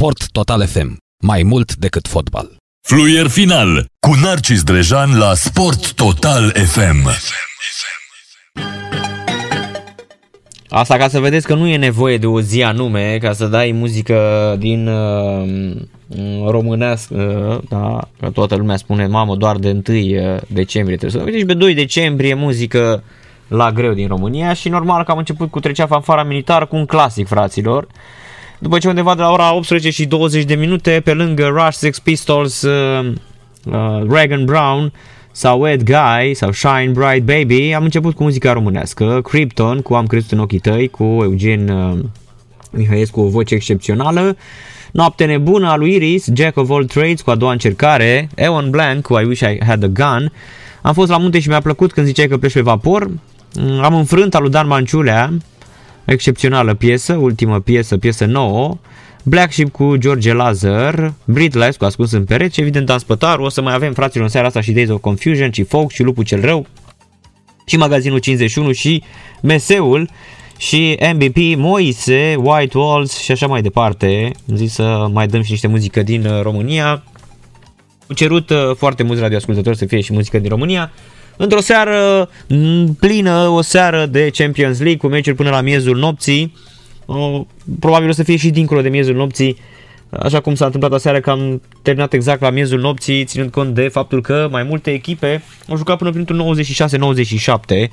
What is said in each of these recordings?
Sport Total FM. Mai mult decât fotbal. Fluier final cu Narcis Drejan la Sport Total FM. Asta ca să vedeți că nu e nevoie de o zi anume ca să dai muzică din uh, românească, uh, da, că toată lumea spune, mamă, doar de 1 uh, decembrie trebuie să Uite și pe 2 decembrie muzică la greu din România și normal că am început cu trecea fanfara militară cu un clasic, fraților. După ce undeva de la ora 18 și 20 de minute, pe lângă Rush, Sex Pistols, uh, uh, Regan Brown, sau Ed Guy sau Shine Bright Baby, am început cu muzica românească, Krypton cu Am crezut în ochii tăi, cu Eugen uh, Mihăiescu cu o voce excepțională, Noapte nebună a lui Iris, Jack of all trades cu a doua încercare, Ewan Blank cu I wish I had a gun, am fost la munte și mi-a plăcut când ziceai că pleci pe vapor, mm, am înfrânt al lui Dan Manciulea, excepțională piesă, ultimă piesă, piesă nouă, Black Sheep cu George Lazar, Breathless cu Ascuns în pereți, evident Dan Spătaru, o să mai avem fraților în seara asta și Days of Confusion, și Fox și Lupul cel Rău, și Magazinul 51 și Meseul și MVP, Moise, White Walls și așa mai departe. Am zis să mai dăm și niște muzică din uh, România. Am cerut uh, foarte mulți radioascultători să fie și muzică din România. Într-o seară plină, o seară de Champions League cu meciuri până la miezul nopții probabil o să fie și dincolo de miezul nopții, așa cum s-a întâmplat aseară că am terminat exact la miezul nopții, ținând cont de faptul că mai multe echipe au jucat până prin 96-97.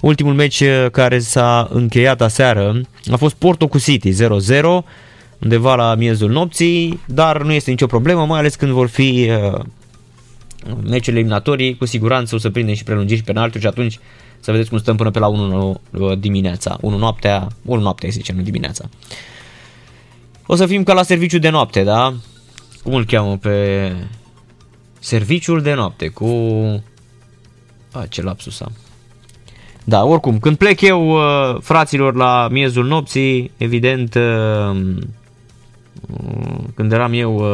Ultimul meci uh, care s-a încheiat aseară a fost Porto cu City 0-0, undeva la miezul nopții, dar nu este nicio problemă, mai ales când vor fi uh, meciurile eliminatorii, cu siguranță o să prindem și prelungiri și penalturi și atunci să vedeți cum stăm până pe la 1 uh, dimineața. 1 noaptea, 1 noaptea, zice, nu dimineața. O să fim ca la serviciu de noapte, da? Cum îl cheamă pe serviciul de noapte cu... A, ce lapsus am. Da, oricum, când plec eu, uh, fraților, la miezul nopții, evident, uh, când eram eu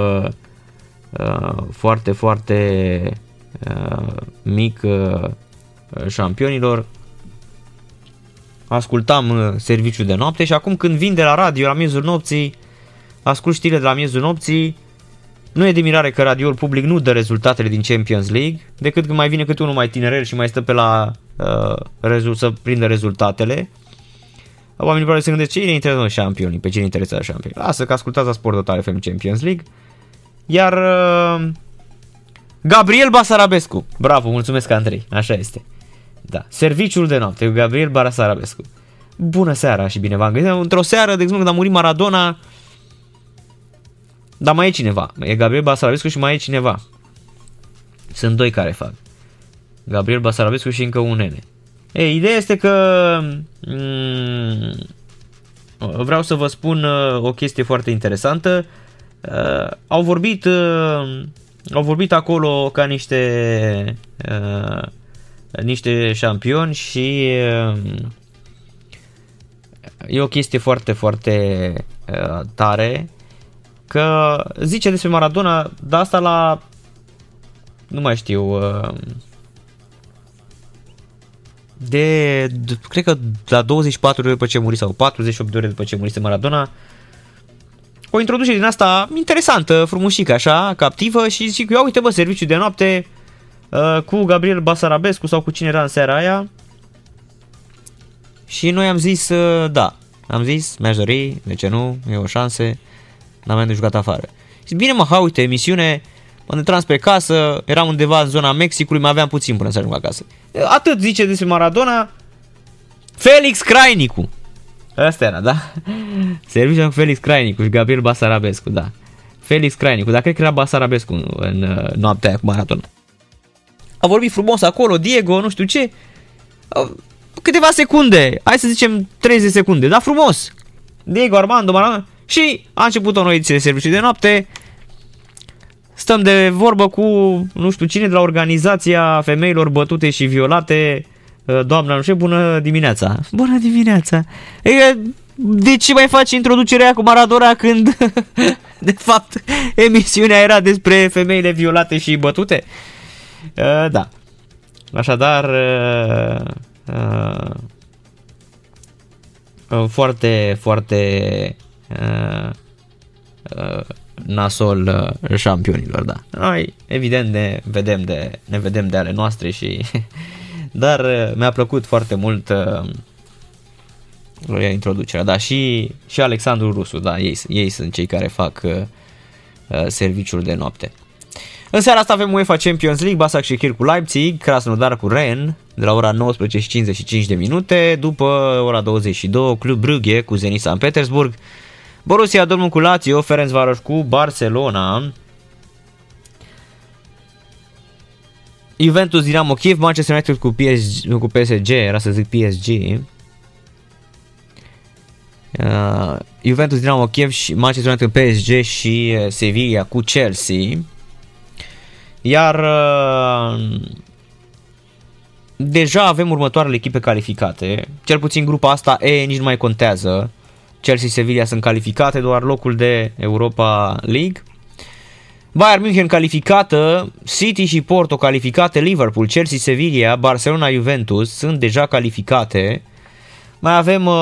foarte, foarte mic, șampionilor, ascultam uh, serviciul de noapte și acum când vin de la radio la miezul nopții, ascult știrile de la miezul nopții, nu e de mirare că radioul public nu dă rezultatele din Champions League, decât când mai vine câte unul mai tinerel și mai stă pe la uh, să prindă rezultatele. Oamenii probabil se gândesc ce ne interesează șampionii, pe cine interesează șampionii. Lasă că ascultați la Sport Total FM Champions League. Iar uh, Gabriel Basarabescu, bravo, mulțumesc Andrei, așa este. Da. Serviciul de noapte cu Gabriel Barasarabescu. Bună seara și bine v-am găsit. Într-o seară, de exemplu, când a murit Maradona, dar mai e cineva. E Gabriel Basarabescu și mai e cineva. Sunt doi care fac. Gabriel Basarabescu și încă un nene. Ei, ideea este că mm, vreau să vă spun uh, o chestie foarte interesantă. Uh, au vorbit uh, au vorbit acolo ca niște uh, niște șampioni și um, e o chestie foarte, foarte uh, tare că zice despre Maradona, dar asta la nu mai știu uh, de, de cred că la 24 de ore după ce muri sau 48 de ore după ce murise Maradona o introducere din asta interesantă, frumușică așa, captivă și zic eu, uite bă, serviciu de noapte Uh, cu Gabriel Basarabescu sau cu cine era în seara aia. Și noi am zis, uh, da, am zis, mi-aș dori, de ce nu, e o șansă, n-am de jucat afară. Și bine mă, ha, uite, emisiune, mă intram spre casă, eram undeva în zona Mexicului, mai aveam puțin până să ajung acasă. Atât zice despre Maradona, Felix Crainicu. Asta era, da? Serviciul cu Felix Crainicu și Gabriel Basarabescu, da. Felix Crainicu, dar cred că era Basarabescu în, în uh, noaptea aia cu Maradona a vorbit frumos acolo, Diego, nu știu ce. Câteva secunde, hai să zicem 30 secunde, dar frumos. Diego Armando Maradona și a început o nouă ediție de serviciu de noapte. Stăm de vorbă cu nu știu cine de la organizația femeilor bătute și violate. Doamna, nu știu, bună dimineața. Bună dimineața. De ce mai faci introducerea cu Maradona când de fapt emisiunea era despre femeile violate și bătute? Uh, da. Așadar, uh, uh, uh, foarte, foarte uh, uh, nasol uh, șampionilor, da. Noi, evident, ne vedem de, ne vedem de ale noastre și... Dar uh, mi-a plăcut foarte mult uh, introducerea, da, și, și Alexandru Rusu, da, ei, ei sunt cei care fac uh, uh, serviciul de noapte. În seara asta avem UEFA Champions League, Basak Shekir cu Leipzig, Krasnodar cu Ren de la ora 19.55 de minute, după ora 22 Club Brugge cu Zenit St. Petersburg, Borussia Dortmund cu Lazio, Ferencvaros cu Barcelona, Juventus Dinamo Kiev, Manchester United cu, PSG, cu PSG, era să zic PSG, uh, Juventus Dinamo Kiev și Manchester United cu PSG și uh, Sevilla cu Chelsea. Iar uh, deja avem următoarele echipe calificate, cel puțin grupa asta E nici nu mai contează. Chelsea Sevilla sunt calificate, doar locul de Europa League. Bayern München calificată, City și Porto calificate, Liverpool, Chelsea, Sevilla, Barcelona, Juventus sunt deja calificate. Mai avem uh,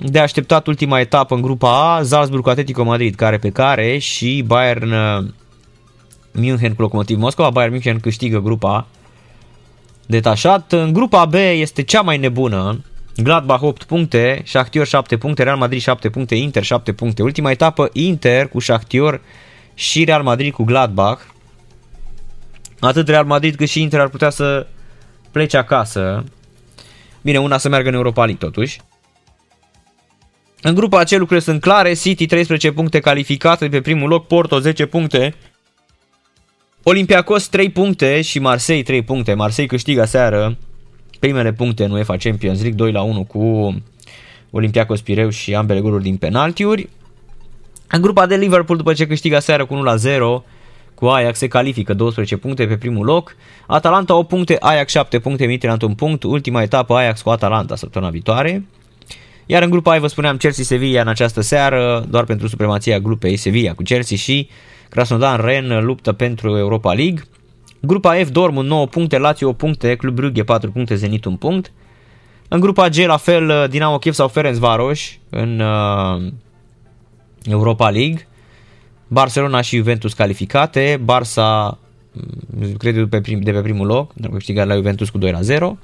de așteptat ultima etapă în grupa A, Salzburg Atletico Madrid care pe care și Bayern uh, München cu Locomotiv Moscova. Bayern München câștigă grupa detașat. În grupa B este cea mai nebună. Gladbach 8 puncte, Shakhtar 7 puncte, Real Madrid 7 puncte, Inter 7 puncte. Ultima etapă Inter cu Shakhtar și Real Madrid cu Gladbach. Atât Real Madrid cât și Inter ar putea să plece acasă. Bine, una să meargă în Europa League totuși. În grupa C lucrurile sunt clare, City 13 puncte calificate pe primul loc, Porto 10 puncte, Olympiacos 3 puncte și Marseille 3 puncte. Marseille câștigă seară primele puncte în UEFA Champions League 2 la 1 cu Olympiacos Pireu și ambele goluri din penaltiuri. În grupa de Liverpool după ce câștigă seară cu 1 la 0 cu Ajax se califică 12 puncte pe primul loc. Atalanta 8 puncte, Ajax 7 puncte, Midtjylland un punct. Ultima etapă Ajax cu Atalanta săptămâna viitoare. Iar în grupa A vă spuneam Chelsea-Sevilla în această seară, doar pentru supremația grupei Sevilla cu Chelsea și Krasnodar Ren luptă pentru Europa League. Grupa F, Dortmund 9 puncte, Lazio 8 puncte, Club Brugge 4 puncte, Zenit 1 punct. În grupa G, la fel, Dinamo Kiev sau Ferencvaros în uh, Europa League. Barcelona și Juventus calificate, Barça mm, cred de pe, prim, de pe primul loc, câștigat la Juventus cu 2 la 0.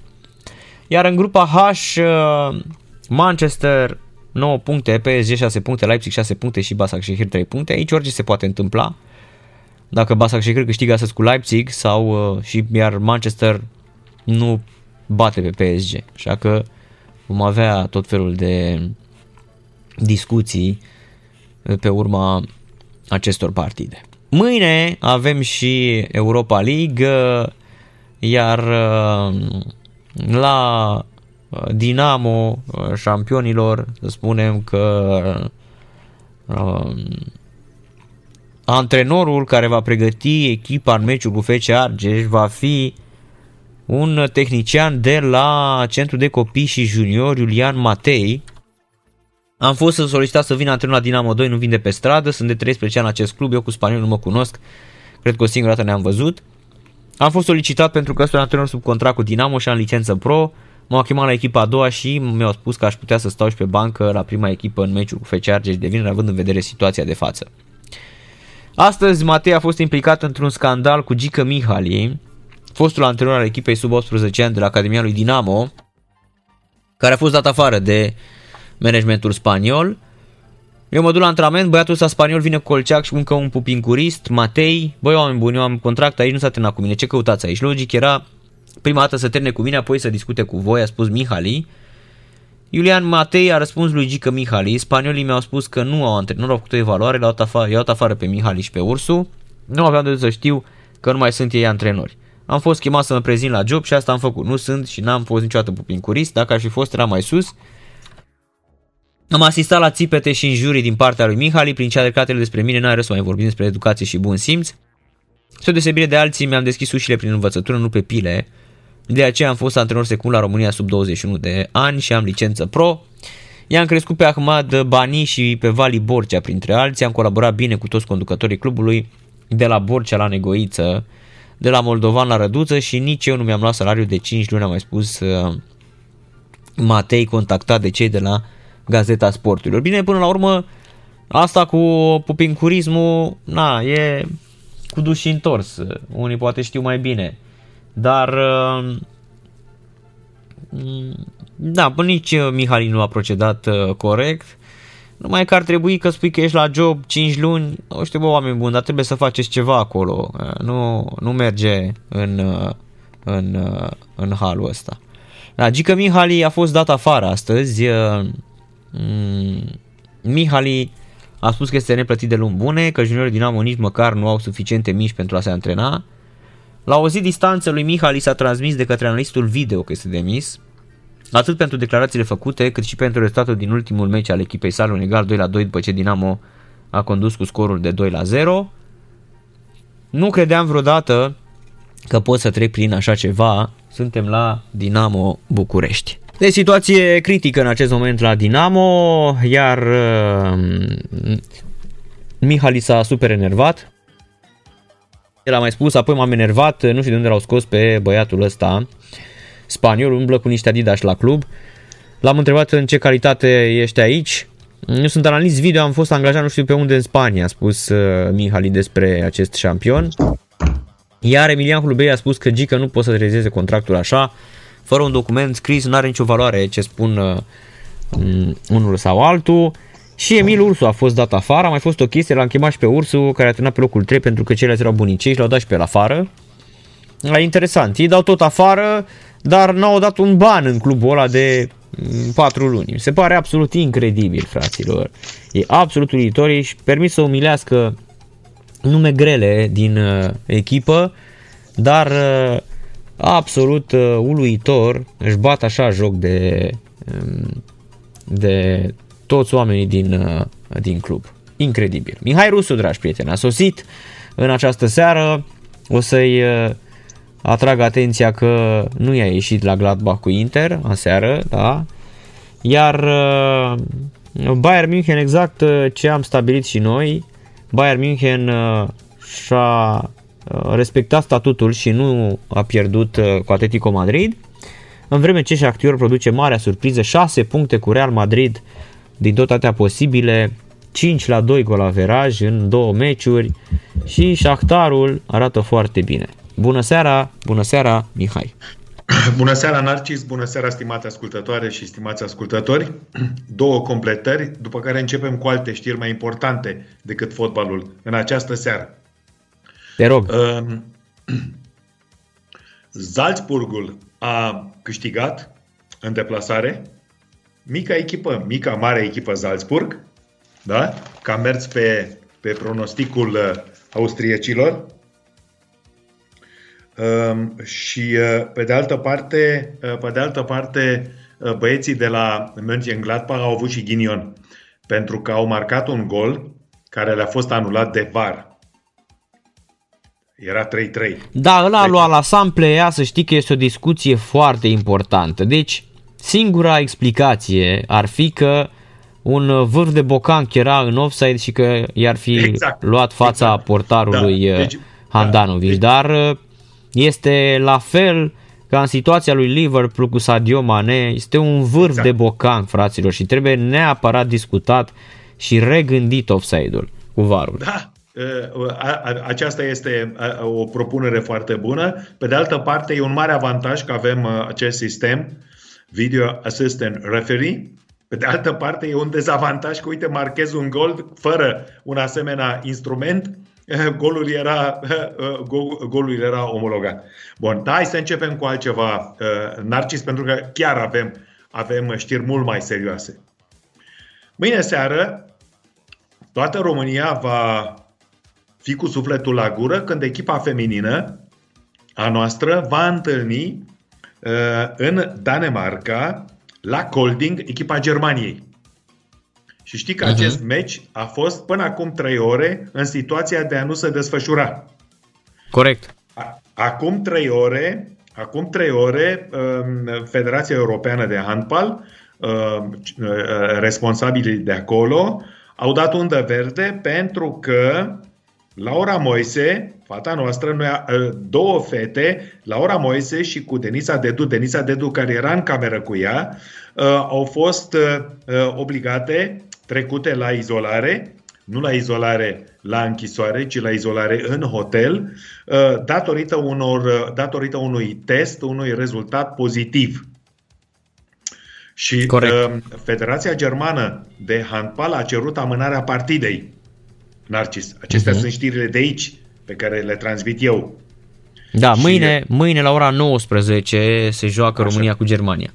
Iar în grupa H, uh, Manchester 9 puncte, PSG 6 puncte, Leipzig 6 puncte și Basak Shehir 3 puncte. Aici orice se poate întâmpla. Dacă Basak Shehir câștigă astăzi cu Leipzig sau uh, și iar Manchester nu bate pe PSG. Așa că vom avea tot felul de discuții pe urma acestor partide. Mâine avem și Europa League, iar uh, la Dinamo, șampionilor, să spunem că uh, antrenorul care va pregăti echipa în meciul cu FC Argeș va fi un tehnician de la Centrul de Copii și Junior, Iulian Matei. Am fost să solicitat să vină antrenor la Dinamo 2, nu vin de pe stradă, sunt de 13 ani acest club, eu cu spaniol nu mă cunosc, cred că o singură dată ne-am văzut. Am fost solicitat pentru că sunt antrenor sub contract cu Dinamo și am licență pro. M-au chemat la echipa a doua și mi-au spus că aș putea să stau și pe bancă la prima echipă în meciul cu FC Argeș de vineri, având în vedere situația de față. Astăzi Matei a fost implicat într-un scandal cu Gică Mihali, fostul antrenor al echipei sub 18 ani de la Academia lui Dinamo, care a fost dat afară de managementul spaniol. Eu mă duc la antrenament, băiatul ăsta spaniol vine cu colceac și încă un pupincurist, Matei, băi oameni buni, eu am contract aici, nu s-a terminat cu mine, ce căutați aici? Logic era prima dată să termine cu mine, apoi să discute cu voi, a spus Mihali. Iulian Matei a răspuns lui Gică Mihali, spaniolii mi-au spus că nu au, antrenor, nu au făcut o evaluare, l-au afară, i-au afară pe Mihali și pe Ursu, nu aveam de să știu că nu mai sunt ei antrenori. Am fost chemat să mă prezint la job și asta am făcut. Nu sunt și n-am fost niciodată pupincurist, dacă aș fi fost era mai sus. Am asistat la țipete și injurii din partea lui Mihali, prin cea de despre mine n-are să mai vorbim despre educație și bun simț. Spre deosebire de alții, mi-am deschis ușile prin învățătură, nu pe pile. De aceea am fost antrenor secund la România sub 21 de ani și am licență pro. I-am crescut pe Ahmad Bani și pe Vali Borcea printre alții. Am colaborat bine cu toți conducătorii clubului, de la Borcea la Negoiță, de la Moldovan la Răduță și nici eu nu mi-am luat salariu de 5 luni, am mai spus uh, Matei contactat de cei de la Gazeta Sporturilor. Bine, până la urmă, Asta cu pupincurismul, na, e cu duș și întors. Unii poate știu mai bine. Dar uh, da, până nici Mihali nu a procedat uh, corect. Numai că ar trebui că spui că ești la job 5 luni, nu știu bă oameni buni, dar trebuie să faceți ceva acolo. Uh, nu, nu merge în, în, în halul ăsta. Da, Gică Mihali a fost dat afară astăzi. Mm, Mihali a spus că este neplătit de luni bune, că juniorii Dinamo nici măcar nu au suficiente mici pentru a se antrena. La o zi distanță lui Mihali s-a transmis de către analistul video că este demis, atât pentru declarațiile făcute, cât și pentru rezultatul din ultimul meci al echipei sale, un egal 2 la 2 după ce Dinamo a condus cu scorul de 2 la 0. Nu credeam vreodată că pot să trec prin așa ceva, suntem la Dinamo București. De situație critică în acest moment la Dinamo, iar uh, Mihali s-a super enervat. El a mai spus, apoi m-am enervat, nu știu de unde l-au scos pe băiatul ăsta, spaniol, umblă cu niște Adidas la club. L-am întrebat în ce calitate ești aici. Nu sunt analist video, am fost angajat nu știu pe unde în Spania, a spus uh, Mihali despre acest șampion. Iar Emilian Hulubei a spus că Gica nu poate să rezeze contractul așa, fără un document scris, nu are nicio valoare ce spun uh, unul sau altul. Și Emil Ursu a fost dat afară, a mai fost o chestie, l-am chemat și pe Ursu, care a terminat pe locul 3 pentru că ceilalți erau bunicei și l-au dat și pe el afară. La interesant, ei dau tot afară, dar n-au dat un ban în clubul ăla de 4 luni. Mi se pare absolut incredibil, fraților. E absolut uluitor, și permis să umilească nume grele din uh, echipă, dar uh, absolut uh, uluitor își bat așa joc de, um, de toți oamenii din, uh, din club. Incredibil. Mihai Rusu, dragi prieteni, a sosit în această seară. O să-i uh, atrag atenția că nu i-a ieșit la Gladbach cu Inter aseară, da? Iar uh, Bayern München exact uh, ce am stabilit și noi. Bayern München uh, și-a Uh, respectat statutul și nu a pierdut uh, cu Atletico Madrid, în vreme ce Shakhtar produce marea surpriză, 6 puncte cu Real Madrid din tot atâtea posibile, 5 la 2 gol averaj în două meciuri și Shakhtarul arată foarte bine. Bună seara, bună seara, Mihai! Bună seara, Narcis, bună seara, stimate ascultătoare și stimați ascultători. Două completări, după care începem cu alte știri mai importante decât fotbalul în această seară. Te rog. Um, Salzburgul a câștigat în deplasare. Mica echipă, mica mare echipă Salzburg, da? Că a mers pe, pe pronosticul uh, austriecilor. Um, și uh, pe de altă parte, uh, pe de altă parte băieții de la Mönchengladbach au avut și ghinion pentru că au marcat un gol care le-a fost anulat de VAR. Era 3-3. Da, ăla a luat la sample, ea să știi că este o discuție foarte importantă. Deci, singura explicație ar fi că un vârf de bocan era în offside și că i-ar fi exact, luat fața exact. portarului da, deci, Handanovic. Da, deci... Dar uh, este la fel ca în situația lui Liverpool cu Sadio Mane, este un vârf exact. de bocan, fraților, și trebuie neapărat discutat și regândit offside-ul cu varul. Da, aceasta este o propunere foarte bună. Pe de altă parte, e un mare avantaj că avem acest sistem Video Assistant Referee. Pe de altă parte, e un dezavantaj că, uite, marchez un gol fără un asemenea instrument, golul era, golul era omologat. Bun, da, hai să începem cu altceva, Narcis, pentru că chiar avem, avem știri mult mai serioase. Mâine seară, toată România va fi cu sufletul la gură când echipa feminină a noastră va întâlni uh, în Danemarca la Colding echipa Germaniei. Și știi că uh-huh. acest meci a fost până acum 3 ore în situația de a nu se desfășura. Corect. Acum 3 ore, acum 3 ore um, Federația Europeană de Handbal, um, uh, responsabilii de acolo, au dat undă verde pentru că Laura Moise, fata noastră, noi, ă, două fete, Laura Moise și cu Denisa Dedu, Denisa Dedu care era în cameră cu ea, ă, au fost ă, obligate, trecute la izolare nu la izolare la închisoare, ci la izolare în hotel, uh, datorită, unor, uh, datorită unui test, unui rezultat pozitiv. Și Corect. uh, Federația Germană de Handbal a cerut amânarea partidei. Narcis, acestea uh-huh. sunt știrile de aici pe care le transmit eu. Da, Și- mâine, mâine la ora 19 se joacă Așa. România cu Germania.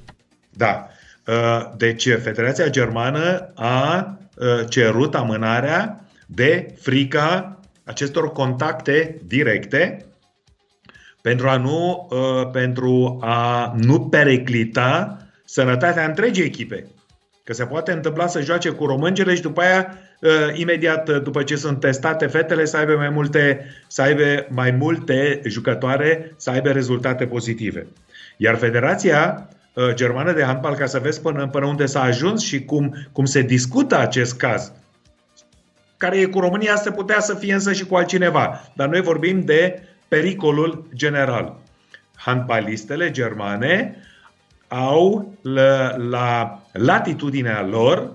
Da. Uh, Deci Federația Germană a uh, cerut amânarea de frica acestor contacte directe pentru a nu, uh, pentru a nu periclita sănătatea întregii echipe. Că se poate întâmpla să joace cu romângele și după aia, uh, imediat uh, după ce sunt testate fetele, să aibă mai multe, să aibă mai multe jucătoare, să aibă rezultate pozitive. Iar Federația uh, Germană de Handbal, ca să vezi până, până unde s-a ajuns și cum, cum se discută acest caz, care e cu România, se putea să fie însă și cu altcineva. Dar noi vorbim de pericolul general. Handbalistele germane au la, la latitudinea lor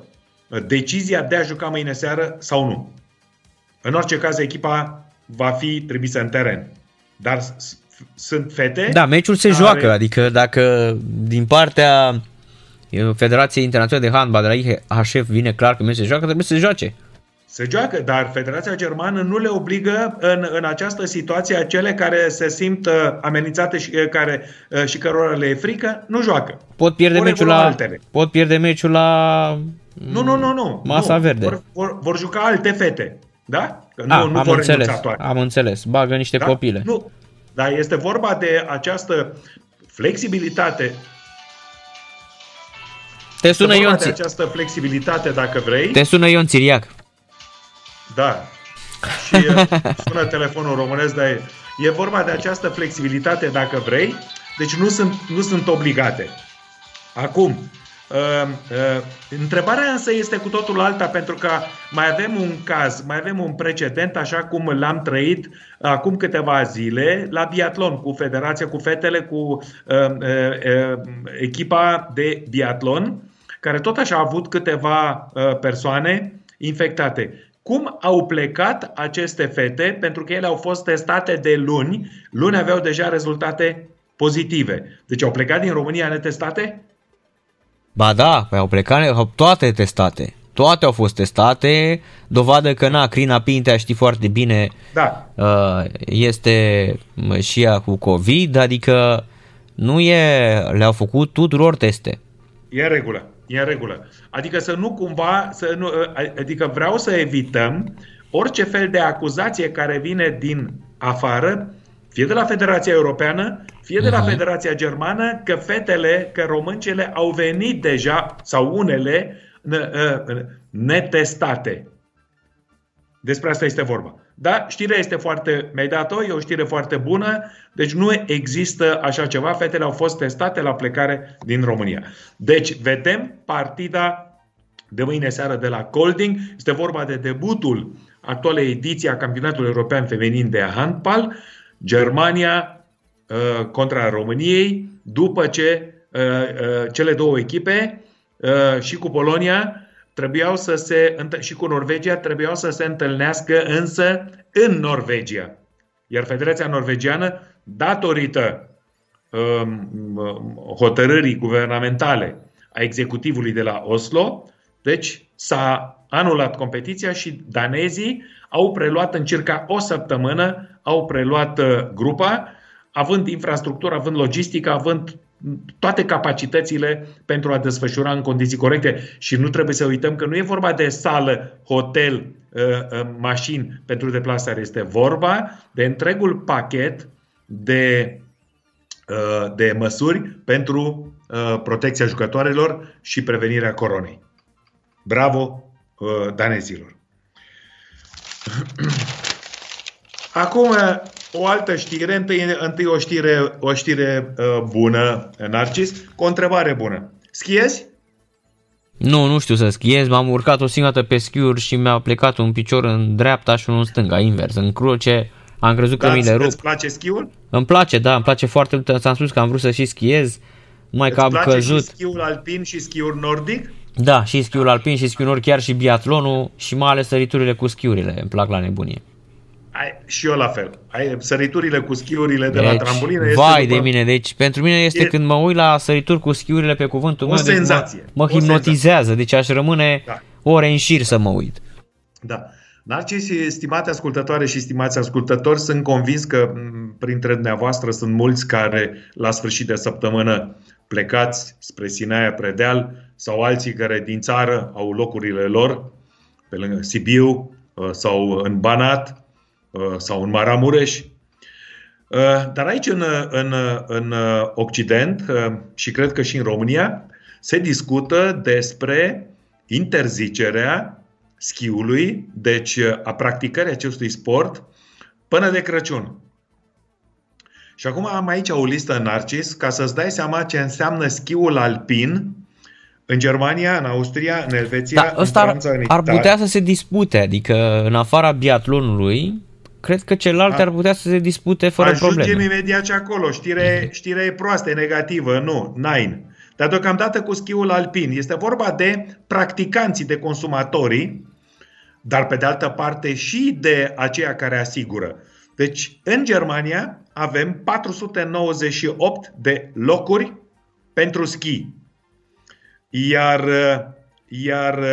decizia de a juca mâine seară sau nu. În orice caz, echipa va fi trimisă în teren. Dar s- s- sunt fete. Da, meciul se care- joacă, adică dacă din partea uh, Federației Internaționale de Handbal de la IHF vine clar că meciul se joacă, trebuie să se joace. Se joacă, dar Federația Germană nu le obligă în, în această situație acele care se simt uh, amenințate și, uh, care, uh, și cărora le e frică, nu joacă. Pot pierde Vor meciul evolua la altele. pot pierde meciul la Nu, nu, nu, nu. Masa nu. verde. Vor, vor, vor juca alte fete. Da? Că nu, A, nu am vor înțeles, renunța toate. am înțeles. Bagă niște da? copile. Nu. Dar este vorba de această flexibilitate. Te Este sună vorba Ion, de Ți- această flexibilitate, dacă vrei. te sună Ion Țiriac. Da. Și uh, sună telefonul românesc, dar e, e vorba de această flexibilitate, dacă vrei, deci nu sunt, nu sunt obligate. Acum, uh, uh, întrebarea însă este cu totul alta, pentru că mai avem un caz, mai avem un precedent, așa cum l-am trăit acum câteva zile la biatlon, cu federația, cu fetele, cu uh, uh, uh, echipa de biatlon, care tot așa a avut câteva uh, persoane infectate. Cum au plecat aceste fete? Pentru că ele au fost testate de luni. Luni aveau deja rezultate pozitive. Deci au plecat din România netestate? Ba da, păi au plecat, au toate testate. Toate au fost testate, dovadă că na, Crina Pintea știi foarte bine Da. uh, este mă, și ea cu COVID, adică nu e, le-au făcut tuturor teste. E în regulă. E în regulă. Adică să nu cumva, să nu, adică vreau să evităm orice fel de acuzație care vine din afară, fie de la Federația Europeană, fie de la Mhm. Federația Germană, că fetele, că româncele au venit deja, sau unele, n- uh, netestate. Despre asta este vorba. Da, știrea este foarte, mi-ai dat-o, e o știre foarte bună, deci nu există așa ceva, fetele au fost testate la plecare din România. Deci, vedem partida de mâine seară de la Colding, este vorba de debutul actualei ediții a Campionatului European Feminin de Handbal, Germania uh, contra României, după ce uh, uh, cele două echipe uh, și cu Polonia trebuiau să se, întă- și cu Norvegia trebuiau să se întâlnească însă în Norvegia. Iar Federația Norvegiană, datorită um, um, hotărârii guvernamentale a executivului de la Oslo, deci s-a anulat competiția și danezii au preluat în circa o săptămână, au preluat uh, grupa, având infrastructură, având logistică, având toate capacitățile pentru a desfășura în condiții corecte. Și nu trebuie să uităm că nu e vorba de sală, hotel, uh, uh, mașini pentru deplasare. Este vorba de întregul pachet de, uh, de măsuri pentru uh, protecția jucătoarelor și prevenirea coronei. Bravo uh, danezilor! Acum, uh, o altă știre, întâi, întâi o știre, o știre uh, bună, Narcis, cu o întrebare bună. Schiezi? Nu, nu știu să schiez, m-am urcat o singură dată pe schiuri și mi-a plecat un picior în dreapta și unul în stânga, invers, în cruce, am crezut că Da, mi le rup. îți place schiul? Îmi place, da, îmi place foarte mult, ți-am spus că am vrut să și schiez, numai că Îți am place căzut. și schiul alpin și schiul nordic? Da, și schiul alpin și schiul chiar și biatlonul și mai ales săriturile cu schiurile. Îmi plac la nebunie. Ai, și eu la fel. Ai, săriturile cu schiurile de deci, la trambulină este Vai după... de mine, deci pentru mine este e... când mă uit la sărituri cu schiurile pe cuvântul o meu, senzație. Deci mă, mă hipnotizează, senzație. deci aș rămâne da. ore în șir să mă uit. Da. Narcis, stimate ascultătoare și stimați ascultători, sunt convins că printre dumneavoastră sunt mulți care la sfârșit de săptămână plecați spre Sinaia Predeal sau alții care din țară au locurile lor, pe lângă Sibiu uh, sau în Banat uh, sau în Maramureș. Uh, dar aici în, în, în Occident și cred că și în România se discută despre interzicerea schiului, deci a practicării acestui sport până de Crăciun. Și acum am aici o listă în Narcis ca să-ți dai seama ce înseamnă schiul alpin în Germania, în Austria, în Elveția, da, în Franța, în Italia. ar putea să se dispute, adică în afara biatlonului, cred că celălalt ar putea să se dispute fără Ajungem probleme. Ajungem imediat și acolo. Știre, mhm. știre e proastă, e negativă. Nu, nine. Dar deocamdată cu schiul alpin. Este vorba de practicanții, de consumatorii, dar pe de altă parte și de aceia care asigură. Deci, în Germania avem 498 de locuri pentru schi. Iar, iar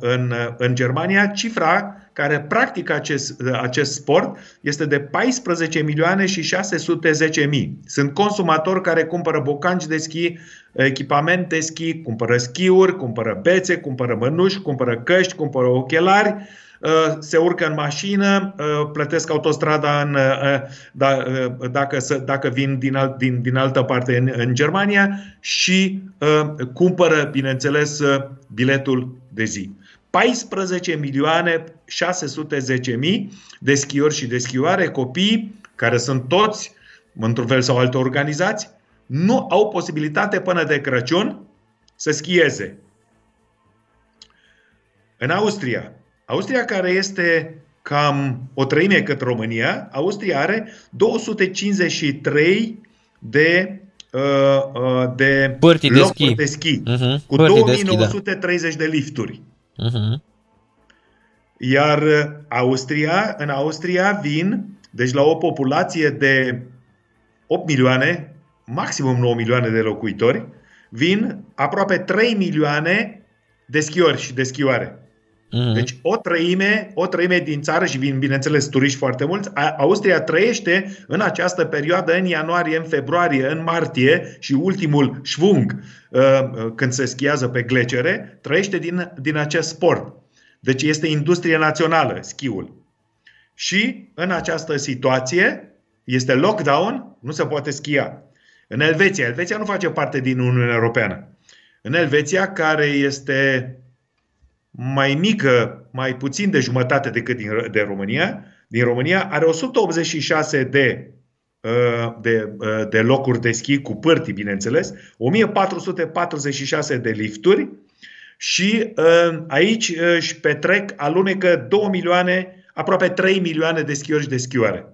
în, în Germania, cifra care practică acest, acest sport este de 14 milioane și 610 mii. Sunt consumatori care cumpără bocanci de schi, echipament de schi, cumpără schiuri, cumpără bețe, cumpără mănuși, cumpără căști, cumpără ochelari, uh, se urcă în mașină, uh, plătesc autostrada în, uh, da, dacă, dacă vin din, alt, din, din altă parte în, în Germania și cumpără, bineînțeles, biletul de zi. 14 milioane 610 mii de schiori și de schioare, copii care sunt toți, într-un fel sau altă organizați, nu au posibilitate până de Crăciun să schieze. În Austria, Austria care este cam o treime cât România, Austria are 253 de uh, uh, de Părtii locuri de schi, de schi uh-huh. cu 2930 de, schi, da. de lifturi. Uh-huh. Iar Austria, în Austria vin, deci la o populație de 8 milioane, maximum 9 milioane de locuitori, vin aproape 3 milioane de schiori și de schioare. Mm-hmm. Deci o treime, o treime din țară și vin, bineînțeles, turiști foarte mulți. Austria trăiește în această perioadă, în ianuarie, în februarie, în martie și ultimul șvung, uh, uh, când se schiază pe glecere, trăiește din, din acest sport. Deci este industrie națională, schiul. Și în această situație este lockdown, nu se poate schia. În Elveția, Elveția nu face parte din Uniunea Europeană. În Elveția, care este mai mică, mai puțin de jumătate decât din, de România, din România, are 186 de, uh, de, uh, de locuri de schi cu pârtii, bineînțeles, 1446 de lifturi și uh, aici își petrec, alunecă 2 milioane, aproape 3 milioane de schiori și de schioare.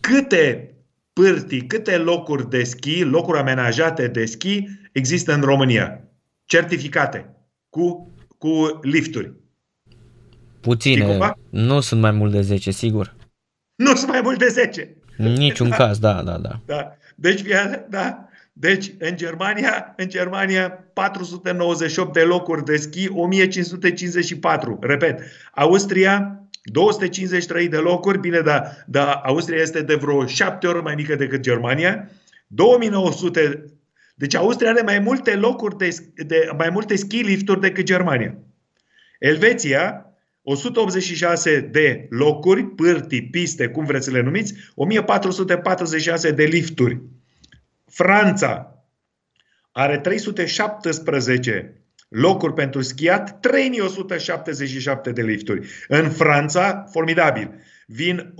Câte pârtii, câte locuri de schi, locuri amenajate de schi există în România? Certificate, cu, cu lifturi. Puține, nu sunt mai mult de 10, sigur. Nu sunt mai mult de 10. În niciun da. caz, da, da, da. da. Deci, da, deci, în Germania, în Germania 498 de locuri de schi, 1554. Repet, Austria 253 de locuri, bine, dar da, Austria este de vreo 7 ori mai mică decât Germania. 2900 deci Austria are mai multe locuri de, de mai multe ski lifturi decât Germania. Elveția 186 de locuri, pârtii, piste, cum vreți să le numiți, 1446 de lifturi. Franța are 317 locuri pentru schiat, 3177 de lifturi. În Franța, formidabil, vin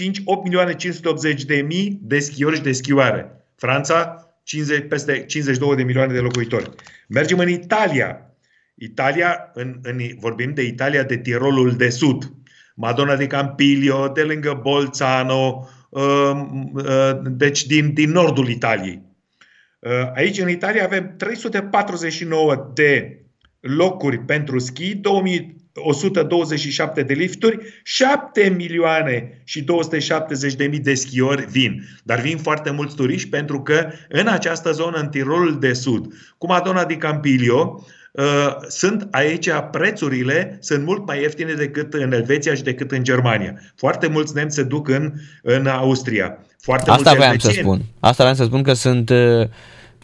8,5 8 milioane 580 de mii de schiori și de schioare. Franța, 50, peste 52 de milioane de locuitori. Mergem în Italia. Italia, în, în, vorbim de Italia de Tirolul de Sud. Madonna de Campiglio, de lângă Bolzano, Ehm, ehm, deci din, din nordul Italiei. Ehm, aici, în Italia, avem 349 de locuri pentru schi, 2127 de lifturi, 7 milioane și 270 de mii de schiori vin. Dar vin foarte mulți turiști pentru că în această zonă, în Tirolul de Sud, cu Madonna di Campiglio, Uh, sunt aici prețurile sunt mult mai ieftine decât în Elveția și decât în Germania. Foarte mulți nemți se duc în, în Austria. Foarte Asta mulți vreau să spun. Asta vreau să spun că sunt uh,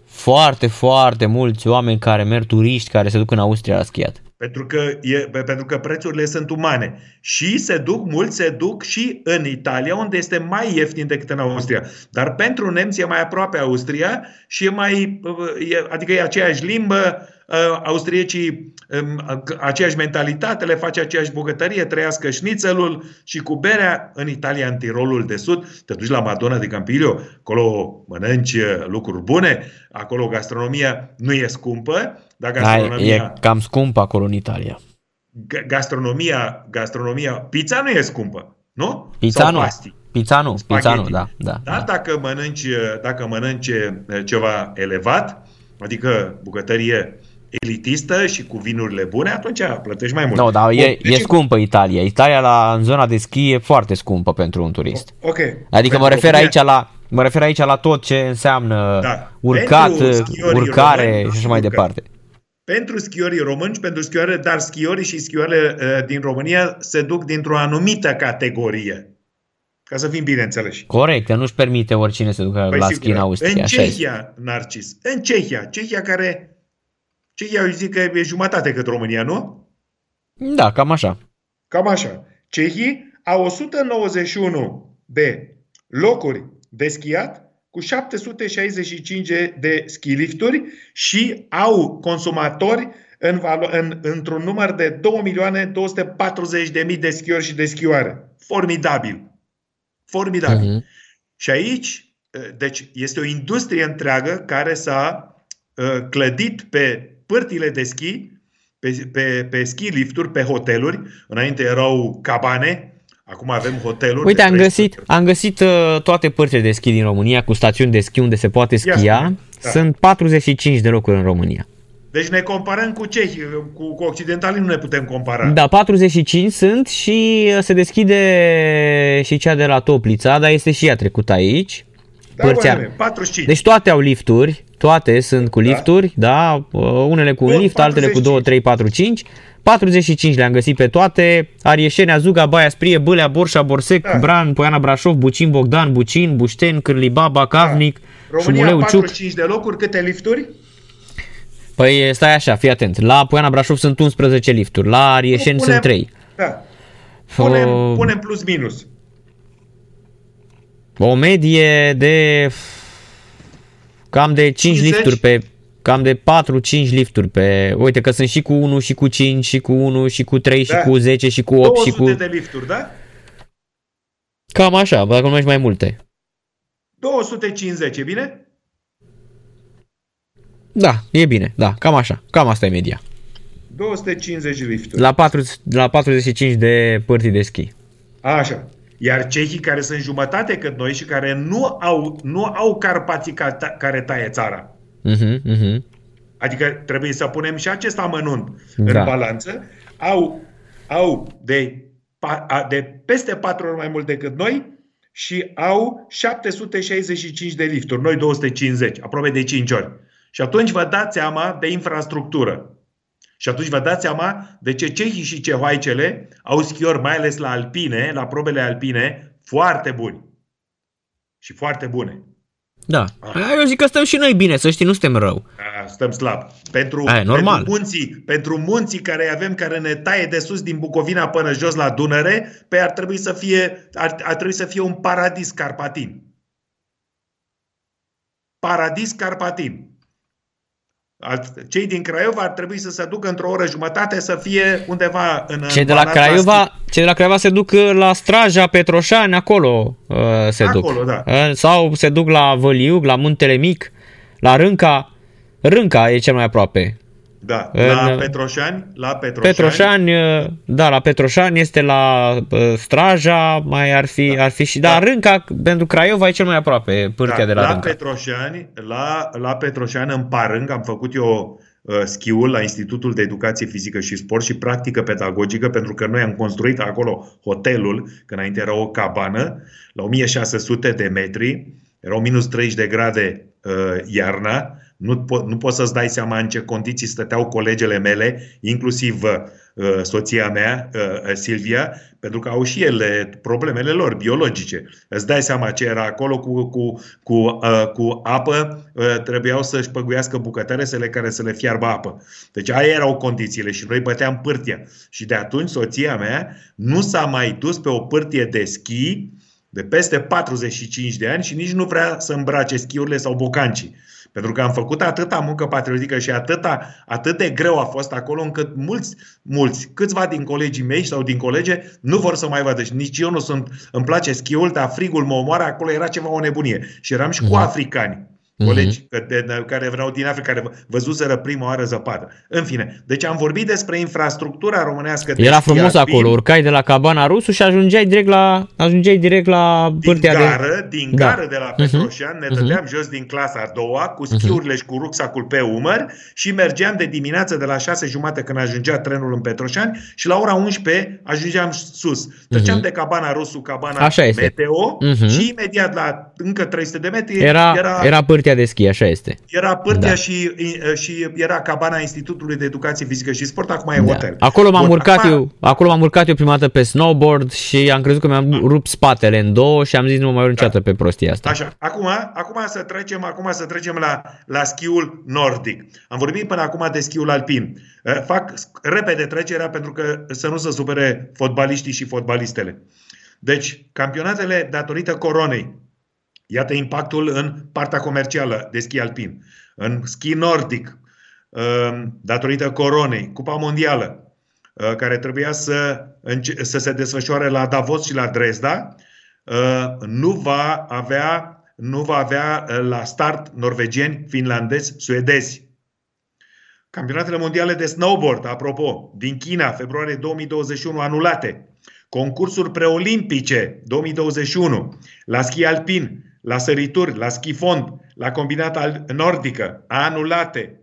foarte, foarte mulți oameni care merg turiști care se duc în Austria la schiat. Pentru că, e, pentru că prețurile sunt umane. Și se duc, mulți se duc și în Italia, unde este mai ieftin decât în Austria. Dar pentru nemți e mai aproape Austria și e mai, e, adică e aceeași limbă, Uh, austriecii um, aceeași mentalitate, le face aceeași bucătărie, trăiască șnițelul și cu berea în Italia, în Tirolul de Sud, te duci la Madonna de Campiglio, acolo mănânci uh, lucruri bune, acolo gastronomia nu e scumpă, dar gastronomia... Da, e cam scumpă acolo în Italia. Gastronomia, gastronomia, pizza nu e scumpă, nu? Pizza Sau nu. Pasti. Pizza nu, pizza nu, da. da, da. Dacă, mănânci, uh, dacă mănânci ceva elevat, adică bucătărie elitistă și cu vinurile bune, atunci plătești mai mult. Nu, no, dar e, deci... e scumpă Italia. Italia la, în zona de schi e foarte scumpă pentru un turist. Ok. Adică mă refer aici la Mă refer aici la tot ce înseamnă da. urcat, urcare români, și așa mai departe. Pentru schiorii români, pentru schioare, dar schiorii și schioarele uh, din România se duc dintr-o anumită categorie. Ca să fim bine înțeleși. Corect, că nu-și permite oricine să ducă păi la schi în Austria. În Cehia, Narcis, în Cehia, Cehia care Cehia, eu zic că e jumătate cât România, nu? Da, cam așa. Cam așa. Cehii au 191 de locuri de schiat cu 765 de skilifturi și au consumatori în, în, într-un număr de 2.240.000 de schiori și de schioare. Formidabil. Formidabil. Uh-huh. Și aici, deci, este o industrie întreagă care s-a uh, clădit pe părtile de schi, pe, pe, pe ski lifturi, pe hoteluri. Înainte erau cabane, Acum avem hoteluri. Uite, am găsit, am găsit uh, toate părțile de schi din România cu stațiuni de schi unde se poate schia. Da. Sunt 45 de locuri în România. Deci ne comparăm cu cehi, cu, cu occidentalii nu ne putem compara. Da, 45 sunt și se deschide și cea de la Toplița, dar este și ea trecută aici. Da, părția... 45. Deci toate au lifturi, toate sunt cu da. lifturi, da, da? unele cu un lift, 45. altele cu 2, 3, 4, 5. 45 le-am găsit pe toate, Arieșenea, Zuga, Baia Sprie, Bâlea, Borșa, Borsec, da. Bran, Poiana Brașov, Bucin, Bogdan, Bucin, Bușten, Cârlibaba, Cavnic, da. România, Șumuleu, 45 Ciuc. de locuri, câte lifturi? Păi stai așa, fii atent. La Poiana Brașov sunt 11 lifturi, la Arieșeni punem, sunt 3. Da. Punem, o... punem plus minus. O medie de cam de 5 50? lifturi pe cam de 4-5 lifturi pe... Uite că sunt și cu 1 și cu 5 și cu 1 și cu 3 da. și cu 10 și cu 8 și cu... de lifturi, da? Cam așa, dacă nu mergi mai multe. 250, e bine? Da, e bine, da, cam așa, cam asta e media. 250 lifturi. La, 4, la 45 de părți de schi. Așa. Iar cehii care sunt jumătate cât noi și care nu au, nu au Carpații care taie țara. Uh-huh, uh-huh. Adică trebuie să punem și acest amănunt da. în balanță. Au, au de, de peste 4 ori mai mult decât noi și au 765 de lifturi, noi 250, aproape de 5 ori. Și atunci vă dați seama de infrastructură. Și atunci vă dați seama de ce cehii și cehoaicele au schiori, mai ales la alpine, la probele alpine, foarte buni. Și foarte bune. Da. Ah. Eu zic că stăm și noi bine, să știi, nu suntem rău. A, stăm slab. Pentru, Aia, normal. pentru, munții, pentru munții care avem, care ne taie de sus din Bucovina până jos la Dunăre, pe ar trebui să fie, ar, ar trebui să fie un paradis carpatin. Paradis carpatin. Cei din Craiova ar trebui să se ducă într-o oră jumătate să fie undeva în cei de la Craiova, Cei de la Craiova se duc uh, la Straja, Petroșani, acolo uh, se acolo, duc. Da. Uh, sau se duc la Văliug, la Muntele Mic, la Rânca. Rânca e cel mai aproape. Da, în, la Petroșani, la Petroșani. Petroșani, da, la Petroșani este la uh, Straja, mai ar fi, da. ar fi și, dar da. Rânca pentru Craiova e cel mai aproape, pârtia da, de la, la Rânca. Petroșani, la, la Petroșani în Parâng am făcut eu uh, schiul la Institutul de Educație Fizică și Sport și Practică Pedagogică, pentru că noi am construit acolo hotelul, că înainte era o cabană, la 1600 de metri, erau minus 30 de grade uh, iarna, nu, po- nu poți să-ți dai seama în ce condiții stăteau colegele mele, inclusiv uh, soția mea, uh, Silvia, pentru că au și ele problemele lor biologice. Îți dai seama ce era acolo cu, cu, cu, uh, cu apă, uh, trebuiau să-și păguiască bucătăresele care să le fiarbă apă. Deci aia erau condițiile și noi băteam pârtia. Și de atunci soția mea nu s-a mai dus pe o pârtie de schi de peste 45 de ani și nici nu vrea să îmbrace schiurile sau bocancii. Pentru că am făcut atâta muncă patriotică și atâta, atât de greu a fost acolo încât mulți, mulți, câțiva din colegii mei sau din colege nu vor să mai vadă. Și nici eu nu sunt, îmi place schiul, dar frigul mă omoară, acolo era ceva o nebunie. Și eram și cu Mhm. africani. Colegi mm-hmm. de, de, care vreau din Africa, care văzuseră prima oară zăpadă. În fine, deci am vorbit despre infrastructura românească. de Era schi frumos alpin. acolo, urcai de la cabana rusu și ajungeai direct la, ajungeai direct la din pârtea de... gară, din Da. gară de la Petroșan, ne Mhm. dădeam jos din clasa a doua, cu schiurile și cu rucsacul pe umăr și mergeam de dimineață de la 6 jumate când ajungea trenul în Petroșani și la ora 11 ajungeam sus. Treceam de cabana Rusu, cabana Așa este. Meteo Mhm. și imediat la încă 300 de metri Era, era, era pârtea de schi, așa este. era pârtea Da. și, și era cabana Institutului de Educație Fizică și Sport, acum e Da. hotel. Acolo m-am Bun, urcat acum- eu, acolo m-am urcat eu prima dată pe snowboard și am crezut că mi-am rupt spatele în două și am zis nu mă mai urc niciodată pe prostia asta. Așa, acum, acum să trecem, acum să trecem la, la schiul nordic. Am vorbit până acum de schiul alpin. Eh, Fac repede trecerea pentru că să nu se supere fotbaliștii și fotbalistele. Deci, campionatele datorită coronei. Iată impactul în partea comercială de schi alpin. În schi nordic, eh, datorită coronei, Cupa Mondială, eh, care trebuia să, înce- să se desfășoare la Davos și la Dresda, uh, nu va avea, nu va avea uh, la start norvegieni, finlandezi, suedezi. Campionatele mondiale de snowboard, apropo, din China, februarie 2021, anulate. Concursuri preolimpice 2021, la schi alpin, la sărituri, la schi fond, la combinat al- nordică, anulate.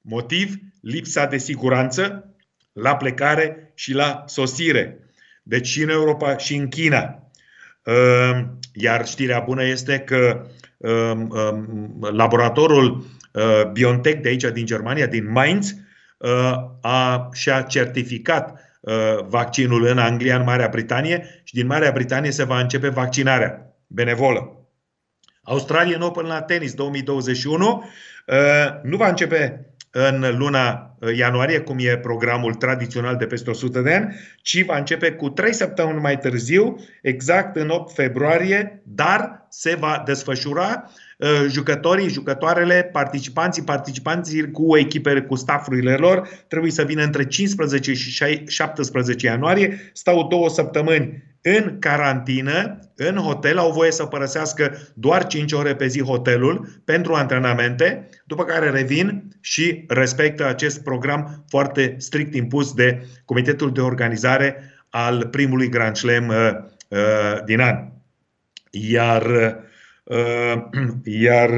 Motiv? Lipsa de siguranță la plecare și la sosire. Deci și în Europa și în China. Ehm, Iar știrea bună este că ehm, ehm, laboratorul eh, BioNTech de aici din Germania, din Mainz, eh, a, și-a certificat eh, vaccinul în Anglia, în Marea Britanie și din Marea Britanie se va începe vaccinarea benevolă. Australian Open la tenis 2021 uh, nu va începe în luna uh, ianuarie, cum e programul tradițional de peste 100 de ani, ci va începe cu 3 săptămâni mai târziu, exact în 8 februarie, dar se va desfășura uh, jucătorii, jucătoarele, participanții, participanții cu echipele, cu staffurile lor, trebuie să vină între 15 și 17 ianuarie, stau două săptămâni în carantină, în hotel, au voie să părăsească doar 5 ore pe zi hotelul pentru antrenamente, după care revin și respectă acest program foarte strict impus de Comitetul de Organizare al primului Grand Slam uh, uh, din an. Iar, uh, iar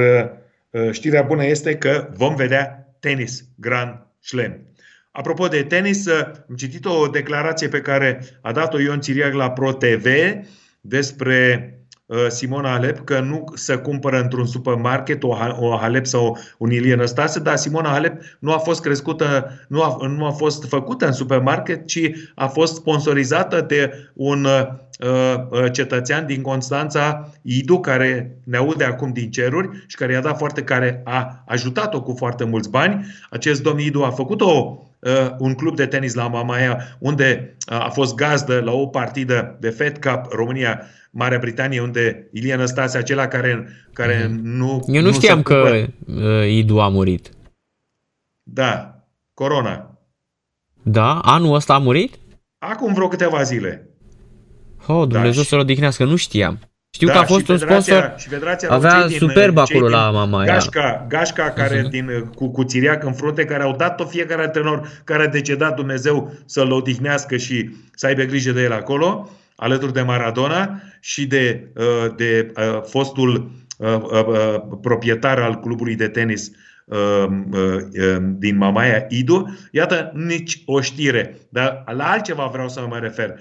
uh, știrea bună este că vom vedea tenis Grand Slam. Apropo de tenis, uh, am citit o declarație pe care a dat-o Ion Țiriac la Pro TV despre uh, Simona Halep că nu se cumpără într-un supermarket o, Ha- o Halep sau un Ilie Năstase, dar Simona Halep nu a fost crescută, nu a, nu a fost făcută în supermarket, ci a fost sponsorizată de un uh, uh, cetățean din Constanța, Idu, care ne aude acum din ceruri și care i-a dat foarte, care a ajutat-o cu foarte mulți bani. Acest domn Idu a făcut o, uh, un club de tenis la Mamaia, unde uh, a fost gazdă la o partidă de Fed Cup România Marea Britanie, unde Ilie Năstase, acela care, care nu... Eu nu se știam că cumpără- uh, Idu a murit. Da, corona. Da? Anul ăsta a murit? Acum vreo câteva zile. Oh, Dumnezeu și- să-l odihnească, nu știam. Știu da, că a fost și un Federația- sponsor, și Federația avea cei din- superb cei acolo din la Mamaia. Gașca, Gașca care Mhm. din, cu, cu Țiriac în frunte, care au dat-o fiecare antrenor care a decedat Dumnezeu să-l odihnească și să aibă grijă de el acolo, alături de Maradona și de, uh, de uh, fostul uh, uh, uh, proprietar al clubului de tenis din Mamaia Idu. Iată, nici o știre. Dar la altceva vreau să mă refer.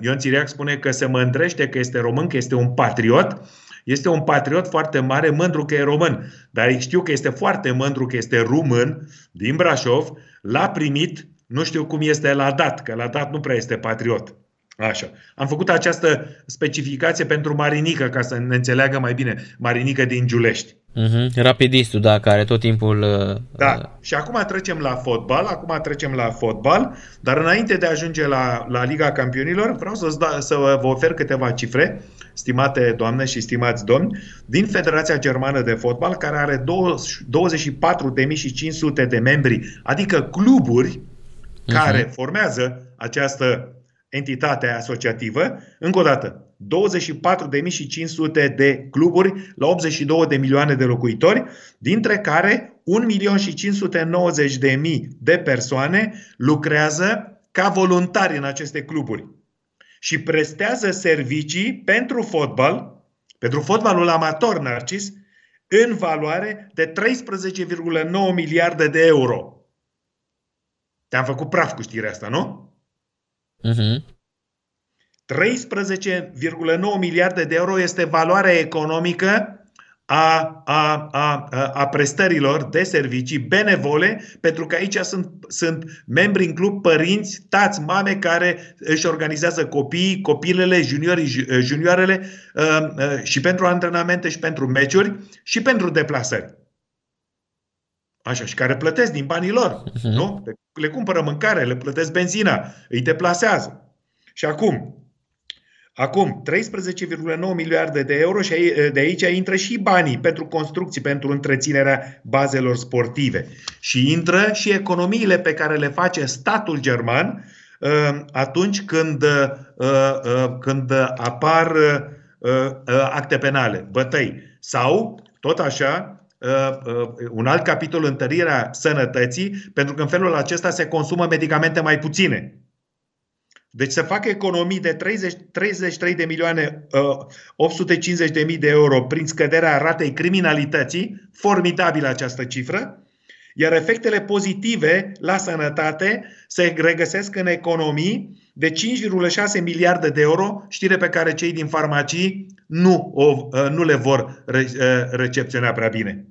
Ion Țiriac spune că se mândrește că este român, că este un patriot. Este un patriot foarte mare, mândru că e român, dar știu că este foarte mândru că este român din Brașov, l-a primit, nu știu cum este la dat, că la dat nu prea este patriot. Așa. Am făcut această specificație pentru Marinică, ca să ne înțeleagă mai bine. Marinică din Giulești. Uh-huh. Rapidistul, da, care tot timpul... Uh, da, uh... și acum trecem la fotbal, acum trecem la fotbal, dar înainte de a ajunge la, la Liga Campionilor, vreau să, da, să vă ofer câteva cifre, stimate doamne și stimați domni, din Federația Germană de Fotbal, care are 24.500 de membri, adică cluburi uh-huh. care formează această entitate asociativă, încă o dată, 24.500 de cluburi la 82 de milioane de locuitori, dintre care 1.590.000 de persoane lucrează ca voluntari în aceste cluburi și prestează servicii pentru fotbal, pentru fotbalul amator, Narcis, în valoare de 13,9 miliarde de euro. Te-am făcut praf cu știrea asta, nu? Uh-huh. 13,9 miliarde de euro este valoarea economică a, a, a, a prestărilor de servicii benevole, pentru că aici sunt, sunt membri în club părinți, tați, mame care își organizează copiii, copilele, juniorii, junioarele uh, uh, și pentru antrenamente și pentru meciuri și pentru deplasări. Așa, și care plătesc din banii lor, uh-huh. nu? Le cumpără mâncare, le plătesc benzina, îi deplasează. Și acum, Acum, 13,9 miliarde de euro și de aici intră și banii pentru construcții, pentru întreținerea bazelor sportive. Și intră și economiile pe care le face statul german uh, atunci când, uh, uh, când apar acte penale, bătăi. Sau, tot așa, un alt capitol, întărirea sănătății, pentru că în felul acesta se consumă medicamente mai puține. Deci să facă economii de 30, 33 de milioane 850 de mii de euro prin scăderea ratei criminalității, formidabilă această cifră, iar efectele pozitive la sănătate se regăsesc în economii de 5,6 miliarde de euro, știre pe care cei din farmacii nu, o, ă, nu le vor re, ă, recepționa prea bine.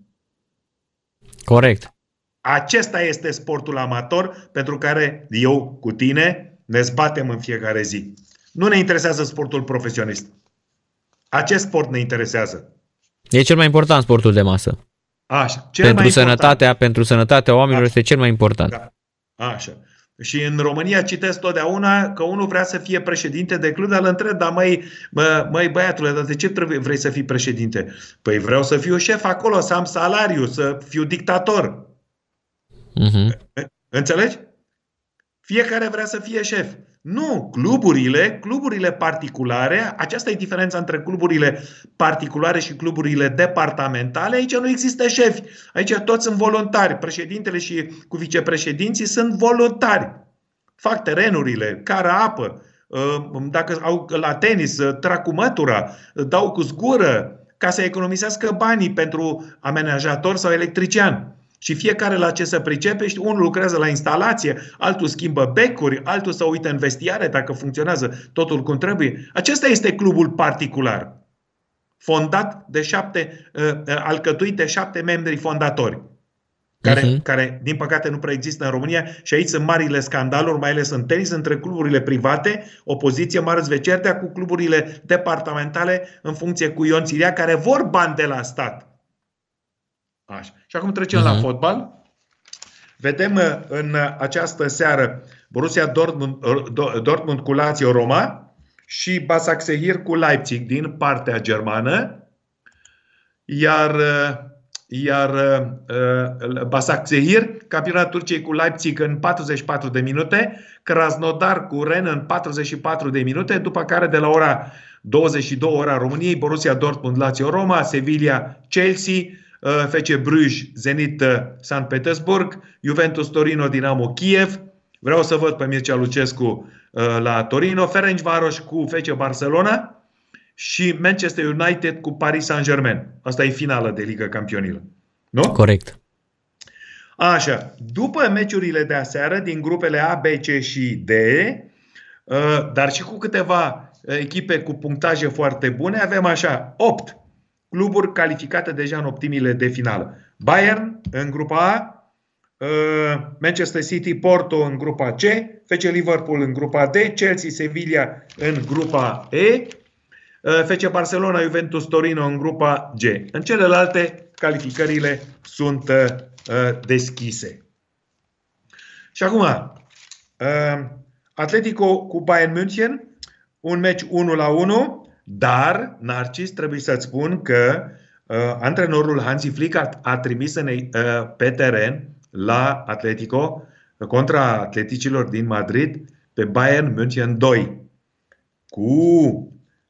Corect. Acesta este sportul amator pentru care eu cu tine ne zbatem în fiecare zi. Nu ne interesează sportul profesionist. Acest sport ne interesează. E cel mai important sportul de masă. Așa. Cel pentru, mai sănătatea, important. pentru sănătatea oamenilor Așa. este cel mai important. Da. Așa. Și în România citesc totdeauna că unul vrea să fie președinte de club, dar îl întreb, dar măi, mă, măi băiatule, dar de ce trebuie, vrei să fii președinte? Păi vreau să fiu șef acolo, să am salariu, să fiu dictator. Uh-huh. Înțelegi? Fiecare vrea să fie șef. Nu, cluburile, cluburile particulare, aceasta e diferența între cluburile particulare și cluburile departamentale. Aici nu există șefi. Aici toți sunt voluntari. Președintele și cu vicepreședinții sunt voluntari. Fac terenurile, cară apă, ă, dacă au la tenis, ă, trag cu mătura, dau cu zgură, ca să economisească banii pentru amenajator sau electrician. Și fiecare la ce să pricepe, și unul lucrează la instalație, altul schimbă becuri, altul să uită în vestiare dacă funcționează totul cum trebuie. Acesta este clubul particular, fondat de șapte, uh, uh, alcătuit de șapte membri fondatori, care, uh-huh. care, din păcate, nu prea există în România și aici sunt marile scandaluri, mai ales în tenis, între cluburile private, opoziție mare zvecertea cu cluburile departamentale în funcție cu Ion Țiria, care vor bani de la stat Așa. Și acum trecem uh-huh. la mhm. fotbal. Vedem uh, în această seară Borussia Dortmund, uh, Dortmund cu Lazio Roma și Basaksehir cu Leipzig din partea germană. Iar, uh, iar uh, Basaksehir, campionatul Turciei cu Leipzig în 44 de minute, Krasnodar cu Ren în 44 de minute, după care de la ora 22 ora României, Borussia Dortmund, Lazio Roma, Sevilla, Chelsea, Uh, FC Bruj, Zenit uh, San Petersburg, Juventus Torino, Dinamo Kiev. Vreau să văd pe Mircea Lucescu uh, la Torino, Ferencvaros cu FC Barcelona și Manchester United cu Paris Saint-Germain. Asta e finală de Liga Campionilor. Nu? Corect. Așa, după meciurile de aseară din grupele A, B, C și D, uh, dar și cu câteva echipe cu punctaje foarte bune, avem așa 8 cluburi calificate deja în optimile de finală. Bayern în grupa A, uh, Manchester City, Porto în grupa C, FC Liverpool în grupa D, Chelsea, Sevilla în grupa E, uh, FC Barcelona, Juventus, Torino în grupa G. În celelalte, calificările sunt deschise. Și acum, Atletico cu Bayern München, un meci 1 la 1, dar, Narcis, trebuie să-ți spun că uh, antrenorul Hansi Flick a, a trimis în, uh, pe teren la Atletico contra atleticilor din Madrid pe Bayern München 2 cu,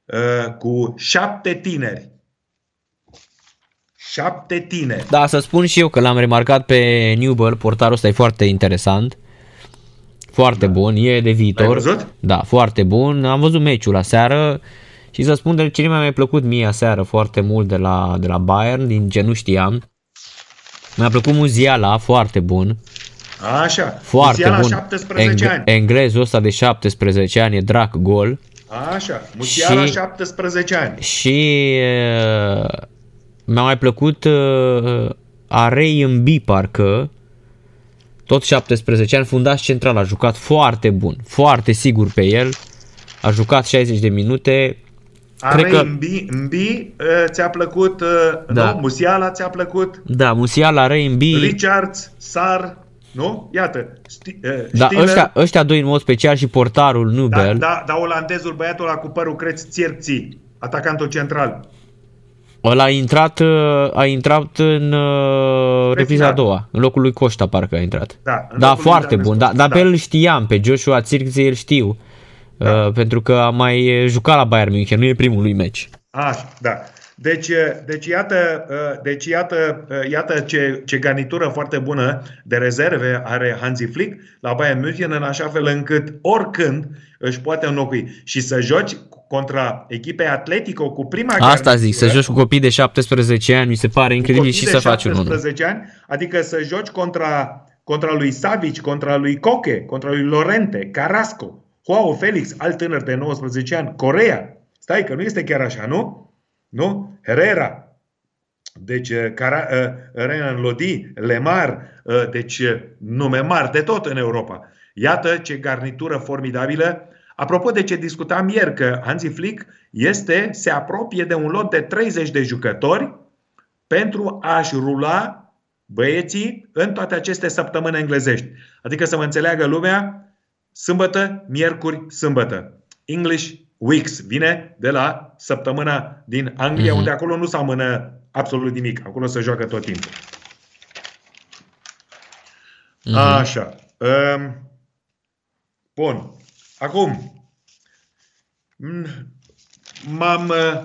uh, cu șapte tineri. Șapte tineri. Da, să spun și eu că l-am remarcat pe Newbell, portarul ăsta e foarte interesant. Foarte da. bun, e de viitor. văzut? Da, foarte bun. Am văzut meciul la seară și să spun de ce mi-a mai plăcut mie aseară foarte mult de la, de la Bayern, din ce nu știam. Mi-a plăcut Muziala, foarte bun. Așa, foarte Muziala bun. 17 Eng- ani. Englezul ăsta de 17 ani e drac gol. Așa, Musiala Și- 17 ani. Și uh, mi-a mai plăcut uh, Arei în B parcă, tot 17 ani, fundaș central, a jucat foarte bun, foarte sigur pe el, a jucat 60 de minute, Are Cred că- în B, în B uh, ți-a plăcut, uh, Da. nu? Musiala ți-a plăcut, da, Musiala, Arei în B, Richards, Sar, nu? Iată, sti, uh, da, Stiller, ăștia, ăștia doi în mod special și portarul da, Nubel, da, da, olandezul, băiatul ăla cu părul creț, Țierții, atacantul central. ăla a intrat, uh, a intrat în uh, repriza a final. doua, în locul lui Coșta parcă a intrat. Da, în Da, locul lui foarte Danescu. bun. Da, dar Da. pe el îl știam, pe Joshua Zirkzee îl știu. Uh, pentru că a mai jucat la Bayern München, nu e primul lui meci. Așa, da. Deci, deci iată, deci iată, iată ce, ce garnitură foarte bună de rezerve are Hansi Flick la Bayern München în așa fel încât oricând își poate înlocui și să joci contra echipei Atletico cu prima Asta zic, să garnitură, joci cu copii de 17 ani, mi se pare incredibil copii și de să faci un 1. 17 ani, adică să joci contra, contra lui Savic, contra lui Coque, contra lui Lorente, Carrasco, Joao Felix, alt tânăr de 19 ani, Corea. Stai că nu este chiar așa, nu? Nu? Herrera. Deci, uh, Cara, uh, Renan Lodi, Lemar, uh, deci uh, nume mari de tot în Europa. Iată ce garnitură formidabilă. Apropo de ce discutam ieri, că Hansi Flick este, se apropie de un lot de 30 de jucători pentru a-și rula băieții în toate aceste săptămâni englezești. Adică să mă înțeleagă lumea, sâmbătă, miercuri, sâmbătă. English Weeks vine de la săptămâna din Anglia, Mhm. unde acolo nu se amână absolut nimic. Acolo se joacă tot timpul. Mhm. Așa. Um, bun. Acum, m- m-am, uh,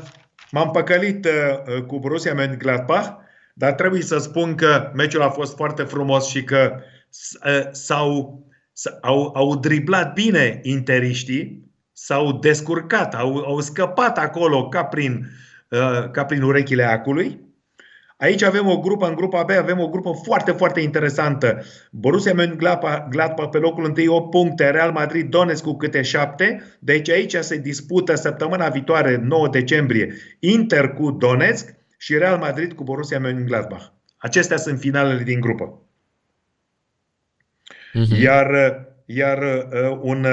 m-am păcălit uh, cu Borussia Mönchengladbach, dar trebuie să spun că meciul a fost foarte frumos și că s- uh, s-au, s- au, au driblat bine interiștii, s-au descurcat, au, au scăpat acolo ca prin, uh, ca prin urechile acului. Aici avem o grupă, în grupa B avem o grupă foarte, foarte interesantă. Borussia Mönchengladbach pe locul 1, 8 puncte, Real Madrid, Donetsk cu câte 7. Deci aici se dispută săptămâna viitoare, 9 decembrie, Inter cu Donetsk și Real Madrid cu Borussia Mönchengladbach. Acestea sunt finalele din grupă. Mhm. Iar, iar uh, un,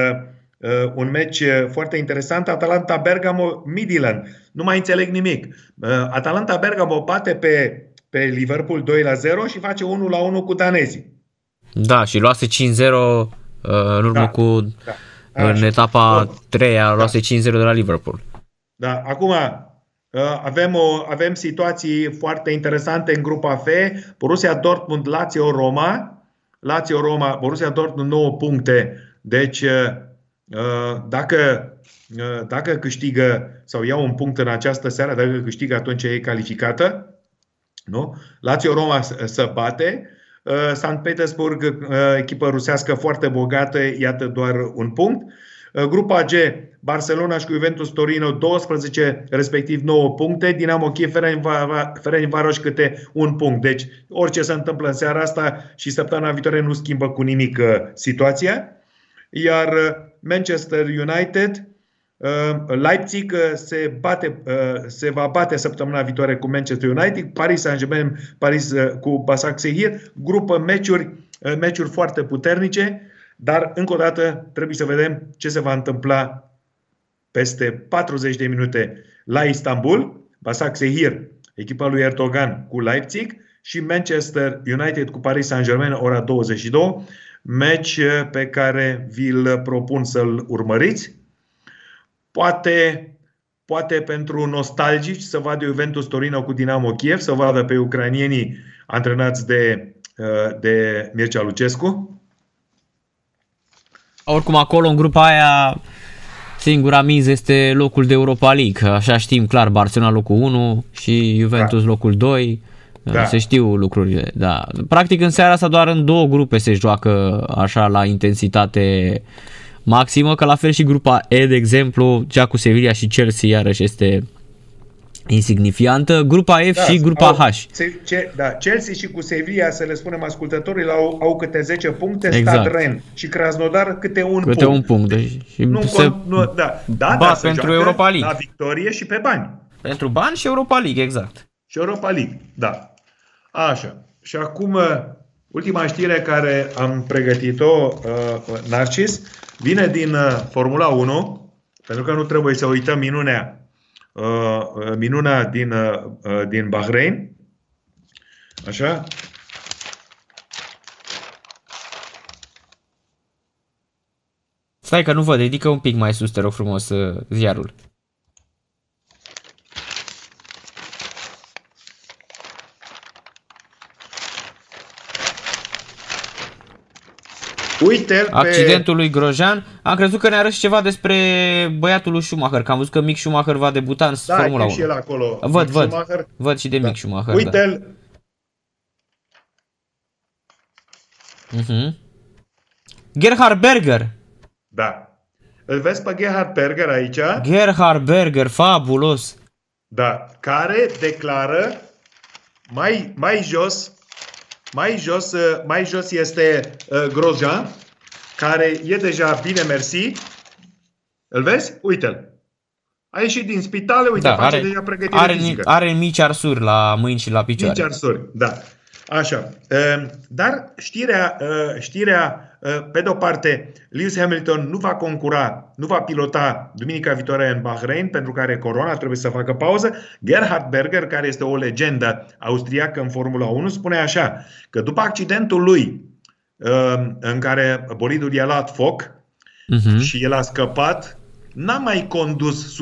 uh, un meci foarte interesant, Atalanta Bergamo Midland. Nu mai înțeleg nimic. Uh, Atalanta Bergamo bate pe, pe Liverpool 2 la 0 și face 1 la 1 cu danezii. Da, și luase 5-0 uh, în urmă Da, cu Da. în Așa. etapa Bun. 3 a luase 5-0 de la Liverpool. Da, acum uh, avem, o, avem situații foarte interesante în grupa F. Borussia Dortmund, Lazio, Roma. Lazio, Roma, Borussia Dortmund 9 puncte. Deci uh, dacă, uh, dacă câștigă sau ia un punct în această seară, dacă câștigă atunci e calificată. Nu? Lazio Roma s- să bate. Uh, Sankt Petersburg, uh, echipă rusească foarte bogată, iată doar un punct. Grupa G, Barcelona și cu Juventus Torino 12, respectiv 9 puncte, Dinamo Kiev, Ferencvaros câte un punct. Deci orice se întâmplă în seara asta și săptămâna viitoare nu schimbă cu nimic situația. Iar Manchester United Uh, Leipzig uh, se, bate, uh, se va bate săptămâna viitoare cu Manchester United, Paris Saint-Germain, Paris cu Basak Sehir, grupă meciuri, meciuri foarte puternice, dar încă o dată trebuie să vedem ce se va întâmpla peste 40 de minute la Istanbul, Basak Sehir, echipa lui Erdogan cu Leipzig și Manchester United cu Paris Saint-Germain ora 22, meci pe care vi-l propun să-l urmăriți. Poate, poate pentru nostalgici să vadă Juventus Torino cu Dinamo Kiev, să vadă pe ucranienii antrenați de, uh, de Mircea Lucescu. Oricum acolo în grupa aia singura miză este locul de Europa League. Așa știm clar, Barcelona locul 1 și Juventus da. locul 2. Da. Se știu lucrurile, da. Practic în seara asta doar în două grupe se joacă așa la intensitate uh, maximă, că la fel și grupa E, de exemplu, cea cu Sevilla și Chelsea iarăși este insignifiantă, grupa F da, și grupa au, H. Ce, da, Chelsea și cu Sevilla, să le spunem ascultătorilor, au, au câte 10 puncte, exact. Stad Ren și Krasnodar câte un câte punct. un punct. Deci, și nu, se, nu, da, da, da, pentru Europa League. La victorie și pe bani. Pentru bani și Europa League, exact. Și Europa League, da. Așa. Și acum, ultima știre care am pregătit-o, uh, Narcis, Vine din uh, Formula 1, pentru că nu trebuie să uităm minunea, uh, uh, minunea din, din Bahrain. Așa? Stai că nu văd, ridică un pic mai sus, te rog frumos, ziarul. Uite Accidentul pe... lui Grosjean. Am crezut că ne arăți ceva despre băiatul lui Schumacher, că am văzut că Mick Schumacher va debuta în da, Formula 1. și el acolo. Văd, Mick văd. Schumacher. Văd și de da. Mick Schumacher. Uite-l. Da. Uh-huh. Gerhard Berger. Da. Îl vezi pe Gerhard Berger aici? Gerhard Berger, fabulos. Da, care declară mai, mai jos mai jos, uh, mai jos este uh, Grosjean, care e deja bine mersi. Îl vezi? Uite-l. A ieșit din spital, uite, da, face are, deja pregătire are, fizică. Are mici arsuri la mâini și la picioare. Mici arsuri, da. Așa. Ehm, dar știrea, uh, știrea uh, pe de-o parte, Lewis Hamilton nu va concura, nu va pilota duminica viitoare în Bahrain pentru că are corona, trebuie să facă pauză. Gerhard Berger, care este o legendă austriacă în Formula 1, spune așa, că după accidentul lui ehm, în care bolidul i-a luat foc uh-huh. și el a scăpat, n-a mai condus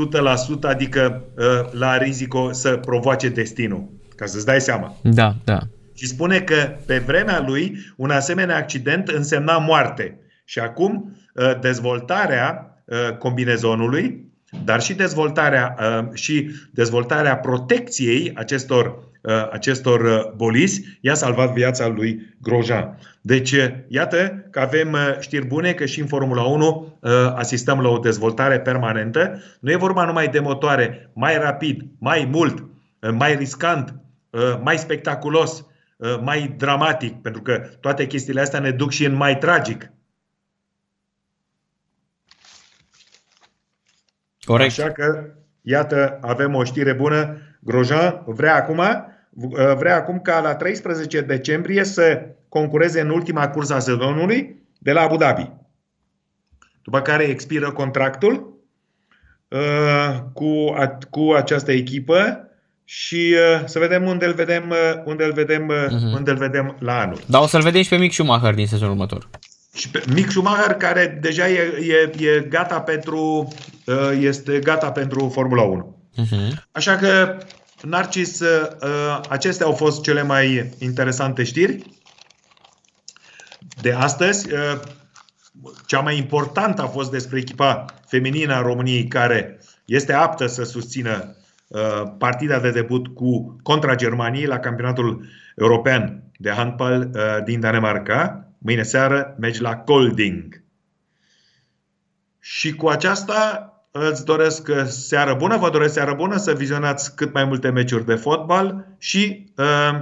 100%, adică uh, la risco să provoace destinul. Ca să-ți dai seama. Da, da și spune că pe vremea lui un asemenea accident însemna moarte. Și acum ă, dezvoltarea ă, combinezonului, dar și dezvoltarea, ă, și dezvoltarea protecției acestor, acestor bolizi i-a salvat viața lui Grosjean. Deci, iată că avem știri bune că și în Formula 1 asistăm la o dezvoltare permanentă. Nu e vorba numai de motoare mai rapid, mai mult, mai riscant, mai spectaculos, Uh, mai dramatic, pentru că toate chestiile astea ne duc și în mai tragic. Corect. Așa că, iată, avem o știre bună. Grosjean vrea acum, uh, vrea acum ca la 13 decembrie să concureze în ultima cursă a sezonului de la Abu Dhabi. După care expiră contractul uh, cu, cu această echipă și uh, să vedem unde îl vedem, uh, unde îl vedem, uh-huh. unde îl vedem la anul. Dar o să-l vedem și pe Mick Schumacher din sezonul următor. Și pe Mick Schumacher care deja e, e, e gata pentru uh, este gata pentru Formula 1. Uh-huh. Mhm. Așa că Narcis, uh, acestea au fost cele mai interesante știri de astăzi. Uh, cea mai importantă a fost despre echipa feminină a României care este aptă să susțină Uh, partida de debut cu contra Germaniei la campionatul european de handbal uh, din Danemarca. Mâine seară, meci la Kolding. și cu aceasta îți doresc seară bună, vă doresc seară bună, să vizionați cât mai multe meciuri de fotbal și uh,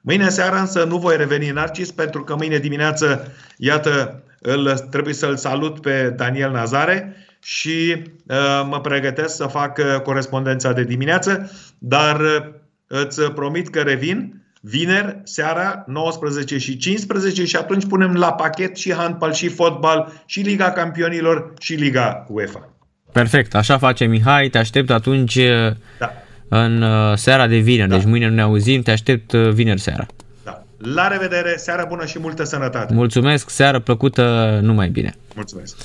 mâine seara însă nu voi reveni în Arcis pentru că mâine dimineață, iată, îl, trebuie să-l salut pe Daniel Nazare și uh, mă pregătesc să fac uh, corespondența de dimineață, dar uh, îți promit că revin vineri, seara, 19 și 15 și atunci punem la pachet și handbal și fotbal și Liga Campionilor și Liga UEFA. Perfect, așa face Mihai, te aștept atunci da. în seara de vineri, da. deci mâine nu ne auzim, te aștept vineri seara. Da. La revedere, seara bună și multă sănătate. Mulțumesc, seară plăcută, numai bine. Mulțumesc.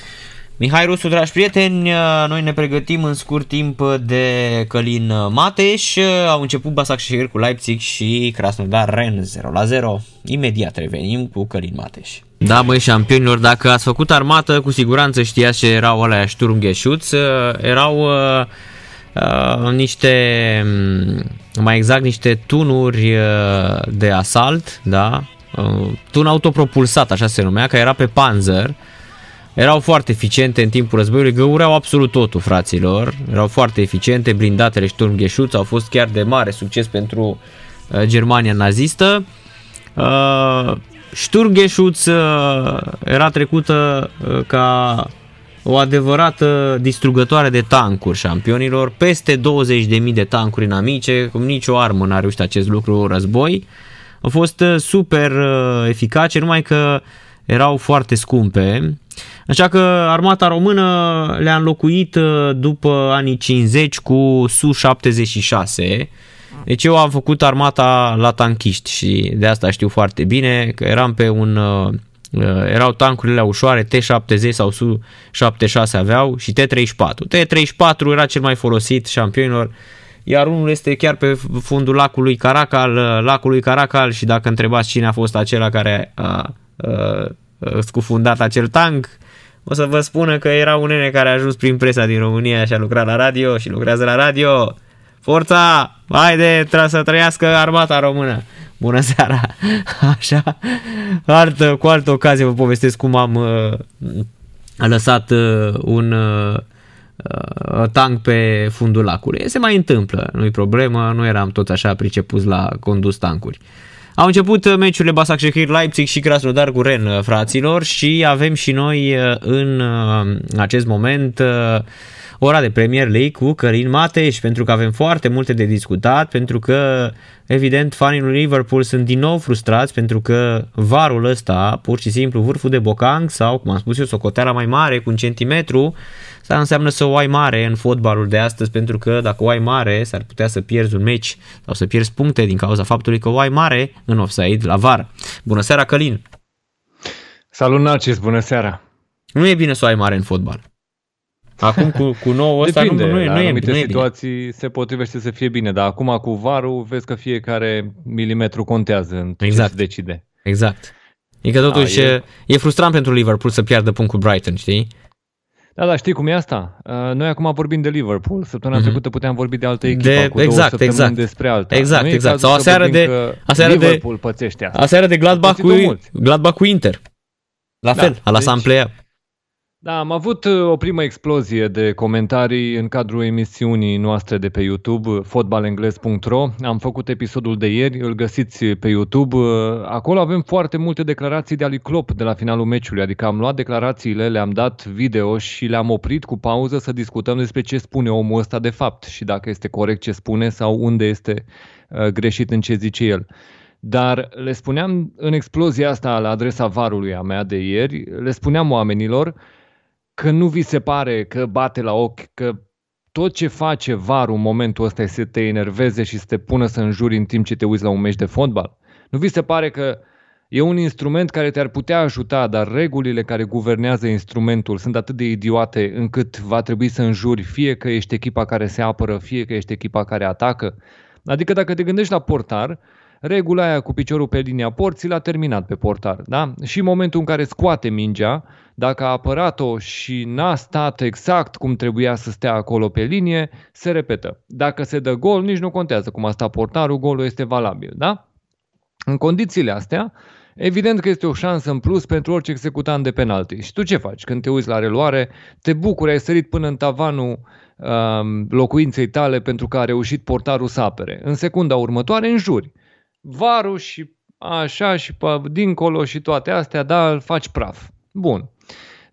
Mihai Rusu, dragi prieteni, noi ne pregătim în scurt timp de Călin Mateș. Au început Basaksehir cu Leipzig și Krasnodar Ren 0 la 0. Imediat revenim cu Călin Mateș. Da, băi, șampionilor, dacă ați făcut armată, cu siguranță știați ce erau alea Sturmgeschutz. Erau uh, uh, niște, mai exact, niște tunuri uh, de asalt, da? Uh, tun autopropulsat, așa se numea, care era pe Panzer erau foarte eficiente în timpul războiului, găureau absolut totul, fraților. Erau foarte eficiente, blindatele Sturmgeschütz au fost chiar de mare succes pentru uh, Germania nazistă. Uh, Sturmgeschütz uh, era trecută uh, ca o adevărată distrugătoare de tancuri șampionilor, peste 20.000 de tancuri inamice, cum nicio armă n-a reușit acest lucru război. Au fost uh, super uh, eficace, numai că erau foarte scumpe Așa că armata română le-a înlocuit uh, după anii 50 cu Su-76. Deci eu am făcut armata la tanchiști și de asta știu foarte bine că eram pe un uh, uh, erau tancurile ușoare, T-70 sau Su-76 aveau și T-34. T-34 era cel mai folosit șampionilor, iar unul este chiar pe fundul lacului Caracal, lacului Caracal și dacă întrebați cine a fost acela care a, a, a scufundat acel tank, o să vă spună că era un nene care a ajuns prin presa din România și a lucrat la radio și lucrează la radio. Forța! Haide, trebuie să trăiască armata română! Bună seara! Așa, altă, cu altă ocazie vă povestesc cum am uh, lăsat uh, un uh, uh, tank pe fundul lacului. Se mai întâmplă, nu-i problemă, nu eram tot așa pricepuți la condus tancuri. Uh, au început uh, meciurile Basaksehir, Leipzig și Krasnodar cu Ren, uh, fraților, și avem și noi uh, în acest moment ora de Premier League cu Cărin Mateș, pentru că avem foarte multe de discutat, pentru că, evident, fanii lui Liverpool sunt din nou frustrați, pentru că varul ăsta, pur și simplu, vârful de bocang sau, cum am spus eu, socoteala mai mare cu un centimetru, Asta înseamnă să o ai mare în fotbalul de astăzi, pentru că dacă o ai mare, s-ar putea să pierzi un meci sau să pierzi puncte din cauza faptului că o ai mare în offside la var. Bună seara, Călin! Salut, Narcis, bună seara! Nu e bine să o ai mare în fotbal. Acum cu, cu nou ăsta Depinde, nu, nu, e, nu, e, nu e situații bine. se potrivește să fie bine, dar acum cu varul vezi că fiecare milimetru contează în exact. ce se decide. Exact. E că totuși A, e... e frustrant pentru Liverpool să piardă punct cu Brighton, știi? Da, da, știi cum e asta? Uh, noi acum vorbim de Liverpool. Săptămâna mm-hmm. trecută puteam vorbi de altă echipă de, cu exact, două exact. despre alta. Exact, nu exact. Sau aseară de, aseară Liverpool de, pățește asta. Aseară de Gladbach cu, Gladbach cu Inter. La da, fel, la deci, Samplea. Da, am avut uh, o primă explozie de comentarii în cadrul emisiunii noastre de pe YouTube, fotbalengles.ro. Am făcut episodul de ieri, îl găsiți pe YouTube. Uh, acolo avem foarte multe declarații de Ali Klopp de la finalul meciului, adică am luat declarațiile, le-am dat video și le-am oprit cu pauză să discutăm despre ce spune omul ăsta de fapt și dacă este corect ce spune sau unde este uh, greșit în ce zice el. Dar le spuneam în explozia asta la adresa varului a mea de ieri, le spuneam oamenilor că nu vi se pare că bate la ochi, că tot ce face varul în momentul ăsta este să te enerveze și să te pună să înjuri în timp ce te uiți la un meci de fotbal? Nu vi se pare că e un instrument care te-ar putea ajuta, dar regulile care guvernează instrumentul sunt atât de idiote încât va trebui să înjuri fie că ești echipa care se apără, fie că ești echipa care atacă? Adică dacă te gândești la portar, regula aia cu piciorul pe linia porții l-a terminat pe portar. Da? Și în momentul în care scoate mingea, dacă a apărat-o și n-a stat exact cum trebuia să stea acolo pe linie, se repetă. Dacă se dă gol, nici nu contează cum a stat portarul, golul este valabil. Da? În condițiile astea, Evident că este o șansă în plus pentru orice executant de penalti. Și tu ce faci? Când te uiți la reluare, te bucuri, ai sărit până în tavanul um, locuinței tale pentru că a reușit portarul să apere. În secunda următoare înjuri. Varul și așa și pe dincolo și toate astea, da, îl faci praf. Bun.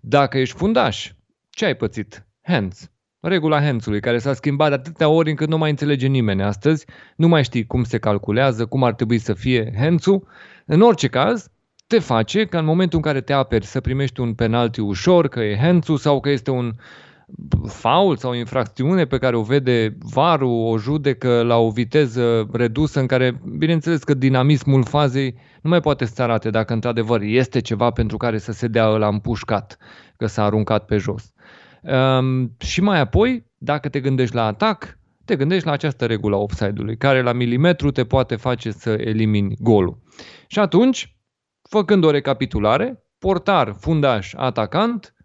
Dacă ești fundaș, ce ai pățit? Hands. Regula hands care s-a schimbat de atâtea ori încât nu mai înțelege nimeni astăzi, nu mai știi cum se calculează, cum ar trebui să fie hands În orice caz, te face ca în momentul în care te aperi să primești un penalti ușor, că e hands sau că este un faul sau infracțiune pe care o vede varul, o judecă la o viteză redusă în care, bineînțeles că dinamismul fazei nu mai poate să arate dacă într-adevăr este ceva pentru care să se dea ăla împușcat, că s-a aruncat pe jos. Um, și mai apoi, dacă te gândești la atac, te gândești la această regulă a offside-ului, care la milimetru te poate face să elimini golul. Și atunci, făcând o recapitulare, portar, fundaș, atacant,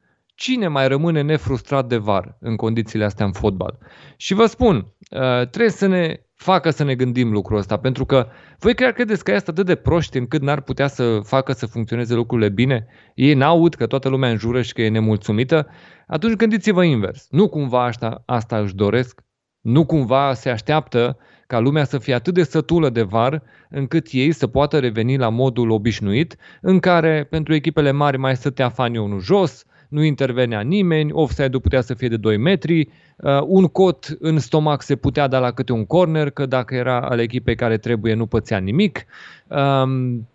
cine mai rămâne nefrustrat de var în condițiile astea în fotbal? Și vă spun, uh, trebuie să ne facă să ne gândim lucrul ăsta, pentru că voi chiar credeți că este atât de proști încât n-ar putea să facă să funcționeze lucrurile bine? Ei n-aud că toată lumea înjură și că e nemulțumită? Atunci gândiți-vă invers. Nu cumva asta, asta își doresc? Nu cumva se așteaptă ca lumea să fie atât de sătulă de var încât ei să poată reveni la modul obișnuit în care pentru echipele mari mai stătea fanionul jos, nu intervenea nimeni, offside-ul putea să fie de 2 metri, uh, un cot în stomac se putea da la câte un corner, că dacă era al echipei care trebuie nu pățea nimic. Um,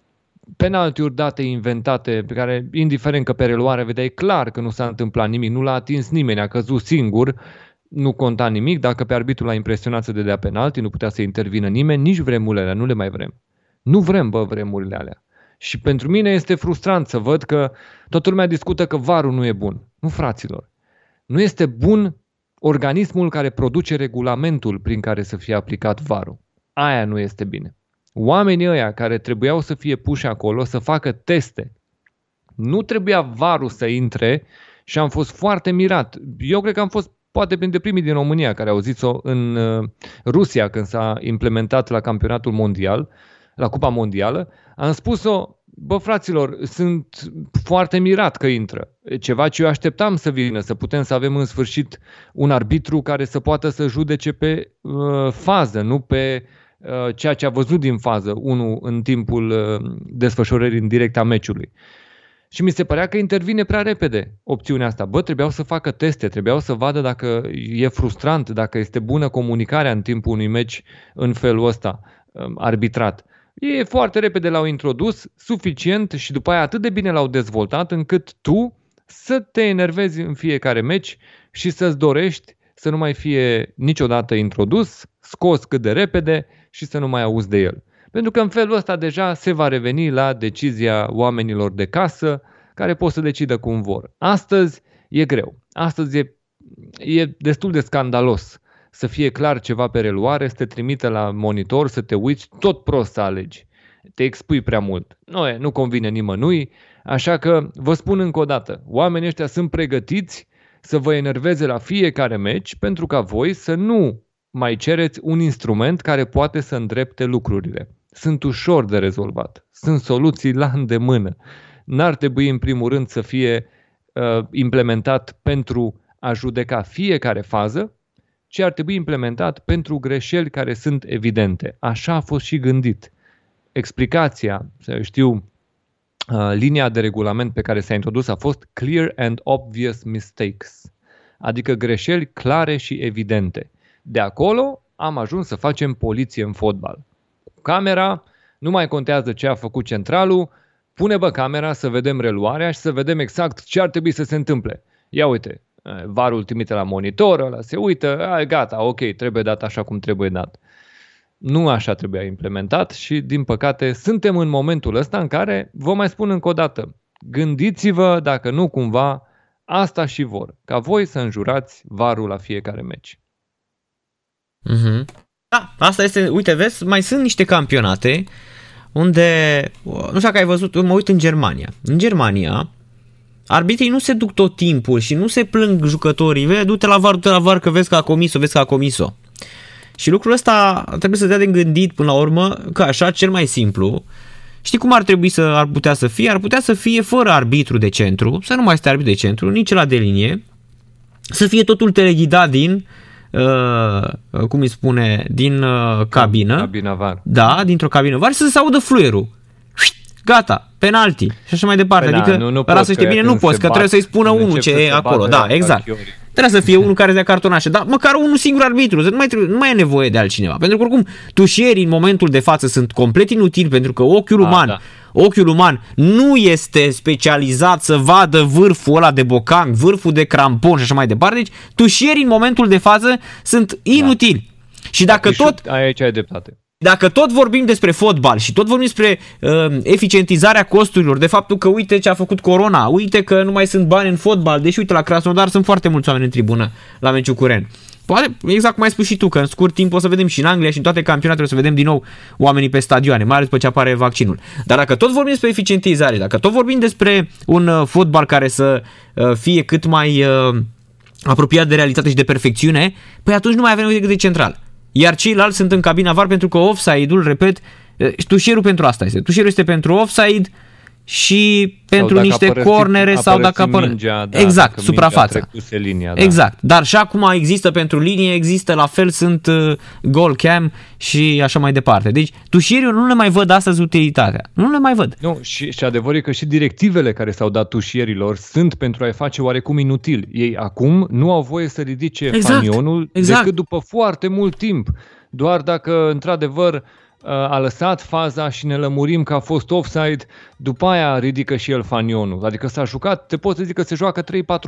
penaltiuri date inventate, pe care, indiferent că pe reluare vedeai clar că nu s-a întâmplat nimic, nu l-a atins nimeni, a căzut singur, nu conta nimic, dacă pe arbitru l-a impresionat să dea penalti, nu putea să intervină nimeni, nici vremurile alea, nu le mai vrem. Nu vrem, bă, vremurile alea. Și pentru mine este frustrant să văd că toată lumea discută că varul nu e bun. Nu, fraților. Nu este bun organismul care produce regulamentul prin care să fie aplicat varul. Aia nu este bine. Oamenii ăia care trebuiau să fie puși acolo să facă teste. Nu trebuia varul să intre și am fost foarte mirat. Eu cred că am fost poate printre primii din România care au zis-o în uh, Rusia când s-a implementat la campionatul mondial la Cupa Mondială, am spus-o, bă fraților, sunt foarte mirat că intră. Ceva ce eu așteptam să vină, să putem să avem în sfârșit un arbitru care să poată să judece pe uh, fază, nu pe uh, ceea ce a văzut din fază, unul în timpul uh, desfășurării în direct a meciului. Și mi se părea că intervine prea repede opțiunea asta. Bă, trebuiau să facă teste, trebuiau să vadă dacă e frustrant, dacă este bună comunicarea în timpul unui meci în felul ăsta um, arbitrat. Ei foarte repede l-au introdus, suficient și după aia atât de bine l-au dezvoltat încât tu să te enervezi în fiecare meci și să-ți dorești să nu mai fie niciodată introdus, scos cât de repede și să nu mai auzi de el. Pentru că în felul ăsta deja se va reveni la decizia oamenilor de casă care pot să decidă cum vor. Astăzi e greu. Astăzi e, e destul de scandalos să fie clar ceva pe reluare, să te trimită la monitor, să te uiți, tot prost să alegi. Te expui prea mult. Nu, e, nu convine nimănui, așa că vă spun încă o dată, oamenii ăștia sunt pregătiți să vă enerveze la fiecare meci pentru ca voi să nu mai cereți un instrument care poate să îndrepte lucrurile. Sunt ușor de rezolvat. Sunt soluții la îndemână. N-ar trebui în primul rând să fie uh, implementat pentru a judeca fiecare fază, ci ar trebui implementat pentru greșeli care sunt evidente. Așa a fost și gândit. Explicația, să știu, uh, linia de regulament pe care s-a introdus a fost clear and obvious mistakes, adică greșeli clare și evidente. De acolo am ajuns să facem poliție în fotbal. Camera, nu mai contează ce a făcut centralul, pune bă camera să vedem reluarea și să vedem exact ce ar trebui să se întâmple. Ia uite, Eh, varul trimite la monitor, ăla se uită, a, gata, ok, trebuie dat așa cum trebuie dat. Nu așa trebuia implementat și, din păcate, suntem în momentul ăsta în care, vă mai spun încă o dată, gândiți-vă dacă nu cumva asta și vor, ca voi să înjurați varul la fiecare meci. Mm-hmm. Da, asta este, uite, vezi, mai sunt niște campionate unde, nu știu dacă ai văzut, mă uit în Germania. În Germania, Arbitrii nu se duc tot timpul și nu se plâng jucătorii. Vei, du-te la var, du-te la var că vezi că a comis-o, vezi că a comis-o. Și lucrul ăsta trebuie să dea de gândit până la urmă că așa cel mai simplu Știi cum ar trebui să ar putea să fie? Ar putea să fie fără arbitru de centru, să nu mai stea arbitru de centru, nici la de linie, să fie totul teleghidat din uh, cum îi spune, din uh, cabină. Cabina var. Da, dintr-o cabină var și să se audă fluierul. Gata, penalti și așa mai departe. Păi da, adică, nu- nu ăla poți, să știe că bine, când nu poți, se că bat, trebuie să-i spună când unul încep ce să e se acolo. bată Da, exact. archiorii. Trebuie să fie unul care să dea cartonașe, dar măcar unul singur arbitru, să nu mai, trebuie, nu mai e nevoie de altcineva. Pentru că oricum tușierii în momentul de față sunt complet inutili pentru că ochiul A, uman, da. ochiul uman nu este specializat să vadă vârful ăla de bocang, vârful de crampon și așa mai departe. Deci tușierii în momentul de față sunt inutili. Și dacă Și tot Aici ai dreptate. Dacă tot vorbim despre fotbal și tot vorbim despre uh, eficientizarea costurilor, de faptul că uite ce a făcut Corona, uite că nu mai sunt bani în fotbal, deși uite la Krasnodar sunt foarte mulți oameni în tribună la meciul curent. Poate, exact cum ai spus și tu, că în scurt timp o să vedem și în Anglia și în toate campionatele o să vedem din nou oamenii pe stadioane, mai ales după ce apare vaccinul. Dar dacă tot vorbim despre eficientizare, dacă tot vorbim despre un uh, fotbal care să uh, fie cât mai uh, apropiat de realitate și de perfecțiune, păi atunci nu mai avem decât de central. Iar ceilalți sunt în cabina VAR pentru că offside-ul, repet, eh, tușierul pentru asta este. Tușierul este pentru offside și pentru dacă niște a părăsit- cornere a sau dacă părăsit apără... mingea, da, exact, dacă suprafața. mingea trecuse linia, da. Exact. Dar și acum există pentru linie, există la fel sunt uh, goal cam și așa mai departe. Deci tușierii nu le mai văd astăzi utilitatea. Nu le mai văd. Nu, și, și adevărul e că și directivele care s-au dat tușierilor sunt pentru a-i face oarecum inutili. Ei acum nu au voie să ridice Exact, fanionul exact. decât după foarte mult timp. Doar dacă, într-adevăr, uh, a lăsat faza și ne lămurim că a fost offside, după aia ridică și el fanionul. Adică s-a jucat, te poți să zic că se joacă 3-4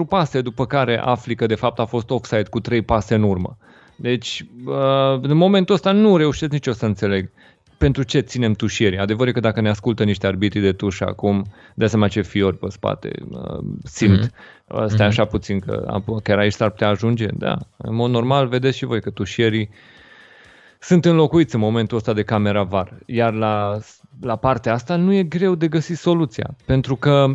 pase, după care afli că de fapt a fost offside cu 3 pase în urmă. Deci, uh, în momentul ăsta nu reușesc nici eu să înțeleg pentru ce ținem tușierii. Adevărul e că dacă ne ascultă niște arbitri de tușă acum, de seama ce fiori pe spate uh, simt. Mm-hmm. Stai așa puțin că am- chiar aici s-ar putea ajunge. Da, în mod normal vedeți și voi că tușierii sunt înlocuiți în momentul ăsta de camera VAR. Iar la, la partea asta nu e greu de găsit soluția. Pentru că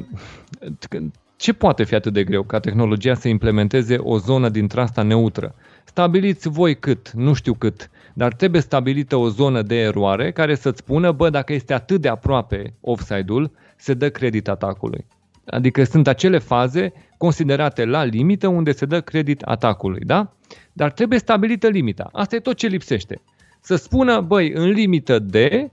ce poate fi atât de greu ca tehnologia să implementeze o zonă dintre asta neutră? Stabiliți voi cât, nu știu cât, dar trebuie stabilită o zonă de eroare care să-ți spună, bă, dacă este atât de aproape offside-ul, se dă credit atacului. Adică sunt acele faze considerate la limită unde se dă credit atacului, da? Dar trebuie stabilită limita. Asta e tot ce lipsește. Să spună, băi, în limită de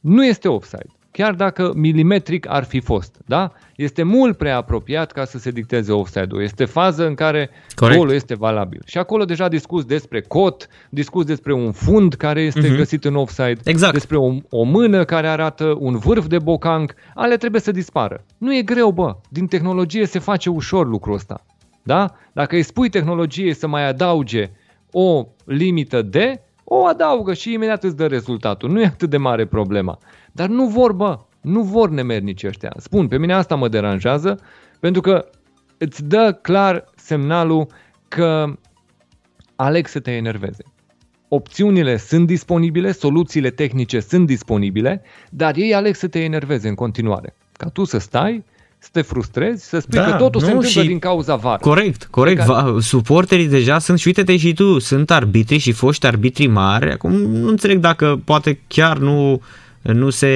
nu este offside. Chiar dacă milimetric ar fi fost, da? Este mult prea apropiat ca să se dicteze offside-ul. Este fază în care Corect. golul este valabil. Și acolo deja discuți despre cot, discuți despre un fund care este Mhm. găsit în offside, Exact. despre o, o mână care arată un vârf de bocang, ale trebuie să dispară. Nu e greu, bă. Din tehnologie se face ușor lucrul ăsta. Da? Dacă îi spui tehnologiei să mai adauge o limită de, o adaugă și imediat îți dă rezultatul. Nu e atât de mare problema. Dar nu vor, bă, nu vor nemernici ăștia. Spun, pe mine asta mă deranjează, pentru că îți dă clar semnalul că aleg să te enerveze. Opțiunile sunt disponibile, soluțiile tehnice sunt disponibile, dar ei aleg să te enerveze în continuare. Ca tu să stai, să te frustrezi, să spui Da, că totul se nu, întâmplă și- din cauza VAR. Corect, corect. Pe care- Va, suporterii deja sunt, și uite-te și tu, sunt arbitri și foști arbitri mari. Acum nu înțeleg dacă poate chiar nu, nu se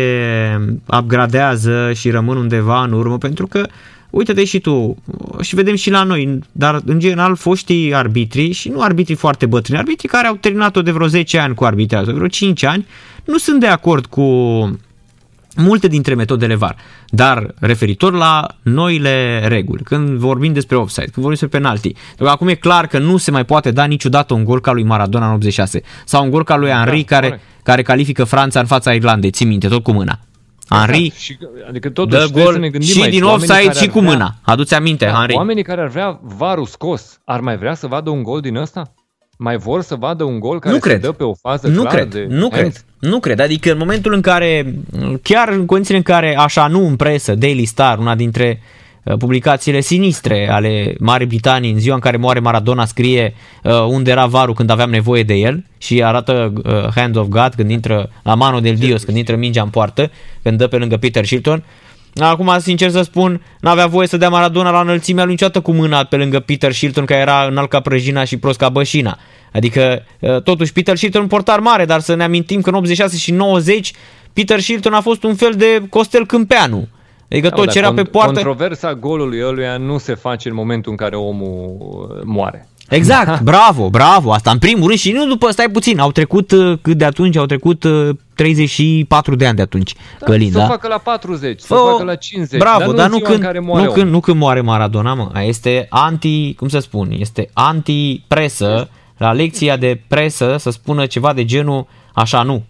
upgradează și rămân undeva în urmă, pentru că uite-te și tu, și vedem și la noi, dar în general foștii arbitri și nu arbitri foarte bătrâni, arbitri care au terminat-o de vreo 10 ani cu arbitrează, vreo 5 ani, nu sunt de acord cu multe dintre metodele VAR, dar referitor la noile reguli, când vorbim despre offside, când vorbim despre penalti, pentru că acum e clar că nu se mai poate da niciodată un gol ca lui Maradona în 86 sau un gol ca lui Henry care, corect. care califică Franța în fața Irlandei, ții minte, tot cu mâna. Henry Exact. Și, adică totuși dă trebuie să ne gol gândim și aici, din oamenii offside care și ar cu vrea- mâna. Aduți aminte, Da, Henry. Oamenii care ar vrea varul scos, ar mai vrea să vadă un gol din ăsta? Mai vor să vadă un gol care Nu se cred. dă pe o fază Nu clară cred, de nu hands? cred, nu cred. Adică în momentul în care, chiar în condițiile în care, așa nu în presă, Daily Star, una dintre uh, publicațiile sinistre ale Marii Britanii, în ziua în care moare Maradona, scrie uh, unde era varul când aveam nevoie de el și arată uh, Hand of God când intră la mano del Dios, când intră mingea în poartă, când dă pe lângă Peter Shilton. Acum, sincer să spun, n-avea voie să dea Maradona la înălțimea lui niciodată cu mâna pe lângă Peter Shilton, care era înalt ca prăjina și prost ca bășina. Adică, uh, totuși, Peter Shilton un portar mare, dar să ne amintim că în 86 și 90 Peter Shilton a fost un fel de Costel Câmpeanu. Adică tot Da, ce era cont- pe poartă... Controversa golului ăluia nu se face în momentul în care omul uh, moare. Exact, bravo, bravo, asta în primul rând și nu după, stai puțin, au trecut uh, cât de atunci, au trecut uh, 34 de ani de atunci, Călin, să da? o facă la 40, să Fă o o- facă la 50, Bravo, dar nu, dar în nu ziua când, în care moare nu, omul. când, nu când moare Maradona, mă. Aia Este anti, cum să spun, este anti-presă, la lecția de presă să spună ceva de genul, așa nu.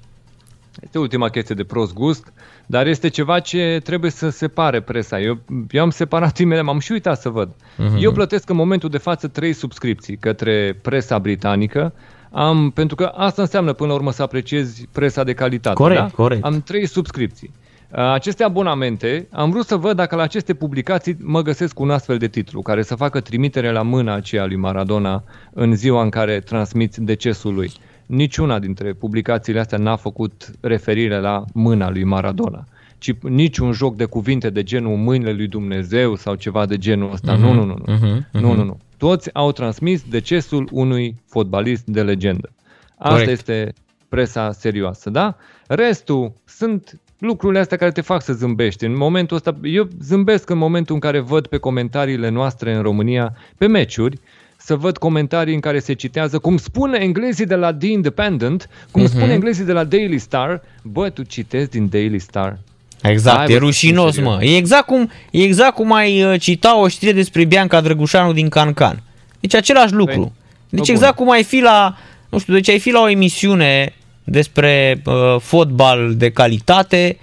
Este ultima chestie de prost gust, dar este ceva ce trebuie să separe presa. Eu, eu am separat imediat, m-am și uitat să văd. Mhm. Uh-huh. Eu plătesc în momentul de față trei subscripții către presa britanică, am, pentru că asta înseamnă până la urmă să apreciezi presa de calitate. Corect, da? corect. Am trei subscripții. Uh, Aceste abonamente, am vrut să văd dacă la aceste publicații mă găsesc un astfel de titlu, care să facă trimitere la mâna aceea lui Maradona în ziua în care transmiți decesul lui. Niciuna dintre publicațiile astea n-a făcut referire la mâna lui Maradona, ci niciun joc de cuvinte de genul mâinile lui Dumnezeu sau ceva de genul ăsta. Nu, nu, nu, nu. mhm, Nu, nu, nu. Toți au transmis decesul unui fotbalist de legendă. Asta Corect. este presa serioasă, da? Restul sunt lucrurile astea care te fac să zâmbești. În momentul ăsta, eu zâmbesc în momentul în care văd pe comentariile noastre în România, pe meciuri, să văd comentarii în care se citează, cum spune englezii de la The Independent, cum Mhm. spune englezii de la Daily Star, bă, tu citezi din Daily Star. Exact, Hai, e bă, rușinos, serios. mă. E exact cum, e exact cum ai uh, cita o știre despre Bianca Drăgușanu din Cancan. Deci același lucru. Păi, Deci bă, exact cum ai fi la, nu știu, deci ai fi la o emisiune despre uh, fotbal de calitate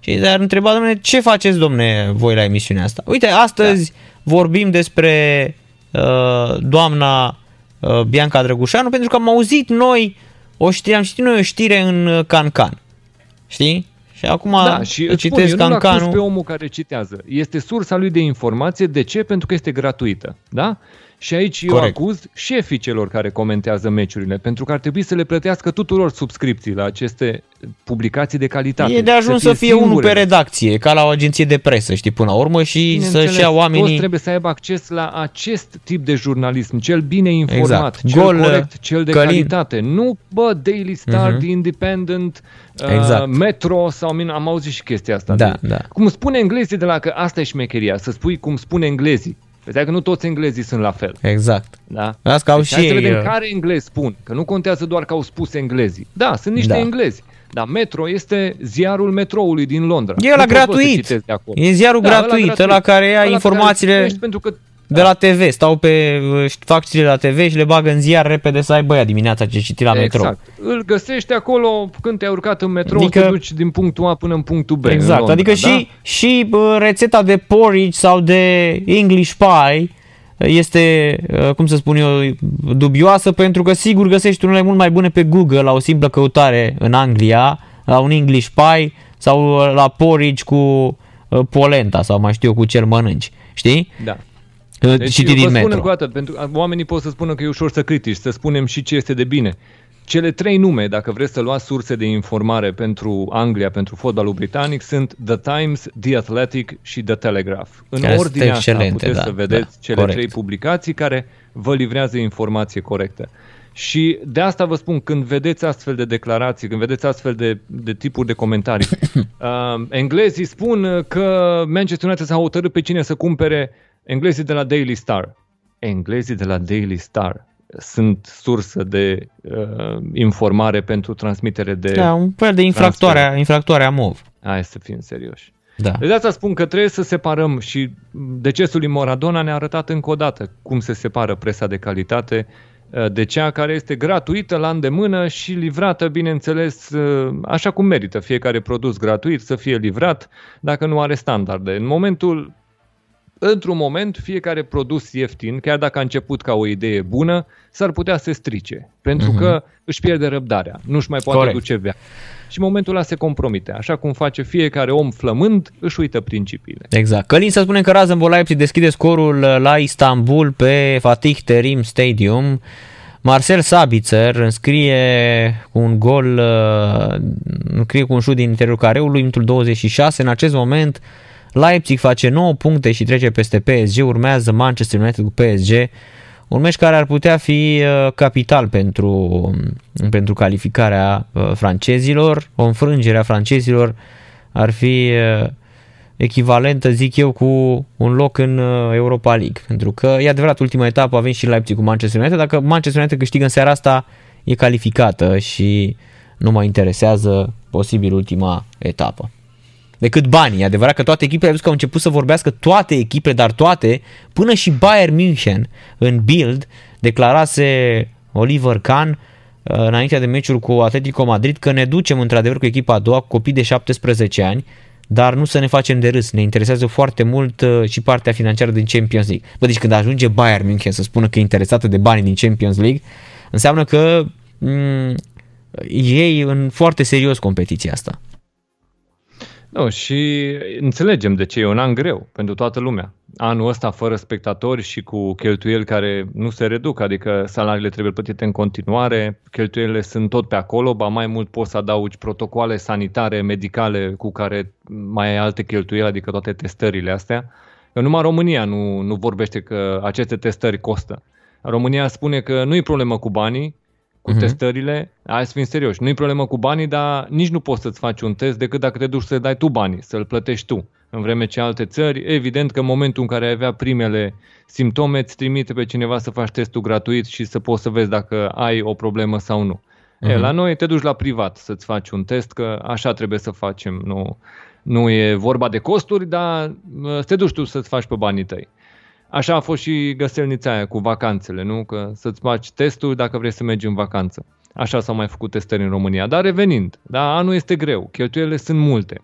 și te-ar întreba, domne, ce faceți, domne, voi la emisiunea asta? Uite, astăzi da. vorbim despre uh, doamna uh, Bianca Drăgușanu pentru că am auzit noi o știre, am citit noi o știre în uh, Cancan. Știi? Și acum Da, și îți spun, citesc eu nu-l acuz Cancanul. pe omul care citează. Este sursa lui de informație. De ce? Pentru că este gratuită. Da? Și aici eu Corect. acuz șefii celor care comentează meciurile, pentru că ar trebui să le plătească tuturor subscripții la aceste publicații de calitate. E de ajuns să fie, unul pe singurele. redacție, ca la o agenție de presă, știi, până la urmă și Bineînțeles, să-și ia Toți oamenii... trebuie să aibă acces la acest tip de jurnalism, cel bine informat, Exact. cel Gol, corect, cel de Călin. calitate. Nu, bă, Daily Star, Mhm. The Independent, uh, Exact. Metro sau mine, am auzit și chestia asta. Da, de, da. Cum spune englezii de la că asta e șmecheria, să spui cum spune englezii. Vedea că nu toți englezii sunt la fel. Exact. Da? Las că au Deci și hai să ei, vedem uh, care englezi spun, că nu contează doar că au spus englezii. Da, sunt niște Da. englezi. Dar Metro este ziarul metroului din Londra. E la Nu poți, bă, să gratuit. citezi de acolo. E ziarul Da, ăla gratuit, ăla care ia Ăla pe care informațiile- îl citești Pentru că de la TV, stau pe, uh, fac știri la TV și le bagă în ziar repede să aibă ea dimineața ce citi la metro. Exact. Îl găsești acolo când te-ai urcat în metrou, Adică- adică, te duci din punctul A până în punctul B. în Exact, Londra, adică da? și, și bă, rețeta de porridge sau de English pie este, uh, cum să spun eu, dubioasă pentru că sigur găsești unele mult mai bune pe Google la o simplă căutare în Anglia, la un English pie sau uh, la porridge cu uh, polenta sau mai știu eu cu ce mănânci, știi? Da. Deci, Deci Citit eu vă din spun metro. încă o dată, pentru că oamenii pot să spună că e ușor să critici, să spunem și ce este de bine. Cele trei nume, dacă vreți să luați surse de informare pentru Anglia, pentru fotbalul britanic, sunt The Times, The Athletic și The Telegraph. În Care sunt ordinea asta excelente, puteți da, să vedeți da, cele corect. trei publicații care vă livrează informație corectă. Și de asta vă spun, când vedeți astfel de declarații, când vedeți astfel de, de tipuri de comentarii, uh, englezii spun că Manchester United s-a hotărât pe cine să cumpere englezii de la Daily Star. Englezii de la Daily Star sunt sursă de uh, informare pentru transmitere de... Da, un fel de infractoare, infractoare a MOV. Hai să fim serioși. Da. De asta spun că trebuie să separăm și decesul lui Maradona ne-a arătat încă o dată cum se separă presa de calitate uh, de cea care este gratuită la îndemână și livrată, bineînțeles, uh, așa cum merită fiecare produs gratuit să fie livrat dacă nu are standarde. În momentul într-un moment, fiecare produs ieftin, chiar dacă a început ca o idee bună, s-ar putea să se strice, pentru că își pierde răbdarea, nu-și mai poate Corect. duce vea. Și în momentul ăla se compromite. Așa cum face fiecare om flămând, își uită principiile. Exact. Călin să spune că Rasenball Leipzig deschide scorul uh, la Istanbul pe Fatih Terim Stadium. Marcel Sabitzer înscrie cu un gol, uh, înscrie cu un șut din interiorul careului, minutul 26. În acest moment Leipzig face 9 puncte și trece peste PSG, urmează Manchester United cu PSG, un meci care ar putea fi uh, capital pentru, pentru calificarea uh, francezilor, o înfrângere a francezilor ar fi uh, echivalentă, zic eu, cu un loc în Europa League. Pentru că, e adevărat, ultima etapă avem și Leipzig cu Manchester United, dacă Manchester United câștigă în seara asta, e calificată și nu mă interesează posibil ultima etapă decât banii. E adevărat că toate echipele, că au început să vorbească toate echipele, dar toate, până și Bayern München în Bild declarase Oliver Kahn uh, înainte de meciul cu Atletico Madrid că ne ducem într-adevăr cu echipa a doua, cu copii de 17 ani, dar nu să ne facem de râs. Ne interesează foarte mult uh, și partea financiară din Champions League. Bă, deci când ajunge Bayern München să spună că e interesată de banii din Champions League, înseamnă că mm, ei în foarte serios competiția asta. Nu, și înțelegem de ce e un an greu pentru toată lumea. Anul ăsta fără spectatori și cu cheltuieli care nu se reduc, adică salariile trebuie plătite în continuare, cheltuielile sunt tot pe acolo, ba mai mult poți să adaugi protocoale sanitare, medicale cu care mai ai alte cheltuieli, adică toate testările astea. Că numai România nu, nu vorbește că aceste testări costă. România spune că nu e problemă cu banii, cu uh-huh. testările, hai să fim serioși, nu-i problemă cu banii, dar nici nu poți să-ți faci un test decât dacă te duci să dai tu banii, să-l plătești tu. În vreme ce alte țări, evident că în momentul în care ai avea primele simptome, îți trimite pe cineva să faci testul gratuit și să poți să vezi dacă ai o problemă sau nu. Uh-huh. E, mhm. la noi te duci la privat să-ți faci un test, că așa trebuie să facem. Nu, nu e vorba de costuri, dar te duci tu să-ți faci pe banii tăi. Așa a fost și găselnița aia cu vacanțele, nu? Că să-ți faci testul dacă vrei să mergi în vacanță. Așa s-au mai făcut testări în România. Dar revenind, da, anul este greu, cheltuielile sunt multe.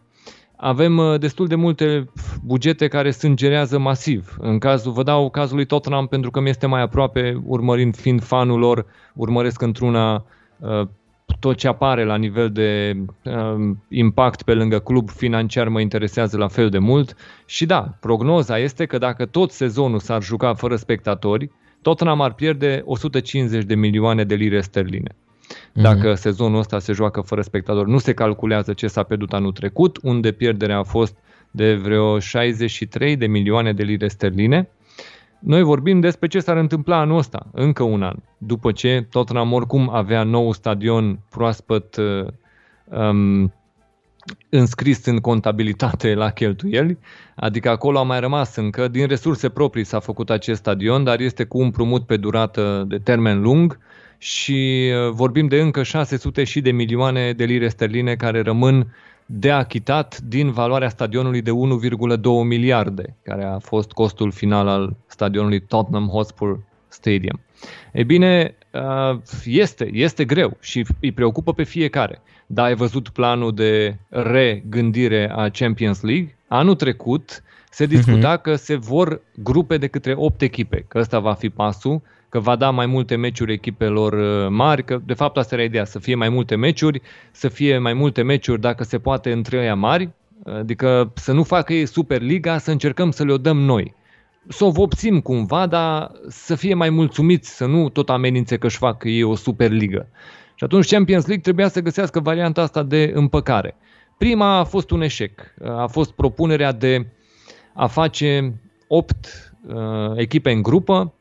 Avem uh, destul de multe bugete care sângerează masiv. În cazul, vă dau cazul lui Tottenham pentru că mi este mai aproape, urmărind fiind fanul lor, urmăresc într-una uh, tot ce apare la nivel de uh, impact pe lângă club financiar mă interesează la fel de mult și da, prognoza este că dacă tot sezonul s-ar juca fără spectatori, Tottenham ar pierde 150 de milioane de lire sterline. Mhm. Dacă mm-hmm. sezonul ăsta se joacă fără spectatori, nu se calculează ce s-a pierdut anul trecut, unde pierderea a fost de vreo 63 de milioane de lire sterline. Noi vorbim despre ce s-ar întâmpla anul ăsta, încă un an, după ce Tottenham oricum avea nou stadion proaspăt uh, um, înscris în contabilitate la cheltuieli, adică acolo a mai rămas încă, din resurse proprii s-a făcut acest stadion, dar este cu un prumut pe durată de termen lung și uh, vorbim de încă 600 și de milioane de lire sterline care rămân de achitat din valoarea stadionului de 1,2 miliarde, care a fost costul final al stadionului Tottenham Hotspur Stadium. E bine, uh, este, este greu și îi preocupă pe fiecare. Da, ai văzut planul de regândire a Champions League? Anul trecut se discuta uh-huh. că se vor grupe de către 8 echipe, că ăsta va fi pasul că va da mai multe meciuri echipelor uh, mari, că de fapt asta era ideea, să fie mai multe meciuri, să fie mai multe meciuri dacă se poate între ăia mari, adică să nu facă ei Superliga, să încercăm să le-o dăm noi. Să o vopsim cumva, dar să fie mai mulțumiți, să nu tot amenințe că își fac ei o Superligă. Și atunci Champions League trebuia să găsească varianta asta de împăcare. Prima a fost un eșec. A fost propunerea de a face 8 uh, echipe în grupă,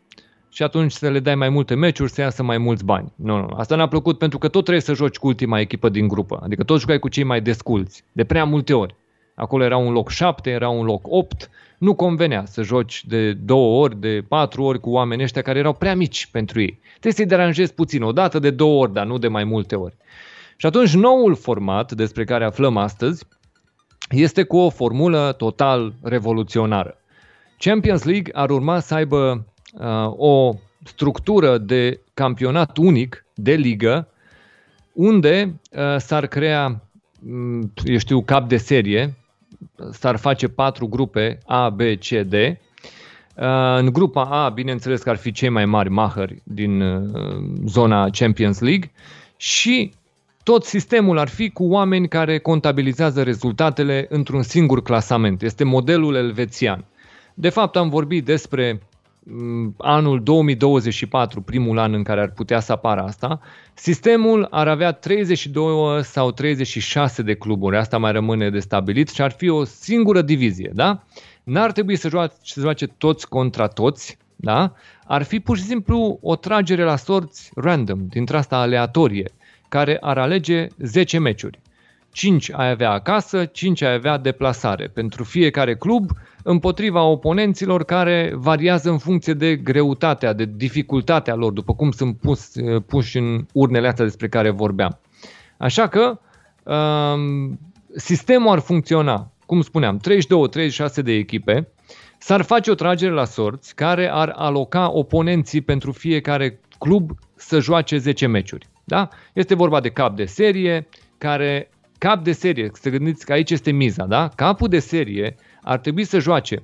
și atunci să le dai mai multe meciuri, să iasă mai mulți bani. Nu, nu, asta ne-a plăcut pentru că tot trebuie să joci cu ultima echipă din grupă, adică tot jucai cu cei mai desculți, de prea multe ori. Acolo era un loc 7, era un loc 8, nu convenea să joci de două ori, de patru ori cu oameni ăștia care erau prea mici pentru ei. Trebuie să-i deranjezi puțin, o dată de două ori, dar nu de mai multe ori. Și atunci noul format despre care aflăm astăzi este cu o formulă total revoluționară. Champions League ar urma să aibă Uh, o structură de campionat unic de ligă unde uh, s-ar crea, mm, eu știu, cap de serie, s-ar face patru grupe A, B, C, D. Uh, în grupa A, bineînțeles că ar fi cei mai mari mahări din zona Champions League și tot sistemul ar fi cu oameni care contabilizează rezultatele într-un singur clasament. Este modelul elvețian. De fapt, am vorbit despre Mm, anul 2024, primul an în care ar putea să apară asta, sistemul ar avea 32 sau 36 de cluburi, asta mai rămâne de stabilit și ar fi o singură divizie, da? N-ar trebui să joace, să joace toți contra toți, da? ar fi pur și simplu o tragere la sorți random, dintre asta aleatorie, care ar alege 10 meciuri. 5 ai avea acasă, 5 ai avea deplasare pentru fiecare club împotriva oponenților care variază în funcție de greutatea, de dificultatea lor, după cum sunt pus, puși în urnele astea despre care vorbeam. Așa că um, sistemul ar funcționa, cum spuneam, 32-36 de echipe, s-ar face o tragere la sorți care ar aloca oponenții pentru fiecare club să joace 10 meciuri. Da? Este vorba de cap de serie, care cap de serie, să gândiți că aici este miza, da? Capul de serie ar trebui să joace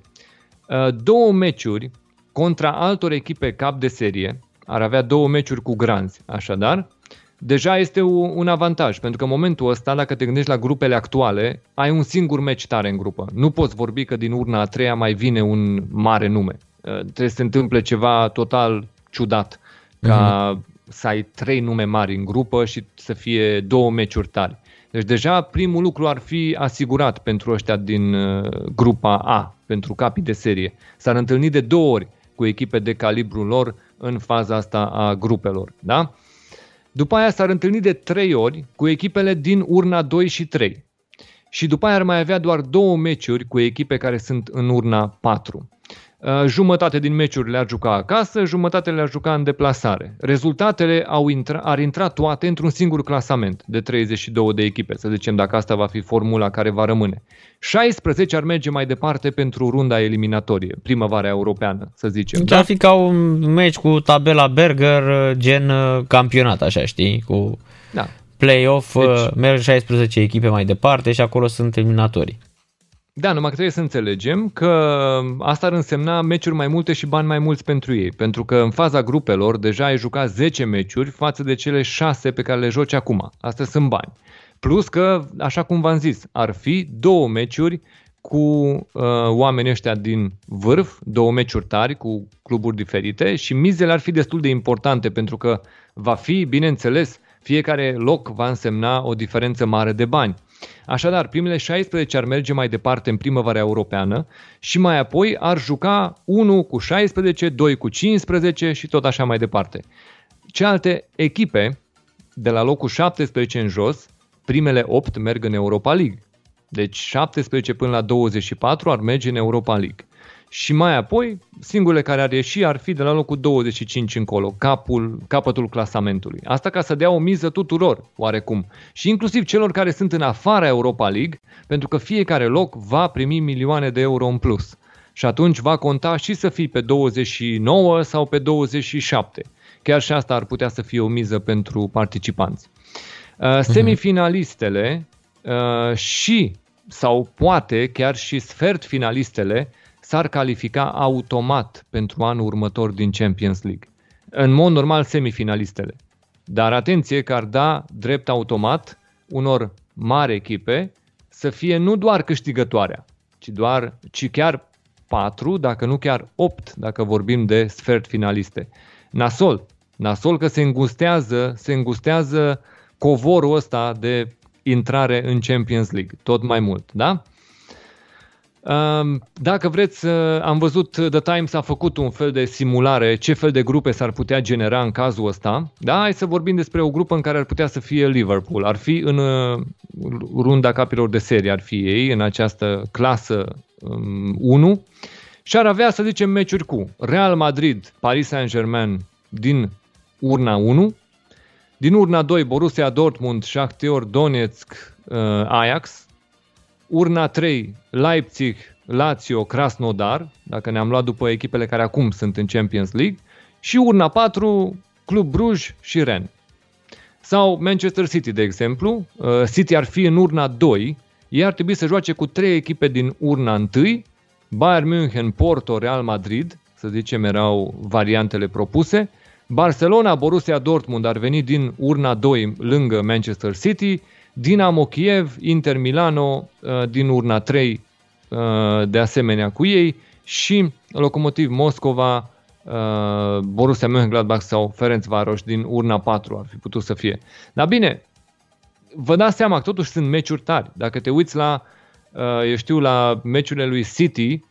uh, două meciuri contra altor echipe cap de serie, ar avea două meciuri cu granzi, așadar, deja este un avantaj, pentru că în momentul ăsta, dacă te gândești la grupele actuale, ai un singur meci tare în grupă. Nu poți vorbi că din urna a treia mai vine un mare nume. Uh, trebuie să se întâmple ceva total ciudat, ca uh-huh. să ai trei nume mari în grupă și să fie două meciuri tari. Deci deja primul lucru ar fi asigurat pentru ăștia din uh, grupa A, pentru capii de serie. S-ar întâlni de două ori cu echipe de calibrul lor în faza asta a grupelor. Da? După aia s-ar întâlni de trei ori cu echipele din urna 2 și 3. Și după aia ar mai avea doar două meciuri cu echipe care sunt în urna 4. Uh, jumătate din meciuri le-ar juca acasă, jumătate le-ar juca în deplasare. Rezultatele au intra, ar intra toate într-un singur clasament de 32 de echipe, să zicem dacă asta va fi formula care va rămâne. 16 ar merge mai departe pentru runda eliminatorie, primăvara europeană, să zicem. Deci da? ar fi ca un meci cu tabela Berger, uh, gen uh, campionat, așa știi, cu da. play-off, deci, merg 16 echipe mai departe și acolo sunt eliminatorii. Da, numai că trebuie să înțelegem că asta ar însemna meciuri mai multe și bani mai mulți pentru ei, pentru că în faza grupelor deja ai jucat 10 meciuri față de cele 6 pe care le joci acum. Astea sunt bani. Plus că, așa cum v-am zis, ar fi două meciuri cu uh, oamenii ăștia din vârf, două meciuri tari cu cluburi diferite și mizele ar fi destul de importante pentru că va fi, bineînțeles, fiecare loc va însemna o diferență mare de bani. Așadar, primele 16 ar merge mai departe în primăvara europeană și mai apoi ar juca 1 cu 16, 2 cu 15 și tot așa mai departe. Cealaltă echipe, de la locul 17 în jos, primele 8 merg în Europa League. Deci 17 până la 24 ar merge în Europa League și mai apoi singurele care ar ieși ar fi de la locul 25 încolo, capul, capătul clasamentului. Asta ca să dea o miză tuturor, oarecum. Și inclusiv celor care sunt în afara Europa League, pentru că fiecare loc va primi milioane de euro în plus. Și atunci va conta și să fii pe 29 sau pe 27. Chiar și asta ar putea să fie o miză pentru participanți. Uh, mhm. Semifinalistele uh, și sau poate chiar și sfert finalistele s-ar califica automat pentru anul următor din Champions League. În mod normal semifinalistele. Dar atenție că ar da drept automat unor mari echipe să fie nu doar câștigătoarea, ci, doar, ci chiar 4, dacă nu chiar 8, dacă vorbim de sfert finaliste. Nasol, nasol că se îngustează, se îngustează covorul ăsta de intrare în Champions League, tot mai mult, da? Dacă vreți, am văzut The Times a făcut un fel de simulare ce fel de grupe s-ar putea genera în cazul ăsta. Da, hai să vorbim despre o grupă în care ar putea să fie Liverpool. Ar fi în uh, runda capilor de serie, ar fi ei în această clasă 1 um, și ar avea, să zicem, meciuri cu Real Madrid, Paris Saint-Germain din urna 1, din urna 2 Borussia Dortmund, Shakhtar Donetsk, uh, Ajax, Urna 3, Leipzig, Lazio, Krasnodar, dacă ne-am luat după echipele care acum sunt în Champions League, și urna 4, Club Bruj și Ren. Sau Manchester City, de exemplu. Uh, City ar fi în urna 2, ei ar trebui să joace cu trei echipe din urna 1, Bayern München, Porto, Real Madrid, să zicem erau variantele propuse, Barcelona, Borussia Dortmund ar veni din urna 2 lângă Manchester City, Dinamo Kiev, Inter Milano uh, din urna 3 uh, de asemenea cu ei și Locomotiv Moscova, uh, Borussia Mönchengladbach sau Ferencvaros din urna 4 ar fi putut să fie. Dar bine, vă dați seama că totuși sunt meciuri tari. Dacă te uiți la, eu știu, la meciurile lui City,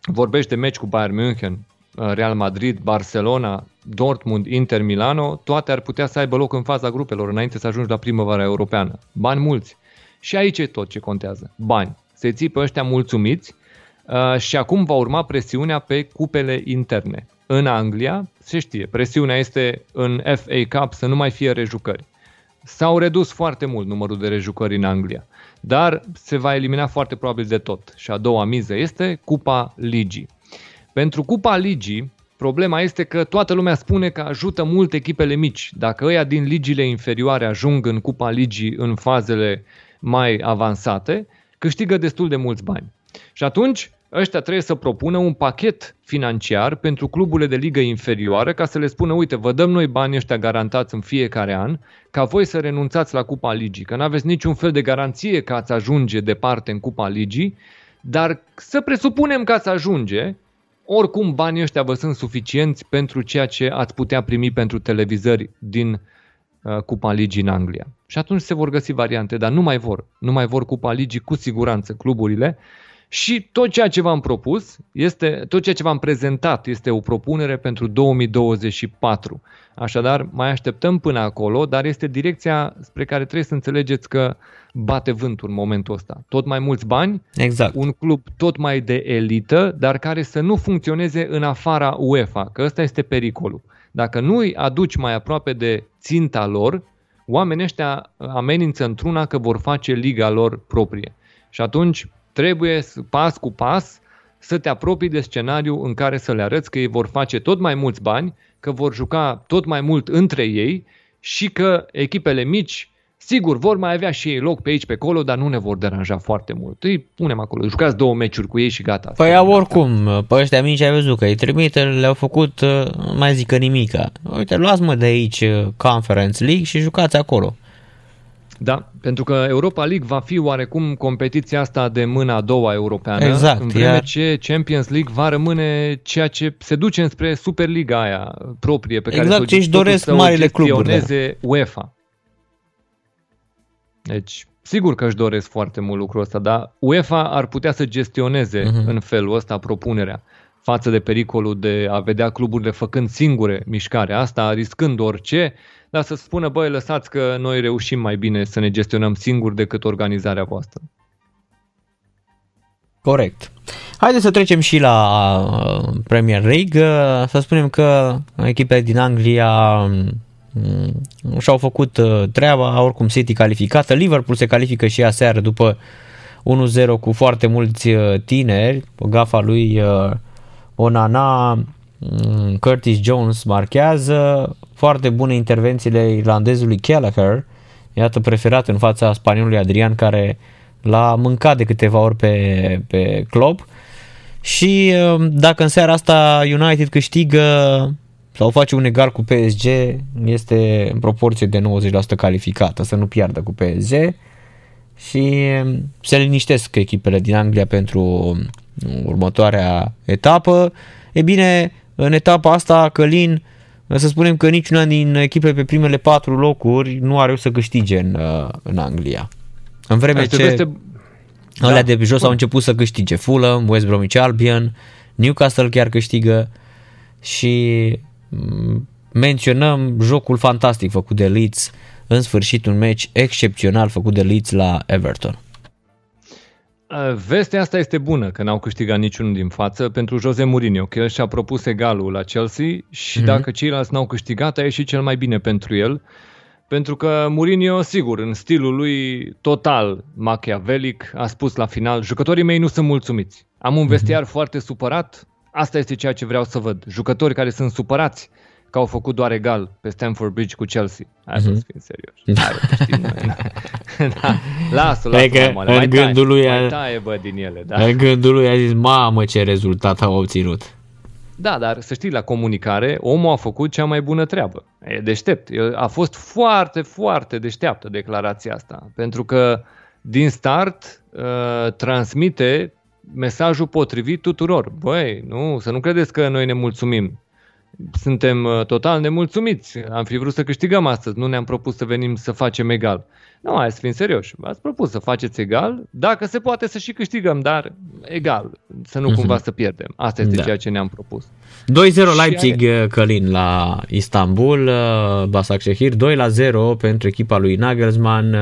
vorbește meci cu Bayern München, uh, Real Madrid, Barcelona, Dortmund, Inter, Milano, toate ar putea să aibă loc în faza grupelor înainte să ajungi la primăvara europeană. Bani mulți. Și aici e tot ce contează. Bani. Se ții pe ăștia mulțumiți uh, și acum va urma presiunea pe cupele interne. În Anglia, se știe, presiunea este în FA Cup să nu mai fie rejucări. S-au redus foarte mult numărul de rejucări în Anglia, dar se va elimina foarte probabil de tot. Și a doua miză este Cupa Ligii. Pentru Cupa Ligii, problema este că toată lumea spune că ajută mult echipele mici. Dacă ăia din ligiile inferioare ajung în Cupa Ligii în fazele mai avansate, câștigă destul de mulți bani. Și atunci, ăștia trebuie să propună un pachet financiar pentru cluburile de ligă inferioară ca să le spună, uite, vă dăm noi bani ăștia garantați în fiecare an, ca voi să renunțați la Cupa Ligii, că nu aveți niciun fel de garanție că ați ajunge departe în Cupa Ligii, dar să presupunem că ați ajunge, oricum banii ăștia vă sunt suficienți pentru ceea ce ați putea primi pentru televizări din uh, Cupa Ligii în Anglia. Și atunci se vor găsi variante, dar nu mai vor. Nu mai vor Cupa Ligii cu siguranță cluburile și tot ceea ce v-am propus, este, tot ceea ce v-am prezentat este o propunere pentru 2024. Așadar, mai așteptăm până acolo, dar este direcția spre care trebuie să înțelegeți că bate vântul în momentul ăsta. Tot mai mulți bani, Exact. un club tot mai de elită, dar care să nu funcționeze în afara UEFA, că ăsta este pericolul. Dacă nu îi aduci mai aproape de ținta lor, oamenii ăștia amenință într-una că vor face liga lor proprie. Și atunci trebuie pas cu pas să te apropii de scenariu în care să le arăți că ei vor face tot mai mulți bani, că vor juca tot mai mult între ei și că echipele mici Sigur, vor mai avea și ei loc pe aici, pe acolo, dar nu ne vor deranja foarte mult. Îi punem acolo, jucați două meciuri cu ei și gata. Păi au oricum, pe ăștia mici ai văzut că îi trimite, le-au făcut, uh, nu mai zică nimica. Uite, luați mă de aici uh, Conference League și jucați acolo. Da, pentru că Europa League va fi oarecum competiția asta de mâna a doua europeană, Exact, în vreme iar- ce Champions League va rămâne ceea ce se duce înspre Superliga aia proprie pe care Exact să- ce își totul doresc să o marile cluburi, da. gestioneze UEFA. Deci, sigur că își doresc foarte mult lucrul ăsta, dar UEFA ar putea să gestioneze Mhm. în felul ăsta propunerea față de pericolul de a vedea cluburile făcând singure mișcarea asta, riscând orice, dar să spună, băi, lăsați că noi reușim mai bine să ne gestionăm singuri decât organizarea voastră. Corect. Haideți să trecem și la uh, Premier League. Uh, Să spunem că echipele din Anglia um, și-au făcut uh, treaba, oricum City calificată. Liverpool se califică și aseară după 1-0 cu foarte mulți uh, tineri. Pe gafa lui uh, Onana, um, Curtis Jones marchează. Foarte bune intervențiile irlandezului Gallagher. Iată preferat în fața spaniolului Adrian care l-a mâncat de câteva ori pe, pe Klopp. Și uh, dacă în seara asta United câștigă sau face un egal cu PSG, este în proporție de 90% calificată, să nu piardă cu PSG și um, se liniștesc echipele din Anglia pentru um, următoarea etapă. E bine, în etapa asta, Călin, să spunem că niciuna din echipele pe primele patru locuri nu are să câștige în, uh, în Anglia. În vreme Asta ce este- alea Da. de jos au început să câștige Fulham, West Bromwich Albion, Newcastle chiar câștigă și mm, menționăm jocul fantastic făcut de Leeds, în sfârșit un meci excepțional făcut de Leeds la Everton. Uh, Vestea asta este bună, că n-au câștigat niciunul din față pentru Jose Mourinho, că el și-a propus egalul la Chelsea și Mhm. dacă ceilalți n-au câștigat, a ieșit cel mai bine pentru el. Pentru că Mourinho, sigur, în stilul lui total machiavelic, a spus la final, jucătorii mei nu sunt mulțumiți. Am un vestiar foarte supărat, asta este ceea ce vreau să văd. Jucători care sunt supărați că au făcut doar egal pe Stamford Bridge cu Chelsea. Hai să fim serios. Hai, bă, știm noi, da. Lasă, lasă, Adică, mai, mai, în mai gândul lui taie, a- mai taie, bă, din ele, da. În gândul lui a zis, mamă ce rezultat au obținut. Da, dar să știi, la comunicare, omul a făcut cea mai bună treabă. E deștept. El a fost foarte, foarte deșteaptă declarația asta. Pentru că din start uh, transmite mesajul potrivit tuturor. Băi, nu, să nu credeți că noi ne mulțumim. suntem uh, total nemulțumiți. Am fi vrut să câștigăm astăzi, nu ne-am propus să venim să facem egal. Nu, hai să fim serioși. Ați propus să faceți egal, dacă se poate să și câștigăm, dar egal, să nu uh-huh. cumva să pierdem. Asta este da. ceea ce ne-am propus. 2-0 Leipzig, are... Călin, la Istanbul, uh, Basak Shehir, 2-0 pentru echipa lui Nagelsmann.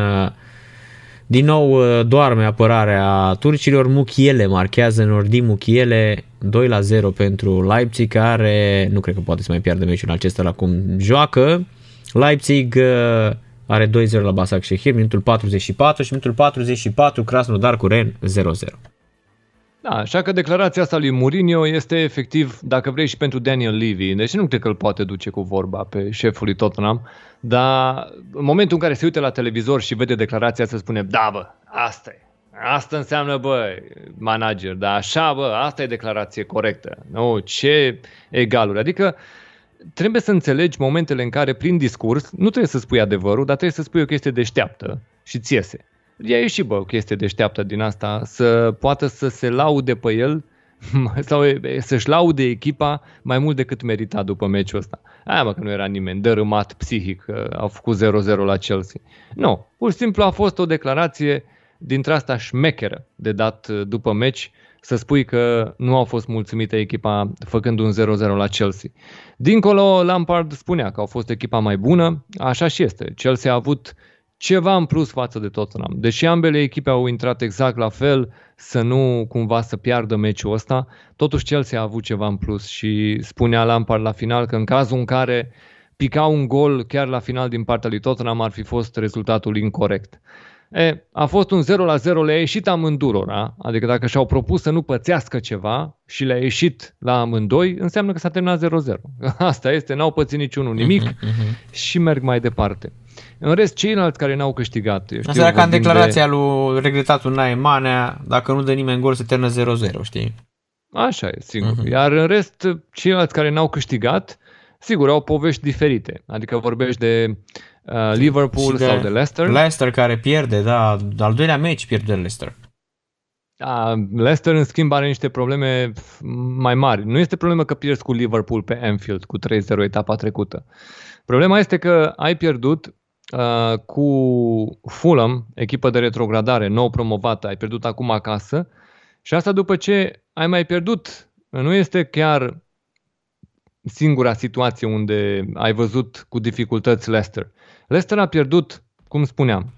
Uh, din nou uh, doarme apărarea turcilor, Muchiele marchează Nordi Muchiele 2 la 0 pentru Leipzig, care nu cred că poate să mai piardă meciul acesta la cum joacă. Leipzig are 2-0 la Basak Shehir, minutul 44 și minutul 44 Krasnodar cu Ren 0-0. Da, așa că declarația asta lui Mourinho este efectiv, dacă vrei, și pentru Daniel Levy. Deci nu cred că îl poate duce cu vorba pe șeful lui Tottenham, dar în momentul în care se uită la televizor și vede declarația asta, spune, da bă, asta e. Asta înseamnă, bă, manager, dar așa, bă, asta e declarație corectă. Nu, ce egaluri. Adică trebuie să înțelegi momentele în care, prin discurs, nu trebuie să spui adevărul, dar trebuie să spui o chestie deșteaptă și ți iese i-a ieșit, bă, o chestie deșteaptă din asta, să poată să se laude pe el sau să-și laude echipa mai mult decât merita după meciul ăsta. Aia mă că nu era nimeni dărâmat psihic, au făcut 0-0 la Chelsea. Nu, pur și simplu a fost o declarație dintre asta șmecheră de dat după meci să spui că nu au fost mulțumită echipa făcând un 0-0 la Chelsea. Dincolo, Lampard spunea că au fost echipa mai bună, așa și este. Chelsea a avut ceva în plus față de Tottenham. Deși ambele echipe au intrat exact la fel, să nu cumva să piardă meciul ăsta, totuși Chelsea a avut ceva în plus și spunea Lampard la final că în cazul în care pica un gol chiar la final din partea lui Tottenham ar fi fost rezultatul incorrect. E, a fost un 0 la 0, le-a ieșit amândurora, adică dacă și-au propus să nu pățească ceva și le-a ieșit la amândoi, înseamnă că s-a terminat 0-0. Asta este, n-au pățit niciunul nimic uh-huh, uh-huh. și merg mai departe. În rest, ceilalți care n-au câștigat. Eu știu, Asta era ca în declarația de... lui regretatul Nae Manea, dacă nu dă nimeni gol, se termină 0-0, știi? Așa e, sigur. Uh-huh. Iar în rest, ceilalți care n-au câștigat, sigur, au povești diferite. Adică vorbești de uh, Liverpool de sau de Leicester. Leicester care pierde, da, al doilea meci pierde Leicester. Da, Leicester, în schimb, are niște probleme mai mari. Nu este problemă că pierzi cu Liverpool pe Anfield cu 3-0 etapa trecută. Problema este că ai pierdut uh, cu Fulham, echipă de retrogradare, nou promovată, ai pierdut acum acasă și asta după ce ai mai pierdut. Nu este chiar singura situație unde ai văzut cu dificultăți Leicester. Leicester a pierdut, cum spuneam,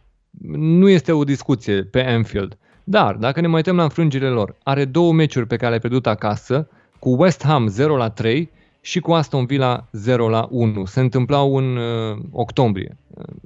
nu este o discuție pe Anfield, dar dacă ne mai uităm la înfrângerile lor, are două meciuri pe care le-a pierdut acasă, cu West Ham 0 la 3 și cu Aston Villa 0 la 1. Se întâmplau în uh, octombrie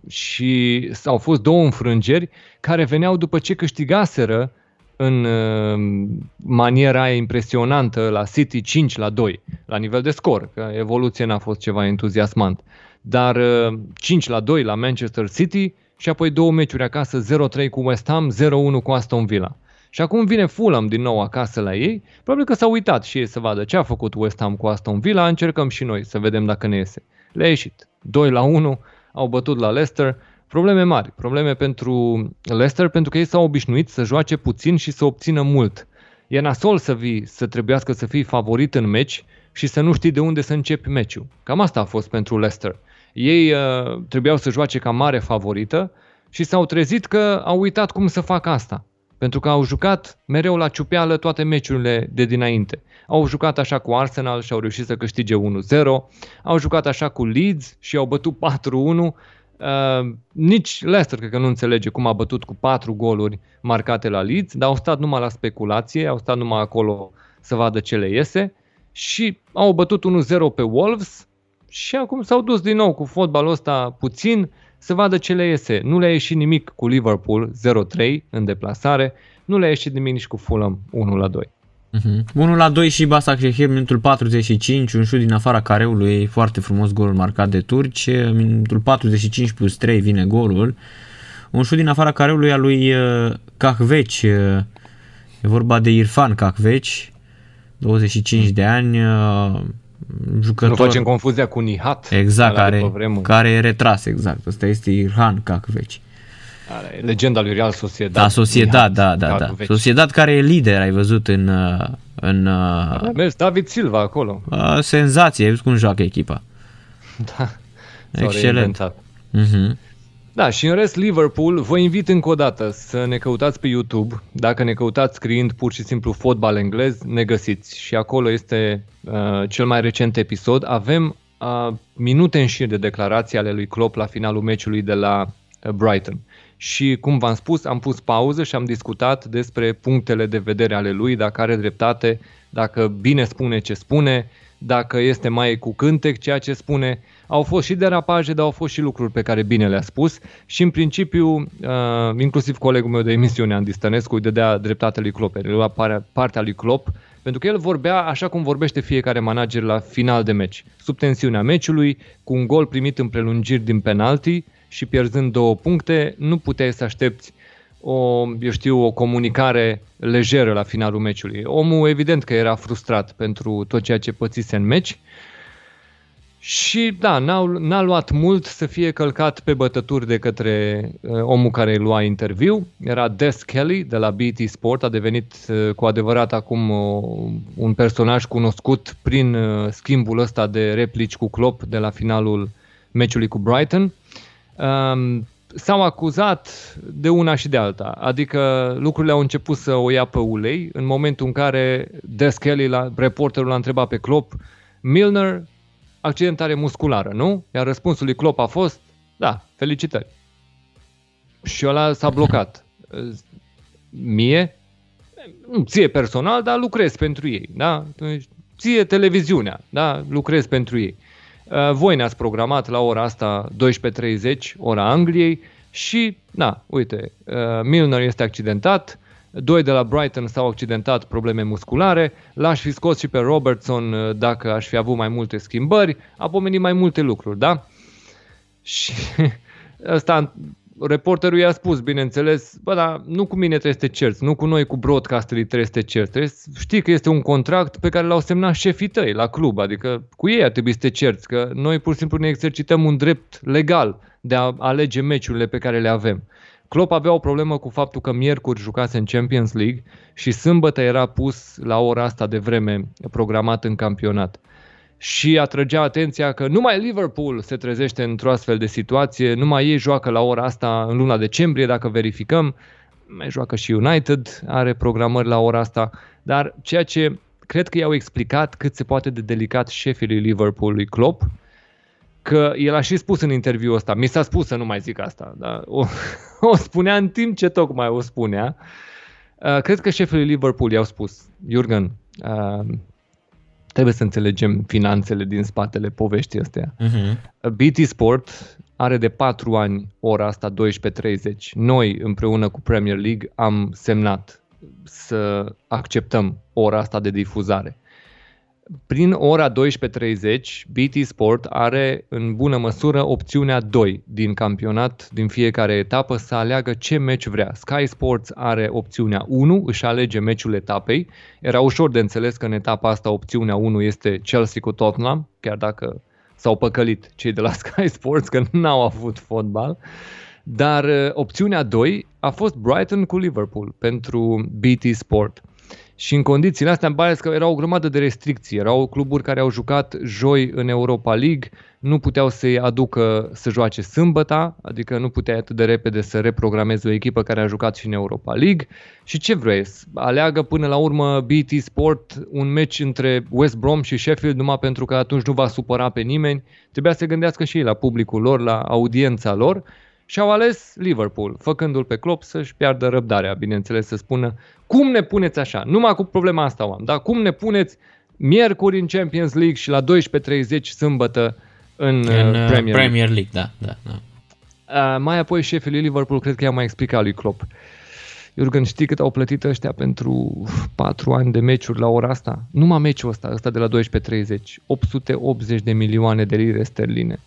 și au fost două înfrângeri care veneau după ce câștigaseră în uh, maniera aia impresionantă la City 5 la 2, la nivel de scor, că evoluția n-a fost ceva entuziasmant. Dar uh, 5 la 2 la Manchester City și apoi două meciuri acasă, 0-3 cu West Ham, 0-1 cu Aston Villa. Și acum vine Fulham din nou acasă la ei, probabil că s-au uitat și ei să vadă ce a făcut West Ham cu Aston Villa, încercăm și noi să vedem dacă ne iese. Le-a ieșit. 2 la 1, au bătut la Leicester, probleme mari, probleme pentru Leicester pentru că ei s-au obișnuit să joace puțin și să obțină mult. E nasol să vii, să trebuiască să fii favorit în meci și să nu știi de unde să începi meciul. Cam asta a fost pentru Leicester. Ei uh, trebuiau să joace ca mare favorită și s-au trezit că au uitat cum să facă asta. Pentru că au jucat mereu la ciupeală toate meciurile de dinainte. Au jucat așa cu Arsenal și au reușit să câștige 1-0. Au jucat așa cu Leeds și au bătut 4-1. Uh, nici Leicester cred că nu înțelege cum a bătut cu 4 goluri marcate la Leeds, dar au stat numai la speculație, au stat numai acolo să vadă ce le iese și au bătut 1-0 pe Wolves și acum s-au dus din nou cu fotbalul ăsta puțin să vadă ce le iese. Nu le-a ieșit nimic cu Liverpool 0-3 în deplasare, nu le-a ieșit nimic nici cu Fulham 1-2. Uh-huh. 1 la 2 și Basak Shehir, minutul 45, un șut din afara careului, foarte frumos gol marcat de turci, minutul 45 plus 3 vine golul, un șut din afara careului al lui Cahveci, uh, e vorba de Irfan Cahveci, 25 de ani, uh, jucător. Nu facem confuzia cu Nihat. Exact, care, care e retras, exact. Ăsta este Irhan Cahveci. Are, legenda lui Real Sociedad. Da, Sociedad, da, da, da. Sociedad care e lider, ai văzut, în, uh, în uh, A mers David Silva acolo. uh, senzație, ai văzut cum joacă echipa. Da. S-au Excelent. reinventat. Uh-huh. Da, și în rest Liverpool, vă invit încă o dată să ne căutați pe YouTube. Dacă ne căutați scriind pur și simplu fotbal englez, ne găsiți. Și acolo este uh, cel mai recent episod. Avem uh, minute în șir de declarații ale lui Klopp la finalul meciului de la uh, Brighton. Și cum v-am spus, am pus pauză și am discutat despre punctele de vedere ale lui, dacă are dreptate, dacă bine spune ce spune, dacă este mai cu cântec ceea ce spune. Au fost și derapaje, dar au fost și lucruri pe care bine le-a spus și în principiu, uh, inclusiv colegul meu de emisiune, Andy Stănescu, îi dădea dreptate lui Klopp, îi lua pare- partea lui Klopp, pentru că el vorbea așa cum vorbește fiecare manager la final de meci, sub tensiunea meciului, cu un gol primit în prelungiri din penalti și pierzând două puncte, nu puteai să aștepți o, eu știu, o comunicare lejeră la finalul meciului. Omul evident că era frustrat pentru tot ceea ce pățise în meci și da, n-a, n-a luat mult să fie călcat pe bătături de către uh, omul care îi lua interviu. Era Des Kelly de la BT Sport, a devenit uh, cu adevărat acum uh, un personaj cunoscut prin uh, schimbul ăsta de replici cu Klopp de la finalul meciului cu Brighton. Um, s-au acuzat de una și de alta, adică lucrurile au început să o ia pe ulei în momentul în care Des Kelly, la, reporterul l-a întrebat pe Klopp, Milner, accidentare musculară, nu? Iar răspunsul lui Klopp a fost, da, felicitări. Și ăla s-a blocat. Mie? Nu, ție personal, dar lucrez pentru ei, da? Ție televiziunea, da? Lucrez pentru ei. Uh, Voi ne-ați programat la ora asta 12.30, ora Angliei și, na, uite, uh, Milner este accidentat, doi de la Brighton s-au accidentat probleme musculare, l-aș fi scos și pe Robertson uh, dacă aș fi avut mai multe schimbări, a pomenit mai multe lucruri, da? Și ăsta, reporterul i-a spus, bineînțeles, bă, dar nu cu mine trebuie să te cerți, nu cu noi, cu broadcasterii trebuie să te cerți, trebuie să știi că este un contract pe care l-au semnat șefii tăi la club, adică cu ei ar trebui să te cerți, că noi pur și simplu ne exercităm un drept legal de a alege meciurile pe care le avem. Klopp avea o problemă cu faptul că miercuri jucase în Champions League și sâmbătă era pus la ora asta de vreme programat în campionat. Și atrăgea atenția că numai Liverpool se trezește într-o astfel de situație, numai ei joacă la ora asta în luna decembrie, dacă verificăm, mai joacă și United, are programări la ora asta, dar ceea ce cred că i-au explicat cât se poate de delicat șefii lui Liverpool, lui Klopp, că el a și spus în interviul ăsta, mi s-a spus să nu mai zic asta, dar o, o spunea în timp ce tocmai o spunea. Uh, cred că șefii lui Liverpool i-au spus, Jurgen, uh, trebuie să înțelegem finanțele din spatele poveștii astea. Uh-huh. BT Sport are de 4 ani ora asta 12.30. Noi împreună cu Premier League am semnat să acceptăm ora asta de difuzare. Prin ora 12.30, BT Sport are în bună măsură opțiunea 2 din campionat, din fiecare etapă, să aleagă ce meci vrea. Sky Sports are opțiunea 1, își alege meciul etapei. Era ușor de înțeles că în etapa asta opțiunea 1 este Chelsea cu Tottenham, chiar dacă s-au păcălit cei de la Sky Sports că n-au avut fotbal. Dar uh, opțiunea 2 a fost Brighton cu Liverpool pentru BT Sport. Și în condițiile astea îmi pare că erau o grămadă de restricții. Erau cluburi care au jucat joi în Europa League, nu puteau să-i aducă să joace sâmbăta, adică nu puteai atât de repede să reprogramezi o echipă care a jucat și în Europa League. Și ce vrei? Aleagă până la urmă BT Sport un meci între West Brom și Sheffield numai pentru că atunci nu va supăra pe nimeni. Trebuia să gândească și ei la publicul lor, la audiența lor și au ales Liverpool, făcându-l pe Klopp să-și piardă răbdarea, bineînțeles, să spună cum ne puneți așa, numai cu problema asta o am, dar cum ne puneți miercuri în Champions League și la 12.30 sâmbătă în, În uh, Premier, Premier League, da, da, da. Uh, mai apoi șefii lui Liverpool cred că i-a mai explicat lui Klopp. Jurgen, știi cât au plătit ăștia pentru 4 ani de meciuri la ora asta? Numai meciul ăsta, ăsta de la 12.30, 880 de milioane de lire sterline.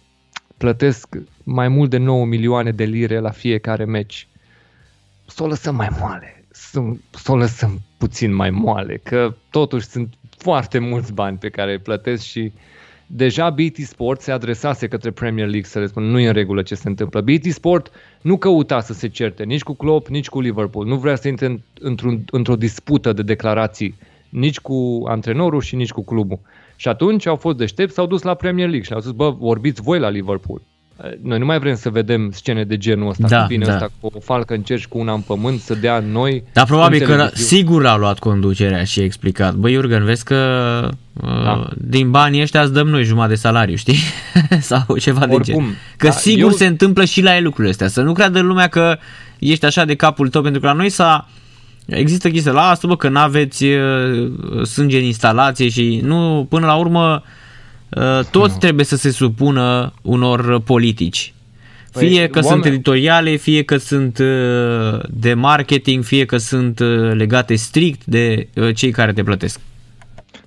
Plătesc mai mult de 9 milioane de lire la fiecare meci. Să o lăsăm mai moale, să, să o lăsăm puțin mai moale, că totuși sunt foarte mulți bani pe care îi plătesc și deja BT Sport se adresase către Premier League să le spună nu e în regulă ce se întâmplă. BT Sport nu căuta să se certe nici cu Klopp, nici cu Liverpool. Nu vrea să intre într-un, într-o dispută de declarații nici cu antrenorul și nici cu clubul. Și atunci au fost deștepți, s-au dus la Premier League și au zis, bă, vorbiți voi la Liverpool. Noi nu mai vrem să vedem scene de genul ăsta, Da, da, vine da. ăsta cu o falcă în cerș și cu una în pământ, să dea noi Dar probabil în că televiziune. sigur a luat conducerea și a explicat. Băi, Iurgen, vezi că uh, Da. din banii ăștia îți dăm noi jumătate de salariu, știi? Sau ceva de Oricum, gen. Că da, sigur eu- se întâmplă și la el lucrurile astea. Să nu creadă lumea că ești așa de capul tău, pentru că la noi s-a... Există chestia la asta, bă, că n-aveți uh, sânge în instalație și nu, până la urmă, uh, toți trebuie să se supună unor politici. Păi, Fie că sunt oameni- editoriale, fie că sunt uh, de marketing, fie că sunt uh, legate strict de uh, cei care te plătesc.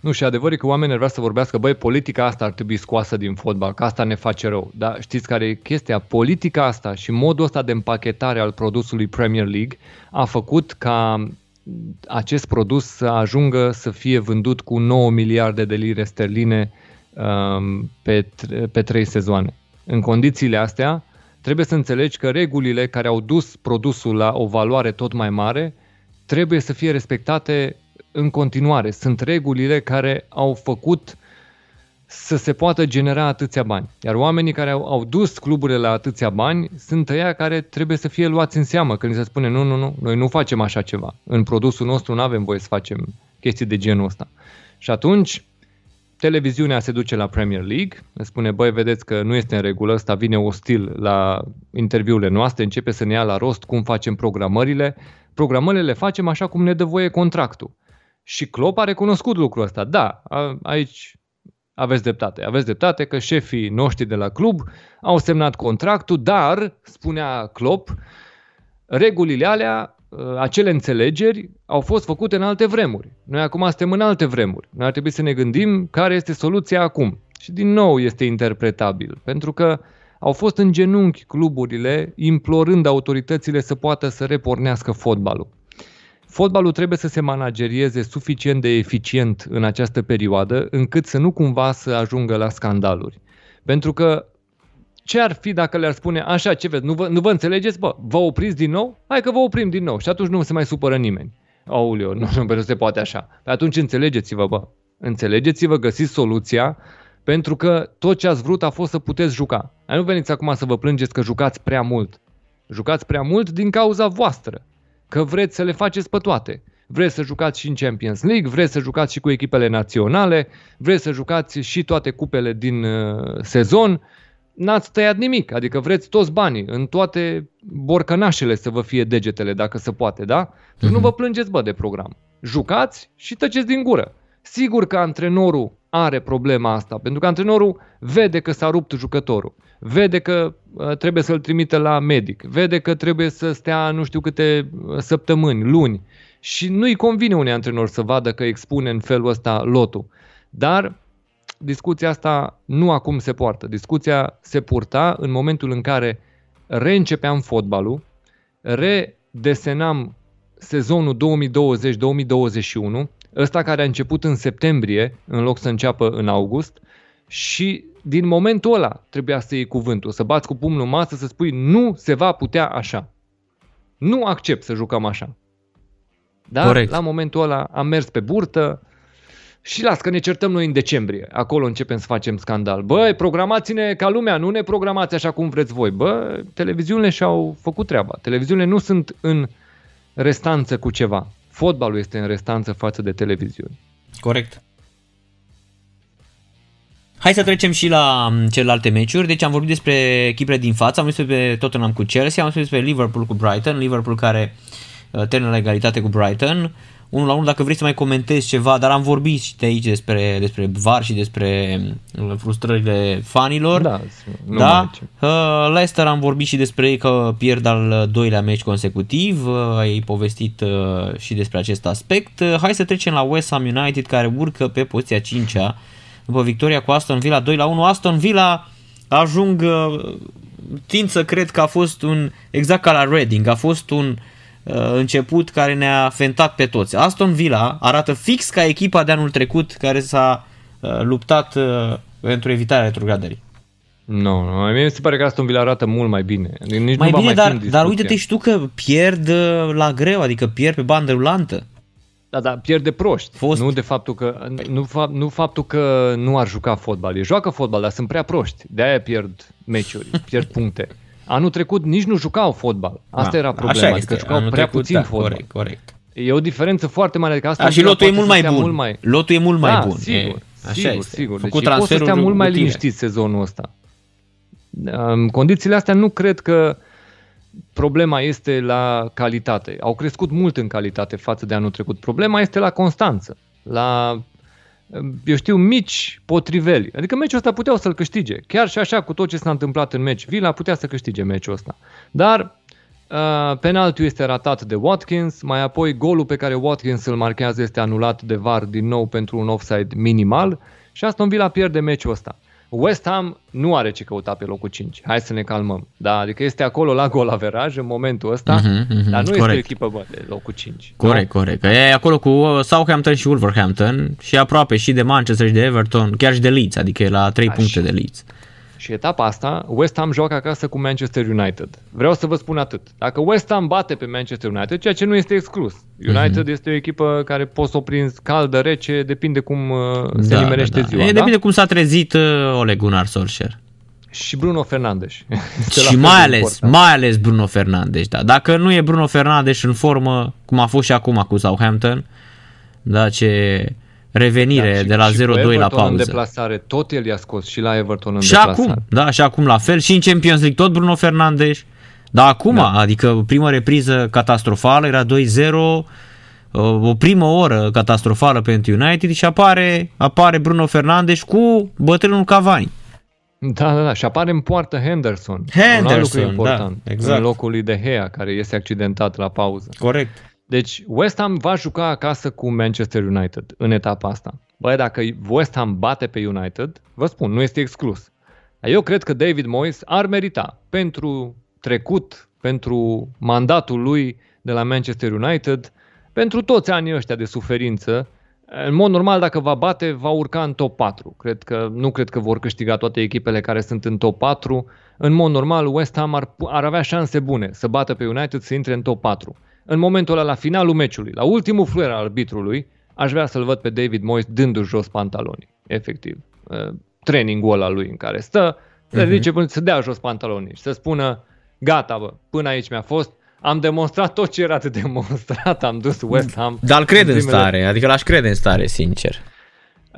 Nu, și adevărul e că oamenii ar vrea să vorbească, băi, politica asta ar trebui scoasă din fotbal, că asta ne face rău. Dar știți care e chestia? Politica asta și modul ăsta de împachetare al produsului Premier League a făcut ca acest produs să ajungă să fie vândut cu 9 miliarde de lire sterline um, pe, tre- pe 3 sezoane. În condițiile astea, trebuie să înțelegi că regulile care au dus produsul la o valoare tot mai mare trebuie să fie respectate în continuare. Sunt regulile care au făcut să se poată genera atâția bani. Iar oamenii care au, au dus cluburile la atâția bani sunt ăia care trebuie să fie luați în seamă când li se spune nu, nu, nu, noi nu facem așa ceva. În produsul nostru nu avem voie să facem chestii de genul ăsta. Și atunci televiziunea se duce la Premier League, le spune, băi, vedeți că nu este în regulă, ăsta vine ostil la interviurile noastre, începe să ne ia la rost cum facem programările. Programările le facem așa cum ne dă voie contractul. Și Klopp a recunoscut lucrul ăsta. Da, a, aici aveți dreptate. Aveți dreptate că șefii noștri de la club au semnat contractul, dar, spunea Klopp, regulile alea, ă, acele înțelegeri au fost făcute în alte vremuri. Noi acum suntem în alte vremuri. Noi ar trebui să ne gândim care este soluția acum. Și din nou este interpretabil, pentru că au fost în genunchi cluburile implorând autoritățile să poată să repornească fotbalul. Fotbalul trebuie să se managerieze suficient de eficient în această perioadă, încât să nu cumva să ajungă la scandaluri. Pentru că ce ar fi dacă le-ar spune așa, ce vezi, nu vă, nu vă înțelegeți? Bă, vă opriți din nou? Hai că vă oprim din nou și atunci nu se mai supără nimeni. Aoleu, nu, nu, nu se poate așa. Pe atunci înțelegeți-vă, bă. Înțelegeți-vă, găsiți soluția, pentru că tot ce ați vrut a fost să puteți juca. Ai nu veniți acum să vă plângeți că jucați prea mult. Jucați prea mult din cauza voastră că vreți să le faceți pe toate. Vreți să jucați și în Champions League, vreți să jucați și cu echipele naționale, vreți să jucați și toate cupele din uh, sezon, n-ați tăiat nimic, adică vreți toți banii, în toate borcănașele să vă fie degetele, dacă se poate, da? Deci nu vă plângeți, bă, de program. Jucați și tăceți din gură. Sigur că antrenorul are problema asta, pentru că antrenorul vede că s-a rupt jucătorul, vede că uh, trebuie să-l trimite la medic, vede că trebuie să stea nu știu câte uh, săptămâni, luni și nu-i convine unui antrenor să vadă că expune în felul ăsta lotul. Dar discuția asta nu acum se poartă. Discuția se purta în momentul în care reîncepeam fotbalul, redesenam sezonul 2020-2021, ăsta care a început în septembrie, în loc să înceapă în august, și din momentul ăla trebuia să iei cuvântul, să bați cu pumnul în masă, să spui nu se va putea așa. Nu accept să jucăm așa. Dar Corect. la momentul ăla am mers pe burtă și las că ne certăm noi în decembrie. Acolo începem să facem scandal. Băi, programați-ne ca lumea, nu ne programați așa cum vreți voi. Bă, televiziunile și-au făcut treaba. Televiziunile nu sunt în restanță cu ceva. Fotbalul este în restanță față de televiziuni. Corect. Hai să trecem și la m, celelalte meciuri. Deci am vorbit despre echipele din față, am vorbit despre Tottenham cu Chelsea, am vorbit despre Liverpool cu Brighton, Liverpool care uh, termină la egalitate cu Brighton. 1 la 1 dacă vrei să mai comentezi ceva, dar am vorbit și de aici despre, despre VAR și despre uh, frustrările fanilor. Da, nu mai da? e ce. Uh, Leicester am vorbit și despre ei că pierd al doilea meci consecutiv, uh, ai povestit uh, și despre acest aspect. Uh, Hai să trecem la West Ham United care urcă pe poziția 5-a după victoria cu Aston Villa 2 la 1. Aston Villa ajung, uh, tind să cred că a fost un, exact ca la Reading, a fost un uh, început care ne-a fentat pe toți. Aston Villa arată fix ca echipa de anul trecut care s-a uh, luptat uh, pentru evitarea retrogradării. Nu, nu, mie mi se pare că Aston Villa arată mult mai bine. Nici Mai nu va bine, mai fi dar, în dar discuție. uite-te și tu că pierd uh, la greu, adică pierd pe bandă rulantă. Da, da, pierde proști. Fost. Nu de faptul că nu, fa- nu faptul că nu ar juca fotbal. Ei joacă fotbal, dar sunt prea proști. De-aia pierd meciuri, pierd puncte. Anul trecut nici nu jucau fotbal. Asta Da, era problema, Așa adică este. jucau Anul prea trecut, puțin da, fotbal. Corect, corect. E o diferență foarte mare. Adică asta Da, și lotul e poate mult să mai stea bun. Mult mai... Lotul e mult mai da, bun. Sigur, E, așa sigur, este. sigur. Făcut Deci poți să stea transferuri mult mai utile. liniștit sezonul ăsta. În condițiile astea nu cred că problema este la calitate. Au crescut mult în calitate față de anul trecut. Problema este la constanță, la, eu știu, mici potriveli. Adică meciul ăsta puteau să-l câștige. Chiar și așa, cu tot ce s-a întâmplat în meci, Villa putea să câștige meciul ăsta. Dar uh, penaltiul este ratat de Watkins, mai apoi golul pe care Watkins îl marchează este anulat de VAR din nou pentru un offside minimal și Aston Villa pierde meciul ăsta. West Ham nu are ce căuta pe locul 5. Hai să ne calmăm. Da, adică este acolo la gol averaj în momentul ăsta, Mhm, mhm, dar nu este corect. o echipă bă, de locul 5. Corect, corect. Că e acolo cu uh, Southampton și Wolverhampton și aproape și de Manchester și de Everton, chiar și de Leeds, adică e la 3 Da, puncte și- de Leeds. Și etapa asta, West Ham joacă acasă cu Manchester United. Vreau să vă spun atât. Dacă West Ham bate pe Manchester United, ceea ce nu este exclus. United Mhm. este o echipă care poți să o prinzi caldă, rece, depinde cum uh, se nimerește ziua. E, da? depinde cum s-a trezit uh, Ole Gunnar Solskjaer. Și Bruno Fernandes. Este la Și fel mai de ales, important. mai ales Bruno Fernandes, da. Dacă nu e Bruno Fernandes în formă, cum a fost și acum cu Southampton, da, ce revenire Da, și- de la și cu 0-2 la Everton în pauză. deplasare, tot el i-a scos și la Everton în Și deplasare. acum, da, și acum la fel, și în Champions League tot Bruno Fernandes. Dar acum, Da. adică prima repriză catastrofală, era 2-0, o primă oră catastrofală pentru United și apare, apare Bruno Fernandes cu bătrânul Cavani. Da, da, da. Și apare în poartă Henderson. Henderson, un alt lucru da, important. exact. În locul lui De Gea, care este accidentat la pauză. Corect. Deci West Ham va juca acasă cu Manchester United în etapa asta. Băi, dacă West Ham bate pe United, vă spun, nu este exclus. Dar Eu cred că David Moyes ar merita pentru trecut, pentru mandatul lui de la Manchester United, pentru toți anii ăștia de suferință. În mod normal, dacă va bate, va urca în top 4. Cred că, nu cred că vor câștiga toate echipele care sunt în top 4. În mod normal, West Ham ar, ar avea șanse bune să bată pe United să intre în top 4. În momentul ăla, la finalul meciului, la ultimul fluier al arbitrului, aș vrea să-l văd pe David Moyes dându-și jos pantalonii, efectiv. Uh, Trainingul ăla lui în care stă, să ridice până să dea jos pantalonii și să spună gata bă, până aici mi-a fost, am demonstrat tot ce era de demonstrat, am dus West Ham. Dar îl cred în primele- stare, adică l-aș crede în stare, sincer.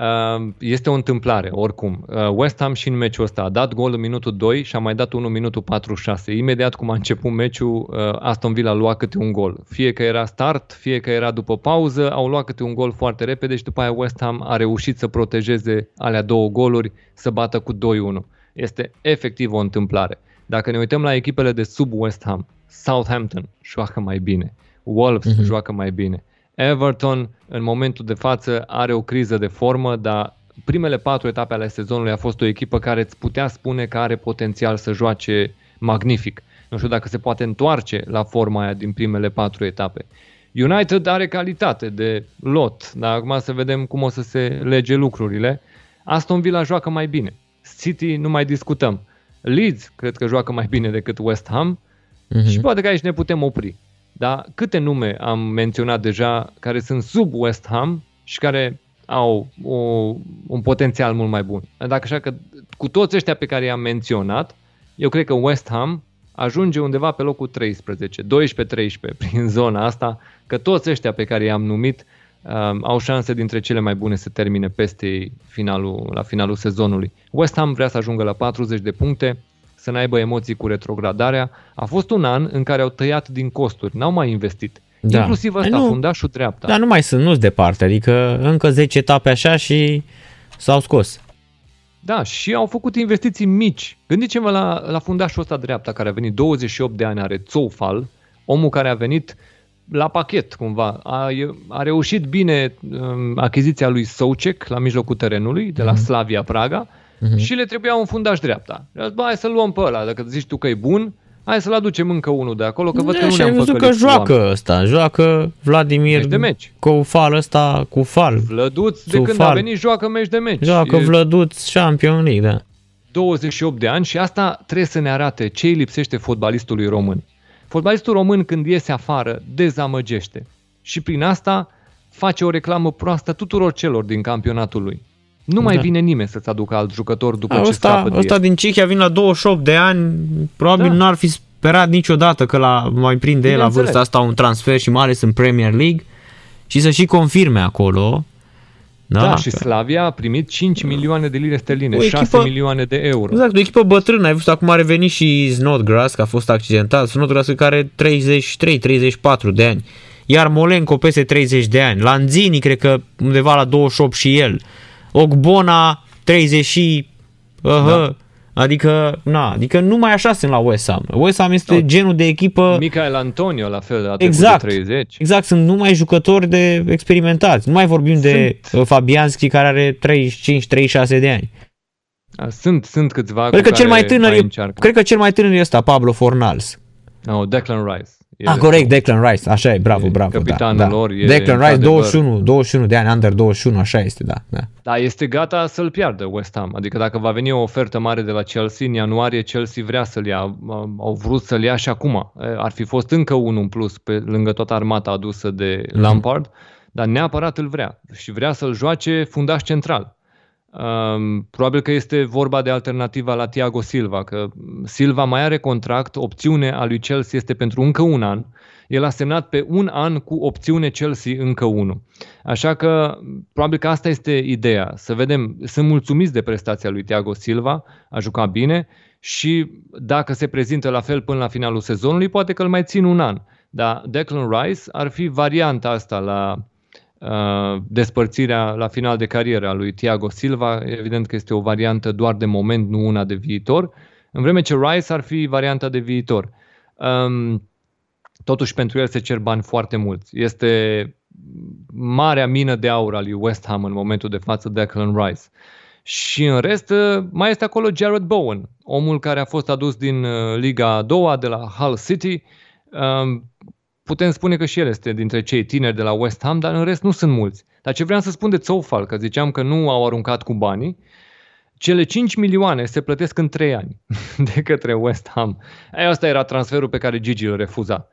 Uh, Este o întâmplare, oricum. Uh, West Ham și în meciul ăsta a dat gol în minutul 2 și a mai dat unul în minutul 46. Imediat cum a început meciul, uh, Aston Villa a luat câte un gol. Fie că era start, fie că era după pauză, au luat câte un gol foarte repede și după aia West Ham a reușit să protejeze alea două goluri, să bată cu 2-1. Este efectiv o întâmplare. Dacă ne uităm la echipele de sub West Ham, Southampton joacă mai bine, Wolves uh-huh. joacă mai bine, Everton în momentul de față are o criză de formă, dar primele patru etape ale sezonului a fost o echipă care îți putea spune că are potențial să joace magnific. Nu știu dacă se poate întoarce la forma aia din primele patru etape. United are calitate de lot, dar acum să vedem cum o să se lege lucrurile. Aston Villa joacă mai bine. City nu mai discutăm. Leeds cred că joacă mai bine decât West Ham Mhm. și poate că aici ne putem opri. Dar câte nume am menționat deja care sunt sub West Ham și care au o, un potențial mult mai bun. Dacă așa că cu toți ăștia pe care i-am menționat, eu cred că West Ham ajunge undeva pe locul 13, 12-13 prin zona asta, că toți ăștia pe care i-am numit um, au șanse dintre cele mai bune să termine peste ei finalul, la finalul sezonului. West Ham vrea să ajungă la 40 de puncte, să n-aibă emoții cu retrogradarea. A fost un an în care au tăiat din costuri, n-au mai investit. Da. Inclusiv ăsta, Păi nu. fundașul dreapta. Dar nu mai sunt, nu-s departe, adică încă 10 etape așa și s-au scos. Da, și au făcut investiții mici. Gândiți-vă la, la fundașul ăsta dreapta care a venit 28 de ani, are Zofal, omul care a venit la pachet cumva. A, a reușit bine um, achiziția lui Soucek la mijlocul terenului, de la Slavia Praga, și le trebuia un fundaș dreapta. Și a zis, bă, hai să luăm pe ăla, dacă zici tu că e bun, hai să-l aducem încă unul de acolo, că văd că Da, nu și ai ne-am văzut făcut că joacă ăsta, joacă Vladimir Meci de meci. cu fal ăsta, cu fal. Vlăduț, de Cu când a fal. venit, joacă meci de meci. Joacă E- Vlăduț Champion League, da. 28 de ani și asta trebuie să ne arate ce îi lipsește fotbalistului român. Fotbalistul român când iese afară dezamăgește și prin asta face o reclamă proastă tuturor celor din campionatul lui. Nu mai Da. vine nimeni să-ți aducă alt jucător după ce Ăsta, scapă de ăsta el. din Cehia vine la 28 de ani, probabil Da. n-ar fi sperat niciodată că la mai prinde el la Bineînțeles. vârsta asta un transfer și mai ales în Premier League și să și confirme acolo. Da, Da, și că- Slavia a primit 5 milioane de lire sterline, O 6 echipă- milioane de euro. Exact, o echipă bătrână. Ai văzut, acum a revenit și Snodgrass, că a fost accidentat. Snodgrass care are 33-34 de ani. Iar Molenco peste 30 de ani. Lanzini, cred că undeva la 28 și el. Ogbona, 30 și... Uh, da. Adică, na, adică numai așa sunt la West Ham. West Ham este Da. genul de echipă... Michael Antonio la fel a trecut Exact. de 30. Exact, sunt numai jucători de experimentați. Nu mai vorbim de uh, Fabianski care are 35-36 de ani. A, Sunt, sunt câțiva Cred cu că cel mai care tânăr e, încearcă. cred că cel mai tânăr e ăsta, Pablo Fornals. No, Declan Rice. El Ah, este corect, un- Declan Rice, așa e, bravo, E bravo. capitanul da, da. lor, e Declan Rice, într-adevăr- 21, 21 de ani, under 21, așa este, da. da. Da, este gata să-l piardă West Ham. Adică dacă va veni o ofertă mare de la Chelsea, în ianuarie Chelsea vrea să-l ia. Au- Au vrut să-l ia și acum. E, Ar fi fost încă unul în plus pe lângă toată armata adusă de Mhm. Lampard, dar neapărat îl vrea. Și vrea să-l joace fundaș central. Um, probabil că este vorba de alternativa la Thiago Silva, că Silva mai are contract, opțiune a lui Chelsea este pentru încă un an. El a semnat pe un an cu opțiune Chelsea încă unul. Așa că probabil că asta este ideea, să vedem, sunt mulțumiți de prestația lui Thiago Silva, a jucat bine și dacă se prezintă la fel până la finalul sezonului, poate că îl mai țin un an. Dar Declan Rice ar fi varianta asta la uh, despărțirea la final de carieră a lui Thiago Silva. Evident că este o variantă doar de moment, nu una de viitor. În vreme ce Rice ar fi varianta de viitor. Um, totuși pentru el se cer bani foarte mulți. Este marea mină de aur al lui West Ham în momentul de față, Declan Rice. Și în rest uh, mai este acolo Jared Bowen, omul care a fost adus din uh, Liga a doua de la Hull City. Um, Putem spune că și el este dintre cei tineri de la West Ham, dar în rest nu sunt mulți. Dar ce vreau să spun de Zofal, că ziceam că nu au aruncat cu banii, cele 5 milioane se plătesc în 3 ani de către West Ham. Ei, asta era transferul pe care Gigi îl refuza.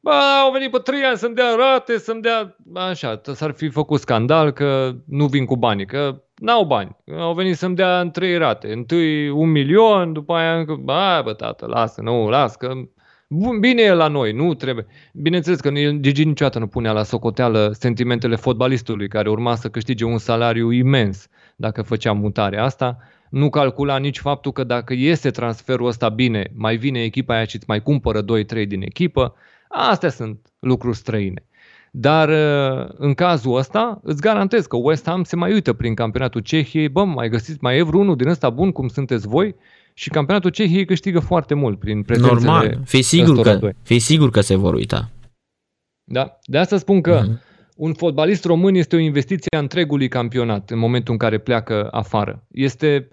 Bă, au venit pe 3 ani să-mi dea rate, să-mi dea... Așa, s-ar fi făcut scandal că nu vin cu banii, că n-au bani. Au venit să-mi dea în 3 rate. Întâi un milion, după aia încă... Bă, bă, tată, lasă, nu, lasă, că... Bun, bine e la noi, nu trebuie. Bineînțeles că el- Gigi niciodată nu punea la socoteală sentimentele fotbalistului care urma să câștige un salariu imens dacă făcea mutarea asta. Nu calcula nici faptul că dacă iese transferul ăsta bine, mai vine echipa aia și îți mai cumpără 2-3 din echipă. Astea sunt lucruri străine. Dar uh, în cazul ăsta îți garantez că West Ham se mai uită prin campionatul Cehiei, bă, mai găsiți, mai e vreunul din ăsta bun cum sunteți voi și campionatul Cehiei câștigă foarte mult prin prezențele Normal, fii sigur, ăstora că, doi. fii sigur că se vor uita. Da? De asta spun că Mhm. un fotbalist român este o investiție a întregului campionat în momentul în care pleacă afară. Este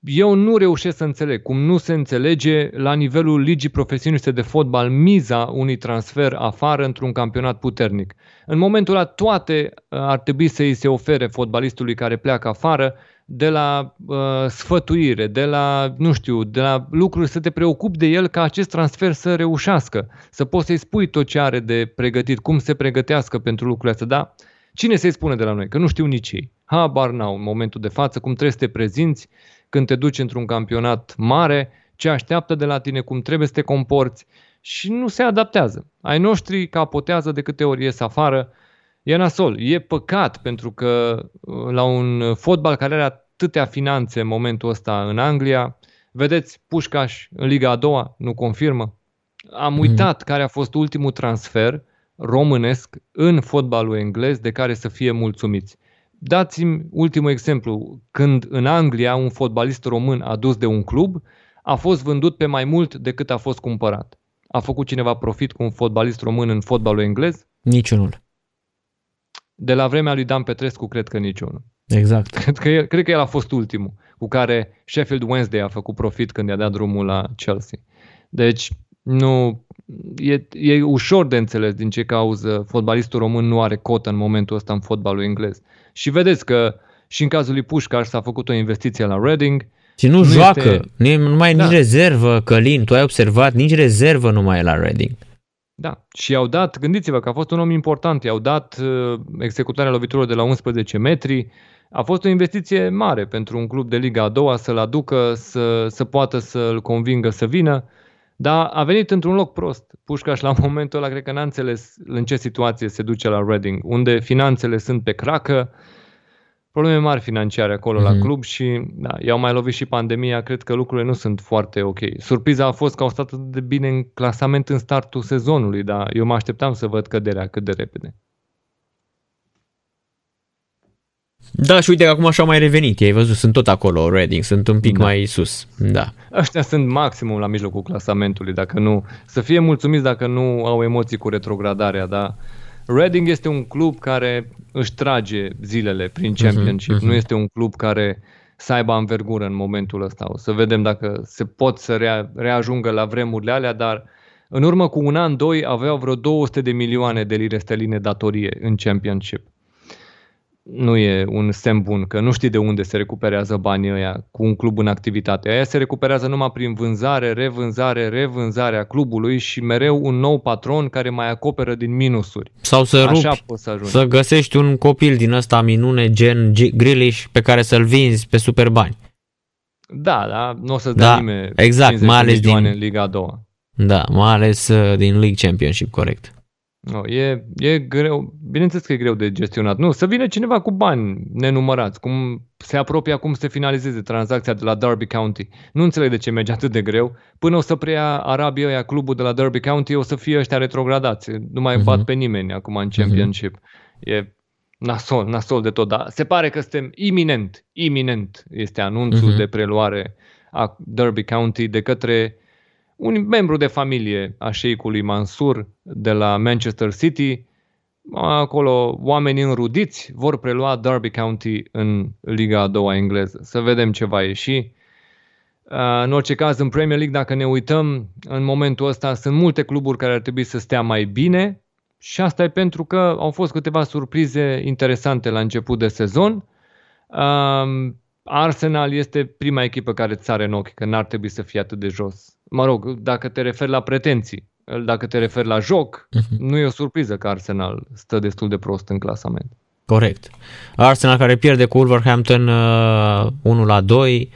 eu nu reușesc să înțeleg cum nu se înțelege la nivelul ligii profesioniste de fotbal miza unui transfer afară într-un campionat puternic. În momentul ăla toate uh, ar trebui să îi se ofere fotbalistului care pleacă afară de la uh, sfătuire, de la, nu știu, de la lucruri să te preocupi de el ca acest transfer să reușească, să poți să-i spui tot ce are de pregătit, cum se pregătească pentru lucrurile astea, da? Cine să-i spune de la noi? Că nu știu nici ei. Habar n-au în momentul de față, cum trebuie să te prezinți când te duci într-un campionat mare, ce așteaptă de la tine, cum trebuie să te comporți și nu se adaptează. Ai noștri capotează de câte ori ies afară, e nasol, e păcat pentru că uh, la un fotbal care are atâtea finanțe în momentul ăsta în Anglia, vedeți, Pușcaș în Liga a doua nu confirmă. Am uitat care a fost ultimul transfer românesc în fotbalul englez de care să fie mulțumiți. Dați-mi ultimul exemplu. Când în Anglia un fotbalist român adus de un club a fost vândut pe mai mult decât a fost cumpărat. A făcut cineva profit cu un fotbalist român în fotbalul englez? Niciunul. De la vremea lui Dan Petrescu, cred că niciunul. Exact. Cred că, el, cred că el a fost ultimul cu care Sheffield Wednesday a făcut profit când i-a dat drumul la Chelsea. Deci, nu, e, e ușor de înțeles din ce cauză fotbalistul român nu are cotă în momentul ăsta în fotbalul englez. Și vedeți că și în cazul lui Pușcaș s-a făcut o investiție la Reading. Și nu, Nu joacă, este- nu, e- nu mai e Da. nici rezervă, Călin, tu ai observat, nici rezervă nu mai e la Reading. Da, și i-au dat, gândiți-vă că a fost un om important, i-au dat uh, executarea loviturilor de la 11 metri, a fost o investiție mare pentru un club de Liga a doua să-l aducă, să, să poată să-l convingă să vină, dar a venit într-un loc prost. Pușcaș la momentul ăla cred că n-a înțeles în ce situație se duce la Reading, unde finanțele sunt pe cracă, probleme mari financiare acolo mm-hmm. la mhm. club și da, i-au mai lovit și pandemia, cred că lucrurile nu sunt foarte ok. Surpriza a fost că au stat atât de bine în clasament în startul sezonului, dar eu mă așteptam să văd căderea cât de repede. Da, și uite că acum așa au mai revenit. Ai văzut, sunt tot acolo, Reading, sunt un pic da. mai sus. Da. Ăștia sunt maximum la mijlocul clasamentului, dacă nu, să fie mulțumiți dacă nu au emoții cu retrogradarea, da. Reading este un club care își trage zilele prin mhm, Championship, uh-huh, uh-huh. nu este un club care să aibă învergură în momentul ăsta. O să vedem dacă se pot să rea, reajungă la vremurile alea, dar în urmă cu un an, doi, aveau vreo 200 de milioane de lire sterline datorie în Championship nu e un semn bun, că nu știi de unde se recuperează banii ăia cu un club în activitate. Aia se recuperează numai prin vânzare, revânzare, revânzare a clubului și mereu un nou patron care mai acoperă din minusuri. Sau să Așa rupi, poți să, ajungi. să găsești un copil din ăsta minune gen Grealish pe care să-l vinzi pe super bani. Da, da, nu o să da, dea nimeni exact, mai ales din în Liga 2. Da, mai ales uh, din League Championship, corect. No, e, e greu, bineînțeles că e greu de gestionat. Nu, să vină cineva cu bani nenumărați, cum se apropie acum să finalizeze tranzacția de la Derby County. Nu înțeleg de ce merge atât de greu. Până o să preia Arabia ăia clubul de la Derby County, o să fie ăștia retrogradați. Nu mai uh-huh. bat pe nimeni acum în Championship. Uh-huh. E nasol, nasol de tot, dar se pare că suntem iminent, iminent este anunțul uh-huh. de preluare a Derby County de către un membru de familie a șeicului Mansur de la Manchester City. Acolo oameni înrudiți vor prelua Derby County în Liga a doua engleză. Să vedem ce va ieși. În orice caz, în Premier League, dacă ne uităm, în momentul ăsta sunt multe cluburi care ar trebui să stea mai bine și asta e pentru că au fost câteva surprize interesante la început de sezon. Arsenal este prima echipă care ți are în ochi, că n-ar trebui să fie atât de jos mă rog, dacă te referi la pretenții, dacă te referi la joc, uh-huh. nu e o surpriză că Arsenal stă destul de prost în clasament. Corect. Arsenal care pierde cu Wolverhampton uh, 1 la 2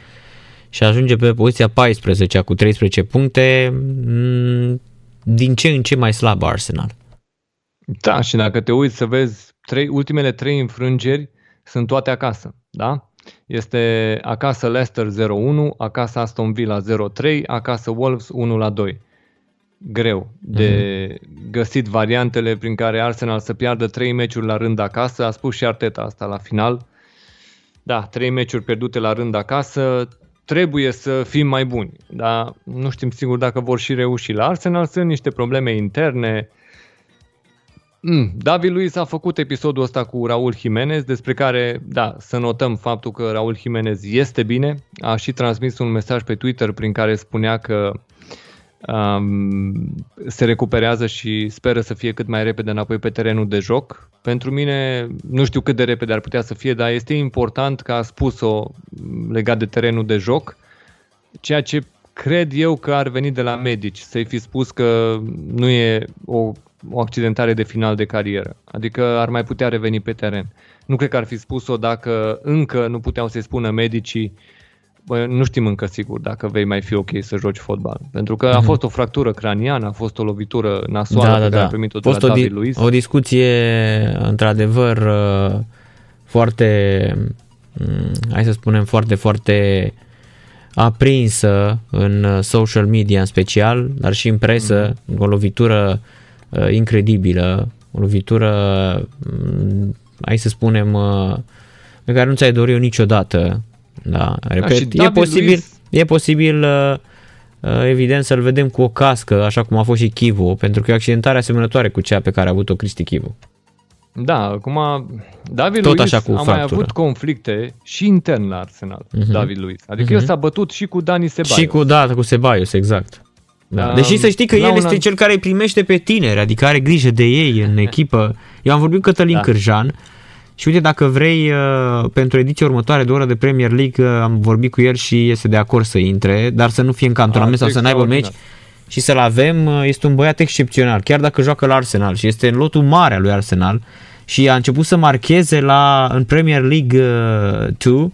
și ajunge pe poziția 14 cu 13 puncte. Mm, din ce în ce mai slab Arsenal. Da, și dacă te uiți să vezi trei, ultimele trei înfrângeri sunt toate acasă, da? Este acasă Leicester 0-1, acasă Aston Villa 0-3, acasă Wolves 1-2. Greu de mm-hmm. găsit variantele prin care Arsenal să piardă 3 meciuri la rând acasă. A spus și Arteta asta la final. Da, 3 meciuri pierdute la rând acasă, trebuie să fim mai buni, dar nu știm sigur dacă vor și reuși. La Arsenal sunt niște probleme interne, uh, Mm, David Luiz a făcut episodul ăsta cu Raul Jimenez, despre care, da, să notăm faptul că Raul Jimenez este bine. A și transmis un mesaj pe Twitter prin care spunea că um, se recuperează și speră să fie cât mai repede înapoi pe terenul de joc. Pentru mine, nu știu cât de repede ar putea să fie, dar este important că a spus-o legat de terenul de joc, ceea ce cred eu că ar veni de la medici, să-i fi spus că nu e o o accidentare de final de carieră. Adică ar mai putea reveni pe teren. Nu cred că ar fi spus-o dacă încă nu puteau să-i spună medicii Bă, nu știm încă sigur dacă vei mai fi ok să joci fotbal. Pentru că a mhm. fost o fractură craniană, a fost o lovitură nasoală da, da, pe care da. a primit-o de la David di- Luiz. O discuție, într-adevăr, uh, foarte, mm, hai să spunem, foarte, foarte aprinsă în uh, social media în special, dar și în presă, mm-hmm. o lovitură uh, incredibilă, o lovitură, um, hai să spunem, uh, pe care nu ți-ai dorit niciodată. Da, repet, da, e posibil, Luis... e posibil uh, uh, evident să-l vedem cu o cască, așa cum a fost și Chivu, pentru că e o accidentare asemănătoare cu cea pe care a avut-o Cristi Chivu. Da, acum David Tot Luiz așa cu a fractură. mai avut conflicte și intern la Arsenal, uh-huh. David Luiz. Adică uh-huh. el s-a bătut și cu Dani Sebaios. Și cu, da, cu Sebaios, exact. Da. Deși să știi că el este an... cel care îi primește pe tineri, adică are grijă de ei în echipă. Eu am vorbit cu Cătălin da. Cârjan și uite, dacă vrei, uh, pentru ediția următoare de oră de Premier League, uh, am vorbit cu el și este de acord să intre, dar să nu fie în cantonament sau să n-aibă meci. și să-l avem, uh, este un băiat excepțional, chiar dacă joacă la Arsenal și este în lotul mare al lui Arsenal și a început să marcheze la, în Premier League 2,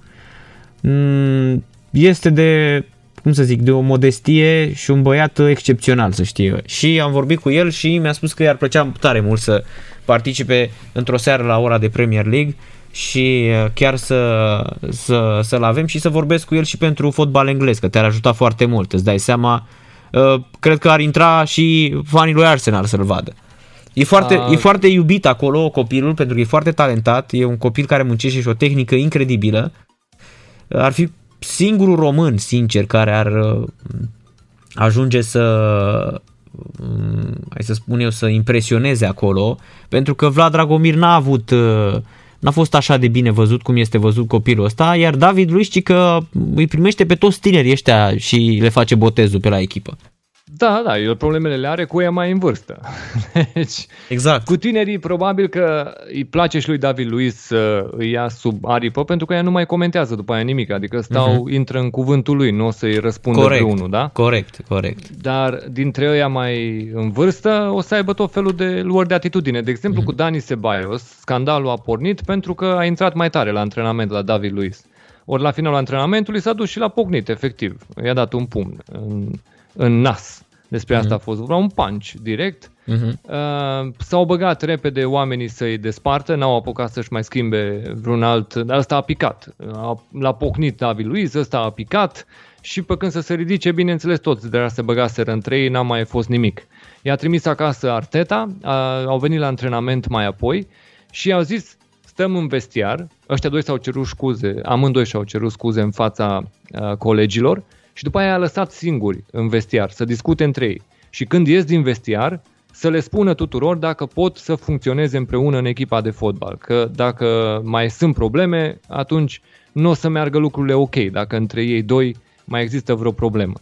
mm, este de, cum să zic, de o modestie și un băiat excepțional, să știe. Și am vorbit cu el și mi-a spus că i-ar plăcea tare mult să participe într-o seară la ora de Premier League și uh, chiar să, să, să-l avem și să vorbesc cu el și pentru fotbal englez, că te-ar ajuta foarte mult, îți dai seama. Uh, cred că ar intra și fanii lui Arsenal să-l vadă. E foarte, A... e foarte iubit acolo copilul pentru că e foarte talentat, e un copil care muncește și o tehnică incredibilă. Ar fi singurul român, sincer, care ar uh, ajunge să um, hai să spun eu, să impresioneze acolo, pentru că Vlad Dragomir n-a avut n-a fost așa de bine văzut cum este văzut copilul ăsta, iar David Luiz că îi primește pe toți tinerii ăștia și le face botezul pe la echipă. Da, da, el problemele le are cu ea mai în vârstă. Deci, exact. Cu tinerii probabil că îi place și lui David Luiz să îi ia sub aripă pentru că ea nu mai comentează după aia nimic, adică stau, uh-huh. intră în cuvântul lui, nu o să-i răspundă corect, unul, da? Corect, corect. Dar dintre ei mai în vârstă o să aibă tot felul de luări de atitudine. De exemplu, uh-huh. cu Dani Ceballos, scandalul a pornit pentru că a intrat mai tare la antrenament la David Luiz. Ori la finalul antrenamentului s-a dus și la pocnit, efectiv. I-a dat un pumn în, în nas. Despre asta mm-hmm. a fost vorba, un punch direct. Mm-hmm. Uh, s-au băgat repede oamenii să-i despartă, n-au apucat să-și mai schimbe vreun alt, dar ăsta a picat. A, l-a pocnit David Luiz, ăsta a picat și pe când să se ridice, bineînțeles toți de la se băgaseră între ei, n-a mai fost nimic. I-a trimis acasă Arteta, a, au venit la antrenament mai apoi și au zis stăm în vestiar, ăștia doi s-au cerut scuze, amândoi și-au cerut scuze în fața a, colegilor și după aia a lăsat singuri în vestiar să discute între ei. Și când ies din vestiar, să le spună tuturor dacă pot să funcționeze împreună în echipa de fotbal. Că dacă mai sunt probleme, atunci nu o să meargă lucrurile ok, dacă între ei doi mai există vreo problemă.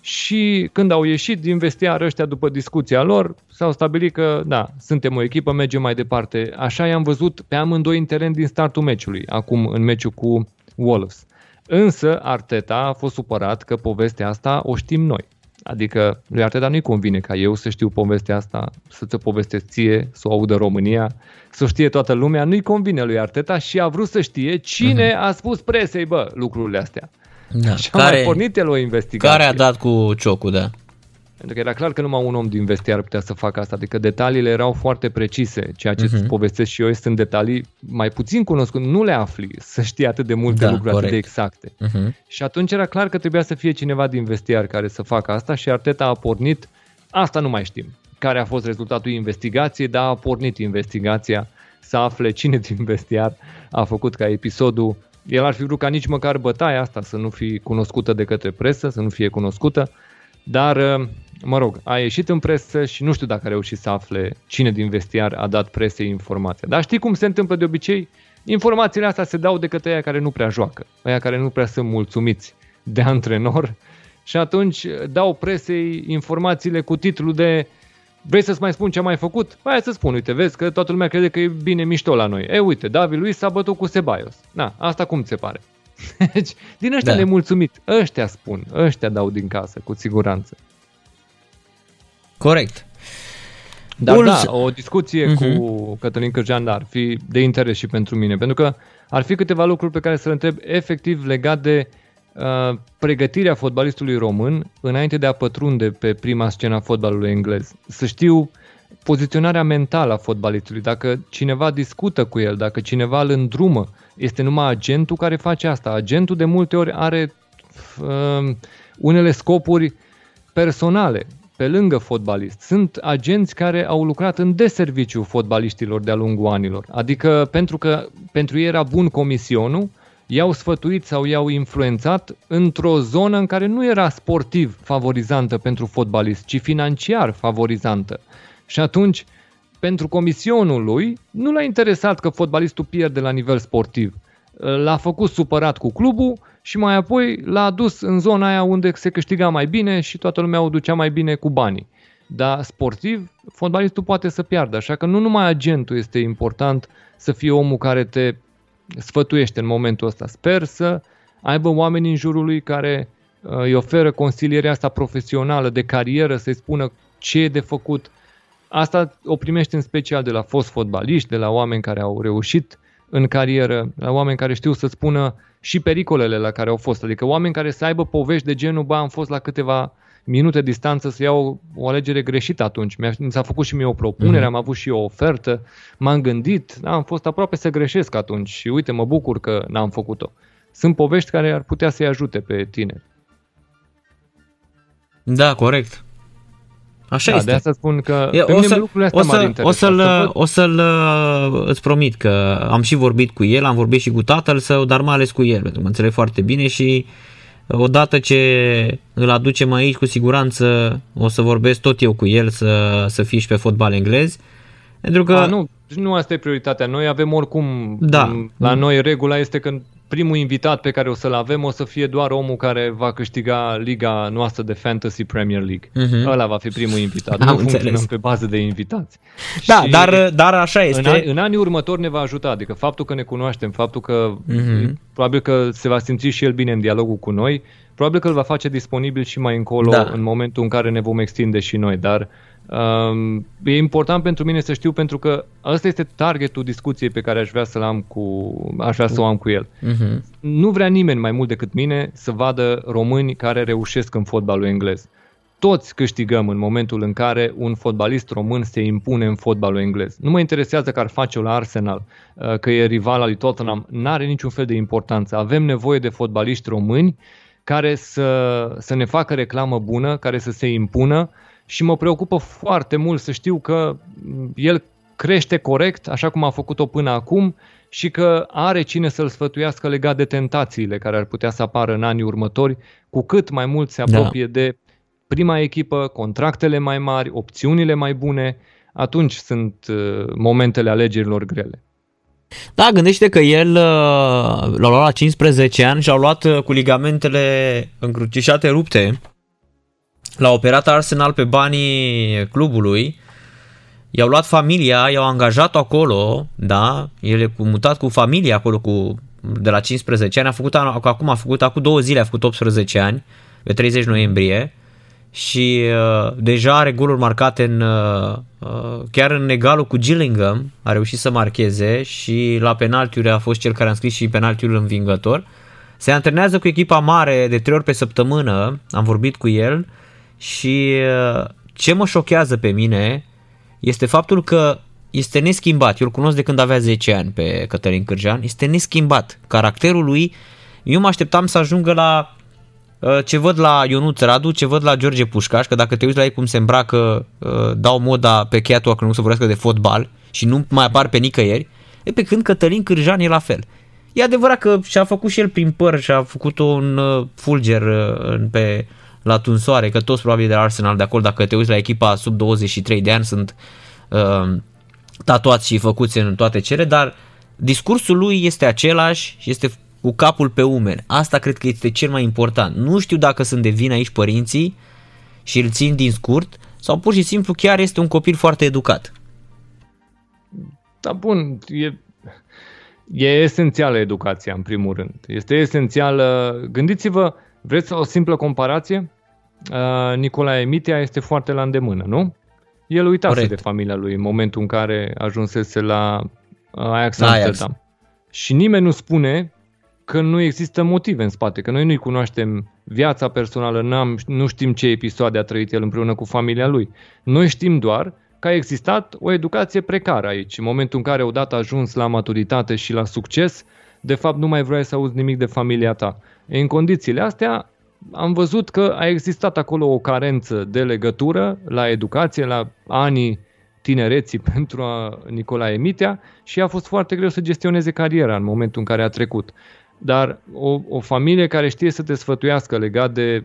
Și când au ieșit din vestiar ăștia după discuția lor, s-au stabilit că, da, suntem o echipă, mergem mai departe. Așa i-am văzut pe amândoi în teren din startul meciului, acum în meciul cu Wolves. Însă Arteta a fost supărat că povestea asta o știm noi. Adică lui Arteta nu-i convine ca eu să știu povestea asta, să ți-o povestesc ție, să o audă România, să o știe toată lumea. Nu-i convine lui Arteta și a vrut să știe cine uh-huh. a spus presei, bă, lucrurile astea. Da. Și a care, mai pornit el o investigație. Care a dat cu ciocul, da. Pentru că era clar că numai un om din vestiar putea să facă asta, adică detaliile erau foarte precise. Ceea ce uh-huh. îți povestesc și eu sunt detalii mai puțin cunoscute, nu le afli să știi atât de multe da, lucruri corect. atât de exacte. Uh-huh. Și atunci era clar că trebuia să fie cineva din vestiar care să facă asta și Arteta a pornit, asta nu mai știm, care a fost rezultatul investigației, dar a pornit investigația să afle cine din vestiar a făcut ca episodul el ar fi vrut ca nici măcar bătaia asta să nu fie cunoscută de către presă, să nu fie cunoscută, dar mă rog, a ieșit în presă și nu știu dacă a reușit să afle cine din vestiar a dat presei informația. Dar știi cum se întâmplă de obicei? Informațiile astea se dau de către aia care nu prea joacă, aia care nu prea sunt mulțumiți de antrenor și atunci dau presei informațiile cu titlul de Vrei să-ți mai spun ce am mai făcut? Hai să spun, uite, vezi că toată lumea crede că e bine mișto la noi. E, uite, David Luiz s-a bătut cu Sebaios. Na, asta cum ți se pare? Deci, din ăștia da. nemulțumit, ăștia spun, ăștia dau din casă, cu siguranță. Corect. Dar Bulls... da, o discuție uh-huh. cu mhm. Cătălin Cârjean ar fi de interes și pentru mine, pentru că ar fi câteva lucruri pe care să le întreb efectiv legat de uh, pregătirea fotbalistului român înainte de a pătrunde pe prima scenă a fotbalului englez. Să știu poziționarea mentală a fotbalistului, dacă cineva discută cu el, dacă cineva îl îndrumă, este numai agentul care face asta. Agentul de multe ori are uh, unele scopuri personale pe lângă fotbalist. Sunt agenți care au lucrat în deserviciu fotbaliștilor de-a lungul anilor. Adică pentru că pentru ei era bun comisionul, i-au sfătuit sau i-au influențat într-o zonă în care nu era sportiv favorizantă pentru fotbalist, ci financiar favorizantă. Și atunci, pentru comisionul lui, nu l-a interesat că fotbalistul pierde la nivel sportiv. L-a făcut supărat cu clubul și mai apoi l-a adus în zona aia unde se câștiga mai bine și toată lumea o ducea mai bine cu banii. Dar sportiv, fotbalistul poate să piardă, așa că nu numai agentul este important să fie omul care te sfătuiește în momentul ăsta. Sper să aibă oameni în jurul lui care îi oferă consilierea asta profesională de carieră, să-i spună ce e de făcut. Asta o primește în special de la fost fotbaliști, de la oameni care au reușit în carieră, la oameni care știu să spună și pericolele la care au fost. Adică oameni care să aibă povești de genul, ba, am fost la câteva minute distanță să iau o alegere greșită atunci. Mi s-a făcut și mie o propunere, mm-hmm. am avut și eu o ofertă, m-am gândit, da, am fost aproape să greșesc atunci și uite, mă bucur că n-am făcut-o. Sunt povești care ar putea să-i ajute pe tine. Da, corect. Așa da, este. De asta spun că e, pe o să, lucrurile astea o să, o să-l, să o să-l uh, îți promit că am și vorbit cu el, am vorbit și cu tatăl său, dar mai ales cu el, pentru că mă înțeleg foarte bine și odată ce îl aducem aici, cu siguranță o să vorbesc tot eu cu el să, să fii și pe fotbal englez. Pentru că... A, nu, nu asta e prioritatea. Noi avem oricum, da. la noi regula este că primul invitat pe care o să-l avem o să fie doar omul care va câștiga liga noastră de Fantasy Premier League. Uh-huh. Ăla va fi primul invitat. Am nu înțeles. funcționăm pe bază de invitați. Da, și dar, dar așa este. În, în anii următori ne va ajuta. Adică faptul că ne cunoaștem, faptul că uh-huh. probabil că se va simți și el bine în dialogul cu noi, probabil că îl va face disponibil și mai încolo da. în momentul în care ne vom extinde și noi. Dar uh, Um, e important pentru mine să știu pentru că ăsta este targetul discuției pe care aș vrea să-l am cu, aș vrea să o am cu el. Uh-huh. Nu vrea nimeni mai mult decât mine să vadă români care reușesc în fotbalul englez. Toți câștigăm în momentul în care un fotbalist român se impune în fotbalul englez. Nu mă interesează că ar face-o la Arsenal, uh, că e rival al lui Tottenham, n-are niciun fel de importanță. Avem nevoie de fotbaliști români care să, să ne facă reclamă bună, care să se impună, și mă preocupă foarte mult să știu că el crește corect, așa cum a făcut-o până acum, și că are cine să-l sfătuiască legat de tentațiile care ar putea să apară în anii următori, cu cât mai mult se apropie da. de prima echipă, contractele mai mari, opțiunile mai bune, atunci sunt uh, momentele alegerilor grele. Da, gândește că el uh, l-a luat la 15 ani și a luat uh, cu ligamentele încrucișate rupte L-a operat Arsenal pe banii clubului, i-au luat familia, i-au angajat acolo, da, el e mutat cu familia acolo cu, de la 15 ani, a făcut acum a făcut acum două zile, a făcut 18 ani, pe 30 noiembrie și uh, deja are goluri marcate în, uh, uh, chiar în egalul cu Gillingham, a reușit să marcheze și la penaltiuri a fost cel care a înscris și penaltiul învingător. Se antrenează cu echipa mare de trei ori pe săptămână, am vorbit cu el, și uh, ce mă șochează pe mine este faptul că este neschimbat. Eu îl cunosc de când avea 10 ani pe Cătălin Cârjan. Este neschimbat. Caracterul lui, eu mă așteptam să ajungă la uh, ce văd la Ionuț Radu, ce văd la George Pușcaș, că dacă te uiți la ei cum se îmbracă, uh, dau moda pe cheatul că nu se vorbească de fotbal și nu mai apar pe nicăieri, e pe când Cătălin Cârjan e la fel. E adevărat că și-a făcut și el prin păr și a făcut un fulger pe la tunsoare, că toți probabil de Arsenal de acolo, dacă te uiți la echipa sub 23 de ani, sunt uh, tatuați și făcuți în toate cele, dar discursul lui este același și este cu capul pe umeri. Asta cred că este cel mai important. Nu știu dacă sunt de vină aici părinții și îl țin din scurt sau pur și simplu chiar este un copil foarte educat. Da, bun, e, e esențială educația în primul rând. Este esențială, gândiți-vă, Vreți o simplă comparație? Uh, Nicolae Mitea este foarte la îndemână, nu? El uitase Corect. de familia lui în momentul în care ajunsese la uh, Ajax Amsterdam. Și nimeni nu spune că nu există motive în spate, că noi nu-i cunoaștem viața personală, n-am, nu știm ce episoade a trăit el împreună cu familia lui. Noi știm doar că a existat o educație precară aici. În momentul în care odată ajuns la maturitate și la succes, de fapt nu mai vrei să auzi nimic de familia ta. În condițiile astea am văzut că a existat acolo o carență de legătură la educație, la anii tinereții pentru a Nicolae Mitea și a fost foarte greu să gestioneze cariera în momentul în care a trecut. Dar o, o familie care știe să te sfătuiască legat de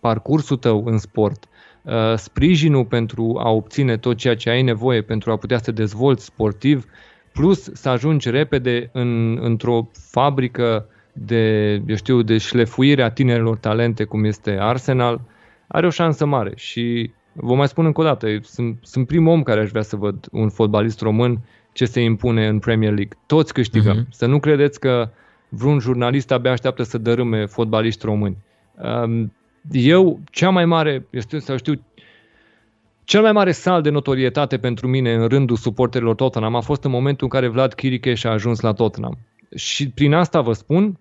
parcursul tău în sport, uh, sprijinul pentru a obține tot ceea ce ai nevoie pentru a putea să te dezvolți sportiv, plus să ajungi repede în, într-o fabrică de, eu știu, de șlefuire a tinerilor talente cum este Arsenal, are o șansă mare și vă mai spun încă o dată, sunt, sunt primul om care aș vrea să văd un fotbalist român ce se impune în Premier League. Toți câștigăm. Uh-huh. Să nu credeți că vreun jurnalist abia așteaptă să dărâme fotbaliști români. Um, eu, cea mai mare, este să știu, cel mai mare sal de notorietate pentru mine în rândul suporterilor Tottenham a fost în momentul în care Vlad Chiricheș a ajuns la Tottenham. Și prin asta vă spun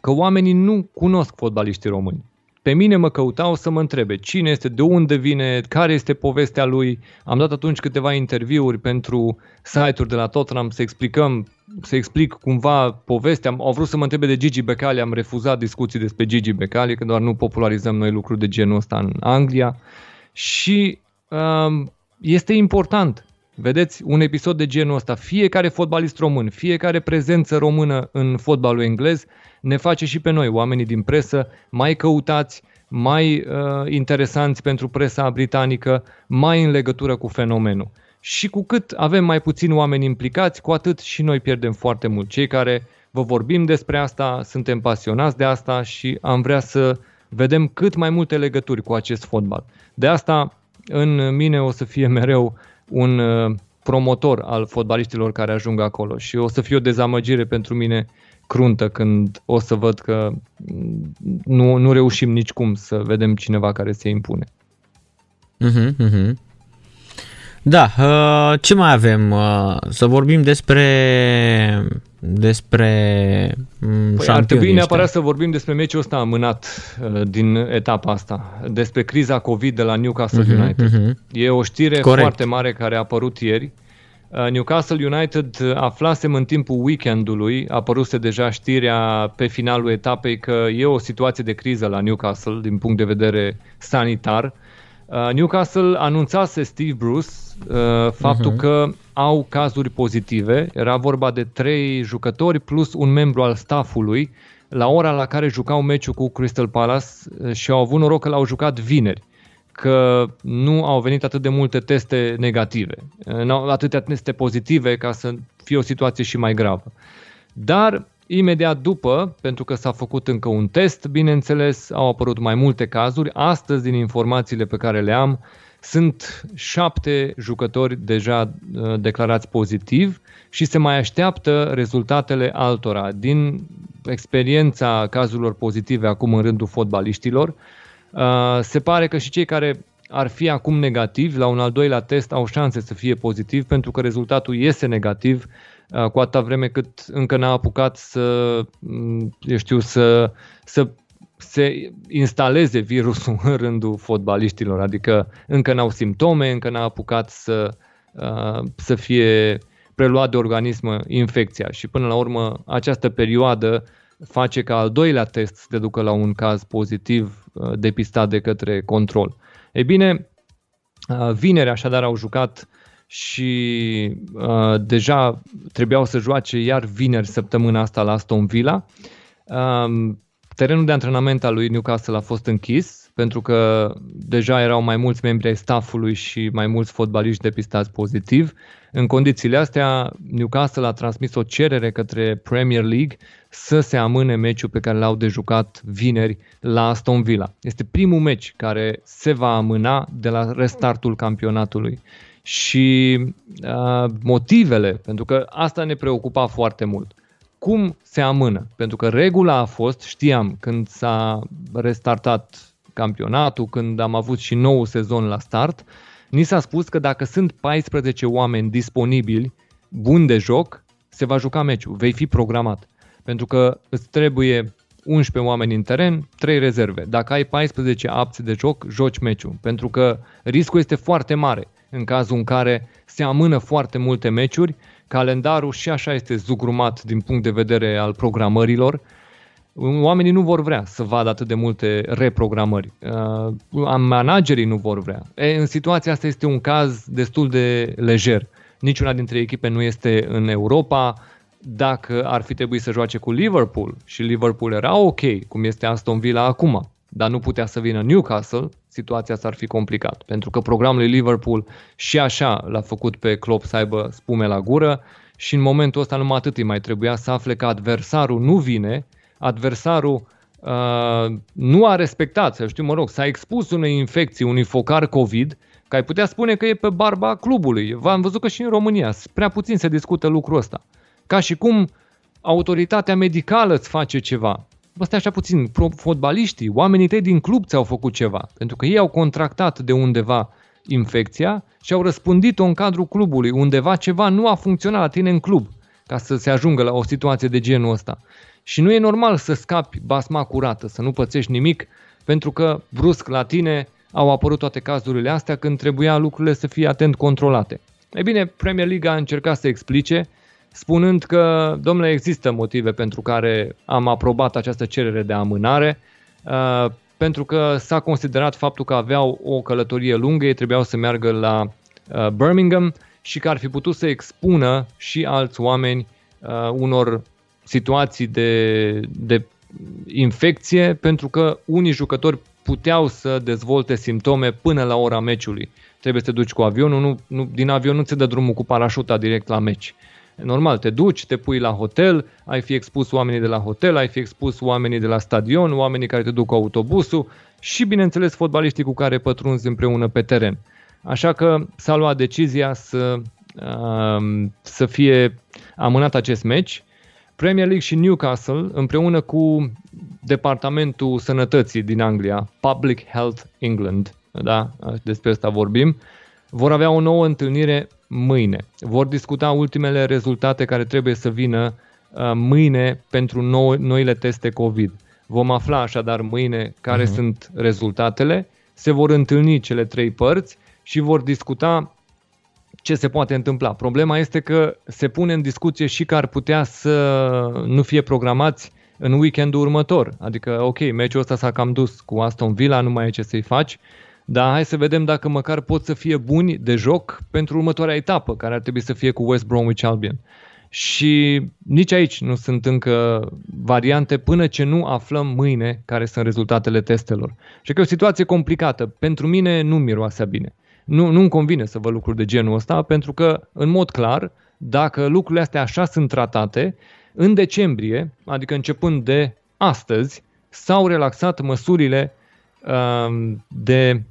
că oamenii nu cunosc fotbaliștii români. Pe mine mă căutau să mă întrebe cine este, de unde vine, care este povestea lui. Am dat atunci câteva interviuri pentru site-uri de la Tottenham să explicăm, să explic cumva povestea. Au vrut să mă întrebe de Gigi Becali, am refuzat discuții despre Gigi Becali, că doar nu popularizăm noi lucruri de genul ăsta în Anglia. Și um, este important Vedeți, un episod de genul ăsta, fiecare fotbalist român, fiecare prezență română în fotbalul englez ne face și pe noi, oamenii din presă, mai căutați, mai uh, interesanți pentru presa britanică, mai în legătură cu fenomenul. Și cu cât avem mai puțini oameni implicați, cu atât și noi pierdem foarte mult. Cei care vă vorbim despre asta, suntem pasionați de asta și am vrea să vedem cât mai multe legături cu acest fotbal. De asta în mine o să fie mereu un uh, promotor al fotbaliștilor care ajung acolo și o să fie o dezamăgire pentru mine cruntă când o să văd că nu, nu reușim nici cum să vedem cineva care se impune. Uh-huh, uh-huh. Da, uh, ce mai avem? Uh, să vorbim despre despre mm, păi ar trebui neapărat ăștia. să vorbim despre meciul ăsta amânat uh, din etapa asta, despre criza COVID de la Newcastle uh-huh, United. Uh-huh. E o știre Corect. foarte mare care a apărut ieri. Uh, Newcastle United uh, aflasem în timpul weekendului, a apăruse deja știrea pe finalul etapei că e o situație de criză la Newcastle din punct de vedere sanitar. Newcastle anunțase Steve Bruce uh, faptul uh-huh. că au cazuri pozitive. Era vorba de trei jucători plus un membru al staffului la ora la care jucau meciul cu Crystal Palace uh, și au avut noroc că l-au jucat vineri că nu au venit atât de multe teste negative, uh, nu au atâtea teste pozitive ca să fie o situație și mai gravă. Dar imediat după, pentru că s-a făcut încă un test, bineînțeles, au apărut mai multe cazuri. Astăzi, din informațiile pe care le am, sunt șapte jucători deja uh, declarați pozitiv și se mai așteaptă rezultatele altora. Din experiența cazurilor pozitive acum în rândul fotbaliștilor, uh, se pare că și cei care ar fi acum negativi la un al doilea test au șanse să fie pozitiv pentru că rezultatul iese negativ uh, cu atâta vreme cât încă n-a apucat să, mm, eu știu, să, să se instaleze virusul în rândul fotbaliștilor, adică încă n-au simptome, încă n-a apucat să, uh, să fie preluat de organism infecția și până la urmă această perioadă face ca al doilea test să te ducă la un caz pozitiv uh, depistat de către control. Ei bine, uh, vineri așadar au jucat și uh, deja trebuiau să joace iar vineri săptămâna asta la Aston Villa. Uh, Terenul de antrenament al lui Newcastle a fost închis pentru că deja erau mai mulți membri ai staffului și mai mulți fotbaliști depistați pozitiv. În condițiile astea, Newcastle a transmis o cerere către Premier League să se amâne meciul pe care l-au de jucat vineri la Aston Villa. Este primul meci care se va amâna de la restartul campionatului. Și uh, motivele, pentru că asta ne preocupa foarte mult cum se amână. Pentru că regula a fost, știam, când s-a restartat campionatul, când am avut și nou sezon la start, ni s-a spus că dacă sunt 14 oameni disponibili, buni de joc, se va juca meciul, vei fi programat. Pentru că îți trebuie 11 oameni în teren, 3 rezerve. Dacă ai 14 apți de joc, joci meciul. Pentru că riscul este foarte mare în cazul în care se amână foarte multe meciuri calendarul și așa este zugrumat din punct de vedere al programărilor. Oamenii nu vor vrea să vadă atât de multe reprogramări. Uh, managerii nu vor vrea. E, în situația asta este un caz destul de lejer. Niciuna dintre echipe nu este în Europa. Dacă ar fi trebuit să joace cu Liverpool și Liverpool era ok, cum este Aston Villa acum, dar nu putea să vină Newcastle, situația s-ar fi complicat. Pentru că programul lui Liverpool și așa l-a făcut pe Klopp să aibă spume la gură și în momentul ăsta numai atât îi mai trebuia să afle că adversarul nu vine, adversarul uh, nu a respectat, să știu, mă rog, s-a expus unei infecții, unui focar COVID, că ai putea spune că e pe barba clubului. V-am văzut că și în România prea puțin se discută lucrul ăsta. Ca și cum autoritatea medicală îți face ceva. Bă, stai așa puțin, fotbaliștii, oamenii tăi din club ți-au făcut ceva, pentru că ei au contractat de undeva infecția și au răspândit-o în cadrul clubului. Undeva ceva nu a funcționat la tine în club ca să se ajungă la o situație de genul ăsta. Și nu e normal să scapi basma curată, să nu pățești nimic, pentru că brusc la tine au apărut toate cazurile astea când trebuia lucrurile să fie atent controlate. E bine, Premier League a încercat să explice, spunând că, domnule, există motive pentru care am aprobat această cerere de amânare, uh, pentru că s-a considerat faptul că aveau o călătorie lungă, ei trebuiau să meargă la uh, Birmingham și că ar fi putut să expună și alți oameni uh, unor situații de, de infecție, pentru că unii jucători puteau să dezvolte simptome până la ora meciului. Trebuie să te duci cu avionul, nu, nu, din avion nu ți dă drumul cu parașuta direct la meci. Normal, te duci, te pui la hotel, ai fi expus oamenii de la hotel, ai fi expus oamenii de la stadion, oamenii care te duc cu autobusul și, bineînțeles, fotbaliștii cu care pătrunzi împreună pe teren. Așa că s-a luat decizia să, uh, să fie amânat acest meci. Premier League și Newcastle, împreună cu Departamentul Sănătății din Anglia, Public Health England, da? despre asta vorbim, vor avea o nouă întâlnire mâine. Vor discuta ultimele rezultate care trebuie să vină uh, mâine pentru nou, noile teste COVID. Vom afla așadar mâine care uh-huh. sunt rezultatele, se vor întâlni cele trei părți și vor discuta ce se poate întâmpla. Problema este că se pune în discuție și că ar putea să nu fie programați în weekendul următor. Adică, ok, meciul ăsta s-a cam dus cu Aston Villa, nu mai e ce să-i faci, dar hai să vedem dacă măcar pot să fie buni de joc pentru următoarea etapă, care ar trebui să fie cu West Bromwich Albion. Și nici aici nu sunt încă variante până ce nu aflăm mâine care sunt rezultatele testelor. Și că e o situație complicată. Pentru mine nu miroase bine. Nu, nu-mi convine să văd lucruri de genul ăsta, pentru că, în mod clar, dacă lucrurile astea așa sunt tratate, în decembrie, adică începând de astăzi, s-au relaxat măsurile uh, de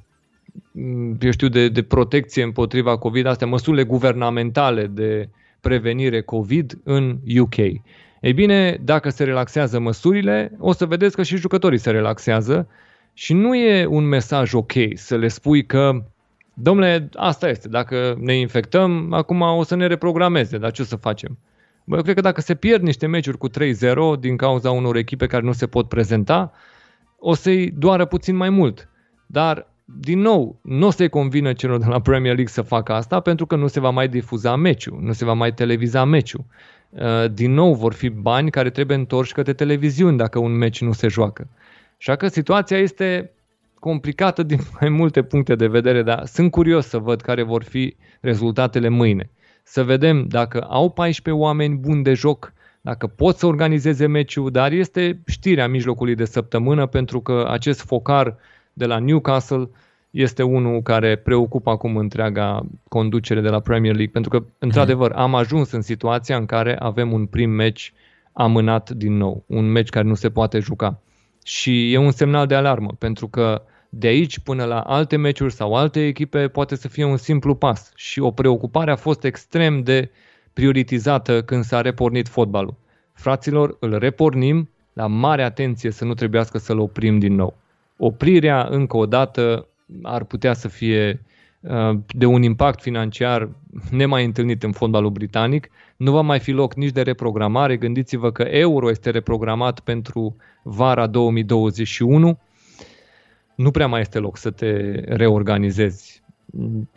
eu știu, de, de protecție împotriva COVID, astea măsurile guvernamentale de prevenire COVID în UK. Ei bine, dacă se relaxează măsurile, o să vedeți că și jucătorii se relaxează și nu e un mesaj ok să le spui că domnule, asta este, dacă ne infectăm, acum o să ne reprogrameze, dar ce să facem? Bă, eu cred că dacă se pierd niște meciuri cu 3-0 din cauza unor echipe care nu se pot prezenta, o să-i doară puțin mai mult. Dar din nou, nu o să-i convină celor de la Premier League să facă asta pentru că nu se va mai difuza meciul, nu se va mai televiza meciul. Uh, din nou vor fi bani care trebuie întorși către televiziuni dacă un meci nu se joacă. Așa că situația este complicată din mai multe puncte de vedere, dar sunt curios să văd care vor fi rezultatele mâine. Să vedem dacă au 14 oameni buni de joc, dacă pot să organizeze meciul, dar este știrea mijlocului de săptămână pentru că acest focar de la Newcastle este unul care preocupă acum întreaga conducere de la Premier League, pentru că, într-adevăr, am ajuns în situația în care avem un prim meci amânat din nou, un meci care nu se poate juca. Și e un semnal de alarmă, pentru că de aici până la alte meciuri sau alte echipe poate să fie un simplu pas. Și o preocupare a fost extrem de prioritizată când s-a repornit fotbalul. Fraților, îl repornim, la mare atenție să nu trebuiască să-l oprim din nou oprirea încă o dată ar putea să fie uh, de un impact financiar nemai întâlnit în fotbalul britanic. Nu va mai fi loc nici de reprogramare. Gândiți-vă că euro este reprogramat pentru vara 2021. Nu prea mai este loc să te reorganizezi.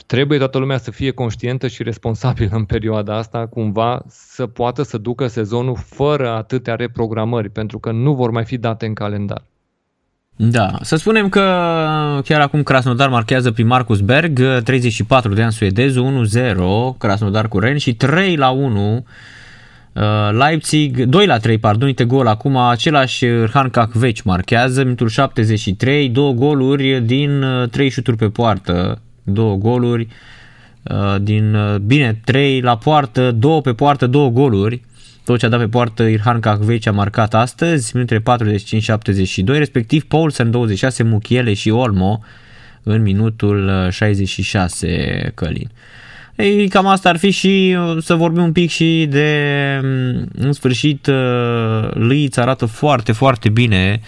Trebuie toată lumea să fie conștientă și responsabilă în perioada asta, cumva să poată să ducă sezonul fără atâtea reprogramări, pentru că nu vor mai fi date în calendar. Da, să spunem că chiar acum Krasnodar marchează prin Marcus Berg, 34 de ani suedezul, 1-0, Krasnodar cu Ren și 3 la 1 uh, Leipzig, 2 la 3, pardon, uite gol acum, același Han Kakveci marchează, minutul 73, două goluri din 3 uh, șuturi pe poartă, două goluri uh, din, bine, 3 la poartă, 2 pe poartă, două goluri, tot ce a dat pe poartă Irhan Kakveci a marcat astăzi, minutele 45-72, respectiv Paulsen 26, Muchiele și Olmo în minutul 66 uh, Călin. Ei, cam asta ar fi și uh, să vorbim un pic și de, mm, în sfârșit, uh, Leeds arată foarte, foarte bine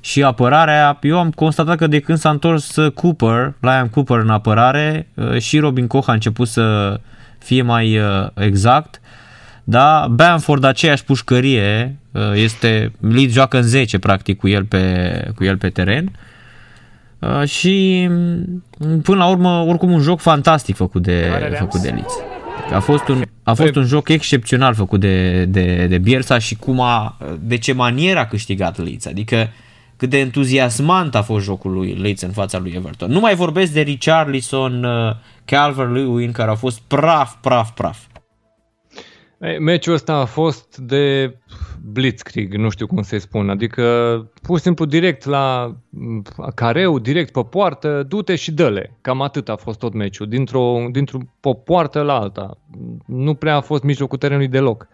și apărarea. Eu am constatat că de când s-a întors Cooper, Liam Cooper în apărare, și Robin Koch a început să fie mai exact. Da, Bamford aceeași pușcărie, este, Leeds joacă în 10 practic cu el pe, cu el pe teren. Uh, și mm, până la urmă oricum un joc fantastic făcut de, făcut de Leeds. A fost un, a fost un joc excepțional făcut de, de, de Bielsa și cum a, de ce manieră a câștigat Leeds. Adică cât de entuziasmant a fost jocul lui Leeds în fața lui Everton. Nu mai vorbesc de Richarlison, uh, Calvert-Lewin care au fost praf, praf, praf. Meciul ăsta a fost de blitzkrieg, nu știu cum să-i spun, adică pur și simplu direct la careu, direct pe poartă, du-te și dă-le. Cam atât a fost tot meciul, dintr-o, dintr-o o poartă la alta. Nu prea a fost mijlocul terenului deloc.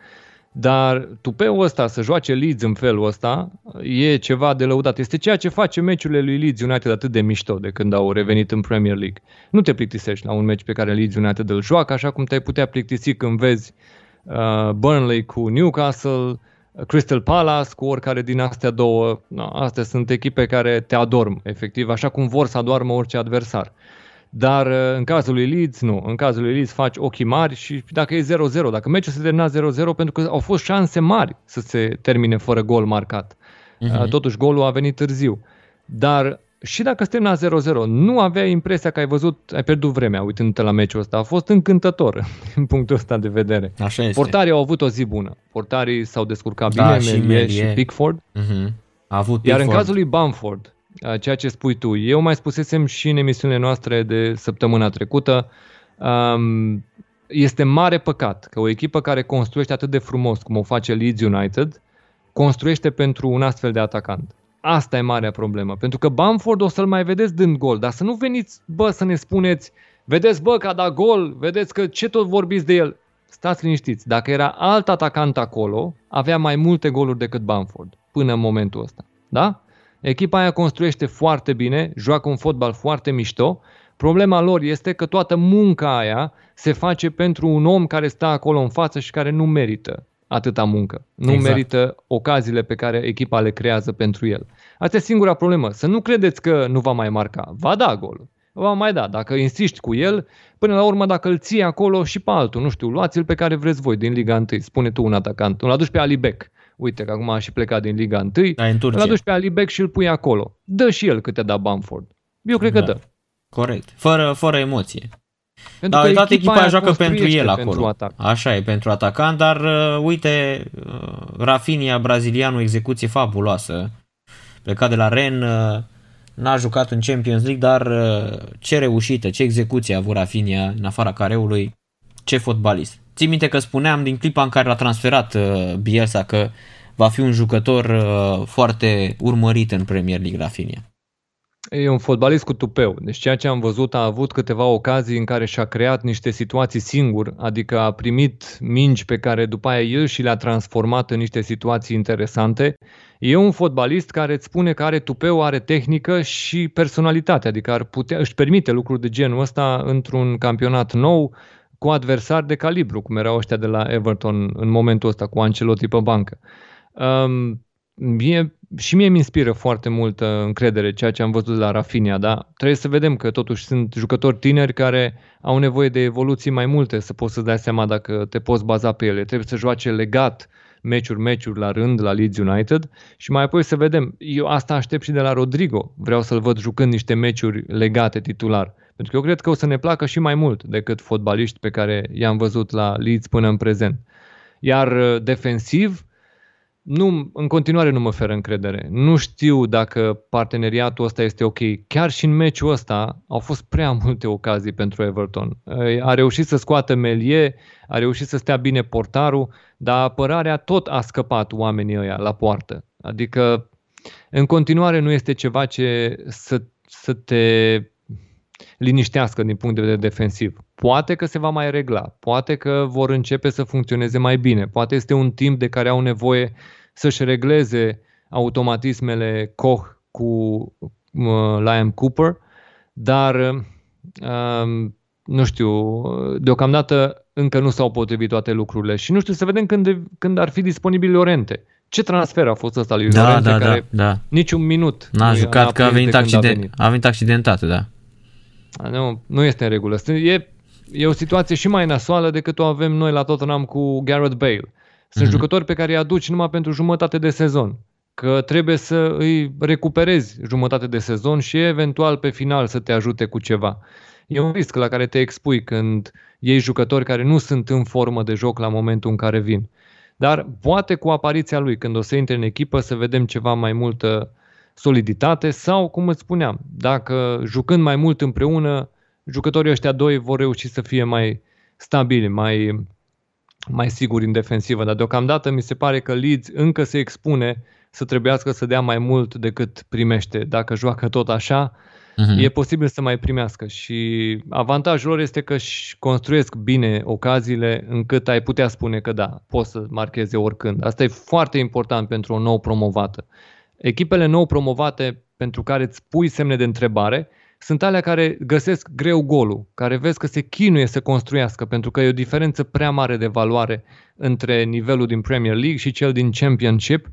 Dar tupeul ăsta, să joace Leeds în felul ăsta, e ceva de lăudat. Este ceea ce face meciurile lui Leeds United atât de mișto de când au revenit în Premier League. Nu te plictisești la un meci pe care Leeds United îl joacă, așa cum te-ai putea plictisi când vezi uh, Burnley cu Newcastle, Crystal Palace cu oricare din astea două. No, astea sunt echipe care te adorm, efectiv, așa cum vor să adoarmă orice adversar. Dar uh, în cazul lui Leeds, nu. În cazul lui Leeds faci ochii mari și dacă e 0-0, dacă meciul se termina 0-0, pentru că au fost șanse mari să se termine fără gol marcat. Uh-huh. Totuși, golul a venit târziu. Dar și dacă suntem la 0-0, nu aveai impresia că ai văzut, ai pierdut vremea uitându-te la meciul ăsta. A fost încântător din punctul ăsta de vedere. Așa este. Portarii au avut o zi bună. Portarii s-au descurcat da, bine, și Melie și Pickford. Uh-huh. A avut Pickford. Iar în cazul lui Bamford, ceea ce spui tu, eu mai spusesem și în emisiunile noastre de săptămâna trecută, um, este mare păcat că o echipă care construiește atât de frumos cum o face Leeds United, construiește pentru un astfel de atacant. Asta e marea problemă. Pentru că Bamford o să-l mai vedeți dând gol, dar să nu veniți, bă, să ne spuneți, vedeți, bă, că a dat gol, vedeți că ce tot vorbiți de el. Stați liniștiți, dacă era alt atacant acolo, avea mai multe goluri decât Bamford, până în momentul ăsta. Da? Echipa aia construiește foarte bine, joacă un fotbal foarte mișto. Problema lor este că toată munca aia se face pentru un om care stă acolo în față și care nu merită atâta muncă. Nu exact. merită ocaziile pe care echipa le creează pentru el. Asta e singura problemă. Să nu credeți că nu va mai marca. Va da golul. Va mai da. Dacă insisti cu el, până la urmă dacă îl ții acolo și pe altul, nu știu, luați-l pe care vreți voi din Liga 1. Spune tu un atacant. Îl aduci pe Alibek. Uite că acum a și plecat din Liga 1. Da, în Îl aduci pe Alibek și îl pui acolo. Dă și el câte da Bamford. Eu cred da. că dă. Corect. Fără, fără emoție. Pentru dar toată echipa, echipa joacă pentru el acolo. Pentru atac. Așa e, pentru atacant, dar uh, uite, uh, Rafinha, brazilianul, execuție fabuloasă. Plecat de la Ren, uh, n-a jucat în Champions League, dar uh, ce reușită, ce execuție a avut Rafinha în afara careului, ce fotbalist. Ții minte că spuneam din clipa în care l-a transferat uh, Bielsa că va fi un jucător uh, foarte urmărit în Premier League Rafinha. E un fotbalist cu tupeu. Deci ceea ce am văzut a avut câteva ocazii în care și-a creat niște situații singur, adică a primit mingi pe care după aia el și le-a transformat în niște situații interesante. E un fotbalist care îți spune că are tupeu, are tehnică și personalitate, adică ar putea, își permite lucruri de genul ăsta într-un campionat nou cu adversari de calibru, cum erau ăștia de la Everton în momentul ăsta cu Ancelotti pe bancă. Um, mie, și mie mi inspiră foarte multă încredere ceea ce am văzut la Rafinha, da? Trebuie să vedem că totuși sunt jucători tineri care au nevoie de evoluții mai multe să poți să-ți dai seama dacă te poți baza pe ele. Trebuie să joace legat meciuri, meciuri la rând la Leeds United și mai apoi să vedem. Eu asta aștept și de la Rodrigo. Vreau să-l văd jucând niște meciuri legate titular. Pentru că eu cred că o să ne placă și mai mult decât fotbaliști pe care i-am văzut la Leeds până în prezent. Iar uh, defensiv, nu, în continuare nu mă oferă încredere. Nu știu dacă parteneriatul ăsta este ok. Chiar și în meciul ăsta au fost prea multe ocazii pentru Everton. A reușit să scoată Melie, a reușit să stea bine portarul, dar apărarea tot a scăpat oamenii ăia la poartă. Adică în continuare nu este ceva ce să, să te liniștească din punct de vedere defensiv. Poate că se va mai regla, poate că vor începe să funcționeze mai bine, poate este un timp de care au nevoie să-și regleze automatismele Koch cu uh, Liam Cooper, dar uh, nu știu, deocamdată încă nu s-au potrivit toate lucrurile și nu știu să vedem când, când ar fi disponibile Lorente. Ce transfer a fost ăsta lui Da, Lorente da, care da, da. niciun minut N-a nu i-a jucat că a prins venit, de când a accident, venit. a venit accidentat, da. Nu, nu este în regulă. E, e o situație și mai nasoală decât o avem noi la Tottenham cu Gareth Bale. Sunt Mhm. jucători pe care îi aduci numai pentru jumătate de sezon. Că trebuie să îi recuperezi jumătate de sezon și eventual pe final să te ajute cu ceva. E un risc la care te expui când iei jucători care nu sunt în formă de joc la momentul în care vin. Dar poate cu apariția lui, când o să intre în echipă, să vedem ceva mai multă soliditate sau, cum îți spuneam, dacă jucând mai mult împreună, jucătorii ăștia doi vor reuși să fie mai stabili, mai, mai siguri în defensivă. Dar deocamdată mi se pare că Leeds încă se expune să trebuiască să dea mai mult decât primește. Dacă joacă tot așa, Mhm. e posibil să mai primească și avantajul lor este că își construiesc bine ocaziile încât ai putea spune că da, poți să marcheze oricând. Asta e foarte important pentru o nou promovată. Echipele nou promovate pentru care îți pui semne de întrebare sunt alea care găsesc greu golul, care vezi că se chinuie să construiască, pentru că e o diferență prea mare de valoare între nivelul din Premier League și cel din Championship,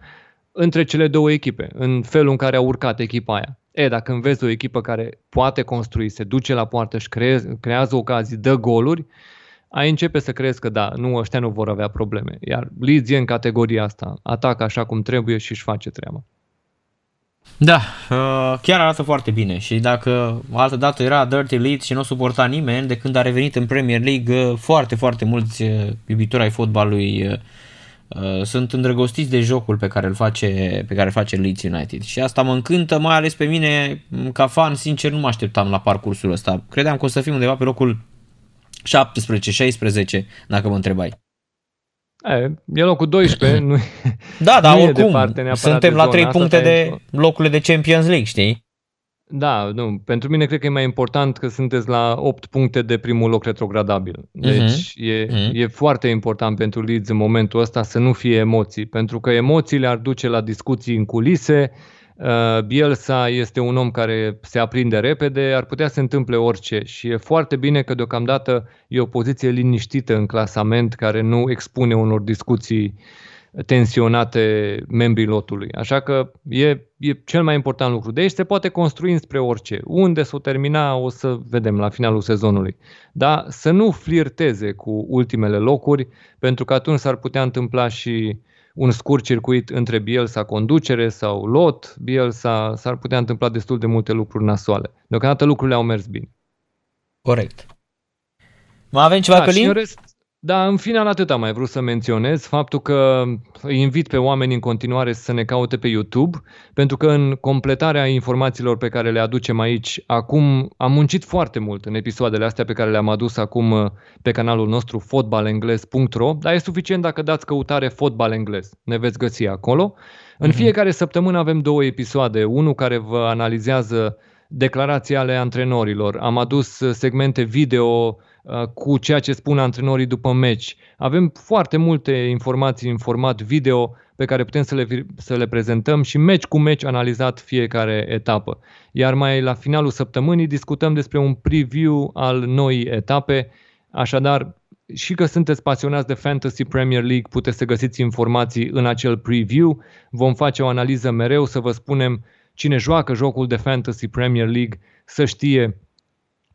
între cele două echipe, în felul în care a urcat echipa aia. E, dacă înveți o echipă care poate construi, se duce la poartă și creează, creează ocazii, dă goluri, ai începe să crezi că da, nu, ăștia nu vor avea probleme. Iar Leeds e în categoria asta, atacă așa cum trebuie și își face treaba. Da, uh, chiar arată foarte bine și dacă altă dată era Dirty Leeds și nu o suporta nimeni, de când a revenit în Premier League, uh, foarte, foarte mulți uh, iubitori ai fotbalului uh, uh, sunt îndrăgostiți de jocul pe care îl face, pe care îl face Leeds United. Și asta mă încântă, mai ales pe mine, m, ca fan, sincer, nu mă așteptam la parcursul ăsta. Credeam că o să fim undeva pe locul 17-16, dacă mă întrebai. E, e locul 12, nu Da, dar Nu e oricum, departe neapărat suntem de la zona 3 asta, puncte stai de locurile de Champions League, știi? Da, nu. Pentru mine cred că e mai important că sunteți la 8 puncte de primul loc retrogradabil. Deci Mhm. e, Mhm. e foarte important pentru Leeds în momentul ăsta să nu fie emoții, pentru că emoțiile ar duce la discuții în culise. Uh, Bielsa este un om care se aprinde repede, ar putea să se întâmple orice și e foarte bine că deocamdată e o poziție liniștită în clasament care nu expune unor discuții tensionate membrii lotului. Așa că e, e cel mai important lucru. De aici se poate construi spre orice. Unde să o termina o să vedem la finalul sezonului. Dar să nu flirteze cu ultimele locuri, pentru că atunci s-ar putea întâmpla și un scurt circuit între Bielsa conducere sau lot, Bielsa, s-ar putea întâmpla destul de multe lucruri nasoale. Deocamdată lucrurile au mers bine. Corect. Mai avem ceva, Da, și Călin? în rest, da, în final atât am mai vrut să menționez, faptul că îi invit pe oameni în continuare să ne caute pe YouTube, pentru că în completarea informațiilor pe care le aducem aici, acum am muncit foarte mult în episoadele astea pe care le-am adus acum uh, pe canalul nostru fotbalengles.ro, dar e suficient dacă dați căutare fotbal englez, ne veți găsi acolo. În fiecare săptămână avem două episoade, unul care vă analizează declarații ale antrenorilor. Am adus uh, segmente video uh, cu ceea ce spun antrenorii după meci. Avem foarte multe informații în format video pe care putem să le, vi- să le prezentăm și meci cu meci analizat fiecare etapă. Iar mai la finalul săptămânii discutăm despre un preview al noii etape, așadar și că sunteți pasionați de Fantasy Premier League, puteți să găsiți informații în acel preview. Vom face o analiză mereu să vă spunem cine joacă jocul de Fantasy Premier League să știe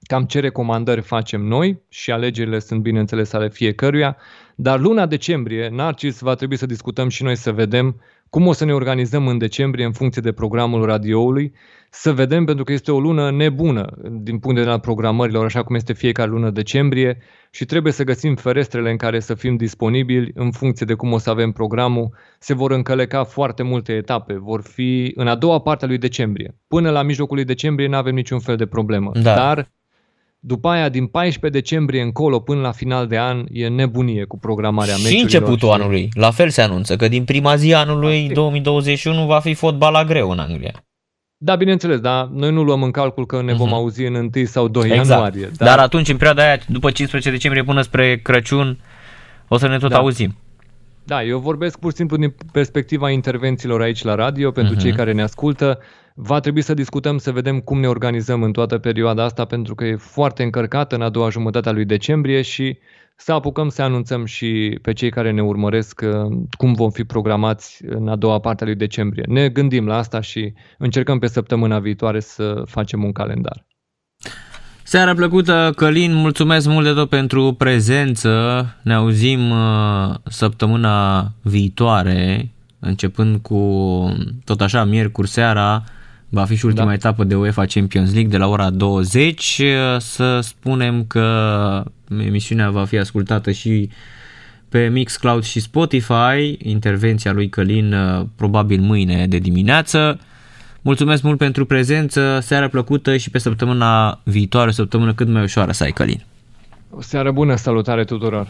cam ce recomandări facem noi și alegerile sunt bineînțeles ale fiecăruia, dar luna decembrie, Narcis, va trebui să discutăm și noi să vedem cum o să ne organizăm în decembrie în funcție de programul radioului, să vedem pentru că este o lună nebună din punct de vedere al programărilor, așa cum este fiecare lună decembrie și trebuie să găsim ferestrele în care să fim disponibili în funcție de cum o să avem programul. Se vor încăleca foarte multe etape, vor fi în a doua parte a lui decembrie. Până la mijlocul lui decembrie nu avem niciun fel de problemă, Da. dar după aia, din 14 decembrie încolo până la final de an, e nebunie cu programarea Și meciurilor. începutul anului. La fel se anunță că din prima zi a anului Asta e. 2021 va fi fotbal la greu în Anglia. Da, bineînțeles, dar noi nu luăm în calcul că ne vom Mhm. auzi în 1 sau 2 Exact. ianuarie. Dar... Dar atunci, în perioada aia, după 15 decembrie până spre Crăciun, o să ne tot Da. auzim. Da, eu vorbesc pur și simplu din perspectiva intervențiilor aici la radio, pentru Mhm. cei care ne ascultă. Va trebui să discutăm, să vedem cum ne organizăm în toată perioada asta, pentru că e foarte încărcată în a doua jumătate a lui decembrie și să apucăm să anunțăm și pe cei care ne urmăresc uh, cum vom fi programați în a doua parte a lui decembrie. Ne gândim la asta și încercăm pe săptămâna viitoare să facem un calendar. Seara plăcută, Călin, mulțumesc mult de tot pentru prezență. Ne auzim uh, săptămâna viitoare, începând cu tot așa miercuri seara Va fi și ultima da. etapă de UEFA Champions League de la ora 20. Să spunem că emisiunea va fi ascultată și pe Mixcloud și Spotify. Intervenția lui Călin probabil mâine de dimineață. Mulțumesc mult pentru prezență, seara plăcută și pe săptămâna viitoare, săptămână cât mai ușoară să ai Călin. O seară bună, salutare tuturor!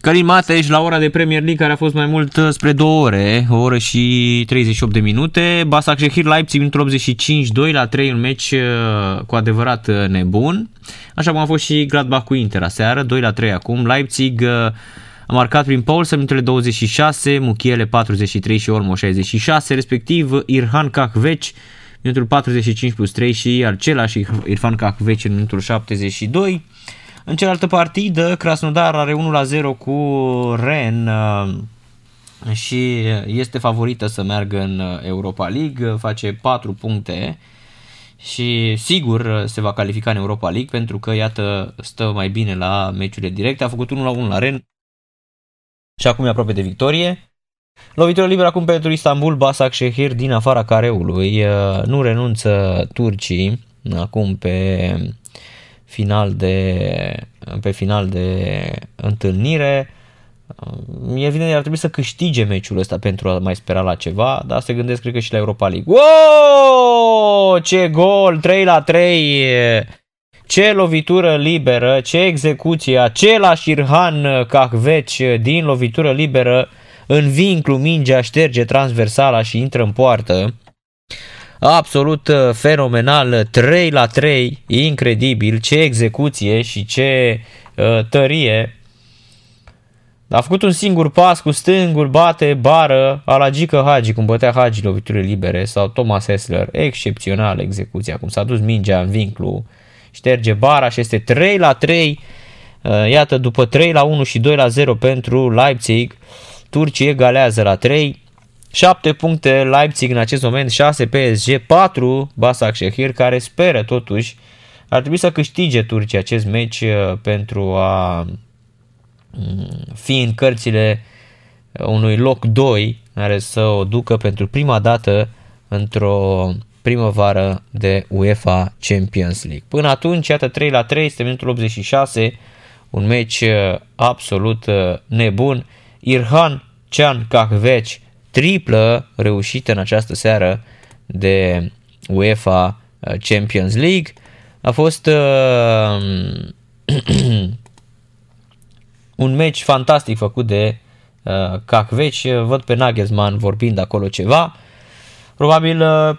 Călin Mateș la ora de Premier League care a fost mai mult uh, spre 2 ore, o oră și 38 de minute. Basak Shehir Leipzig minutul 85, 2 la 3, un meci uh, cu adevărat uh, nebun. Așa cum a fost și Gladbach cu Inter aseară, 2 la 3 acum. Leipzig a marcat prin Paulsen minutele 26, Muchiele 43 și Olmo 66, respectiv Irhan Kakveci minutul 45 plus 3 și același Irfan Kakveci în minutul 72. În cealaltă partidă, Krasnodar are 1-0 cu Ren uh, și este favorită să meargă în Europa League, face 4 puncte și sigur se va califica în Europa League pentru că iată stă mai bine la meciurile directe, a făcut 1-1 la Ren și acum e aproape de victorie. Lovitură liberă acum pentru Istanbul, Basak Shehir din afara careului, uh, nu renunță turcii acum pe final de, pe final de întâlnire. E evident, ar trebui să câștige meciul ăsta pentru a mai spera la ceva, dar se gândesc, cred că și la Europa League. Wow! Ce gol! 3 la 3! Ce lovitură liberă, ce execuție, același Irhan Cahveci din lovitură liberă în vinclu, mingea șterge transversala și intră în poartă absolut uh, fenomenal, 3 la 3, incredibil, ce execuție și ce uh, tărie. A făcut un singur pas cu stângul, bate, bară, a la Gică Hagi, cum bătea Hagi loviturile libere, sau Thomas Hessler, excepțional execuția, cum s-a dus mingea în vinclu, șterge bara și este 3 la 3, uh, iată, după 3 la 1 și 2 la 0 pentru Leipzig, Turcia egalează la 3, 7 puncte Leipzig în acest moment, 6 PSG, 4 Basak Shehir care speră totuși ar trebui să câștige Turcia acest meci uh, pentru a mm, fi în cărțile unui loc 2 care să o ducă pentru prima dată într-o primăvară de UEFA Champions League. Până atunci, iată 3 la 3, este minutul 86, un meci uh, absolut uh, nebun. Irhan Can Kahveci triplă reușită în această seară de UEFA uh, Champions League. A fost uh, un meci fantastic făcut de uh, Cacveci. Văd pe Nagelsmann vorbind acolo ceva. Probabil uh,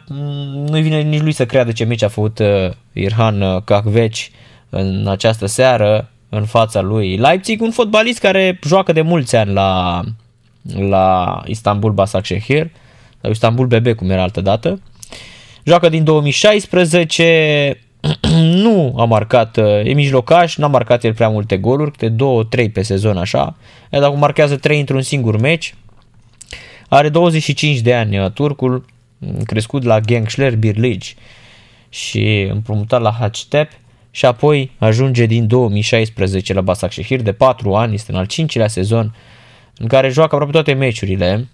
nu-i vine nici lui să creadă ce meci a făcut uh, Irhan uh, Cacveci în această seară în fața lui Leipzig, un fotbalist care joacă de mulți ani la la Istanbul Basaksehir, la Istanbul BB cum era altă dată. Joacă din 2016, nu a marcat, e mijlocaș, n-a marcat el prea multe goluri, câte 2-3 pe sezon așa, iar dacă marchează 3 într-un singur meci, are 25 de ani uh, turcul, crescut la Gengschler Birlici și împrumutat la Hacetep și apoi ajunge din 2016 la Basaksehir de 4 ani, este în al cincilea sezon în care joacă aproape toate meciurile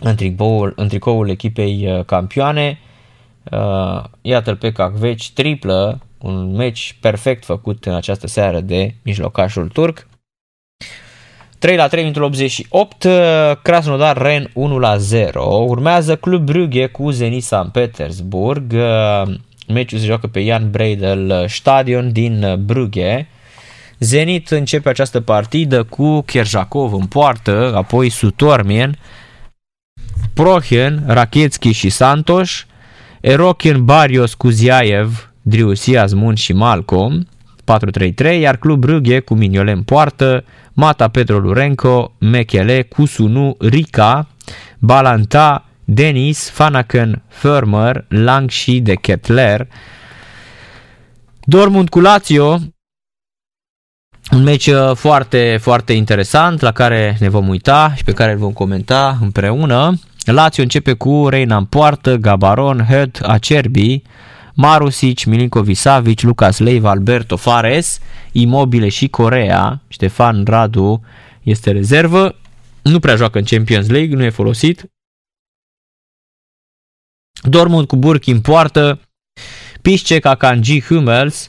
în tricoul, în tricoul echipei uh, campioane. Uh, iată-l pe Cacveci, triplă, un meci perfect făcut în această seară de mijlocașul turc. 3 la 3 minutul 88, uh, Krasnodar Ren 1 la 0. Urmează Club Brugge cu Zenit St. Petersburg. Meciul se joacă pe Jan Breidel Stadion din Brugge. Zenit începe această partidă cu Kerjakov în poartă, apoi Sutormien, Prohen, Raketski și Santos, Erokin, Barrios, Kuziaev, Driusi, Azmun și Malcolm, 4-3-3, iar Club Râghe cu Mignolet în poartă, Mata Pedro Lurenco, Mechele, Kusunu, Rica, Balanta, Denis, Fanaken, Firmer, Lang și de Kettler. Dortmund cu Lazio, un meci uh, foarte, foarte interesant la care ne vom uita și pe care îl vom comenta împreună. Lazio începe cu Reina în poartă, Gabaron, Höd, Acerbi, Marusic, Milinkovic Savic, Lucas Leiva, Alberto Fares, Imobile și Corea. Ștefan Radu este rezervă. Nu prea joacă în Champions League, nu e folosit. Dortmund cu Burki în poartă, Piszczek, Akanji, Hummels,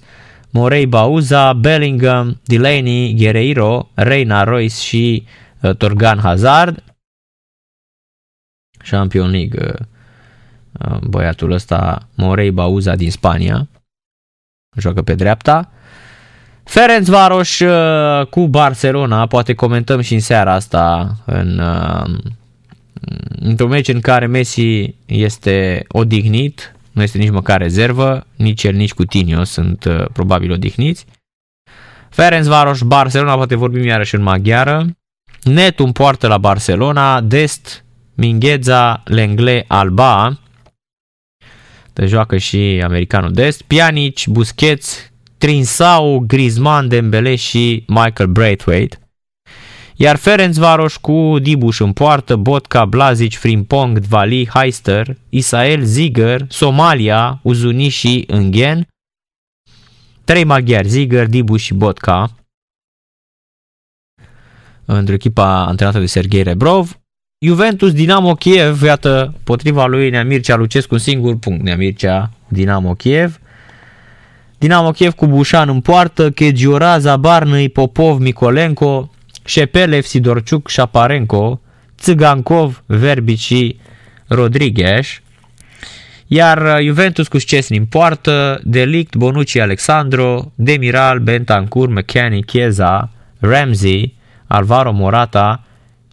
Morei Bauza, Bellingham, Delaney, Guerreiro, Reina Royce și uh, Torgan Hazard. Champion League, uh, uh, băiatul ăsta, Morei Bauza din Spania, joacă pe dreapta. Ferenc Varos uh, cu Barcelona, poate comentăm și în seara asta în, uh, într-un meci în care Messi este odihnit, nu este nici măcar rezervă, nici el, nici Coutinho sunt uh, probabil odihniți. Ferenc Varos, Barcelona, poate vorbim iarăși în maghiară. Netu în poartă la Barcelona, Dest, Mingheza, Lengle, Alba. De joacă și americanul Dest. Pjanic, Busquets, Trinsau, Griezmann, Dembele și Michael Braithwaite. Iar Ferenc Varos cu Dibuș în poartă, Botka, Blazic, Frimpong, Dvali, Heister, Isael, Ziger, Somalia, Uzuni și Îngen. Trei maghiari, Ziger, Dibuș și Botka. Într-o echipa antrenată de Sergei Rebrov. Juventus, Dinamo Kiev, iată, potriva lui Neamircea Lucescu, un singur punct, Neamircea, Dinamo Kiev. Dinamo Kiev cu Bușan în poartă, Chegiora, Zabarnăi, Popov, Mikolenko, Șepelev, Sidorciuc, Șaparenko, Țigankov, Verbici și Rodriguez. Iar uh, Juventus cu Szczesni în poartă, Delict, Bonucci, Alexandro, Demiral, Bentancur, McKenny, Chiesa, Ramsey, Alvaro Morata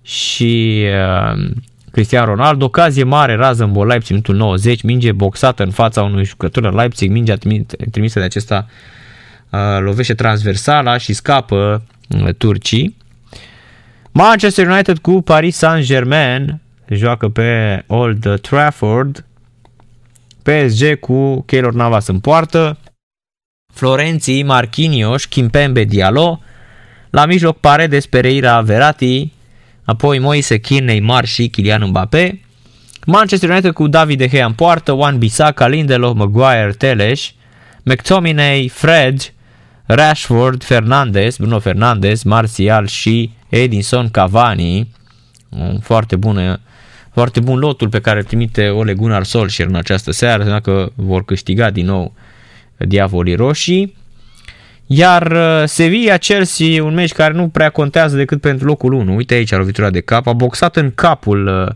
și uh, Cristiano Ronaldo. Ocazie mare, rază în bol Leipzig, minutul 90, minge boxată în fața unui jucător în Leipzig, mingea trimisă de acesta uh, lovește transversala și scapă uh, turcii. Manchester United cu Paris Saint-Germain joacă pe Old Trafford. PSG cu Keylor Navas în poartă. Florenții, Marquinhos, Kimpembe, Diallo. La mijloc Paredes, Pereira, Verratti. Apoi Moise Kean, Neymar și Kylian Mbappé. Manchester United cu David De Gea în poartă, Juan Bissaka, Lindelof, Maguire, Teles, McTominay, Fred, Rashford, Fernandez, Bruno Fernandez, Martial și Edinson Cavani, foarte bună foarte bun lotul pe care îl trimite Ole Gunnar Solskjaer în această seară, dacă vor câștiga din nou Diavolii Roșii. Iar uh, Sevilla-Chelsea, un meci care nu prea contează decât pentru locul 1. Uite aici lovitura de cap. A boxat în capul uh,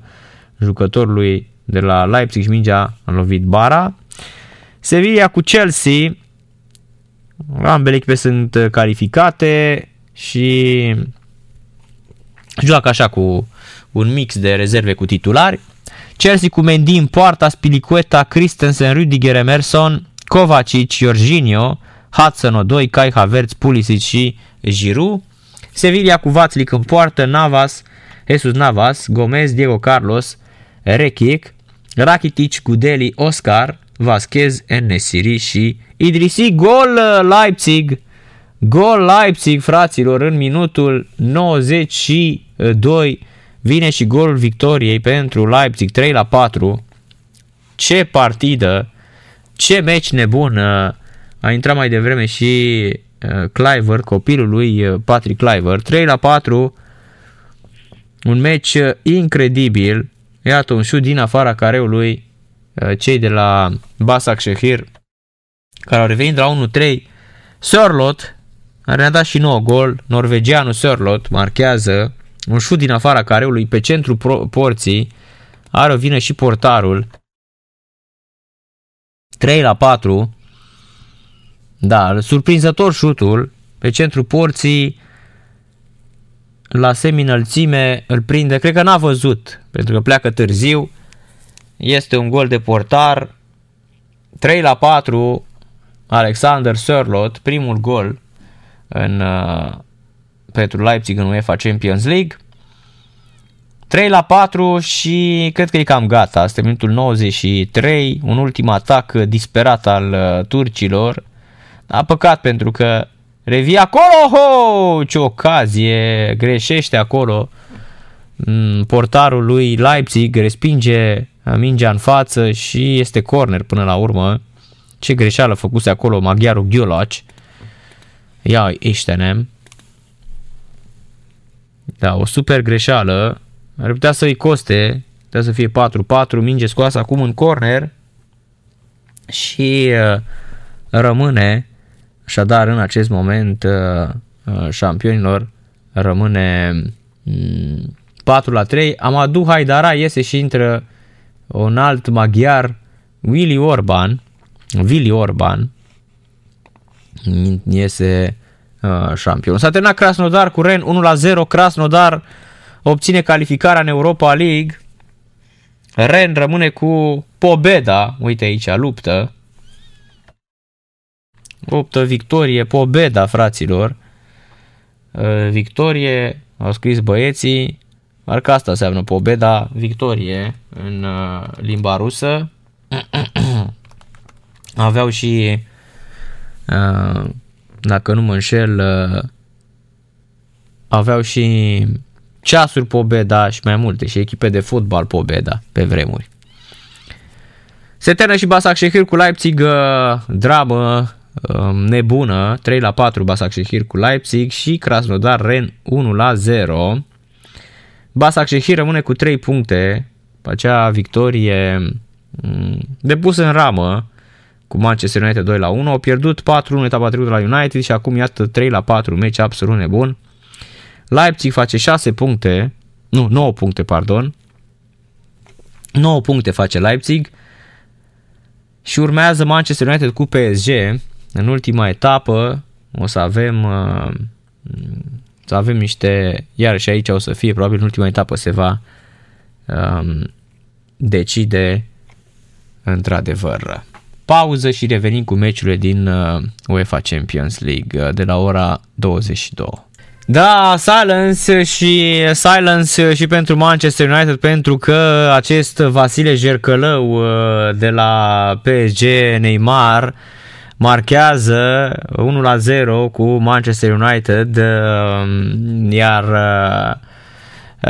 jucătorului de la Leipzig și mingea a lovit bara. Sevilla cu Chelsea. Ambele echipe sunt uh, calificate și joacă așa cu un mix de rezerve cu titulari. Chelsea cu Mendy în poarta, Spilicueta, Christensen, Rudiger, Emerson, Kovacic, Jorginho, Hudson Odoi, Kai Havertz, Pulisic și Giroud. Sevilla cu Vatslic în poartă, Navas, Jesus Navas, Gomez, Diego Carlos, Rekic, Rakitic, Gudeli, Oscar, Vasquez, Enesiri și Idrisi. Gol Leipzig! Gol Leipzig, fraților, în minutul 92 vine și golul victoriei pentru Leipzig 3 la 4. Ce partidă! Ce meci nebun! A intrat mai devreme și uh, Cliver, copilul lui uh, Patrick Cliver. 3 la 4. Un meci uh, incredibil. Iată un șut din afara careului. Cei de la Basak Shehir care au revenit la 1-3. Sörlot care ne-a dat și nou gol. Norvegianul Sörlot marchează un șut din afara careului pe centru porții. Are o vină și portarul. 3 la 4. Da, surprinzător șutul pe centru porții la semi-înălțime îl prinde, cred că n-a văzut, pentru că pleacă târziu. Este un gol de portar. 3 la 4, Alexander Sörlot, primul gol în, uh, pentru Leipzig în UEFA Champions League. 3 la 4 și cred că e cam gata. Asta minutul 93, un ultim atac disperat al uh, turcilor. A păcat pentru că Revi acolo, ho! ce ocazie, greșește acolo. Mm, portarul lui Leipzig respinge mingea în față și este corner până la urmă. Ce greșeală făcuse acolo maghiarul Ghiolac. Ia Eștenem. Da, o super greșeală. Ar putea să-i coste, putea să fie 4-4, minge scoasă acum în corner și uh, rămâne, așadar în acest moment uh, uh, șampionilor rămâne 4 mm, la 3. Amadou Haidara iese și intră un alt maghiar, Willy Orban, Willy Orban, iese uh, șampion. S-a terminat Krasnodar cu Ren 1 la 0. Krasnodar obține calificarea în Europa League. Ren rămâne cu Pobeda, uite aici, luptă. Luptă, victorie, Pobeda, fraților. Uh, victorie, au scris băieții, Parcă asta înseamnă pobeda, victorie în uh, limba rusă. Aveau și, uh, dacă nu mă înșel, uh, aveau și ceasuri pobeda și mai multe și echipe de fotbal pobeda pe vremuri. Se termină și Basak Shehir cu Leipzig, dramă um, nebună, 3 la 4 Basak Shehir cu Leipzig și Krasnodar Ren 1 la 0. Basak Shehir rămâne cu 3 puncte pe acea victorie mm, depusă în ramă cu Manchester United 2 la 1. Au pierdut 4-1 etapa trecută la United și acum iată 3 la 4, meci absolut nebun. Leipzig face 6 puncte, nu, 9 puncte, pardon. 9 puncte face Leipzig și urmează Manchester United cu PSG în ultima etapă. O să avem uh, să avem niște, iarăși aici o să fie, probabil în ultima etapă se va um, decide într-adevăr. Pauză și revenim cu meciurile din uh, UEFA Champions League uh, de la ora 22. Da, silence și silence și pentru Manchester United pentru că acest Vasile Jercălău uh, de la PSG Neymar marchează 1 la 0 cu Manchester United, um, iar uh,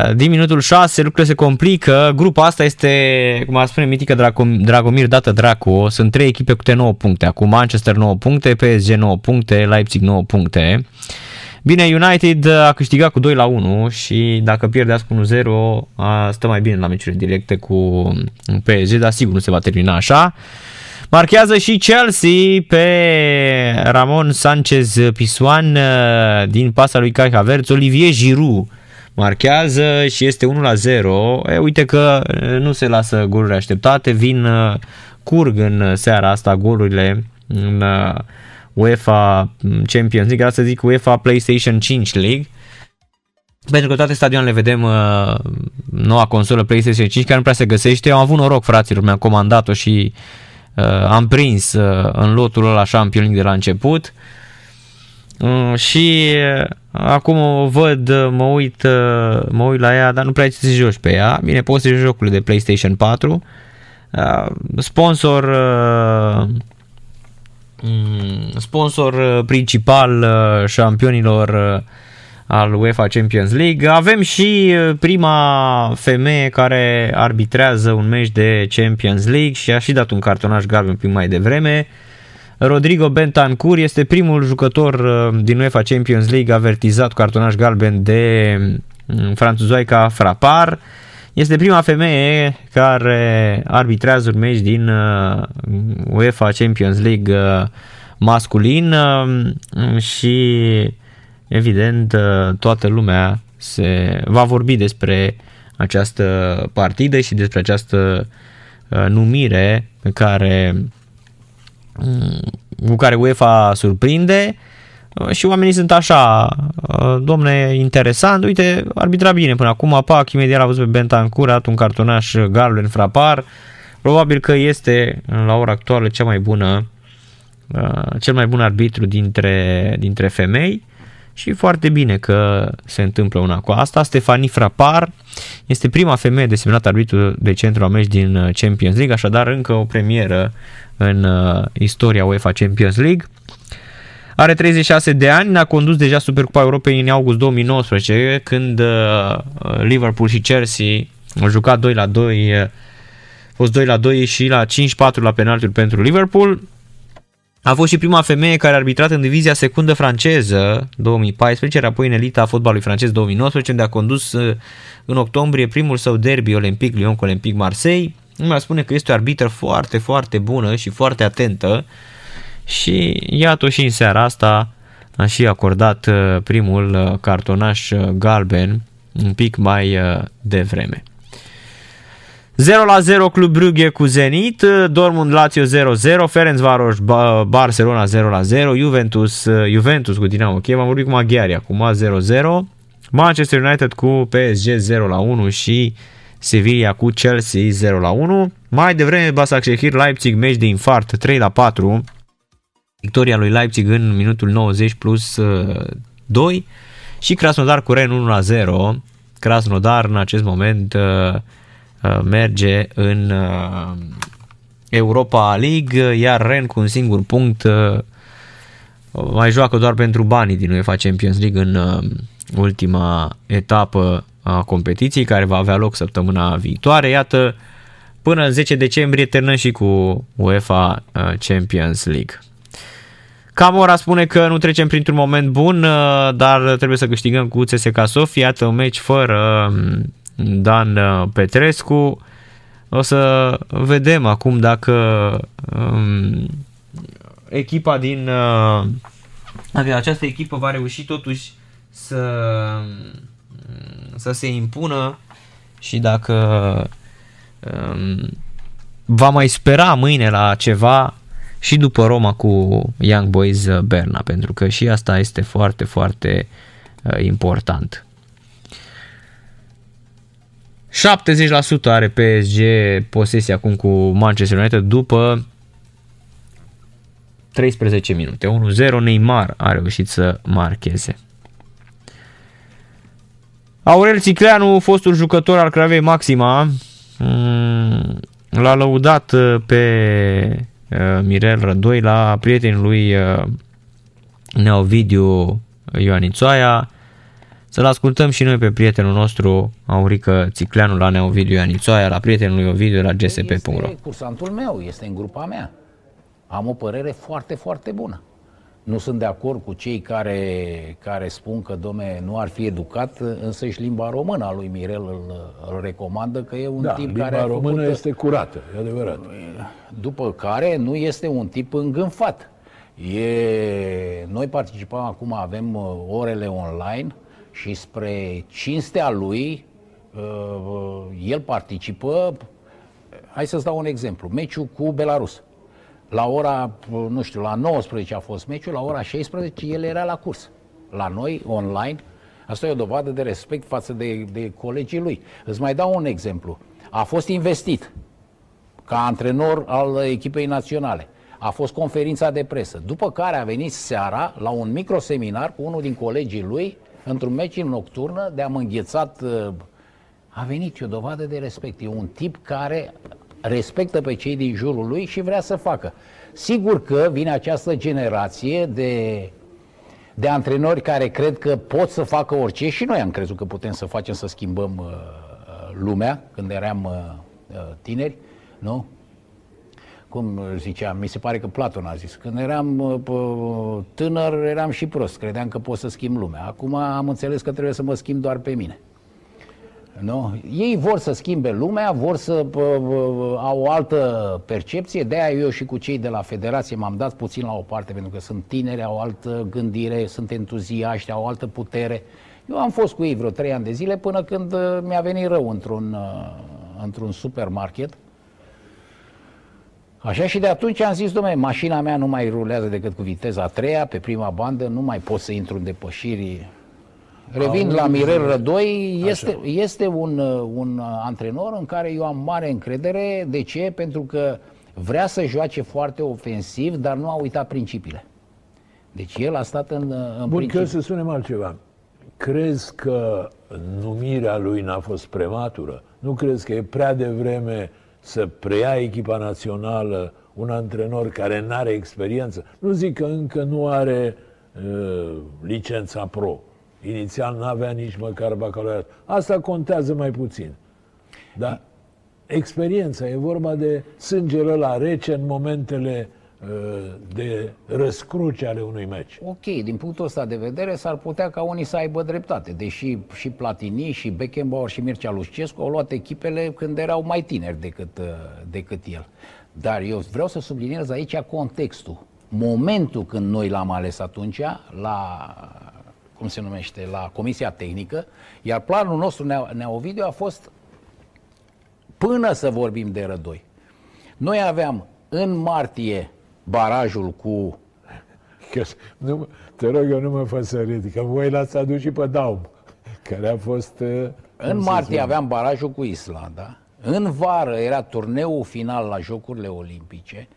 uh, din minutul 6 lucrurile se complică. Grupa asta este, cum a spune mitică Dragomir dată Dracu. Sunt trei echipe cu 9 puncte. Acum Manchester 9 puncte, PSG 9 puncte, Leipzig 9 puncte. Bine, United a câștigat cu 2 la 1 și dacă pierde azi cu 1-0 stă mai bine la meciurile directe cu PSG, dar sigur nu se va termina așa. Marchează și Chelsea pe Ramon Sanchez Pisuan uh, din pasa lui Kai Havertz, Olivier Giroud marchează și este 1 la 0. E, uite că uh, nu se lasă golurile așteptate, vin uh, curg în seara asta golurile în UEFA Champions League, să zic UEFA PlayStation 5 League. Pentru că toate stadioanele vedem uh, noua consolă PlayStation 5 care nu prea se găsește. Am avut noroc, fraților, mi-am comandat-o și Uh, am prins uh, în lotul ăla Champion League de la început uh, și acum o văd, mă uit, mă uit la ea, dar nu prea să joci pe ea. Bine, poți să joci jocurile de PlayStation 4. Sponsor mm, sponsor principal șampionilor al UEFA Champions League. Avem și uh, prima femeie care arbitrează un meci de Champions League și a și dat un cartonaș galben un pic mai devreme. Rodrigo Bentancur este primul jucător uh, din UEFA Champions League avertizat cu cartonaș galben de mm, franțuzoica Frapar. Este prima femeie care arbitrează un meci din uh, UEFA Champions League masculin și evident, uh, toată lumea se va vorbi despre această partidă și despre această uh, numire pe care, mm, cu care UEFA surprinde uh, și oamenii sunt așa, domne, interesant, uite, arbitra bine până acum, Pac imediat a văzut pe Bentancur, a dat un cartonaș galben frapar, probabil că este la ora actuală cea mai bună, cel mai bun arbitru dintre, dintre femei și foarte bine că se întâmplă una cu asta. Stefanie Frapar este prima femeie desemnat arbitru de centru a meci din uh, Champions League, așadar încă o premieră în uh, istoria UEFA Champions League. Are 36 de ani, a condus deja Supercupa Europei în august 2019, când uh, Liverpool și Chelsea au jucat 2 la 2, a fost 2 la 2 și la 5-4 la penaltiuri pentru Liverpool. A fost și prima femeie care a arbitrat în divizia secundă franceză 2014, iar apoi în elita fotbalului francez 2019, unde a condus uh, în octombrie primul său derby Olympic Lyon cu Olympic Marseille. Îmi spune că este o arbitră foarte, foarte bună și foarte atentă și iată și în seara asta a și acordat uh, primul uh, cartonaș galben un pic mai devreme. 0 la 0 Club Brugge cu Zenit, Dortmund Lazio 0-0, Ferencvaros Barcelona 0 la 0, Juventus, Juventus cu Dinamo Kiev, am vorbit cu Maghiari acum 0-0, Manchester United cu PSG 0 la 1 și Sevilla cu Chelsea 0 la 1. Mai devreme Basaksehir Leipzig meci de infart 3 la 4. Victoria lui Leipzig în minutul 90 plus 2 și Krasnodar cu Ren 1 la 0. Krasnodar în acest moment uh, Uh, merge în uh, Europa League, iar Ren cu un singur punct uh, mai joacă doar pentru banii din UEFA Champions League în ultima etapă a competiției care va avea loc săptămâna viitoare. Iată, până în 10 decembrie terminăm și cu UEFA Champions League. Camora spune că nu trecem printr-un moment bun, dar trebuie să câștigăm cu CSKA Sofia. Iată un meci fără Dan uh, Petrescu. O să vedem acum dacă um, echipa din uh, această echipă va reuși totuși să, să se impună și dacă um, va mai spera mâine la ceva și după Roma cu Young Boys Berna, pentru că și asta este foarte, foarte uh, important. 70% are PSG posesia acum cu Manchester United după 13 minute. 1-0 Neymar a reușit să marcheze. Aurel Țicleanu, fostul jucător al Cravei Maxima, mm, l-a lăudat uh, pe uh, Mirel Rădoi la prietenul lui uh, Neovidiu Ioanițoaia, să-l ascultăm și noi pe prietenul nostru, Aurică Țicleanu, la Neovidiu Ianițoaia, la prietenul lui Ovidiu, la gsp.ro. Este cursantul meu, este în grupa mea. Am o părere foarte, foarte bună. Nu sunt de acord cu cei care, care spun că, domne, nu ar fi educat, însă și limba română a lui Mirel îl, îl recomandă, că e un da, tip limba care a română făcut, este curată, e adevărat. După care nu este un tip îngânfat. E... Noi participăm acum, avem uh, orele online, și spre cinstea lui, uh, el participă, hai să-ți dau un exemplu, meciul cu Belarus. La ora, nu știu, la 19 a fost meciul, la ora 16 el era la curs. La noi, online, asta e o dovadă de respect față de, de colegii lui. Îți mai dau un exemplu. A fost investit ca antrenor al echipei naționale. A fost conferința de presă. După care a venit seara la un microseminar cu unul din colegii lui într-un meci nocturnă, de-am înghețat, uh, a venit o dovadă de respect. E un tip care respectă pe cei din jurul lui și vrea să facă. Sigur că vine această generație de, de antrenori care cred că pot să facă orice și noi am crezut că putem să facem să schimbăm uh, uh lumea când eram uh, uh, tineri, nu? Cum zicea, mi se pare că Platon a zis, când eram uh, tânăr, eram și prost, credeam că pot să schimb lumea. Acum am înțeles că trebuie să mă schimb doar pe mine. Nu? Ei vor să schimbe lumea, vor să uh, au o altă percepție, de aia eu și cu cei de la Federație m-am dat puțin la o parte, pentru că sunt tineri, au o altă gândire, sunt entuziaști, au o altă putere. Eu am fost cu ei vreo trei ani de zile până când uh, mi-a venit rău într-un, uh, într-un supermarket Așa și de atunci am zis, domnule, mașina mea nu mai rulează decât cu viteza a treia, pe prima bandă, nu mai pot să intru în depășiri. Revin la Mirel Rădoi, este, este un, un antrenor în care eu am mare încredere. De ce? Pentru că vrea să joace foarte ofensiv, dar nu a uitat principiile. Deci el a stat în, în Bun, principiu. că să spunem altceva. Crezi că numirea lui n-a fost prematură? Nu crezi că e prea devreme să preia echipa națională un antrenor care nu are experiență? Nu zic că încă nu are uh, licența pro. Inițial nu avea nici măcar bacalaureat. Asta contează mai puțin. Dar experiența, e vorba de sângele la rece în momentele uh, de răscruce ale unui meci. Ok, din punctul ăsta de vedere s-ar putea ca unii să aibă dreptate, deși și Platini, și Beckenbauer, și Mircea Lușcescu au luat echipele când erau mai tineri decât, uh, decât el. Dar eu vreau să subliniez aici contextul. Momentul când noi l-am ales atunci, la, cum se numește, la Comisia Tehnică, iar planul nostru, Nea, Nea Ovidiu, a fost până să vorbim de rădoi. Noi aveam în martie barajul cu Că, nu, te rog eu, nu mă fă să râd, că voi l-ați adus și pe Daum, care a fost... uh, cum În să martie spun, aveam barajul cu Islanda, în vară era turneul final la Jocurile Olimpice,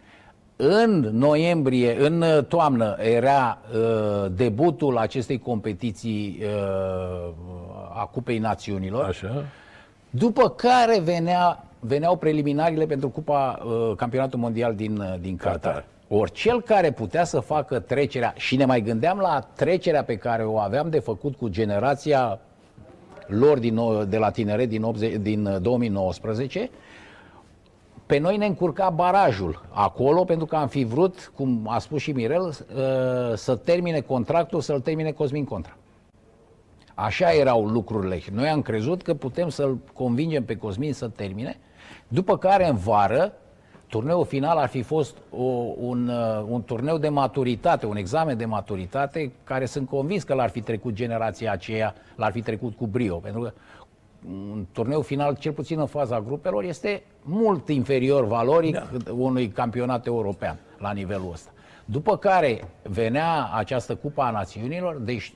în noiembrie, în uh, toamnă, era uh, debutul acestei competiții uh, a Cupei Națiunilor. Așa? După care venea, veneau preliminariile pentru Cupa uh, Campionatul Mondial din, uh, din Qatar. Qatar. Ori cel care putea să facă trecerea, și ne mai gândeam la trecerea pe care o aveam de făcut cu generația lor din, nou- de la tineret din, 80, din uh, 2019, pe noi ne încurca barajul acolo pentru că am fi vrut, cum a spus și Mirel, uh, să termine contractul, să-l termine Cosmin Contra. Așa erau lucrurile. Și Noi am crezut că putem să-l convingem pe Cosmin să termine, după care în vară, turneul final ar fi fost o, un, uh, un turneu de maturitate, un examen de maturitate, care sunt convins că l-ar fi trecut generația aceea, l-ar fi trecut cu brio, pentru că un turneu final, cel puțin în faza grupelor, este mult inferior valoric da. unui campionat european la nivelul ăsta. După care venea această Cupa a Națiunilor, deci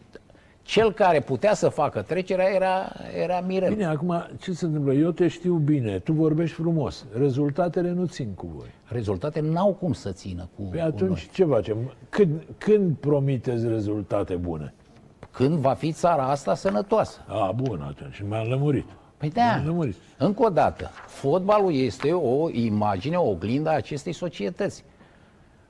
cel care putea să facă trecerea era, era Mirel. Bine, acum, ce se întâmplă? Eu te știu bine, tu vorbești frumos, rezultatele nu țin cu voi. Rezultate n-au cum să țină cu, Păi cu atunci noi. ce facem? Când, când promiteți rezultate bune? Când va fi țara asta sănătoasă? A, bun, atunci m-am lămurit. Păi da, M-am lămurit. încă o dată, fotbalul este o imagine, o oglindă a acestei societăți.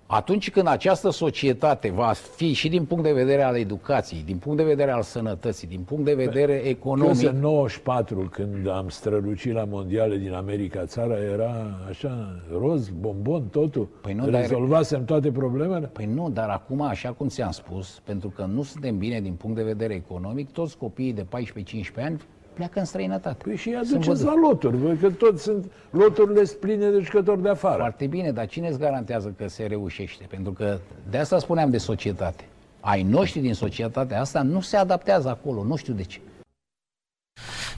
Atunci când această societate va fi și din punct de vedere al educației, din punct de vedere al sănătății, din punct de vedere Că economic, în 94, când am strălucit la mondiale din America, țara era așa, roz, bombon, totul. Păi nu, dar- Rezolvasem toate problemele? Păi nu, dar acum, așa cum ți-am spus, pentru că nu suntem bine din punct de vedere economic, toți copiii de 14-15 ani pleacă în străinătate. Păi și îi Sunt aduceți văduvi. la loturi, văd că toți sunt, loturile sunt pline de jucători de afară. Foarte bine, dar cine îți garantează că se reușește? Pentru că de asta spuneam de societate. Ai noștri din societatea asta nu se adaptează acolo, nu știu de ce.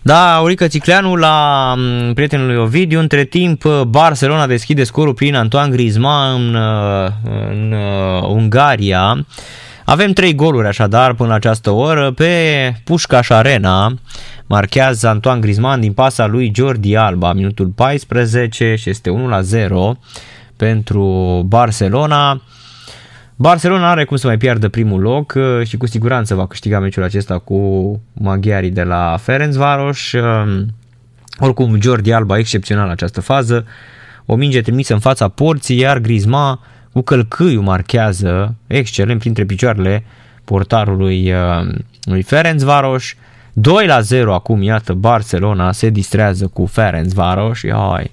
Da, Aurică Țicleanu la m, prietenul lui Ovidiu. Între timp, Barcelona deschide scorul prin Antoine Griezmann în, uh, în uh, Ungaria. Avem trei goluri așadar până la această oră. Pe Pușcaș Arena marchează Antoine Griezmann din pasa lui Jordi Alba, minutul 14 și este 1 la 0 pentru Barcelona. Barcelona are cum să mai piardă primul loc uh, și cu siguranță va câștiga meciul acesta cu maghiarii de la Ferencvaros. Um, Oricum, Jordi Alba excepțional în această fază. O minge trimisă în fața porții, iar Griezmann cu călcâiul marchează excelent printre picioarele portarului uh, lui Ferencvaros. 2 la 0 acum, iată, Barcelona se distrează cu Ferencvaros și hai,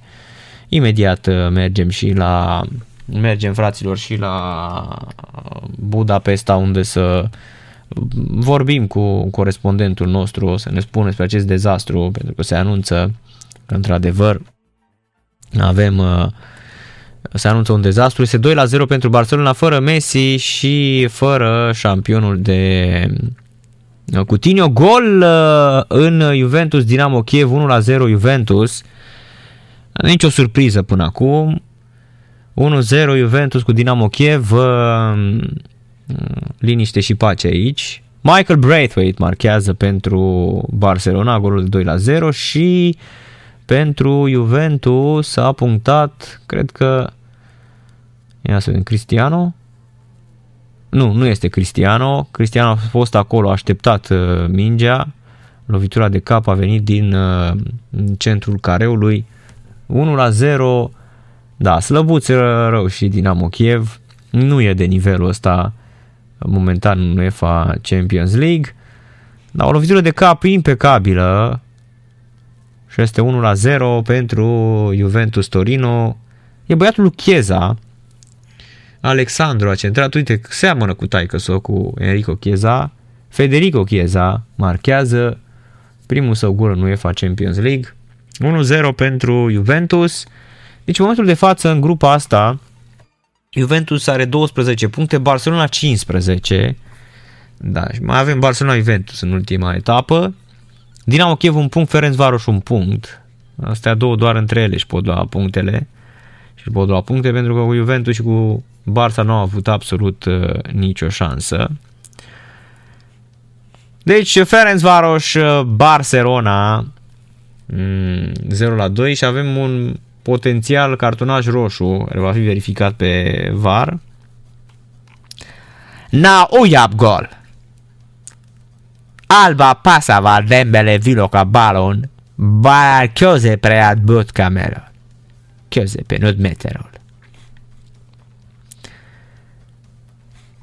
imediat uh, mergem și la mergem fraților și la Budapesta unde să vorbim cu corespondentul nostru, o să ne spună despre acest dezastru, pentru că se anunță că într-adevăr avem uh, se anunță un dezastru. Este 2 la 0 pentru Barcelona fără Messi și fără șampionul de Coutinho. Gol uh, în Juventus Dinamo Kiev 1 la 0 Juventus. Nici o surpriză până acum. 1-0 Juventus cu Dinamo Kiev. uh, Liniște și pace aici. Michael Braithwaite marchează pentru Barcelona golul de 2 la 0 și pentru Juventus a punctat, cred că Ia să vedem, Cristiano? Nu, nu este Cristiano. Cristiano a fost acolo, a așteptat uh, mingea. Lovitura de cap a venit din uh, centrul careului. 1 la 0. Da, slăbuț rău și Dinamo Kiev. Nu e de nivelul ăsta momentan în UEFA Champions League. Dar o lovitură de cap impecabilă și este 1 la 0 pentru Juventus Torino. E băiatul lui Chieza, Alexandru a centrat, uite, seamănă cu taică său, cu Enrico Chieza. Federico Chieza marchează primul său gol în UEFA Champions League. 1-0 pentru Juventus. Deci în momentul de față în grupa asta Juventus are 12 puncte, Barcelona 15. Da, și mai avem Barcelona-Juventus în ultima etapă. Dinamo Kiev un punct, Ferencvaros un punct. Astea două doar între ele și pot lua punctele. Și pot lua puncte pentru că cu Juventus și cu Barça nu au avut absolut uh, nicio șansă. Deci Ferencvaros, uh, Barcelona 0 mm, la 2 și avem un potențial cartonaj roșu care va fi verificat pe VAR. Na ujjabb gol. Alba passava Dembele Viloka balon, bár középre állt Böttkameron. Középen 5 méterről.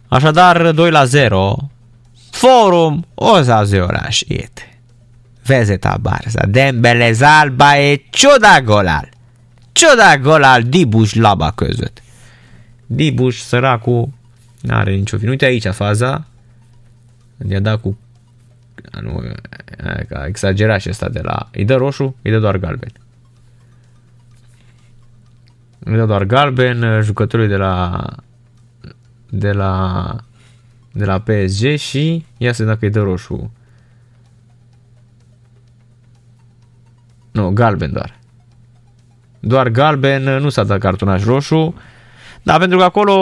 Așadar, 2 la 0. Forum, ozaziorás itt. Vezet a Barca. Dembele Zalba e csoda golal. Csoda golal Dibus laba között. Dibus, săracul, n-are nicio vină. Uite aici faza. I-a dat cu... Nu, a exagerat și ăsta de la... Îi dă roșu, îi dă doar galben. Îi dă doar galben jucătorului de la de la, de la PSG și ia să dacă e de roșu. Nu, galben doar. Doar galben, nu s-a dat cartonaj roșu, dar pentru că acolo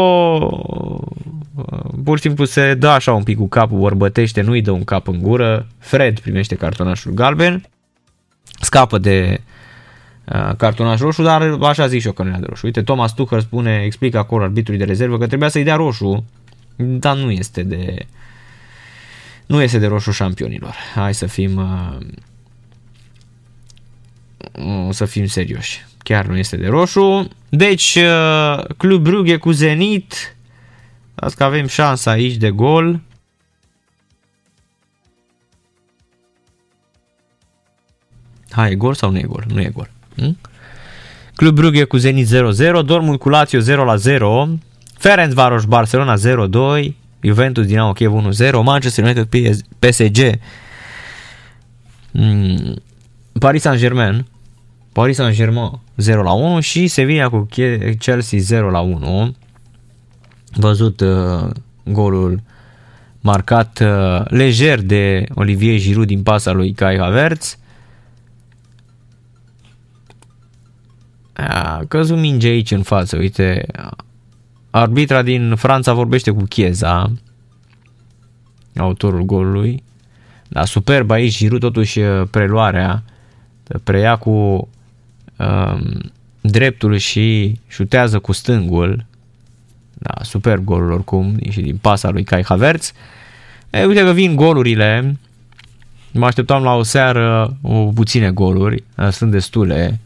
pur și simplu se dă așa un pic cu capul, vorbătește, nu-i dă un cap în gură, Fred primește cartonașul galben, scapă de uh, cartonaș roșu, dar așa zic și eu că nu de roșu. Uite, Thomas Tuchel spune, explică acolo arbitrului de rezervă că trebuia să-i dea roșu, dar nu este de nu este de roșu șampionilor. Hai să fim uh, să fim serioși. Chiar nu este de roșu. Deci, uh, Club Brugge cu Zenit. Asta că avem șansa aici de gol. Hai, e gol sau nu e gol? Nu e gol. Hm? Club Brugge cu Zenit 0-0, Dortmund cu Lazio 0-0, Ferencvaros Barcelona 0-2, Juventus Dinamo Kiev 1-0, Manchester United PSG, mm, Paris Saint-Germain, Paris Saint-Germain 0-1 și Sevilla cu Chelsea 0-1. Văzut uh, golul marcat uh, lejer de Olivier Giroud din pasa lui Kai Havertz. A căzut minge aici în față, uite. Arbitra din Franța vorbește cu Chieza, autorul golului. Dar superb aici, Giroud totuși preluarea, preia cu um, dreptul și șutează cu stângul. Da, superb golul oricum și din pasa lui Kai Havertz. E, uite că vin golurile. Mă așteptam la o seară o puține goluri, sunt destule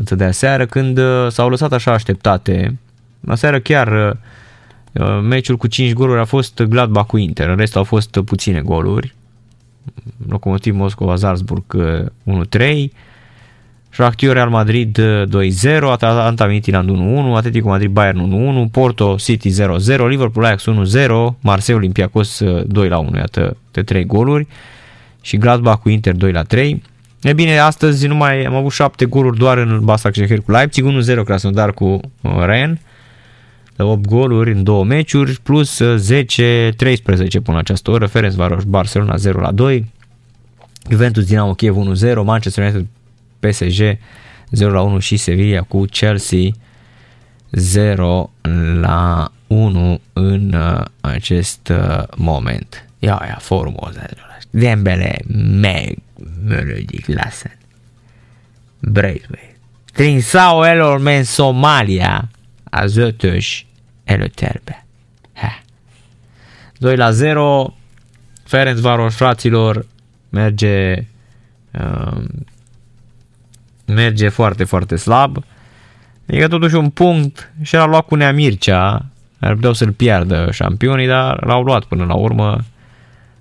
față de aseară, când uh, s-au lăsat așa așteptate. La seară chiar uh, uh, meciul cu 5 goluri a fost Gladbach cu Inter, în rest au fost puține goluri. Locomotiv Moscova Salzburg 1-3, Shakhtar Real Madrid 2-0, Atalanta Midtjylland 1-1, Atletico Madrid Bayern 1-1, Porto City 0-0, Liverpool Ajax 1-0, Marseille Olympiacos 2-1, iată de 3 goluri. Și Gladbach cu Inter 2-3. E bine, astăzi nu mai am avut 7 goluri doar în Basak Shehir cu Leipzig, 1-0 Krasnodar cu uh, Ren, 8 goluri în două meciuri, plus 10-13 uh, până această oră, Ferencvaros Barcelona 0 la 2, Juventus Dinamo Kiev 1-0, Manchester United PSG 0 la 1 și Sevilla cu Chelsea 0 la 1 în uh, acest moment. Ia, ia, formos. Dembele meg mölődik leszen. Braithwaite. Trinsao Elormen Somália az ötös előterbe. Ha. 2 la 0. Ferenc Varos, fraților, merge uh, merge foarte, foarte slab. Adică totuși un punct și l-a luat cu Nea Mircea, ar putea să-l piardă șampionii, dar l-au luat până la urmă.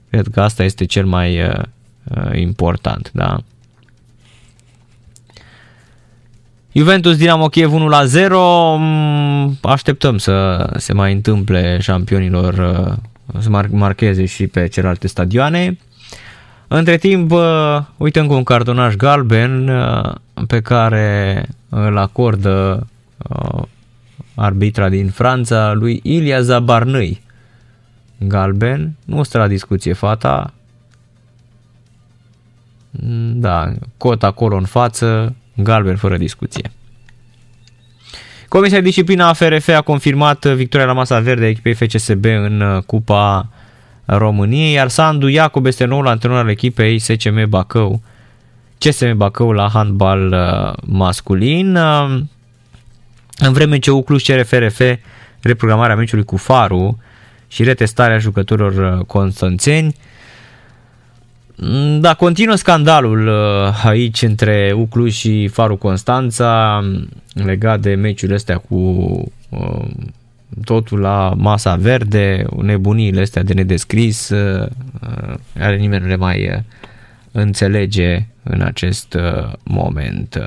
Cred că asta este cel mai uh, important, da. Juventus Dinamo Kiev 1 la 0. Mm, așteptăm să se mai întâmple șampionilor uh, să marcheze și pe celelalte stadioane. Între timp, uite încă un cartonaj galben uh, pe care îl acordă uh, arbitra din Franța lui Ilia Zabarnăi. Galben, nu stă la discuție fata. Mm, da, cot acolo în față, galben fără discuție. Comisia de Disciplină a FRF a confirmat victoria la masa verde a echipei FCSB în uh, Cupa României, iar Sandu Iacob este noul antrenor al echipei SCM Bacău, CSM Bacău la handbal uh, masculin. Uh, în vreme ce Ucluș cere FRF reprogramarea meciului cu Faru și retestarea jucătorilor constanțeni, Mm, da, continuă scandalul uh, aici între Uclu și Faru Constanța legat de meciurile astea cu uh, totul la masa verde, nebuniile astea de nedescris, uh, are nimeni nu le mai înțelege în acest moment.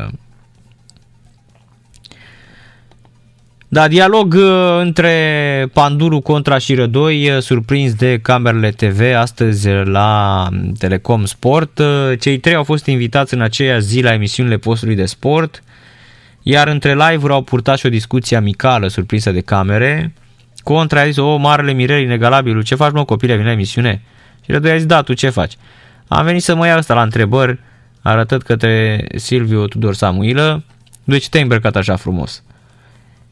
Da, dialog uh, între Panduru contra și Rădoi, uh, surprins de camerele TV astăzi la Telecom Sport. Uh, cei trei au fost invitați în aceeași zi la emisiunile postului de sport, iar între live-uri au purtat și o discuție amicală surprinsă de camere. Contra a zis, o, marele Mirel inegalabilul, ce faci mă copile, vine la emisiune? Și Rădoi a zis, da, tu ce faci? Am venit să mă iau ăsta la întrebări, arătând către Silviu Tudor Samuilă, de ce te-ai îmbrăcat așa frumos?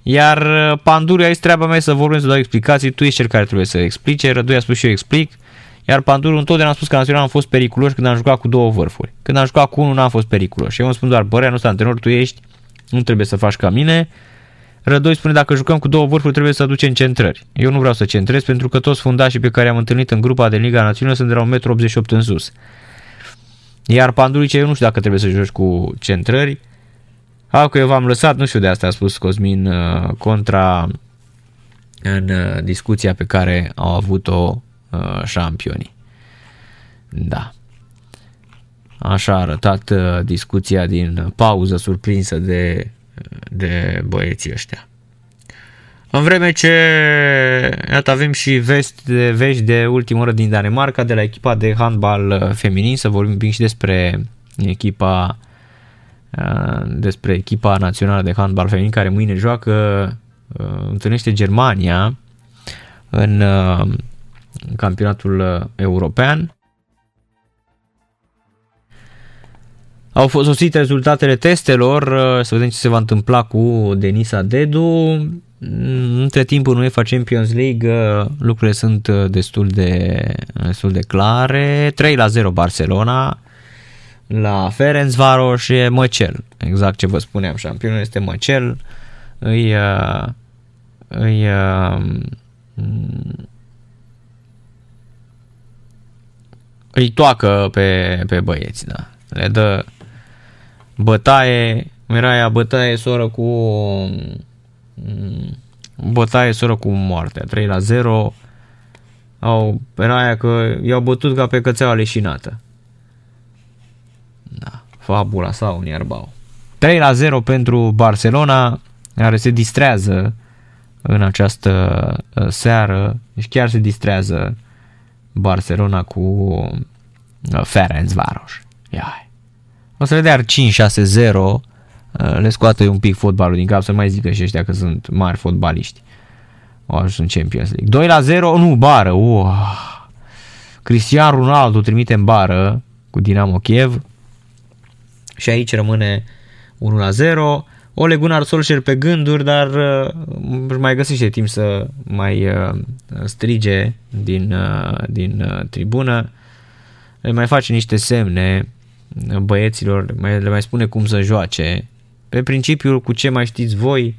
Iar uh, Panduru aici treaba mea să vorbim, să dau explicații, tu ești cel care trebuie să explice, Rădoi a spus și eu explic. Iar Panduru întotdeauna a spus că național am fost periculos când am jucat cu două vârfuri. Când am jucat cu unul n-am fost periculos. Și eu îmi spun doar, bărea, nu sunt antrenor, tu ești, nu trebuie să faci ca mine. Rădoi spune, dacă jucăm cu două vârfuri, trebuie să aducem centrări. Eu nu vreau să centrez pentru că toți fundașii pe care am întâlnit în grupa de Liga Națiunilor sunt de la 1,88 m în sus. Iar Panduru zice, eu nu știu dacă trebuie să joci cu centrări, a, că eu v-am lăsat, nu știu de asta a spus Cosmin uh, contra în uh, discuția pe care au avut-o uh, șampionii. Da. Așa a arătat discuția din pauză surprinsă de, de băieții ăștia. În vreme ce iată, avem și vesti de, vești de ultimă oră din Danemarca, de la echipa de handbal feminin, să vorbim și despre echipa Uh, despre echipa națională de handbal feminin care mâine joacă, uh, întâlnește Germania în uh, campionatul european. Au fost sosit rezultatele testelor, să vedem ce se va întâmpla cu Denisa Dedu. Între timp în UEFA Champions League lucrurile sunt destul de, destul de clare. 3 la 0 Barcelona, la Ferencvaros e Măcel. Exact ce vă spuneam, șampionul este Măcel. Îi, uh, îi, uh, îi toacă pe, pe băieți, da. Le dă bătaie, Miraia bătaie soră cu bătaie soră cu moartea, 3 la 0 au, era că i-au bătut ca pe cățeaua leșinată. Da, fabula sau un ierbau. 3 la 0 pentru Barcelona, care se distrează în această uh, seară, deci chiar se distrează Barcelona cu uh, Ferencvaros. Ia. O să le dea 5-6-0, uh, le scoate un pic fotbalul din cap, să mai zică și ăștia că sunt mari fotbaliști. Au ajuns în Champions League. 2 la 0, nu, bară. Uh. Cristian Ronaldo trimite în bară cu Dinamo Kiev și aici rămâne 1 la 0. Ole Gunnar Solskjaer pe gânduri, dar uh, mai găsește timp să mai uh, strige din, uh, din uh, tribună. Le mai face niște semne băieților, mai, le mai spune cum să joace. Pe principiu, cu ce mai știți voi,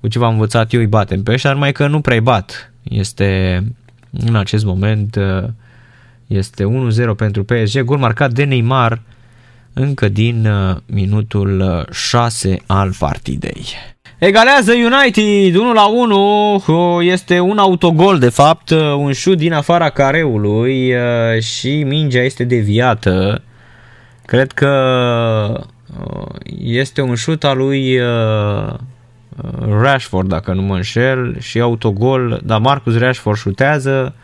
cu ce v-am învățat eu, îi batem pe ăștia, numai că nu prea bat. Este În acest moment uh, este 1-0 pentru PSG, gol marcat de Neymar încă din uh, minutul 6 al partidei. Egalează United 1 la 1, este un autogol de fapt, un șut din afara careului și mingea este deviată. Cred că este un șut al lui Rashford, dacă nu mă înșel, și autogol, dar Marcus Rashford șutează,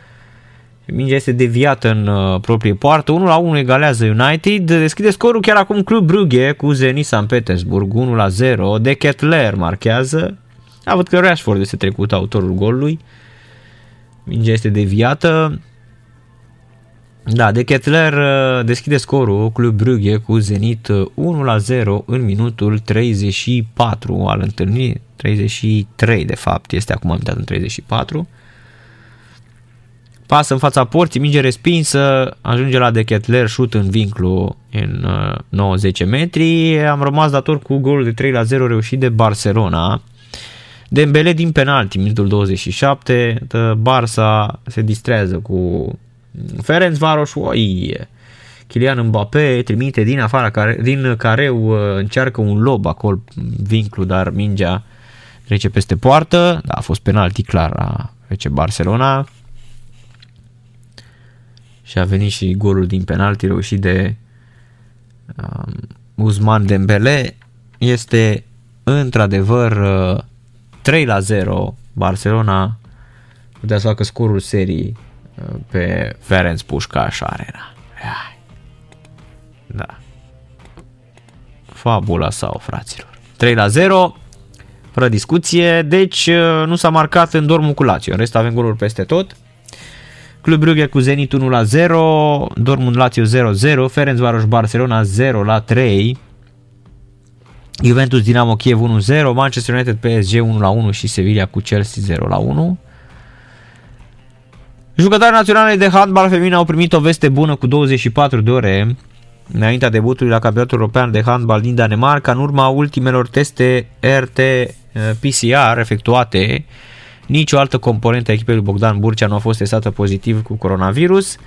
mingea este deviată în uh, proprie poartă, 1 la 1 egalează United, deschide scorul chiar acum Club Brugge cu Zenit San Petersburg, 1 la 0, de Kettler marchează, a văd că Rashford este trecut autorul golului, mingea este deviată, da, de Kettler uh, deschide scorul Club Brugge cu Zenit 1 uh, la 0 în minutul 34 al întâlnirii, 33 de fapt, este acum am în 34. Pasă în fața porții, minge respinsă, ajunge la De Kettler, șut în vinclu în 90 uh, metri. Am rămas dator cu golul de 3 la 0 reușit de Barcelona. Dembele din penalti, minutul 27, Barça se distrează cu Ferenc Varos, oi, Kylian Mbappé trimite din afara, care, din careu uh, încearcă un lob acolo, vinclu, dar mingea trece peste poartă. Da, a fost penalti clar la FC Barcelona. Și a venit și golul din penalti reușit de um, Uzman Dembele. Este într-adevăr 3 uh, la 0 Barcelona putea să facă scorul serii pe Ferenc Pușcaș Arena. Da. Fabula sau fraților. 3 la 0, fără discuție, deci nu s-a marcat în dormul cu Lazio. În rest avem goluri peste tot. Club Brugge cu Zenit 1 la 0, Dortmund Lazio 0-0, Ferenc Varos Barcelona 0 la 3, Juventus Dinamo Kiev 1-0, Manchester United PSG 1 la 1 și Sevilla cu Chelsea 0 la 1. Jucătorii naționale de handbal feminin au primit o veste bună cu 24 de ore înaintea debutului la campionatul european de handbal din Danemarca, în urma ultimelor teste RT-PCR efectuate, nicio altă componentă a echipei lui Bogdan Burcea nu a fost testată pozitiv cu coronavirus.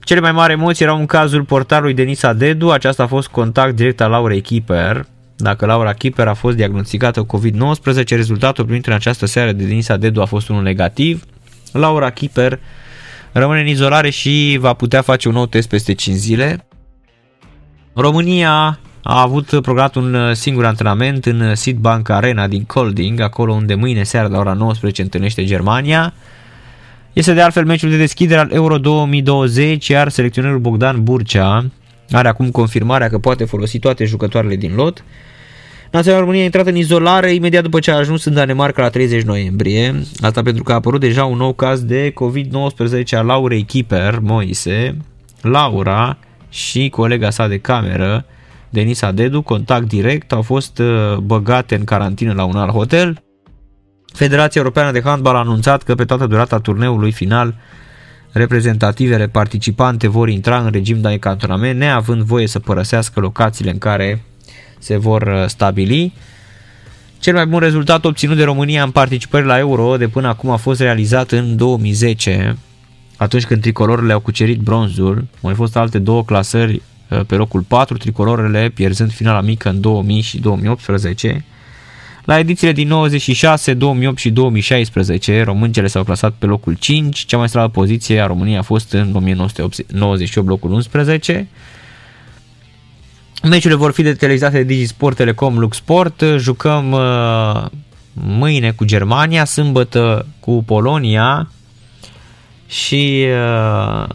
Cele mai mari emoții erau în cazul portarului Denisa Dedu, aceasta a fost contact direct al Laurei Kiper. Dacă Laura Kiper a fost diagnosticată COVID-19, rezultatul primit în această seară de Denisa Dedu a fost unul negativ. Laura Kiper rămâne în izolare și va putea face un nou test peste 5 zile. România a avut programat un singur antrenament în Sidbank Arena din Colding, acolo unde mâine seara la ora 19 întâlnește Germania. Este de altfel meciul de deschidere al Euro 2020, iar selecționerul Bogdan Burcea are acum confirmarea că poate folosi toate jucătoarele din lot. Naționala România a intrat în izolare imediat după ce a ajuns în Danemarca la 30 noiembrie. Asta pentru că a apărut deja un nou caz de COVID-19 a Laurei Kiper Moise, Laura și colega sa de cameră, Denisa Dedu, contact direct, au fost uh, băgate în carantină la un alt hotel. Federația Europeană de Handbal a anunțat că pe toată durata turneului final reprezentativele participante vor intra în regim de cantonament, neavând voie să părăsească locațiile în care se vor uh, stabili. Cel mai bun rezultat obținut de România în participări la Euro de până acum a fost realizat în 2010, atunci când tricolorele au cucerit bronzul. Au mai fost alte două clasări uh, pe locul 4, tricolorele pierzând finala mică în 2000 și 2018. La edițiile din 96, 2008 și 2016, româncele s-au clasat pe locul 5, cea mai slabă poziție a României a fost în 1998 locul 11. Meciurile vor fi de televizate de Digisport, Telecom, Luxport. Jucăm uh, mâine cu Germania, sâmbătă cu Polonia și uh,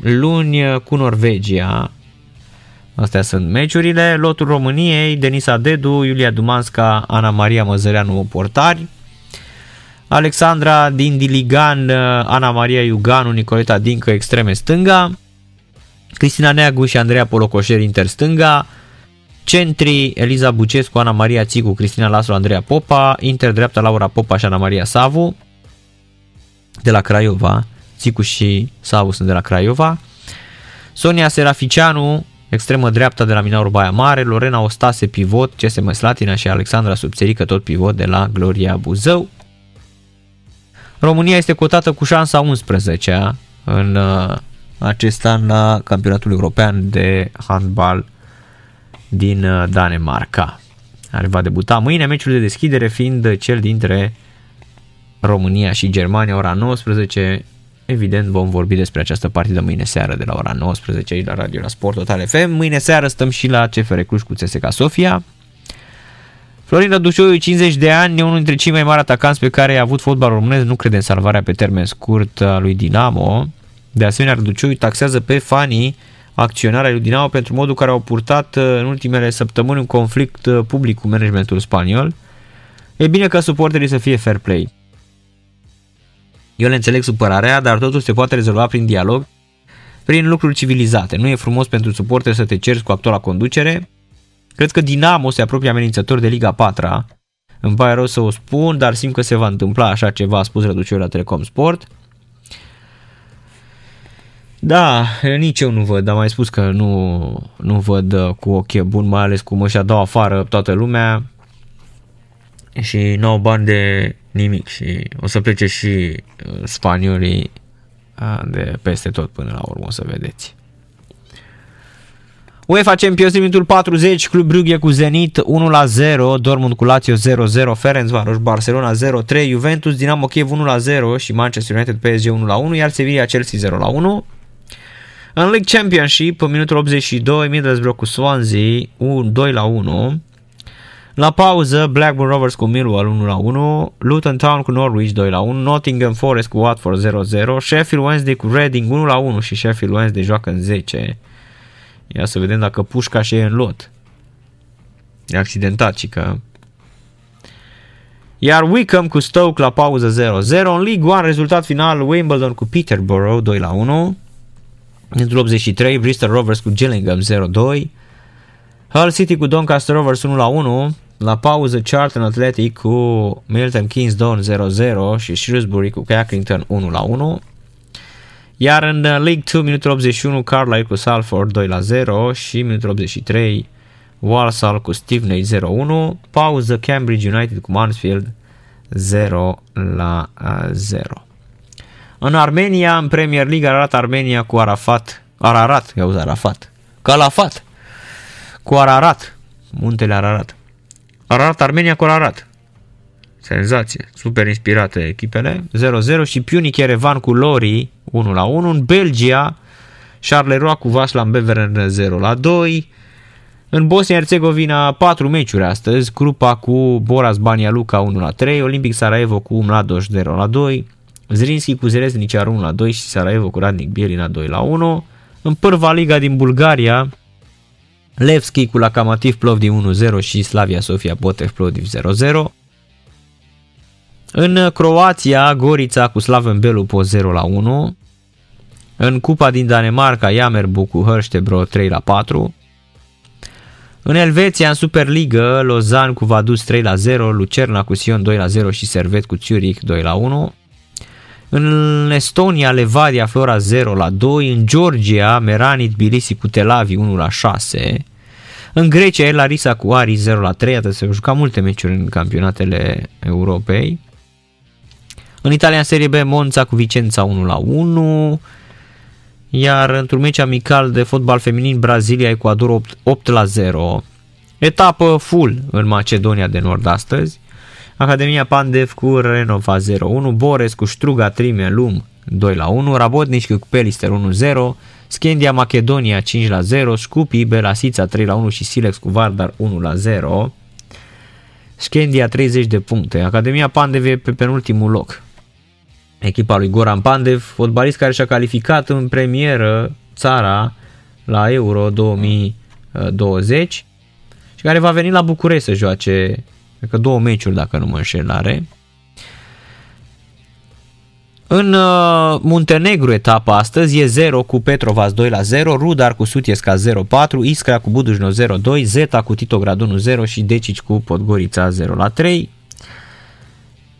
luni cu Norvegia. Astea sunt meciurile. Lotul României, Denisa Dedu, Iulia Dumanska, Ana Maria Măzăreanu, portari. Alexandra din Diligan, Ana Maria Iuganu, Nicoleta Dincă, extreme stânga. Cristina Neagu și Andreea Polocoșer interstânga, centri Eliza Bucescu, Ana Maria Țicu, Cristina Laslo, Andreea Popa, inter dreapta Laura Popa și Ana Maria Savu, de la Craiova, Țicu și Savu sunt de la Craiova, Sonia Seraficianu, extremă dreapta de la Minaur Baia Mare, Lorena Ostase, pivot, CSM Slatina și Alexandra Subțerică, tot pivot de la Gloria Buzău. România este cotată cu șansa 11 în uh, acest an la campionatul european de handbal din uh, Danemarca. Care va debuta mâine meciul de deschidere fiind cel dintre România și Germania ora 19. Evident vom vorbi despre această partidă mâine seară de la ora 19 aici la Radio la Sport Total FM. Mâine seară stăm și la CFR Cluj cu CSKA Sofia. Florin Rădușoiu, 50 de ani, e unul dintre cei mai mari atacanți pe care a avut fotbalul românesc, nu crede în salvarea pe termen scurt a lui Dinamo. De asemenea, Răducioiu taxează pe fanii acționarea lui Dinamo pentru modul care au purtat uh, în ultimele săptămâni un conflict uh, public cu managementul spaniol. E bine ca suporterii să fie fair play. Eu le înțeleg supărarea, dar totul se poate rezolva prin dialog, prin lucruri civilizate. Nu e frumos pentru suporteri să te cerți cu actuala conducere. Cred că Dinamo se apropie amenințător de Liga 4 Îmi pare rău să o spun, dar simt că se va întâmpla așa ceva, a spus Răducioiu la Telecom Sport. Da, nici eu nu văd, am mai spus că nu, nu văd uh, cu ochi bun, mai ales cum își dau afară toată lumea și nu au bani de nimic și o să plece și uh, spaniolii uh, de peste tot până la urmă, o să vedeți. UEFA Champions League 40, Club Brugge cu Zenit 1-0, Dortmund cu Lazio 0-0, Ferencvaros Barcelona 0-3, Juventus Dinamo Kiev 1-0 și Manchester United PSG 1-1, iar Sevilla Chelsea 0-1. În League Championship, în minutul 82, Middlesbrough cu Swansea 2 la 1. La pauză, Blackburn Rovers cu Millwall 1 la 1, Luton Town cu Norwich 2 la 1, Nottingham Forest cu Watford 0 0, Sheffield Wednesday cu Reading 1 la 1 și Sheffield Wednesday joacă în 10. Ia să vedem dacă pușca și e în lot. E accidentat, și că... Iar Wickham cu Stoke la pauză 0-0. În League 1, rezultat final Wimbledon cu Peterborough 2 la 1. Minutul 83, Bristol Rovers cu Gillingham 0-2. Hull City cu Doncaster Rovers 1-1. La pauză Charlton Athletic cu Milton Keynes Don 0-0 și Shrewsbury cu Cackington 1-1. Iar în League 2, minutul 81, Carlisle cu Salford 2-0 și minutul 83, Walsall cu Stevenage 0-1. Pauză Cambridge United cu Mansfield 0 0. În Armenia, în Premier League, arată Armenia cu Arafat, Ararat, ia Arafat, Calafat, cu Ararat, muntele Ararat. Ararat Armenia cu Ararat. Senzație, super inspirate echipele. 0-0 și Punic Erevan cu Lori 1-1. În Belgia, Charleroi cu Vaslan Beveren 0-2. În Bosnia-Herzegovina 4 meciuri astăzi, grupa cu Boras Bania Luca 1-3, Olympic Sarajevo cu Mladoș 0-2, Zrinski cu Zreznicea 1 la 2 și Sarajevo cu Radnik Bielina 2 la 1. În Pârva Liga din Bulgaria, Levski cu Lokomotiv Plovdiv 1-0 și Slavia Sofia Botev Plovdiv 0-0. În Croația, Gorița cu Slaven Belupo 0 la 1. În Cupa din Danemarca, Jamerbu cu Hărștebro 3 la 4. În Elveția, în Superliga, Lozan cu Vaduz 3 la 0, Lucerna cu Sion 2 la 0 și Servet cu Zurich 2 la 1. În Estonia, Levadia, Flora 0 la 2. În Georgia, Meranit, Tbilisi cu Telavi 1 la 6. În Grecia, El Larisa cu Ari 0 la 3. Atât se jucat multe meciuri în campionatele Europei. În Italia, în Serie B, Monza cu Vicența 1 la 1. Iar într-un meci amical de fotbal feminin, Brazilia, Ecuador 8, 8 la 0. Etapă full în Macedonia de Nord astăzi. Academia Pandev cu Renova 0-1, Bores cu Struga Trime Lum 2-1, Rabotnici cu Pelister 1-0, Schendia Macedonia 5-0, Scupi Belasița 3-1 și Silex cu Vardar 1-0. Schendia 30 de puncte, Academia Pandev e pe penultimul loc. Echipa lui Goran Pandev, fotbalist care și-a calificat în premieră țara la Euro 2020 și care va veni la București să joace cred că două meciuri dacă nu mă înșel are. În uh, Muntenegru etapa astăzi e 0 cu Petrovas 2 la 0, Rudar cu Sutiesca 0 4, Iskra cu Budușno 0 2, Zeta cu Titograd 1 0 și Decici cu Podgorița 0 la 3.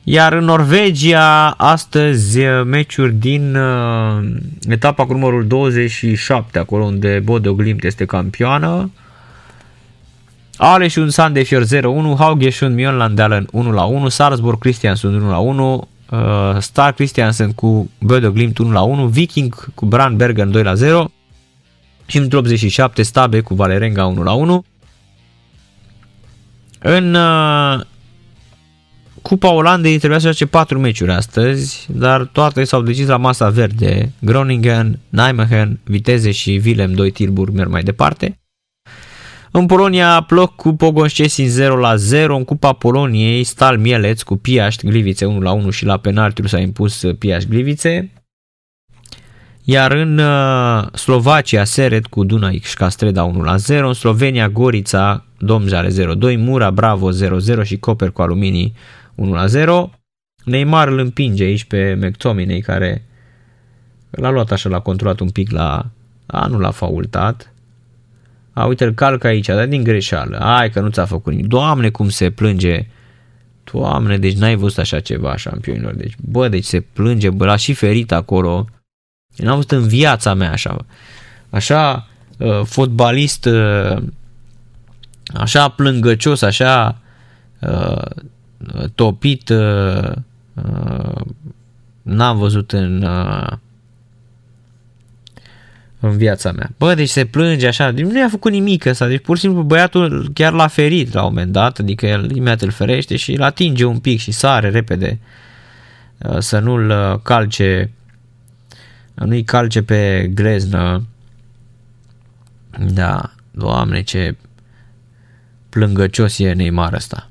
Iar în Norvegia, astăzi, uh, meciuri din uh, etapa cu numărul 27, acolo unde Bodø Glimt este campioană. Aleșun Sandefjord 0-1, Haugesund Mjölnlandalen 1-1, Salzburg Christiansund 1-1, uh, Star Christiansen cu Böde Glimt 1 la 1, Viking cu Brandbergen 2 la 0 și în 87 Stabe cu Valerenga 1 la 1. În uh, Cupa Olandei trebuia să joace 4 meciuri astăzi, dar toate s-au decis la masa verde. Groningen, Nijmegen, Viteze și Willem 2 Tilburg merg mai departe. În Polonia, Ploc cu Pogon Szczecin 0 la 0. În Cupa Poloniei, Stal Mieleț cu Piaști Glivice 1 la 1 și la penaltiul s-a impus Piaști Glivice. Iar în uh, Slovacia, Seret cu Dunaj Castreda 1 la 0. În Slovenia, Gorița, Domjale 0-2. Mura, Bravo 0-0 și Coper cu Aluminii 1 la 0. Neymar îl împinge aici pe McTominay care l-a luat așa, l-a controlat un pic la... A, nu l-a faultat. A, uite, îl calcă aici, dar din greșeală. Ai că nu ți-a făcut nimic. Doamne, cum se plânge. Doamne, deci n-ai văzut așa ceva, șampionilor. Deci, bă, deci se plânge, bă, l-a și ferit acolo. N-am văzut în viața mea așa. Așa, uh, fotbalist, uh, așa plângăcios, așa uh, topit, uh, uh, n-am văzut în uh, în viața mea. Bă, deci se plânge așa, deci nu i-a făcut nimic ăsta, deci pur și simplu băiatul chiar l-a ferit la un moment dat, adică el imediat îl ferește și îl atinge un pic și sare repede uh, să nu-l uh, calce, nu-i calce pe greznă. Da, doamne, ce plângăcios e Neymar ăsta.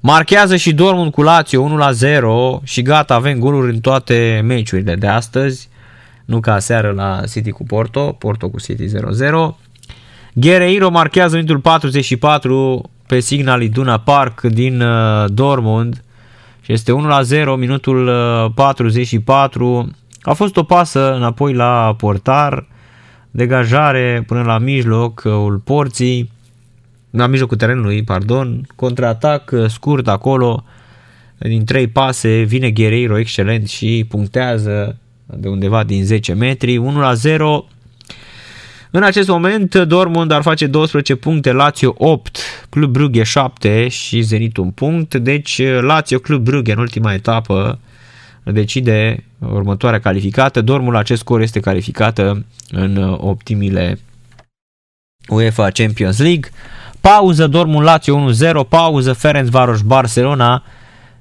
Marchează și Dortmund cu Lazio 1 la 0 și gata, avem goluri în toate meciurile de astăzi nu ca seară la City cu Porto, Porto cu City 0-0. Guerreiro marchează minutul 44 pe Signal Iduna Park din uh, Dortmund și este 1-0 minutul uh, 44. A fost o pasă înapoi la portar, degajare până la mijlocul porții, la mijlocul terenului, pardon, contraatac uh, scurt acolo, din trei pase, vine Guerreiro excelent și punctează de undeva din 10 metri, 1 la 0. În acest moment Dortmund ar face 12 puncte, Lazio 8, Club Brugge 7 și Zenit un punct, deci Lazio Club Brugge în ultima etapă decide următoarea calificată. Dortmund la acest scor este calificată în optimile UEFA Champions League. Pauză Dortmund Lazio 1-0, pauză Ferencvaros Barcelona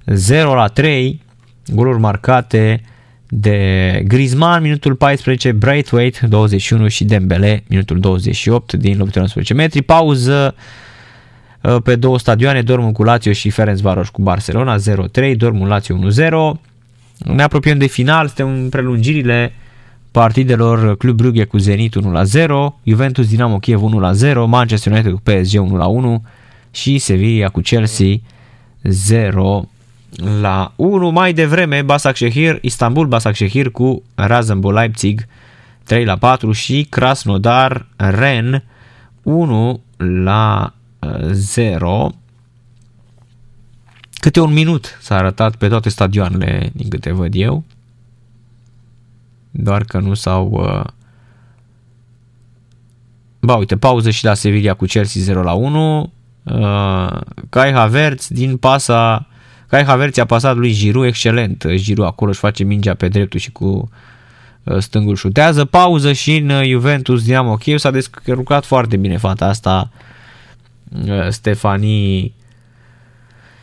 0 la 3, goluri marcate de Griezmann, minutul 14, Braithwaite, 21 și Dembele, minutul 28 din luptă 11 metri. Pauză uh, pe două stadioane, Dortmund cu Lazio și Ferencvaros cu Barcelona, 0-3, Dortmund Lazio 1-0. Ne apropiem de final, suntem în prelungirile partidelor Club Brugge cu Zenit 1-0, Juventus Dinamo Kiev 1-0, Manchester United cu PSG 1-1 și Sevilla cu Chelsea 0 la 1 mai devreme Shehir, Istanbul Shehir cu Rasenbo Leipzig 3 la 4 și Krasnodar Ren 1 la 0. Câte un minut s-a arătat pe toate stadioanele din câte văd eu. Doar că nu s-au... Uh... Ba, uite, pauză și la Sevilla cu Chelsea 0 la 1. Uh, Kai Havertz din pasa Kai Havertz a pasat lui Giroud excelent. Giroud acolo își face mingea pe dreptul și cu uh, stângul șutează. Pauză și în uh, Juventus Dinamo Kiev. S-a descurcat foarte bine fata asta uh, Stefanii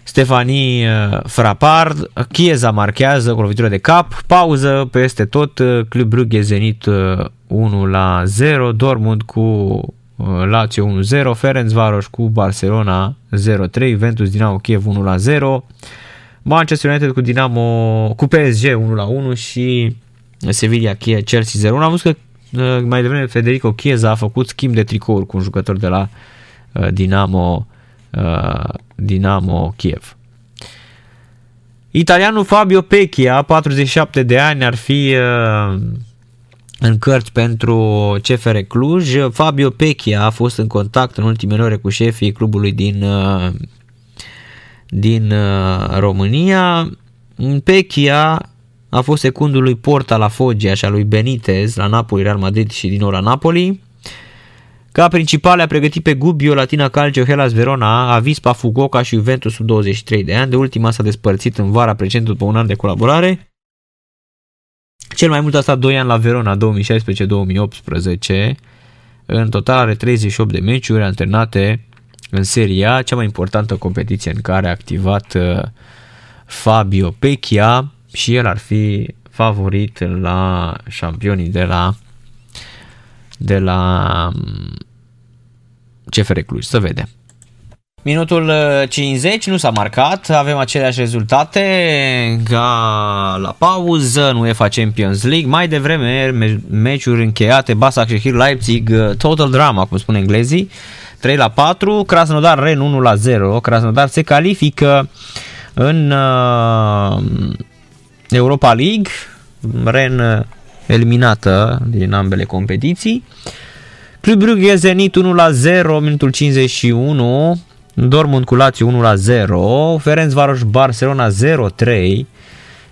Stefanii Frapard, Chieza marchează cu lovitură de cap, pauză peste tot, Club Brugge Zenit 1 la 0, Dortmund cu Lazio 1-0, Ferencvaros cu Barcelona 0-3, Juventus Dinamo Kiev 1-0, Manchester United cu Dinamo cu PSG 1-1 și Sevilla Chelsea 0 Am văzut că uh, mai devreme Federico Chiesa a făcut schimb de tricouri cu un jucător de la uh, Dinamo uh, Dinamo Kiev. Italianul Fabio Pecchia, 47 de ani, ar fi în cărți pentru CFR Cluj. Fabio Pechia a fost în contact în ultimele ore cu șefii clubului din, uh, din uh, România. Pechia a fost secundul lui Porta la Foggia și a lui Benitez la Napoli, Real Madrid și din nou la Napoli. Ca principale a pregătit pe Gubbio, Latina Calcio, Hellas Verona, Avispa, Fugoca și Juventus sub 23 de ani. De ultima s-a despărțit în vara precedent după un an de colaborare. Cel mai mult a stat 2 ani la Verona, 2016-2018. În total are 38 de meciuri antrenate în Serie A, cea mai importantă competiție în care a activat uh, Fabio Pecchia și el ar fi favorit la șampionii de la de la mm, CFR Cluj. Să vedem. Minutul 50 uh, nu s-a marcat, avem aceleași rezultate ca la pauză în UEFA Champions League. Mai devreme, meciuri încheiate, Basak Shehir Leipzig, uh, total drama, cum spun englezii, 3 la 4, Krasnodar Ren 1 la 0. Krasnodar se califică în uh, Europa League, Ren eliminată din ambele competiții. Club Brugge Zenit 1 la 0, minutul 51, Dortmund cu Lazio 1 la 0, Ferencvaros Barcelona 0 3,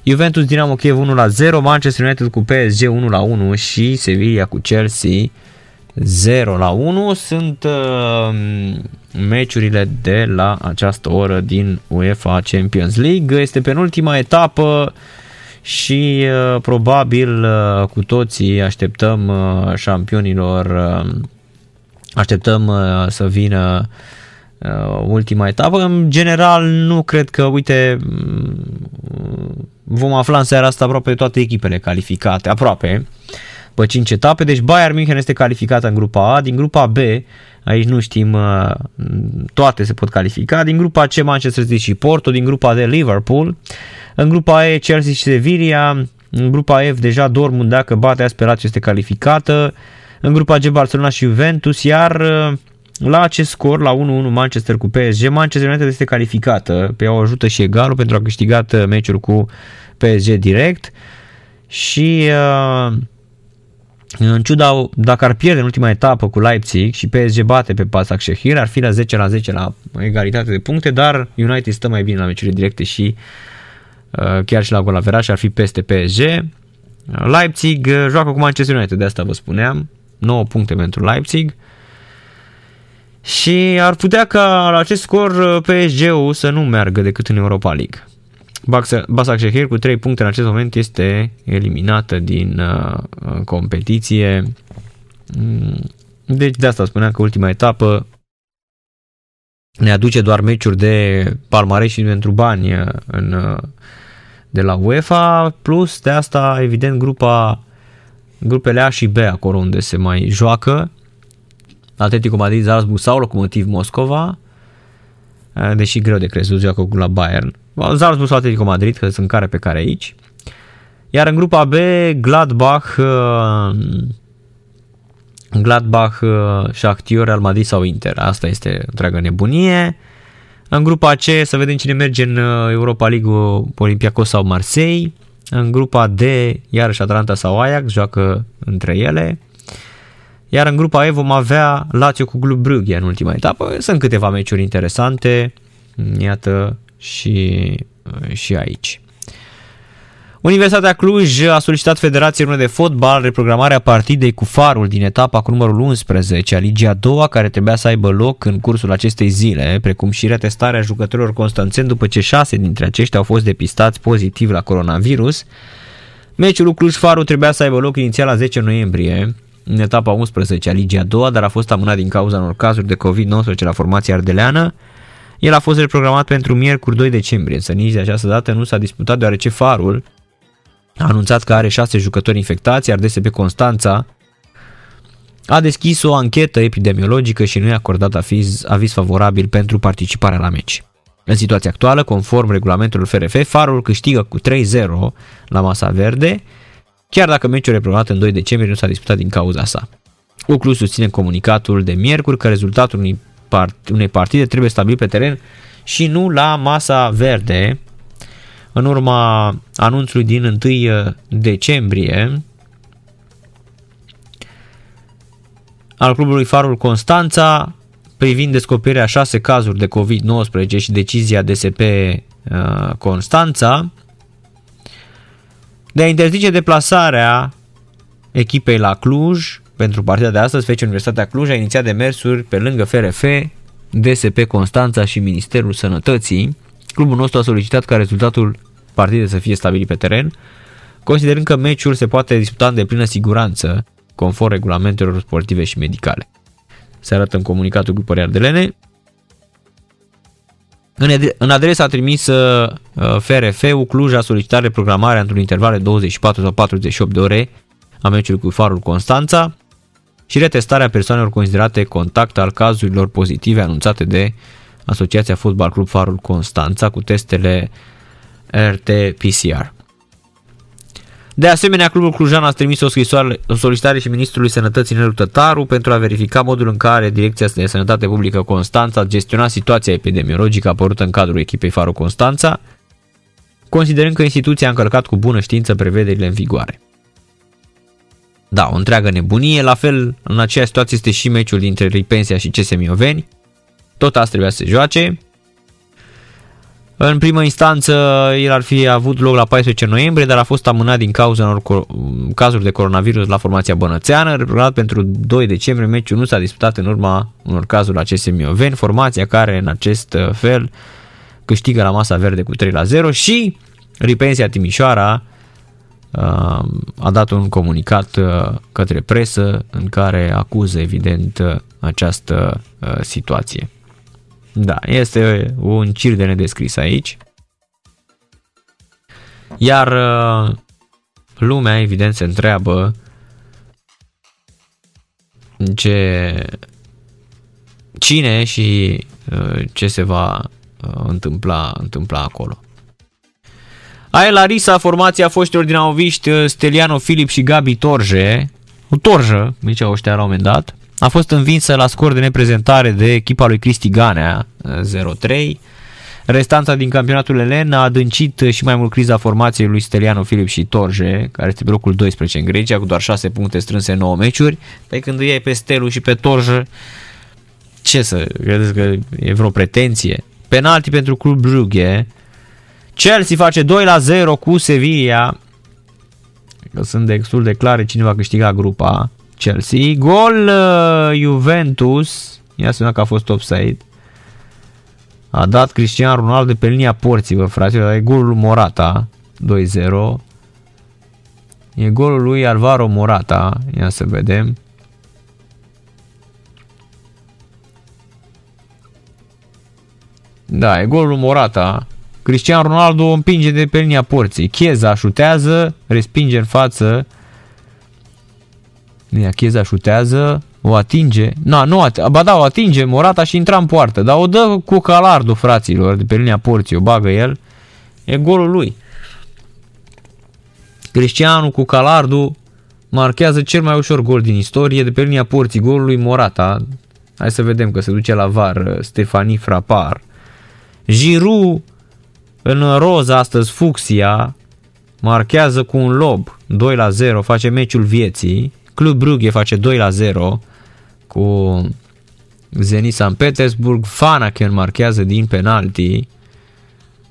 Juventus Dinamo Kiev 1 la 0, Manchester United cu PSG 1 la 1 și Sevilla cu Chelsea 0 la 1 sunt uh, meciurile de la această oră din UEFA Champions League. Este penultima etapă și uh, probabil uh, cu toții așteptăm uh, șampionilor, uh, așteptăm uh, să vină uh, ultima etapă. În general nu cred că, uite, mm, vom afla în seara asta aproape toate echipele calificate, aproape, pe 5 etape, deci Bayern München este calificată în grupa A, din grupa B, aici nu știm, uh, toate se pot califica, din grupa C Manchester City și Porto, din grupa D Liverpool, în grupa E Chelsea și Sevilla, în grupa F deja Dortmund dacă bate Asperațio este calificată, în grupa G Barcelona și Juventus, iar uh, la acest scor, la 1-1 Manchester cu PSG, Manchester United este calificată, pe o ajută și egalul pentru a câștigat uh, meciul cu PSG direct și uh, în ciuda, dacă ar pierde în ultima etapă cu Leipzig și PSG bate pe Pasak Shehir, ar fi la 10 la 10 la egalitate de puncte, dar United stă mai bine la meciurile directe și uh, chiar și la gol și ar fi peste PSG. Leipzig uh, joacă cu Manchester United, de asta vă spuneam, 9 puncte pentru Leipzig. Și ar putea ca la acest scor uh, PSG-ul să nu meargă decât în Europa League. Basak Shehir cu 3 puncte în acest moment este eliminată din uh, competiție. Mm, deci de asta spuneam că ultima etapă ne aduce doar meciuri de palmarès și pentru bani uh, în, uh, de la UEFA, plus de asta evident grupa grupele A și B acolo unde se mai joacă Atletico Madrid, Salzburg sau Locomotiv Moscova uh, deși greu de crezut, joacă la Bayern Salzburg sau Atletico Madrid, că sunt care pe care aici. Iar în grupa B, Gladbach, uh, Gladbach, uh, Shakhtar, Real Madrid sau Inter. Asta este întreaga nebunie. În grupa C să vedem cine merge în uh, Europa League, Olympiacos sau Marseille. În grupa D, iarăși Atalanta sau Ajax, joacă între ele. Iar în grupa E vom avea Lazio cu Club Brugge în ultima etapă. Sunt câteva meciuri interesante. Iată, și, și aici. Universitatea Cluj a solicitat Federației Române de Fotbal reprogramarea partidei cu farul din etapa cu numărul 11 a Ligii a doua, care trebuia să aibă loc în cursul acestei zile, precum și retestarea jucătorilor constanțeni după ce șase dintre aceștia au fost depistați pozitiv la coronavirus. Meciul Cluj Farul trebuia să aibă loc inițial la 10 noiembrie, în etapa 11 a Ligii a doua, dar a fost amânat din cauza unor cazuri de COVID-19 la formația ardeleană. El a fost reprogramat pentru miercuri 2 decembrie, însă nici de această dată nu s-a disputat deoarece Farul a anunțat că are șase jucători infectați, iar DSP Constanța a deschis o anchetă epidemiologică și nu i-a acordat aviz, aviz favorabil pentru participarea la meci. În situația actuală, conform regulamentului FRF, Farul câștigă cu 3-0 la masa verde, chiar dacă meciul reprogramat în 2 decembrie nu s-a disputat din cauza sa. Uclu susține comunicatul de miercuri că rezultatul unui part, unei partide trebuie stabilit pe teren și nu la masa verde. În urma anunțului din 1 uh, decembrie al clubului Farul Constanța privind descoperirea șase cazuri de COVID-19 și decizia DSP uh, Constanța de a interzice deplasarea echipei la Cluj pentru partida de astăzi, Fece Universitatea Cluj a inițiat demersuri pe lângă FRF, DSP Constanța și Ministerul Sănătății. Clubul nostru a solicitat ca rezultatul partidei să fie stabilit pe teren, considerând că meciul se poate disputa în deplină siguranță, conform regulamentelor sportive și medicale. Se arată în comunicatul grupului Ardelene. În adresa trimisă FRF-ul Cluj a solicitat reprogramarea într-un interval de 24 sau 48 de ore a meciului cu Farul Constanța și retestarea persoanelor considerate contact al cazurilor pozitive anunțate de Asociația Fotbal Club Farul Constanța cu testele RT-PCR. De asemenea, Clubul Clujan a trimis o scrisoare, o solicitare și Ministrului Sănătății Nelu Tătaru pentru a verifica modul în care Direcția de Sănătate Publică Constanța a gestionat situația epidemiologică apărută în cadrul echipei Farul Constanța, considerând că instituția a încălcat cu bună știință prevederile în vigoare. Da, o întreagă nebunie, la fel în aceeași situație este și meciul dintre Ripensia și CS Mioveni, tot asta trebuia să se joace, în primă instanță, el ar fi avut loc la 14 noiembrie, dar a fost amânat din cauza unor cazuri de coronavirus la formația bănățeană. Reprogramat pentru 2 decembrie, meciul nu s-a disputat în urma unor cazuri la CS Mioveni, formația care în acest fel câștigă la masa verde cu 3 la 0 și Ripensia Timișoara a dat un comunicat către presă în care acuză evident această situație. Da, este un cir de nedescris aici. Iar uh, lumea, evident, se întreabă ce cine și uh, ce se va uh, întâmpla, întâmpla acolo. Aia la Risa, formația foștilor dinamoviști Steliano Filip și Gabi Torje, o torjă, ziceau ăștia la un moment dat, a fost învinsă la scor de neprezentare de echipa lui Cristi Ganea 0-3. Restanța din campionatul elen a adâncit și mai mult criza formației lui Steliano Filip și Torje, care este pe locul 12 în Grecia, cu doar 6 puncte strânse în 9 meciuri. Pe când îi iei pe Stelu și pe Torje, ce să, credeți că e vreo pretenție? Penalti pentru Club Brugge. Chelsea face 2 la 0 cu Sevilla. Că sunt destul de clare cine va câștiga grupa. Chelsea. Gol uh, Juventus. Ia să că a fost offside. A dat Cristian Ronaldo pe linia porții, bă, fraților. E golul Morata. 2-0. E golul lui Alvaro Morata. Ia să vedem. Da, e golul Morata. Cristian Ronaldo o împinge de pe linia porții. Chieza șutează, respinge în față. Ia Chieza șutează, o atinge. Na, nu, at- ba da, o atinge Morata și intra în poartă. Dar o dă cu calardul fraților de pe linia porții, o bagă el. E golul lui. Cristiano cu Calardu marchează cel mai ușor gol din istorie de pe linia porții, golul lui Morata. Hai să vedem că se duce la var Stefani Frapar. Giroud în roz astăzi fucsia marchează cu un lob 2 la 0, face meciul vieții. Club Brugge face 2 la 0 cu Zenit San Petersburg. Fanaken marchează din penalti.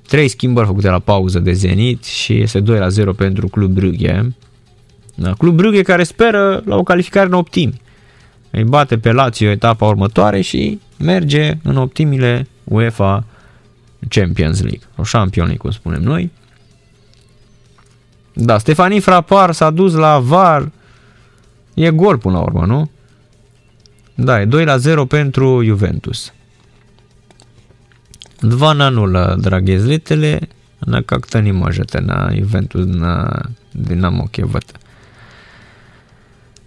Trei schimbări făcute la pauză de Zenit și este 2 la 0 pentru Club Brugge. Da, Club Brugge care speră la o calificare în optimi. Îi bate pe Lazio etapa următoare și merge în optimile UEFA Champions League, o Champions League, cum spunem noi. Da, Stefani Frapar s-a dus la VAR, E gol până la urmă, nu? Da, e 2 la 0 pentru Juventus. Dva na nula, uh, dragi zlitele, na kak to možete na Juventus, na uh, Dinamo Chiev.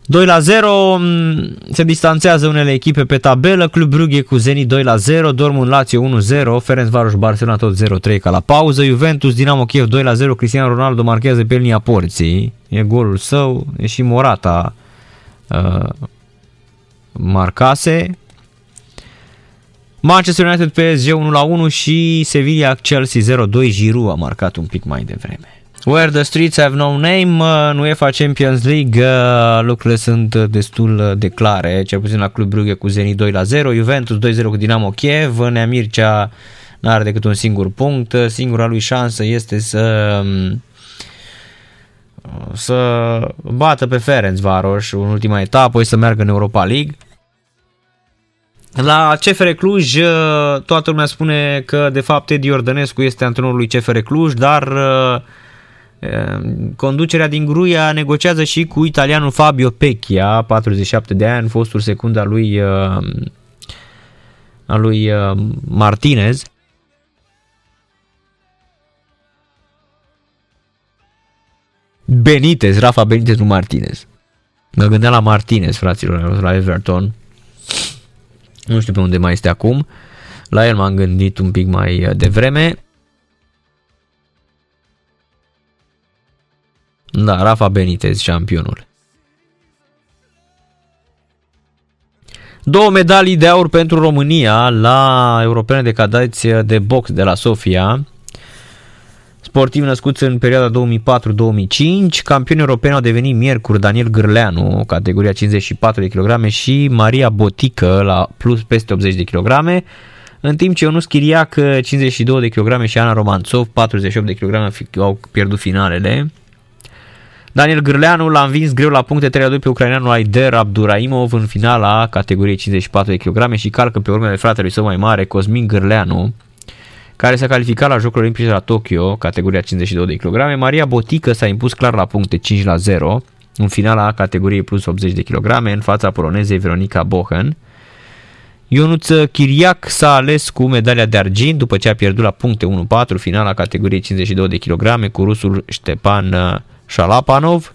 2 la 0, mm, se distanțează unele echipe pe tabelă, Club Brugge cu Zeni 2 la 0, Dortmund Lazio 1-0, Ferencvaros Barcelona tot 0-3 ca la pauză, Juventus Dinamo Kiev 2 la 0, Cristiano Ronaldo marchează pe linia porții, e golul său, e și Morata marcase. Manchester United PSG 1 la 1 și Sevilla Chelsea 0-2, Giroud a marcat un pic mai devreme. Where the streets have no name, în UEFA Champions League lucrurile sunt destul de clare, cel puțin la Club Brugge cu Zenit 2 la 0, Juventus 2-0 cu Dinamo Kiev, Nea Mircea nu are decât un singur punct, singura lui șansă este să să bată pe Ferencvaros în ultima etapă, apoi să meargă în Europa League. La CFR Cluj toată lumea spune că de fapt Edi Ordănescu este antrenorul lui CFR Cluj, dar conducerea din Gruia negociază și cu italianul Fabio Pecchia, 47 de ani, fostul secund al lui, al lui Martinez. Benitez, Rafa Benitez, nu Martinez. Mă gândeam la Martinez, fraților, la Everton. Nu știu pe unde mai este acum. La el m-am gândit un pic mai devreme. Da, Rafa Benitez, șampionul. Două medalii de aur pentru România la Europene de Cadați de box de la Sofia. Sportivi născuți în perioada 2004-2005, campioni europeni au devenit miercuri Daniel Gârleanu, categoria 54 de kg și Maria Botică la plus peste 80 de kg, în timp ce Ionus Chiriac 52 de kg și Ana Romanțov 48 de kg au pierdut finalele. Daniel Gârleanu l-a învins greu la puncte 3-2 pe ucraineanul Aider Abduraimov în finala categoriei 54 de kg și calcă pe urmele fratelui său mai mare, Cosmin Gârleanu, care s-a calificat la Jocurile Olimpice la Tokyo, categoria 52 de kg. Maria Botică s-a impus clar la puncte 5 la 0 în finala categoriei plus 80 de kg în fața polonezei Veronica Bohen. Ionuț Chiriac s-a ales cu medalia de argint după ce a pierdut la puncte 1-4 finala categoriei 52 de kg cu rusul Ștepan Shalapanov.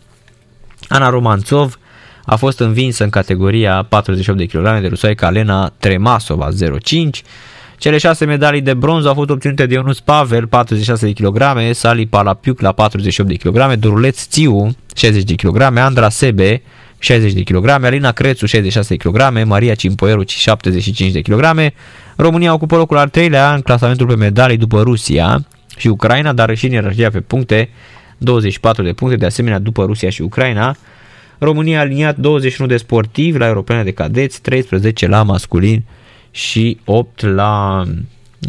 Ana Romanțov a fost învinsă în categoria 48 de kg de rusoaica Alena Tremasova 0-5. Cele șase medalii de bronz au fost obținute de Ionus Pavel, 46 de kg, Sali Palapiuc la 48 de kg, Duruleț Țiu, 60 de kg, Andra Sebe, 60 de kg, Alina Crețu, 66 de kg, Maria Cimpoieru, 75 de kg. România ocupă locul al treilea în clasamentul pe medalii după Rusia și Ucraina, dar și în ierarhia pe puncte, 24 de puncte, de asemenea după Rusia și Ucraina. România a aliniat 21 de sportivi la europene de cadeți, 13 la masculin și 8 la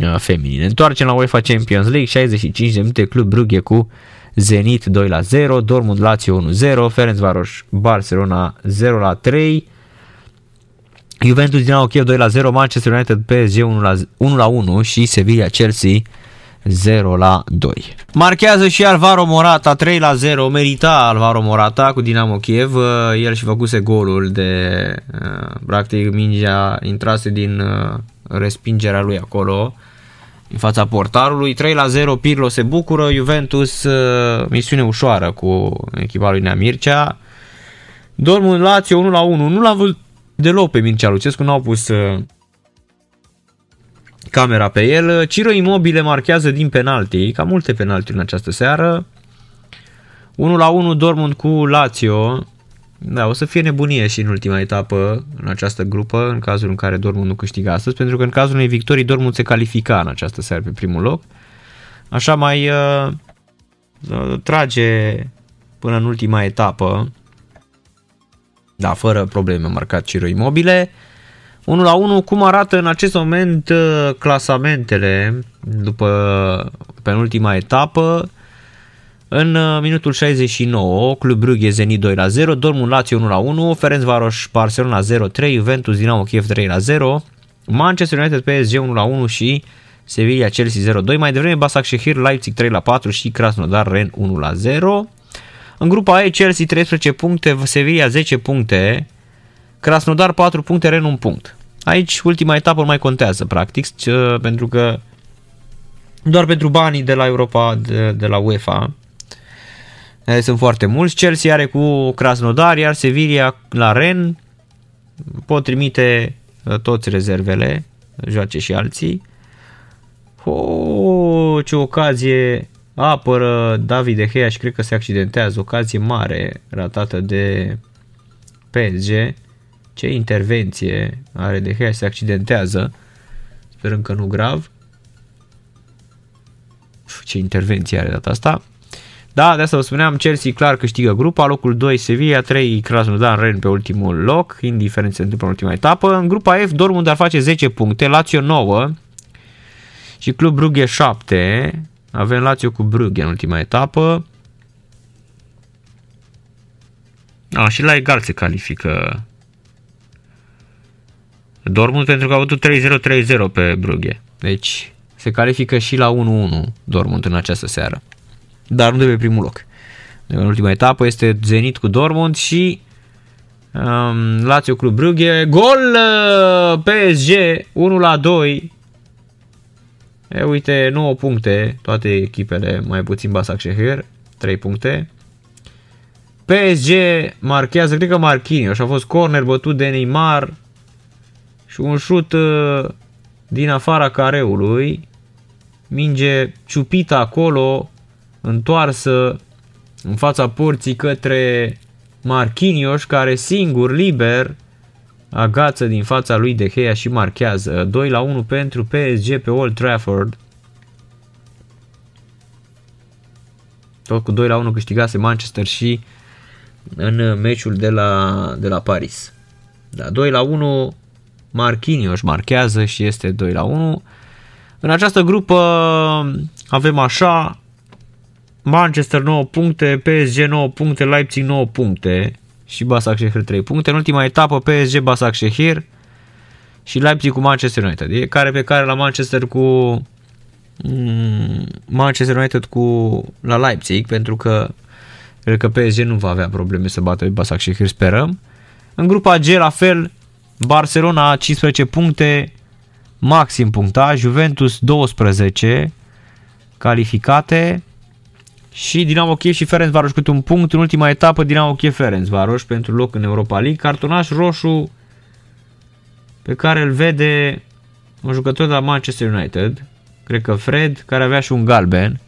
uh, feminin. Întoarcem la UEFA Champions League, 65 de minute, Club Brugge cu Zenit 2 la 0, Dortmund Lazio 1 0, Ferencvaros Barcelona 0 la 3, Juventus Dinamo Kiev 2 la 0, Manchester United PSG 1 la 1, la 1 și Sevilla Chelsea 0 la 2. Marchează și Alvaro Morata 3 la 0, merita Alvaro Morata cu Dinamo Kiev, uh, el și făcuse golul de uh, practic mingea intrase din uh, respingerea lui acolo în fața portarului. 3 la 0, Pirlo se bucură, Juventus misiune ușoară cu echipa lui Nea Mircea. Dortmund Lazio 1 la 1, nu l-am văzut deloc pe Mircea Lucescu, nu au pus camera pe el. Ciro Imobile marchează din penalti, ca multe penalti în această seară. 1 la 1 Dortmund cu Lazio. Da, o să fie nebunie și în ultima etapă în această grupă, în cazul în care Dortmund nu câștigă astăzi, pentru că în cazul unei victorii Dortmund se califica în această seară pe primul loc. Așa mai uh, uh, trage până în ultima etapă. Da, fără probleme marcat Ciro Imobile. 1 la 1, cum arată în acest moment uh, clasamentele după penultima etapă? În uh, minutul 69, Club Brugge Zenit 2 la 0, Dortmund Lazio 1 la 1, Ferencvaros Barcelona 0 3, Juventus Dinamo Kiev 3 la 0, Manchester United PSG 1 la 1 și Sevilla Chelsea 0 2, mai devreme Basak Shehir Leipzig 3 la 4 și Krasnodar Ren 1 la 0. În grupa E Chelsea 13 puncte, Sevilla 10 puncte, Krasnodar 4 puncte, Ren 1 punct. Aici ultima etapă nu mai contează practic, pentru că doar pentru banii de la Europa, de, de la UEFA, sunt foarte mulți. Chelsea are cu Krasnodar, iar Sevilla la Ren pot trimite uh, toți rezervele, joace și alții. Oh, ce ocazie apără David De Gea și cred că se accidentează, ocazie mare ratată de PSG. Ce intervenție are De Gea, se accidentează. Sperăm că nu grav. Ce intervenție are data asta. Da, de asta vă spuneam, Chelsea clar câștigă grupa, locul 2 Sevilla, 3 Krasnodar Ren pe ultimul loc, indiferent se întâmplă în ultima etapă. În grupa F, Dortmund ar face 10 puncte, Lazio 9 și Club Brugge 7. Avem Lazio cu Brugge în ultima etapă. A, și la egal se califică Dortmund pentru că a avut 3-0-3-0 pe Brugge. Deci se califică și la 1-1 Dortmund în această seară. Dar nu de pe primul loc. În ultima etapă este Zenit cu Dortmund și um, Lazio Club Brugge. Gol uh, PSG 1 la 2. E, uite, 9 puncte, toate echipele, mai puțin Basak Shehir, 3 puncte. PSG marchează, cred că Marquinhos, a fost corner bătut de Neymar și un șut uh, din afara careului, minge ciupită acolo, întoarsă în fața porții către Marquinhos, care singur, liber, agață din fața lui De Gea și marchează 2 la 1 pentru PSG pe Old Trafford. Tot cu 2 la 1 câștigase Manchester și în meciul de la, de la Paris. Da, 2 la 1 Marquinhos marchează și este 2 la 1. În această grupă avem așa Manchester 9 puncte, PSG 9 puncte, Leipzig 9 puncte și Basaksehir 3 puncte. În ultima etapă PSG Basaksehir și Leipzig cu Manchester United. E care pe care la Manchester cu mm, Manchester United cu la Leipzig pentru că cred că PSG nu va avea probleme să bată Basaksehir, sperăm. În grupa G la fel Barcelona 15 puncte, maxim punctaj, Juventus 12 calificate și Dinamo Kiev și Ferenc Varoș câte un punct în ultima etapă Dinamo Kiev Ferenc Varoș pentru loc în Europa League. Cartonaș roșu pe care îl vede un jucător de la Manchester United, cred că Fred, care avea și un galben,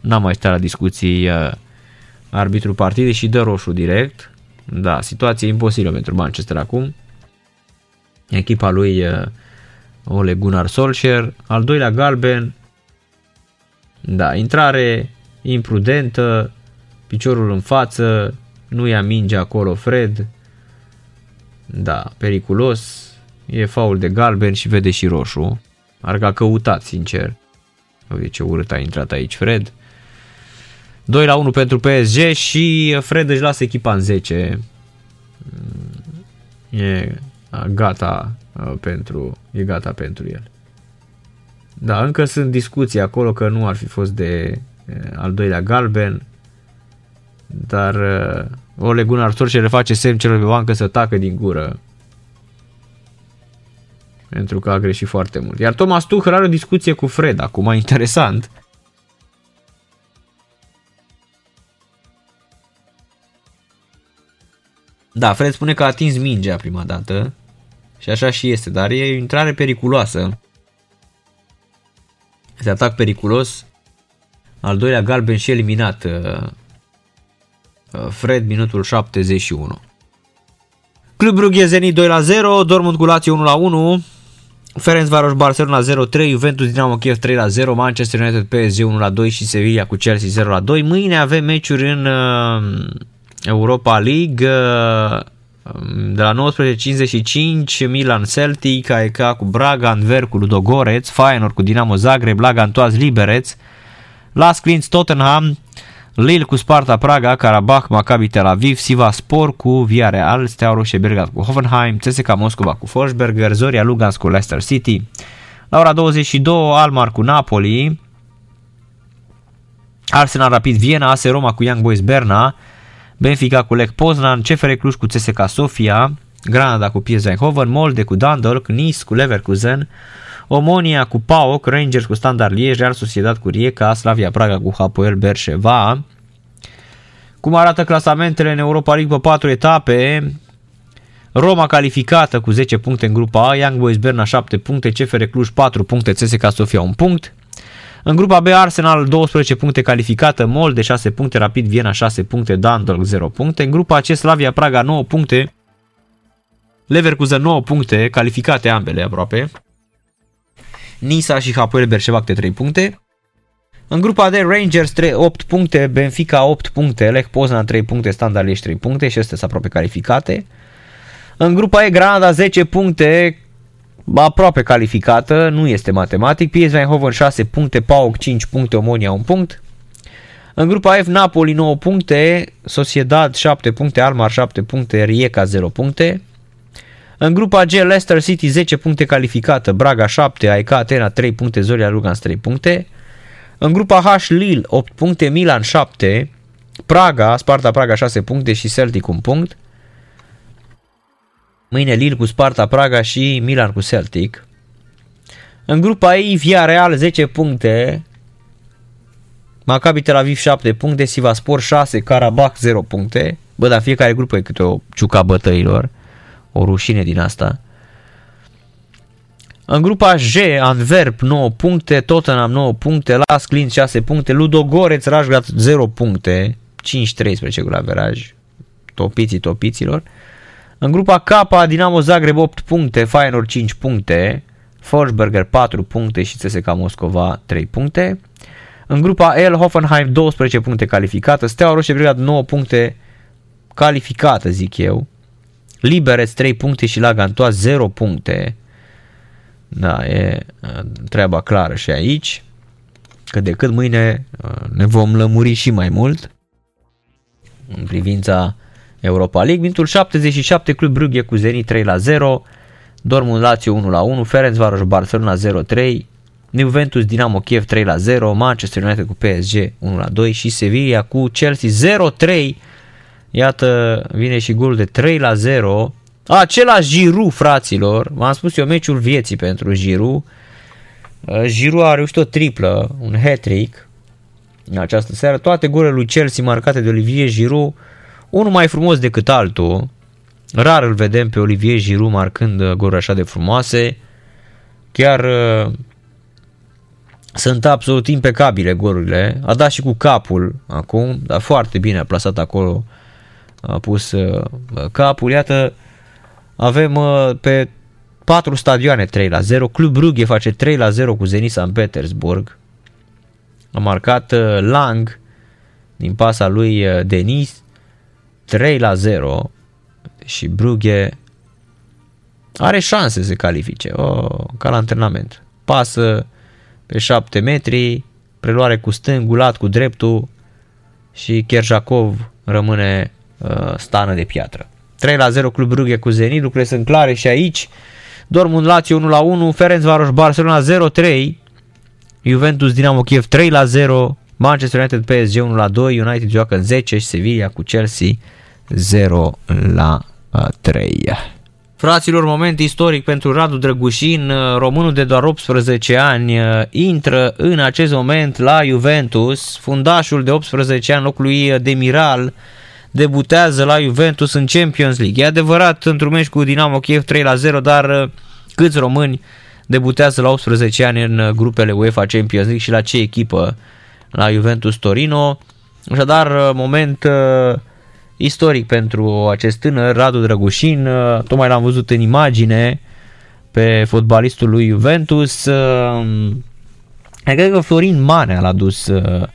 n-am mai stat la discuții uh, arbitrul partidei și dă roșu direct. Da, situație imposibilă pentru Manchester acum echipa lui uh, Ole Gunnar Solskjaer, al doilea galben, da, intrare imprudentă, piciorul în față, nu ia minge acolo Fred, da, periculos, e faul de galben și vede și roșu, ar că a căutat, sincer. Uite ce urât a intrat aici Fred. 2 la 1 pentru PSG și Fred își lasă echipa în 10. E gata pentru, e gata pentru el. Da, încă sunt discuții acolo că nu ar fi fost de al doilea galben, dar Ole Gunnar Solskjaer le face semn celor pe bancă să tacă din gură pentru că a greșit foarte mult. Iar Thomas Tuchel are o discuție cu Fred acum, interesant. Da, Fred spune că a atins mingea prima dată și așa și este, dar e o intrare periculoasă. Este atac periculos. Al doilea galben și eliminat. Uh, uh, Fred, minutul 71. Club Brugge Zenit 2 la 0, Dortmund cu Lazio 1 la 1, Ferenc Varos Barcelona 0-3, Juventus Dinamo Kiev 3 la 0, Manchester United PSG 1 la 2 și Sevilla cu Chelsea 0 la 2. Mâine avem meciuri în uh, Europa League. De la 19.55 Milan Celtic, AEK cu Braga, Anver cu Ludogoreț, Feyenoord cu Dinamo Zagreb, Lagan Toaz Liberec, Las Clintz Tottenham, Lille cu Sparta Praga, Karabakh, Maccabi Tel Aviv, Siva Spor cu Villarreal, Steaua Roșie Belgrad cu Hoffenheim, CSKA Moscova cu Forsberger, Zoria Lugans cu Leicester City, la ora 22 Almar cu Napoli, Arsenal Rapid Viena, AS Roma cu Young Boys Berna, Benfica cu Lech Poznan, CFR Cluj cu CSKA Sofia, Granada cu PSV Eindhoven, Molde cu Dundalk, Nice cu Leverkusen, Omonia cu PAOK, Rangers cu Standard Liège, Real Sociedad cu Rijeka, Slavia Praga cu Hapoel Berșeva. Cum arată clasamentele în Europa League pe 4 etape? Roma calificată cu 10 puncte în grupa A, Young Boys Berna 7 puncte, CFR Cluj 4 puncte, CSKA Sofia 1 punct. În grupa B, Arsenal 12 puncte calificată, Mol de 6 puncte, Rapid Viena 6 puncte, Dundalk 0 puncte. În grupa C, Slavia Praga 9 puncte, Leverkusen 9 puncte, calificate ambele aproape. Nisa și Hapoel Berșeva câte 3 puncte. În grupa D, Rangers 3, 8 puncte, Benfica 8 puncte, Lech Poznan 3 puncte, Standard Liège 3 puncte și astea sunt aproape calificate. În grupa E, Granada 10 puncte, aproape calificată, nu este matematic. PSV Eindhoven 6 puncte, PAOK 5 puncte, Omonia 1 punct. În grupa F, Napoli 9 puncte, Sociedad 7 puncte, Almar 7 puncte, Rijeka 0 puncte. În grupa G, Leicester City 10 puncte calificată, Braga 7, AEK Atena 3 puncte, Zoria Lugans 3 puncte. În grupa H, Lille 8 puncte, Milan 7, Praga, Sparta Praga 6 puncte. Și Celtic 1 punct. Mâine Lille cu Sparta Praga și Milan cu Celtic. În grupa E, Villarreal 10 puncte, Maccabi Tel Aviv 7 puncte, Sivaspor 6, Karabakh 0 puncte. Bă, dar fiecare grupă e câte o ciuca bătăilor. O rușine din asta. În grupa J, Antwerp 9 puncte, Tottenham 9 puncte, Las Clint 6 puncte, Ludogoreț, Rajgat 0 puncte, 5-13 cu averaj, topiții topiților. În grupa K, Dinamo Zagreb 8 puncte, Feyenoord 5 puncte, Forsberger 4 puncte și CSKA Moscova 3 puncte. În grupa L, Hoffenheim 12 puncte calificată, Steaua Roșie Brigad 9 puncte calificată, zic eu. Liberec 3 puncte și la Gantoa 0 puncte. Da, e treaba clară și aici. Că de cât mâine ne vom lămuri și mai mult în privința Europa League. Mintul 77, Club Brugge cu Zenit 3 la 0, Dortmund Lazio 1 la 1, Ferencvaros Barcelona 0 3, Juventus Dinamo Kiev 3 la 0, Manchester United cu PSG 1 la 2 și Sevilla cu Chelsea 0 3. Iată, vine și golul de 3 la 0. Același Giroud, fraților. V-am spus eu meciul vieții pentru Giroud. Uh, Giroud a reușit o triplă, un hat-trick în această seară. Toate golele lui Chelsea marcate de Olivier Giroud, unul mai frumos decât altul. Rar îl vedem pe Olivier Giroud marcând uh, goluri așa de frumoase. Chiar uh, sunt absolut impecabile golurile. A dat și cu capul acum, dar foarte bine a plasat acolo, a pus uh, capul. Iată, avem uh, pe 4 stadioane 3 la 0. Club Brugge face 3 la 0 cu Zenit San Petersburg. A marcat uh, Lang din pasa lui uh, Denis 3 la 0 și Brugge are șanse să se califice, oh, ca la antrenament. Pasă pe 7 metri, preluare cu stângul, lat cu dreptul și Kerjakov rămâne uh, stană de piatră. 3 la 0 Club Brugge cu Zenit, lucrurile sunt clare și aici. Dortmund Lazio 1 la 1, Ferencvaros Barcelona 0-3, Juventus Dinamo Kiev 3 la 0, Manchester United PSG 1 la 2, United joacă în 10 și Sevilla cu Chelsea 0 la 3. Fraților, moment istoric pentru Radu Drăgușin, românul de doar 18 ani, intră în acest moment la Juventus, fundașul de 18 ani, locul lui Demiral, debutează la Juventus în Champions League. E adevărat, într-un meci cu Dinamo Kiev 3 la 0, dar câți români debutează la 18 ani în grupele UEFA Champions League și la ce echipă? La Juventus Torino. Așadar, moment uh, istoric pentru acest tânăr, Radu Drăgușin, uh, tocmai l-am văzut în imagine pe fotbalistul lui Juventus. Uh, cred că Florin Manea l-a dus, uh,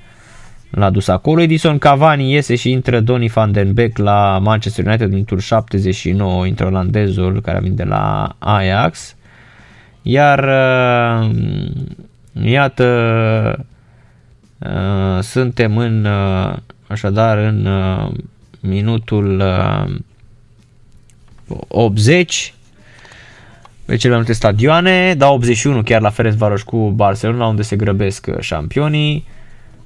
l-a dus acolo. Edison Cavani iese și intră Donny van den Beek la Manchester United în tur 79, intră olandezul care vine de la Ajax. Iar iată suntem în așadar în minutul uh, 80 pe cele mai multe stadioane, da 81 chiar la Ferencvaros cu Barcelona unde se grăbesc uh, șampionii.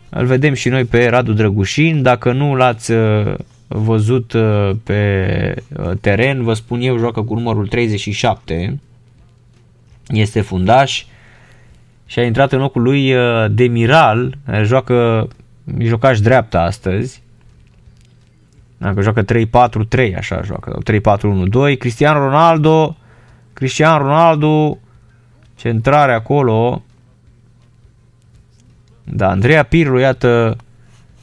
Îl vedem și noi pe Radu Drăgușin, dacă nu l-ați uh, văzut uh, pe teren, vă spun eu, joacă cu numărul 37, este fundaș și a intrat în locul lui Demiral, joacă mijlocaș dreapta astăzi, dacă joacă 3-4-3, așa joacă, 3-4-1-2. Cristiano Ronaldo, Cristiano Ronaldo, centrare acolo. Da, Andreea Pirlo, iată,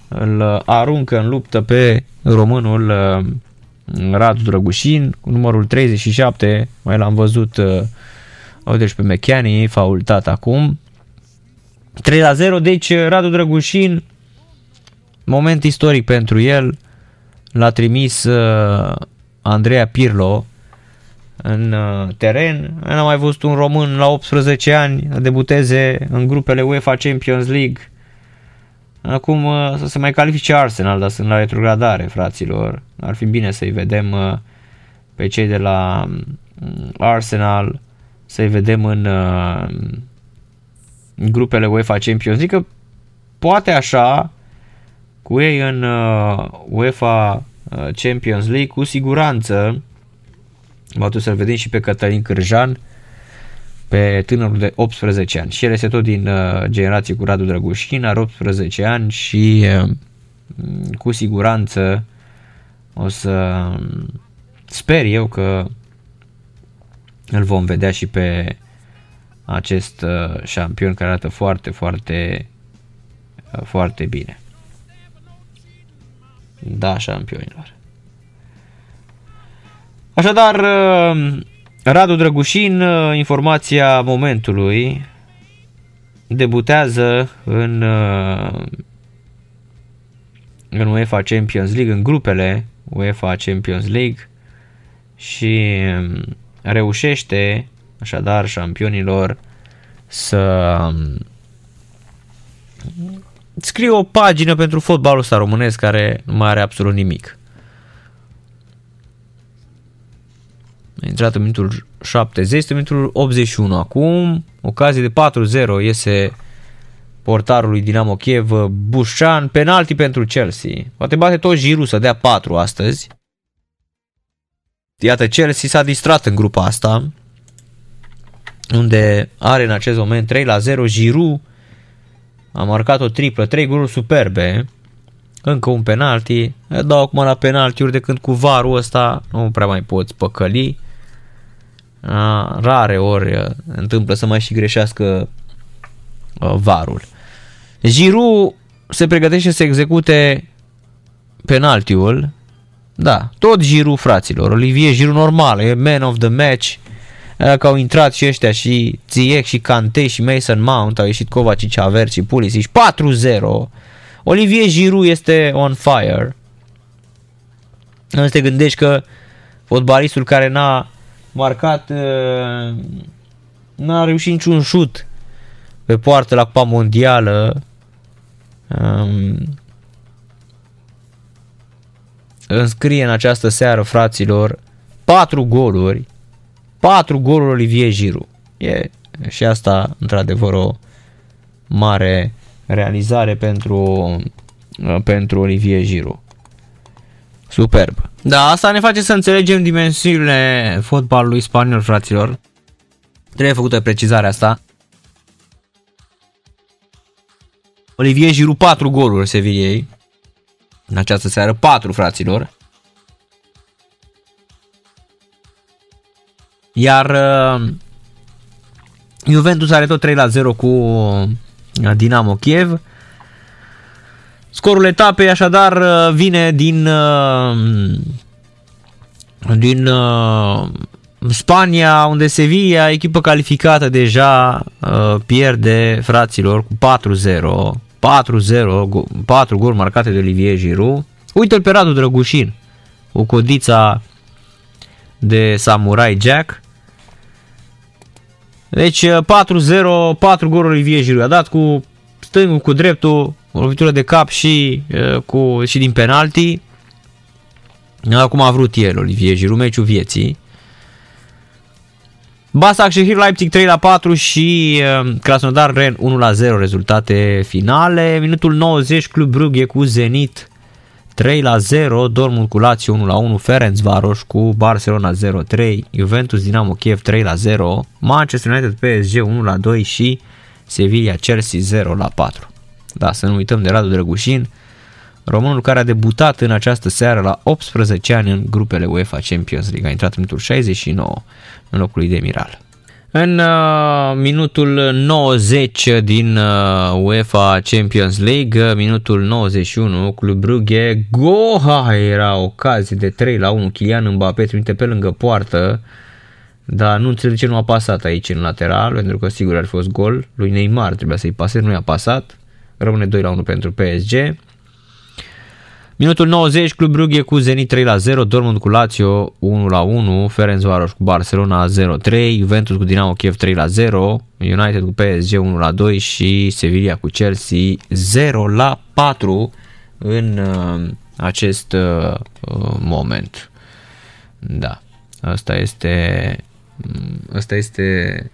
îl aruncă în luptă pe românul uh, Radu Drăgușin, cu numărul 37, mai l-am văzut, uh, deci pe Mechani, faultat acum. 3 la 0, deci Radu Drăgușin, moment istoric pentru el, l-a trimis uh, Andreea Pirlo în uh, teren. N-am mai văzut un român la 18 ani debuteze în grupele UEFA Champions League. Acum uh, să se mai califice Arsenal, dar sunt la retrogradare, fraților. Ar fi bine să-i vedem uh, pe cei de la mm, Arsenal, să-i vedem în uh, grupele UEFA Champions League, că poate așa, cu ei în UEFA Champions League, cu siguranță, va să-l vedem și pe Cătălin Cârjan, pe tânărul de 18 ani. Și el este tot din uh, generație cu Radu Drăgușin, are 18 ani și uh, cu siguranță o să sper eu că îl vom vedea și pe acest uh, șampion care arată foarte, foarte, uh, foarte bine. Da, șampionilor. Așadar, uh, Radu Drăgușin, uh, informația momentului, debutează în, uh, în UEFA Champions League, în grupele UEFA Champions League și um, reușește, așadar, șampionilor să um, scrie o pagină pentru fotbalul ăsta românesc care nu mai are absolut nimic. A intrat în minutul 70, este minutul 81 acum. Ocazie de 4-0 iese portarului Dinamo Kiev, Bușan, penalti pentru Chelsea. Poate bate tot Giroud să dea 4 astăzi. Iată, Chelsea s-a distrat în grupa asta, unde are în acest moment 3 la 0. Giroud a marcat o triplă, 3 goluri superbe, încă un penalti. Dau acum la penaltiuri de când cu varul ăsta nu prea mai poți păcăli rare ori întâmplă să mai și greșească varul. Giroud se pregătește să execute penaltiul. Da, tot Giroud fraților. Olivier Giroud normal, e man of the match. Că au intrat și ăștia și Ziyech și Kante și Mason Mount, au ieșit Kovacic, Havertz și Pulisic 4-0. Olivier Giroud este on fire. Nu te gândești că fotbalistul care n-a marcat, uh, n-a reușit niciun șut pe poartă la Cupa Mondială. Um, înscrie în această seară, fraților, 4 goluri, 4 goluri Olivier Giroud. E și asta, într-adevăr, o mare realizare pentru, uh, pentru Olivier Giroud. Superb. Da, asta ne face să înțelegem dimensiunile fotbalului spaniol, fraților. Trebuie făcută precizarea asta. Olivier Giroud 4 goluri Sevillei în această seară, 4 fraților. Iar uh, Juventus are tot 3 la 0 cu uh, Dinamo Kiev. Scorul etapei așadar uh, vine din uh, din uh, Spania, unde Sevilla, echipă calificată deja, pierde fraților cu 4-0. 4-0, 4 gol marcate de Olivier Giroud. Uite-l pe Radu Drăgușin, cu codița de Samurai Jack. Deci 4-0, 4 goluri Olivier Giroud. A dat cu stângul, cu dreptul, o lovitură de cap și, cu, și din penalti. Acum a vrut el, Olivier Giroud, meciul vieții. Basak Shehir Leipzig 3 la 4 și Krasnodar Ren 1 la 0 rezultate finale. Minutul 90 Club Brugge cu Zenit 3 la 0, Dortmund cu Lazio 1 la 1, Ferenc Varos cu Barcelona 0-3, Juventus Dinamo Kiev 3 la 0, Manchester United PSG 1 la 2 și Sevilla Chelsea 0 la 4. Da, să nu uităm de Radu Drăgușin, românul care a debutat în această seară la 18 ani în grupele UEFA Champions League. A intrat în minutul 69 în locul lui Demiral. În uh, minutul 90 din uh, UEFA Champions League, minutul 91, Club Brugge, Goha era ocazie de 3 la 1, Kylian Mbappé trimite pe lângă poartă, dar nu înțeleg de ce nu a pasat aici în lateral, pentru că sigur ar fi fost gol, lui Neymar trebuia să-i pase, nu i-a pasat, rămâne 2 la 1 pentru PSG. Minutul 90, Club Brugge cu Zenit 3 la 0, Dortmund cu Lazio 1 la 1, Ferencvaros cu Barcelona 0-3, Juventus cu Dinamo Kiev 3 la 0, United cu PSG 1 la 2 și Sevilla cu Chelsea 0 la 4 în uh, acest uh, moment. Da, asta este asta este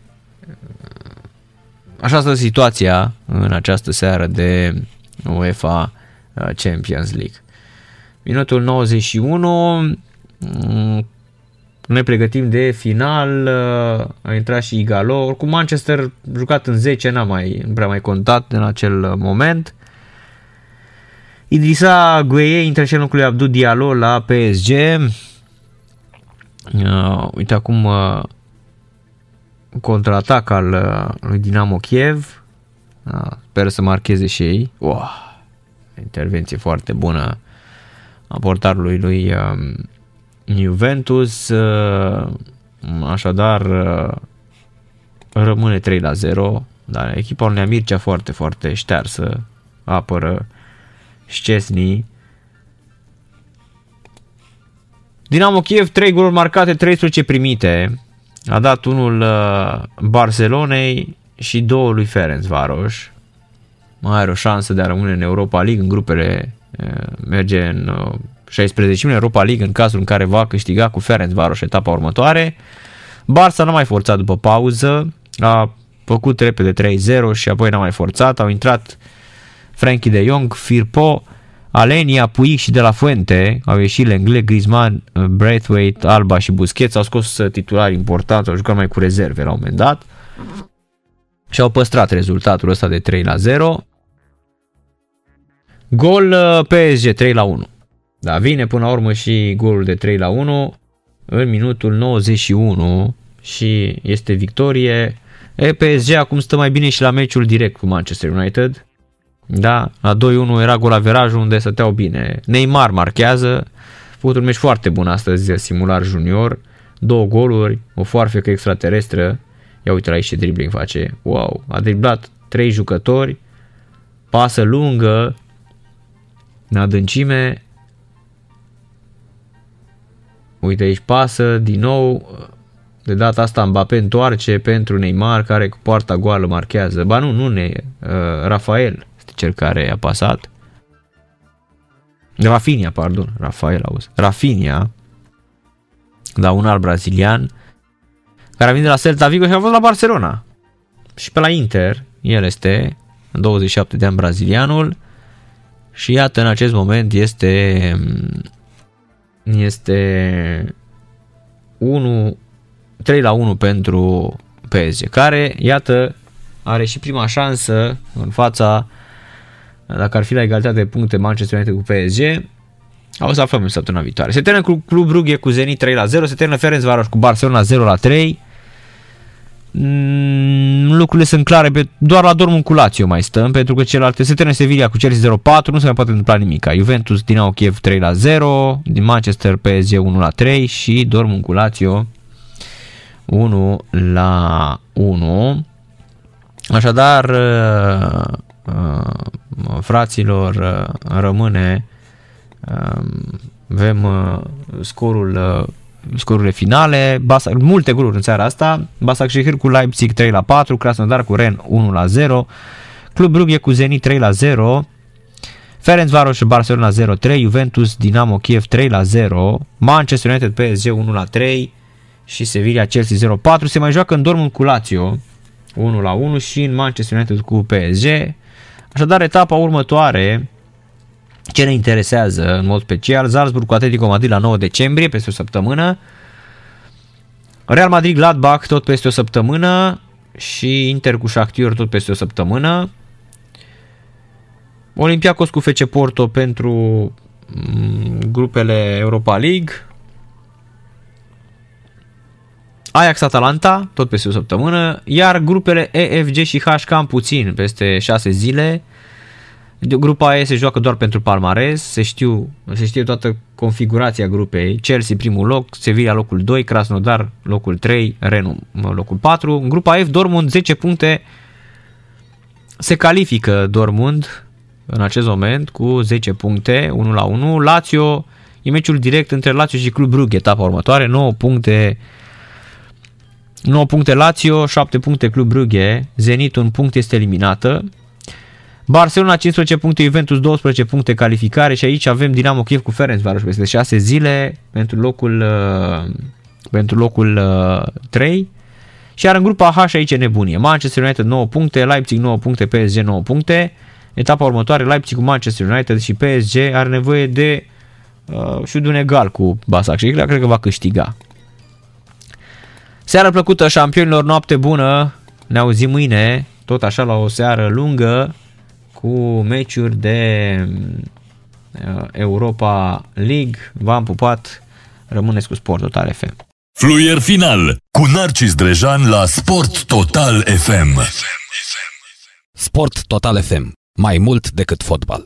așa stă situația în această seară de UEFA Champions League. Minutul 91, mm, ne pregătim de final, a intrat și Igalo, oricum Manchester jucat în 10 n-a mai, nu prea mai contat în acel moment. Idrisa Gueye intră și în locul lui Abdu Diallo la PSG. Uh, uite acum uh, contraatac al uh, lui Dinamo Kiev. Uh, sper să marcheze și ei. Wow, intervenție foarte bună a portarului lui uh, Juventus. Uh, așadar, uh, rămâne 3 la 0. Dar echipa lui Mircea foarte, foarte ștearsă. Apără Szczesny. Dinamo Kiev 3 goluri marcate, 13 primite. A dat unul uh, Barcelonei și două lui Ferenc Varos. Mai are o șansă de a rămâne în Europa League în grupele uh, merge în 16 în Europa League în cazul în care va câștiga cu Ferenc Varos etapa următoare. Barça n-a mai forțat după pauză, a făcut repede 3-0 și apoi n-a mai forțat, au intrat Frankie de Jong, Firpo, Alenia, Puig și De La Fuente, au ieșit Lengle, Griezmann, Braithwaite, Alba și Busquets, au scos titulari importanți, au jucat mai cu rezerve la un moment dat și au păstrat rezultatul ăsta de 3 la 0. Gol uh, PSG 3 la 1. Da, vine până la urmă și golul de 3 la 1 în minutul 91 și este victorie. E, PSG acum stă mai bine și la meciul direct cu Manchester United. Da, la 2-1 era golaverajul unde stăteau bine. Neymar marchează, a făcut un meci foarte bun astăzi, simular junior, două goluri, o foarfecă extraterestră, ia uite la aici ce dribbling face, wow, a driblat trei jucători, pasă lungă, în adâncime, uite aici pasă, din nou, de data asta Mbappé întoarce pentru Neymar care cu poarta goală marchează, ba nu, nu ne, uh, Rafael, cel care a pasat. Rafinha, pardon, Rafael auzi. Rafinha, da, un alt brazilian, care a venit de la Celta Vigo și a fost la Barcelona. Și pe la Inter, el este 27 de ani brazilianul și iată în acest moment este este 1 3 la 1 pentru PSG, care iată are și prima șansă în fața dacă ar fi la egalitate de puncte Manchester United cu PSG, o să aflăm în săptămâna viitoare. Se termină cu Club Brugge cu Zenit 3 la 0, se termină Ferencvaros cu Barcelona 0 la 3. Mm, lucrurile sunt clare, pe, doar la Dortmund cu Lazio mai stăm, pentru că celelalte se termină Sevilla cu Chelsea 0-4, nu se mai poate întâmpla nimic. Juventus Dinamo Kiev 3 la 0, din Manchester PSG 1 la 3 și Dortmund cu Lazio 1 la 1. Așadar, Uh, fraților uh, rămâne um, avem uh, scorul scorurile finale, Basa, multe goluri în seara asta, Basak Shehir cu Leipzig 3 la 4, Krasnodar cu Ren 1 la 0, Club Brugge cu Zenit 3 la 0, Ferencvaros și Barcelona 0-3, Juventus Dinamo Kiev 3 la 0, Manchester United PSG 1 la 3 și Sevilla Chelsea 0-4. Se mai joacă în Dortmund cu Lazio 1 la 1 și în Manchester United cu PSG Așadar, etapa următoare, ce ne interesează în mod special, Salzburg cu Atletico Madrid la 9 decembrie, peste o săptămână, Real Madrid Gladbach tot peste o săptămână și Inter cu Shakhtar tot peste o săptămână. Olympiacos cu FC Porto pentru mm, grupele Europa League. Ajax Atalanta, tot peste o săptămână, iar grupele EFG și HK cam puțin, peste 6 zile. Grupa E se joacă doar pentru palmares, se, știu, se știe toată configurația grupei. Chelsea primul loc, Sevilla locul 2, Krasnodar locul 3, Renu locul 4. În grupa F, Dortmund 10 puncte, se califică Dortmund în acest moment cu 10 puncte, 1 la 1. Lazio e meciul direct între Lazio și Club Brugge, etapa următoare, 9 puncte 9 puncte Lazio, 7 puncte Club Brugge, Zenit un punct este eliminată. Barcelona 15 puncte, Juventus 12 puncte calificare și aici avem Dinamo Kiev cu Ferencvaros peste 6 zile pentru locul, uh, pentru locul 3. Uh, și iar în grupa H aici e nebunie. Manchester United 9 puncte, Leipzig 9 puncte, PSG 9 puncte. Etapa următoare, Leipzig cu Manchester United și PSG are nevoie de uh, și de un egal cu Basac și cred că va câștiga. Seară plăcută șampionilor, noapte bună, ne auzim mâine, tot așa la o seară lungă, cu meciuri de uh, Europa League. V-am pupat, rămâneți cu Sport Total FM. Fluier final cu Narcis Drejan la Sport Total FM. Sport Total FM. Mai mult decât fotbal.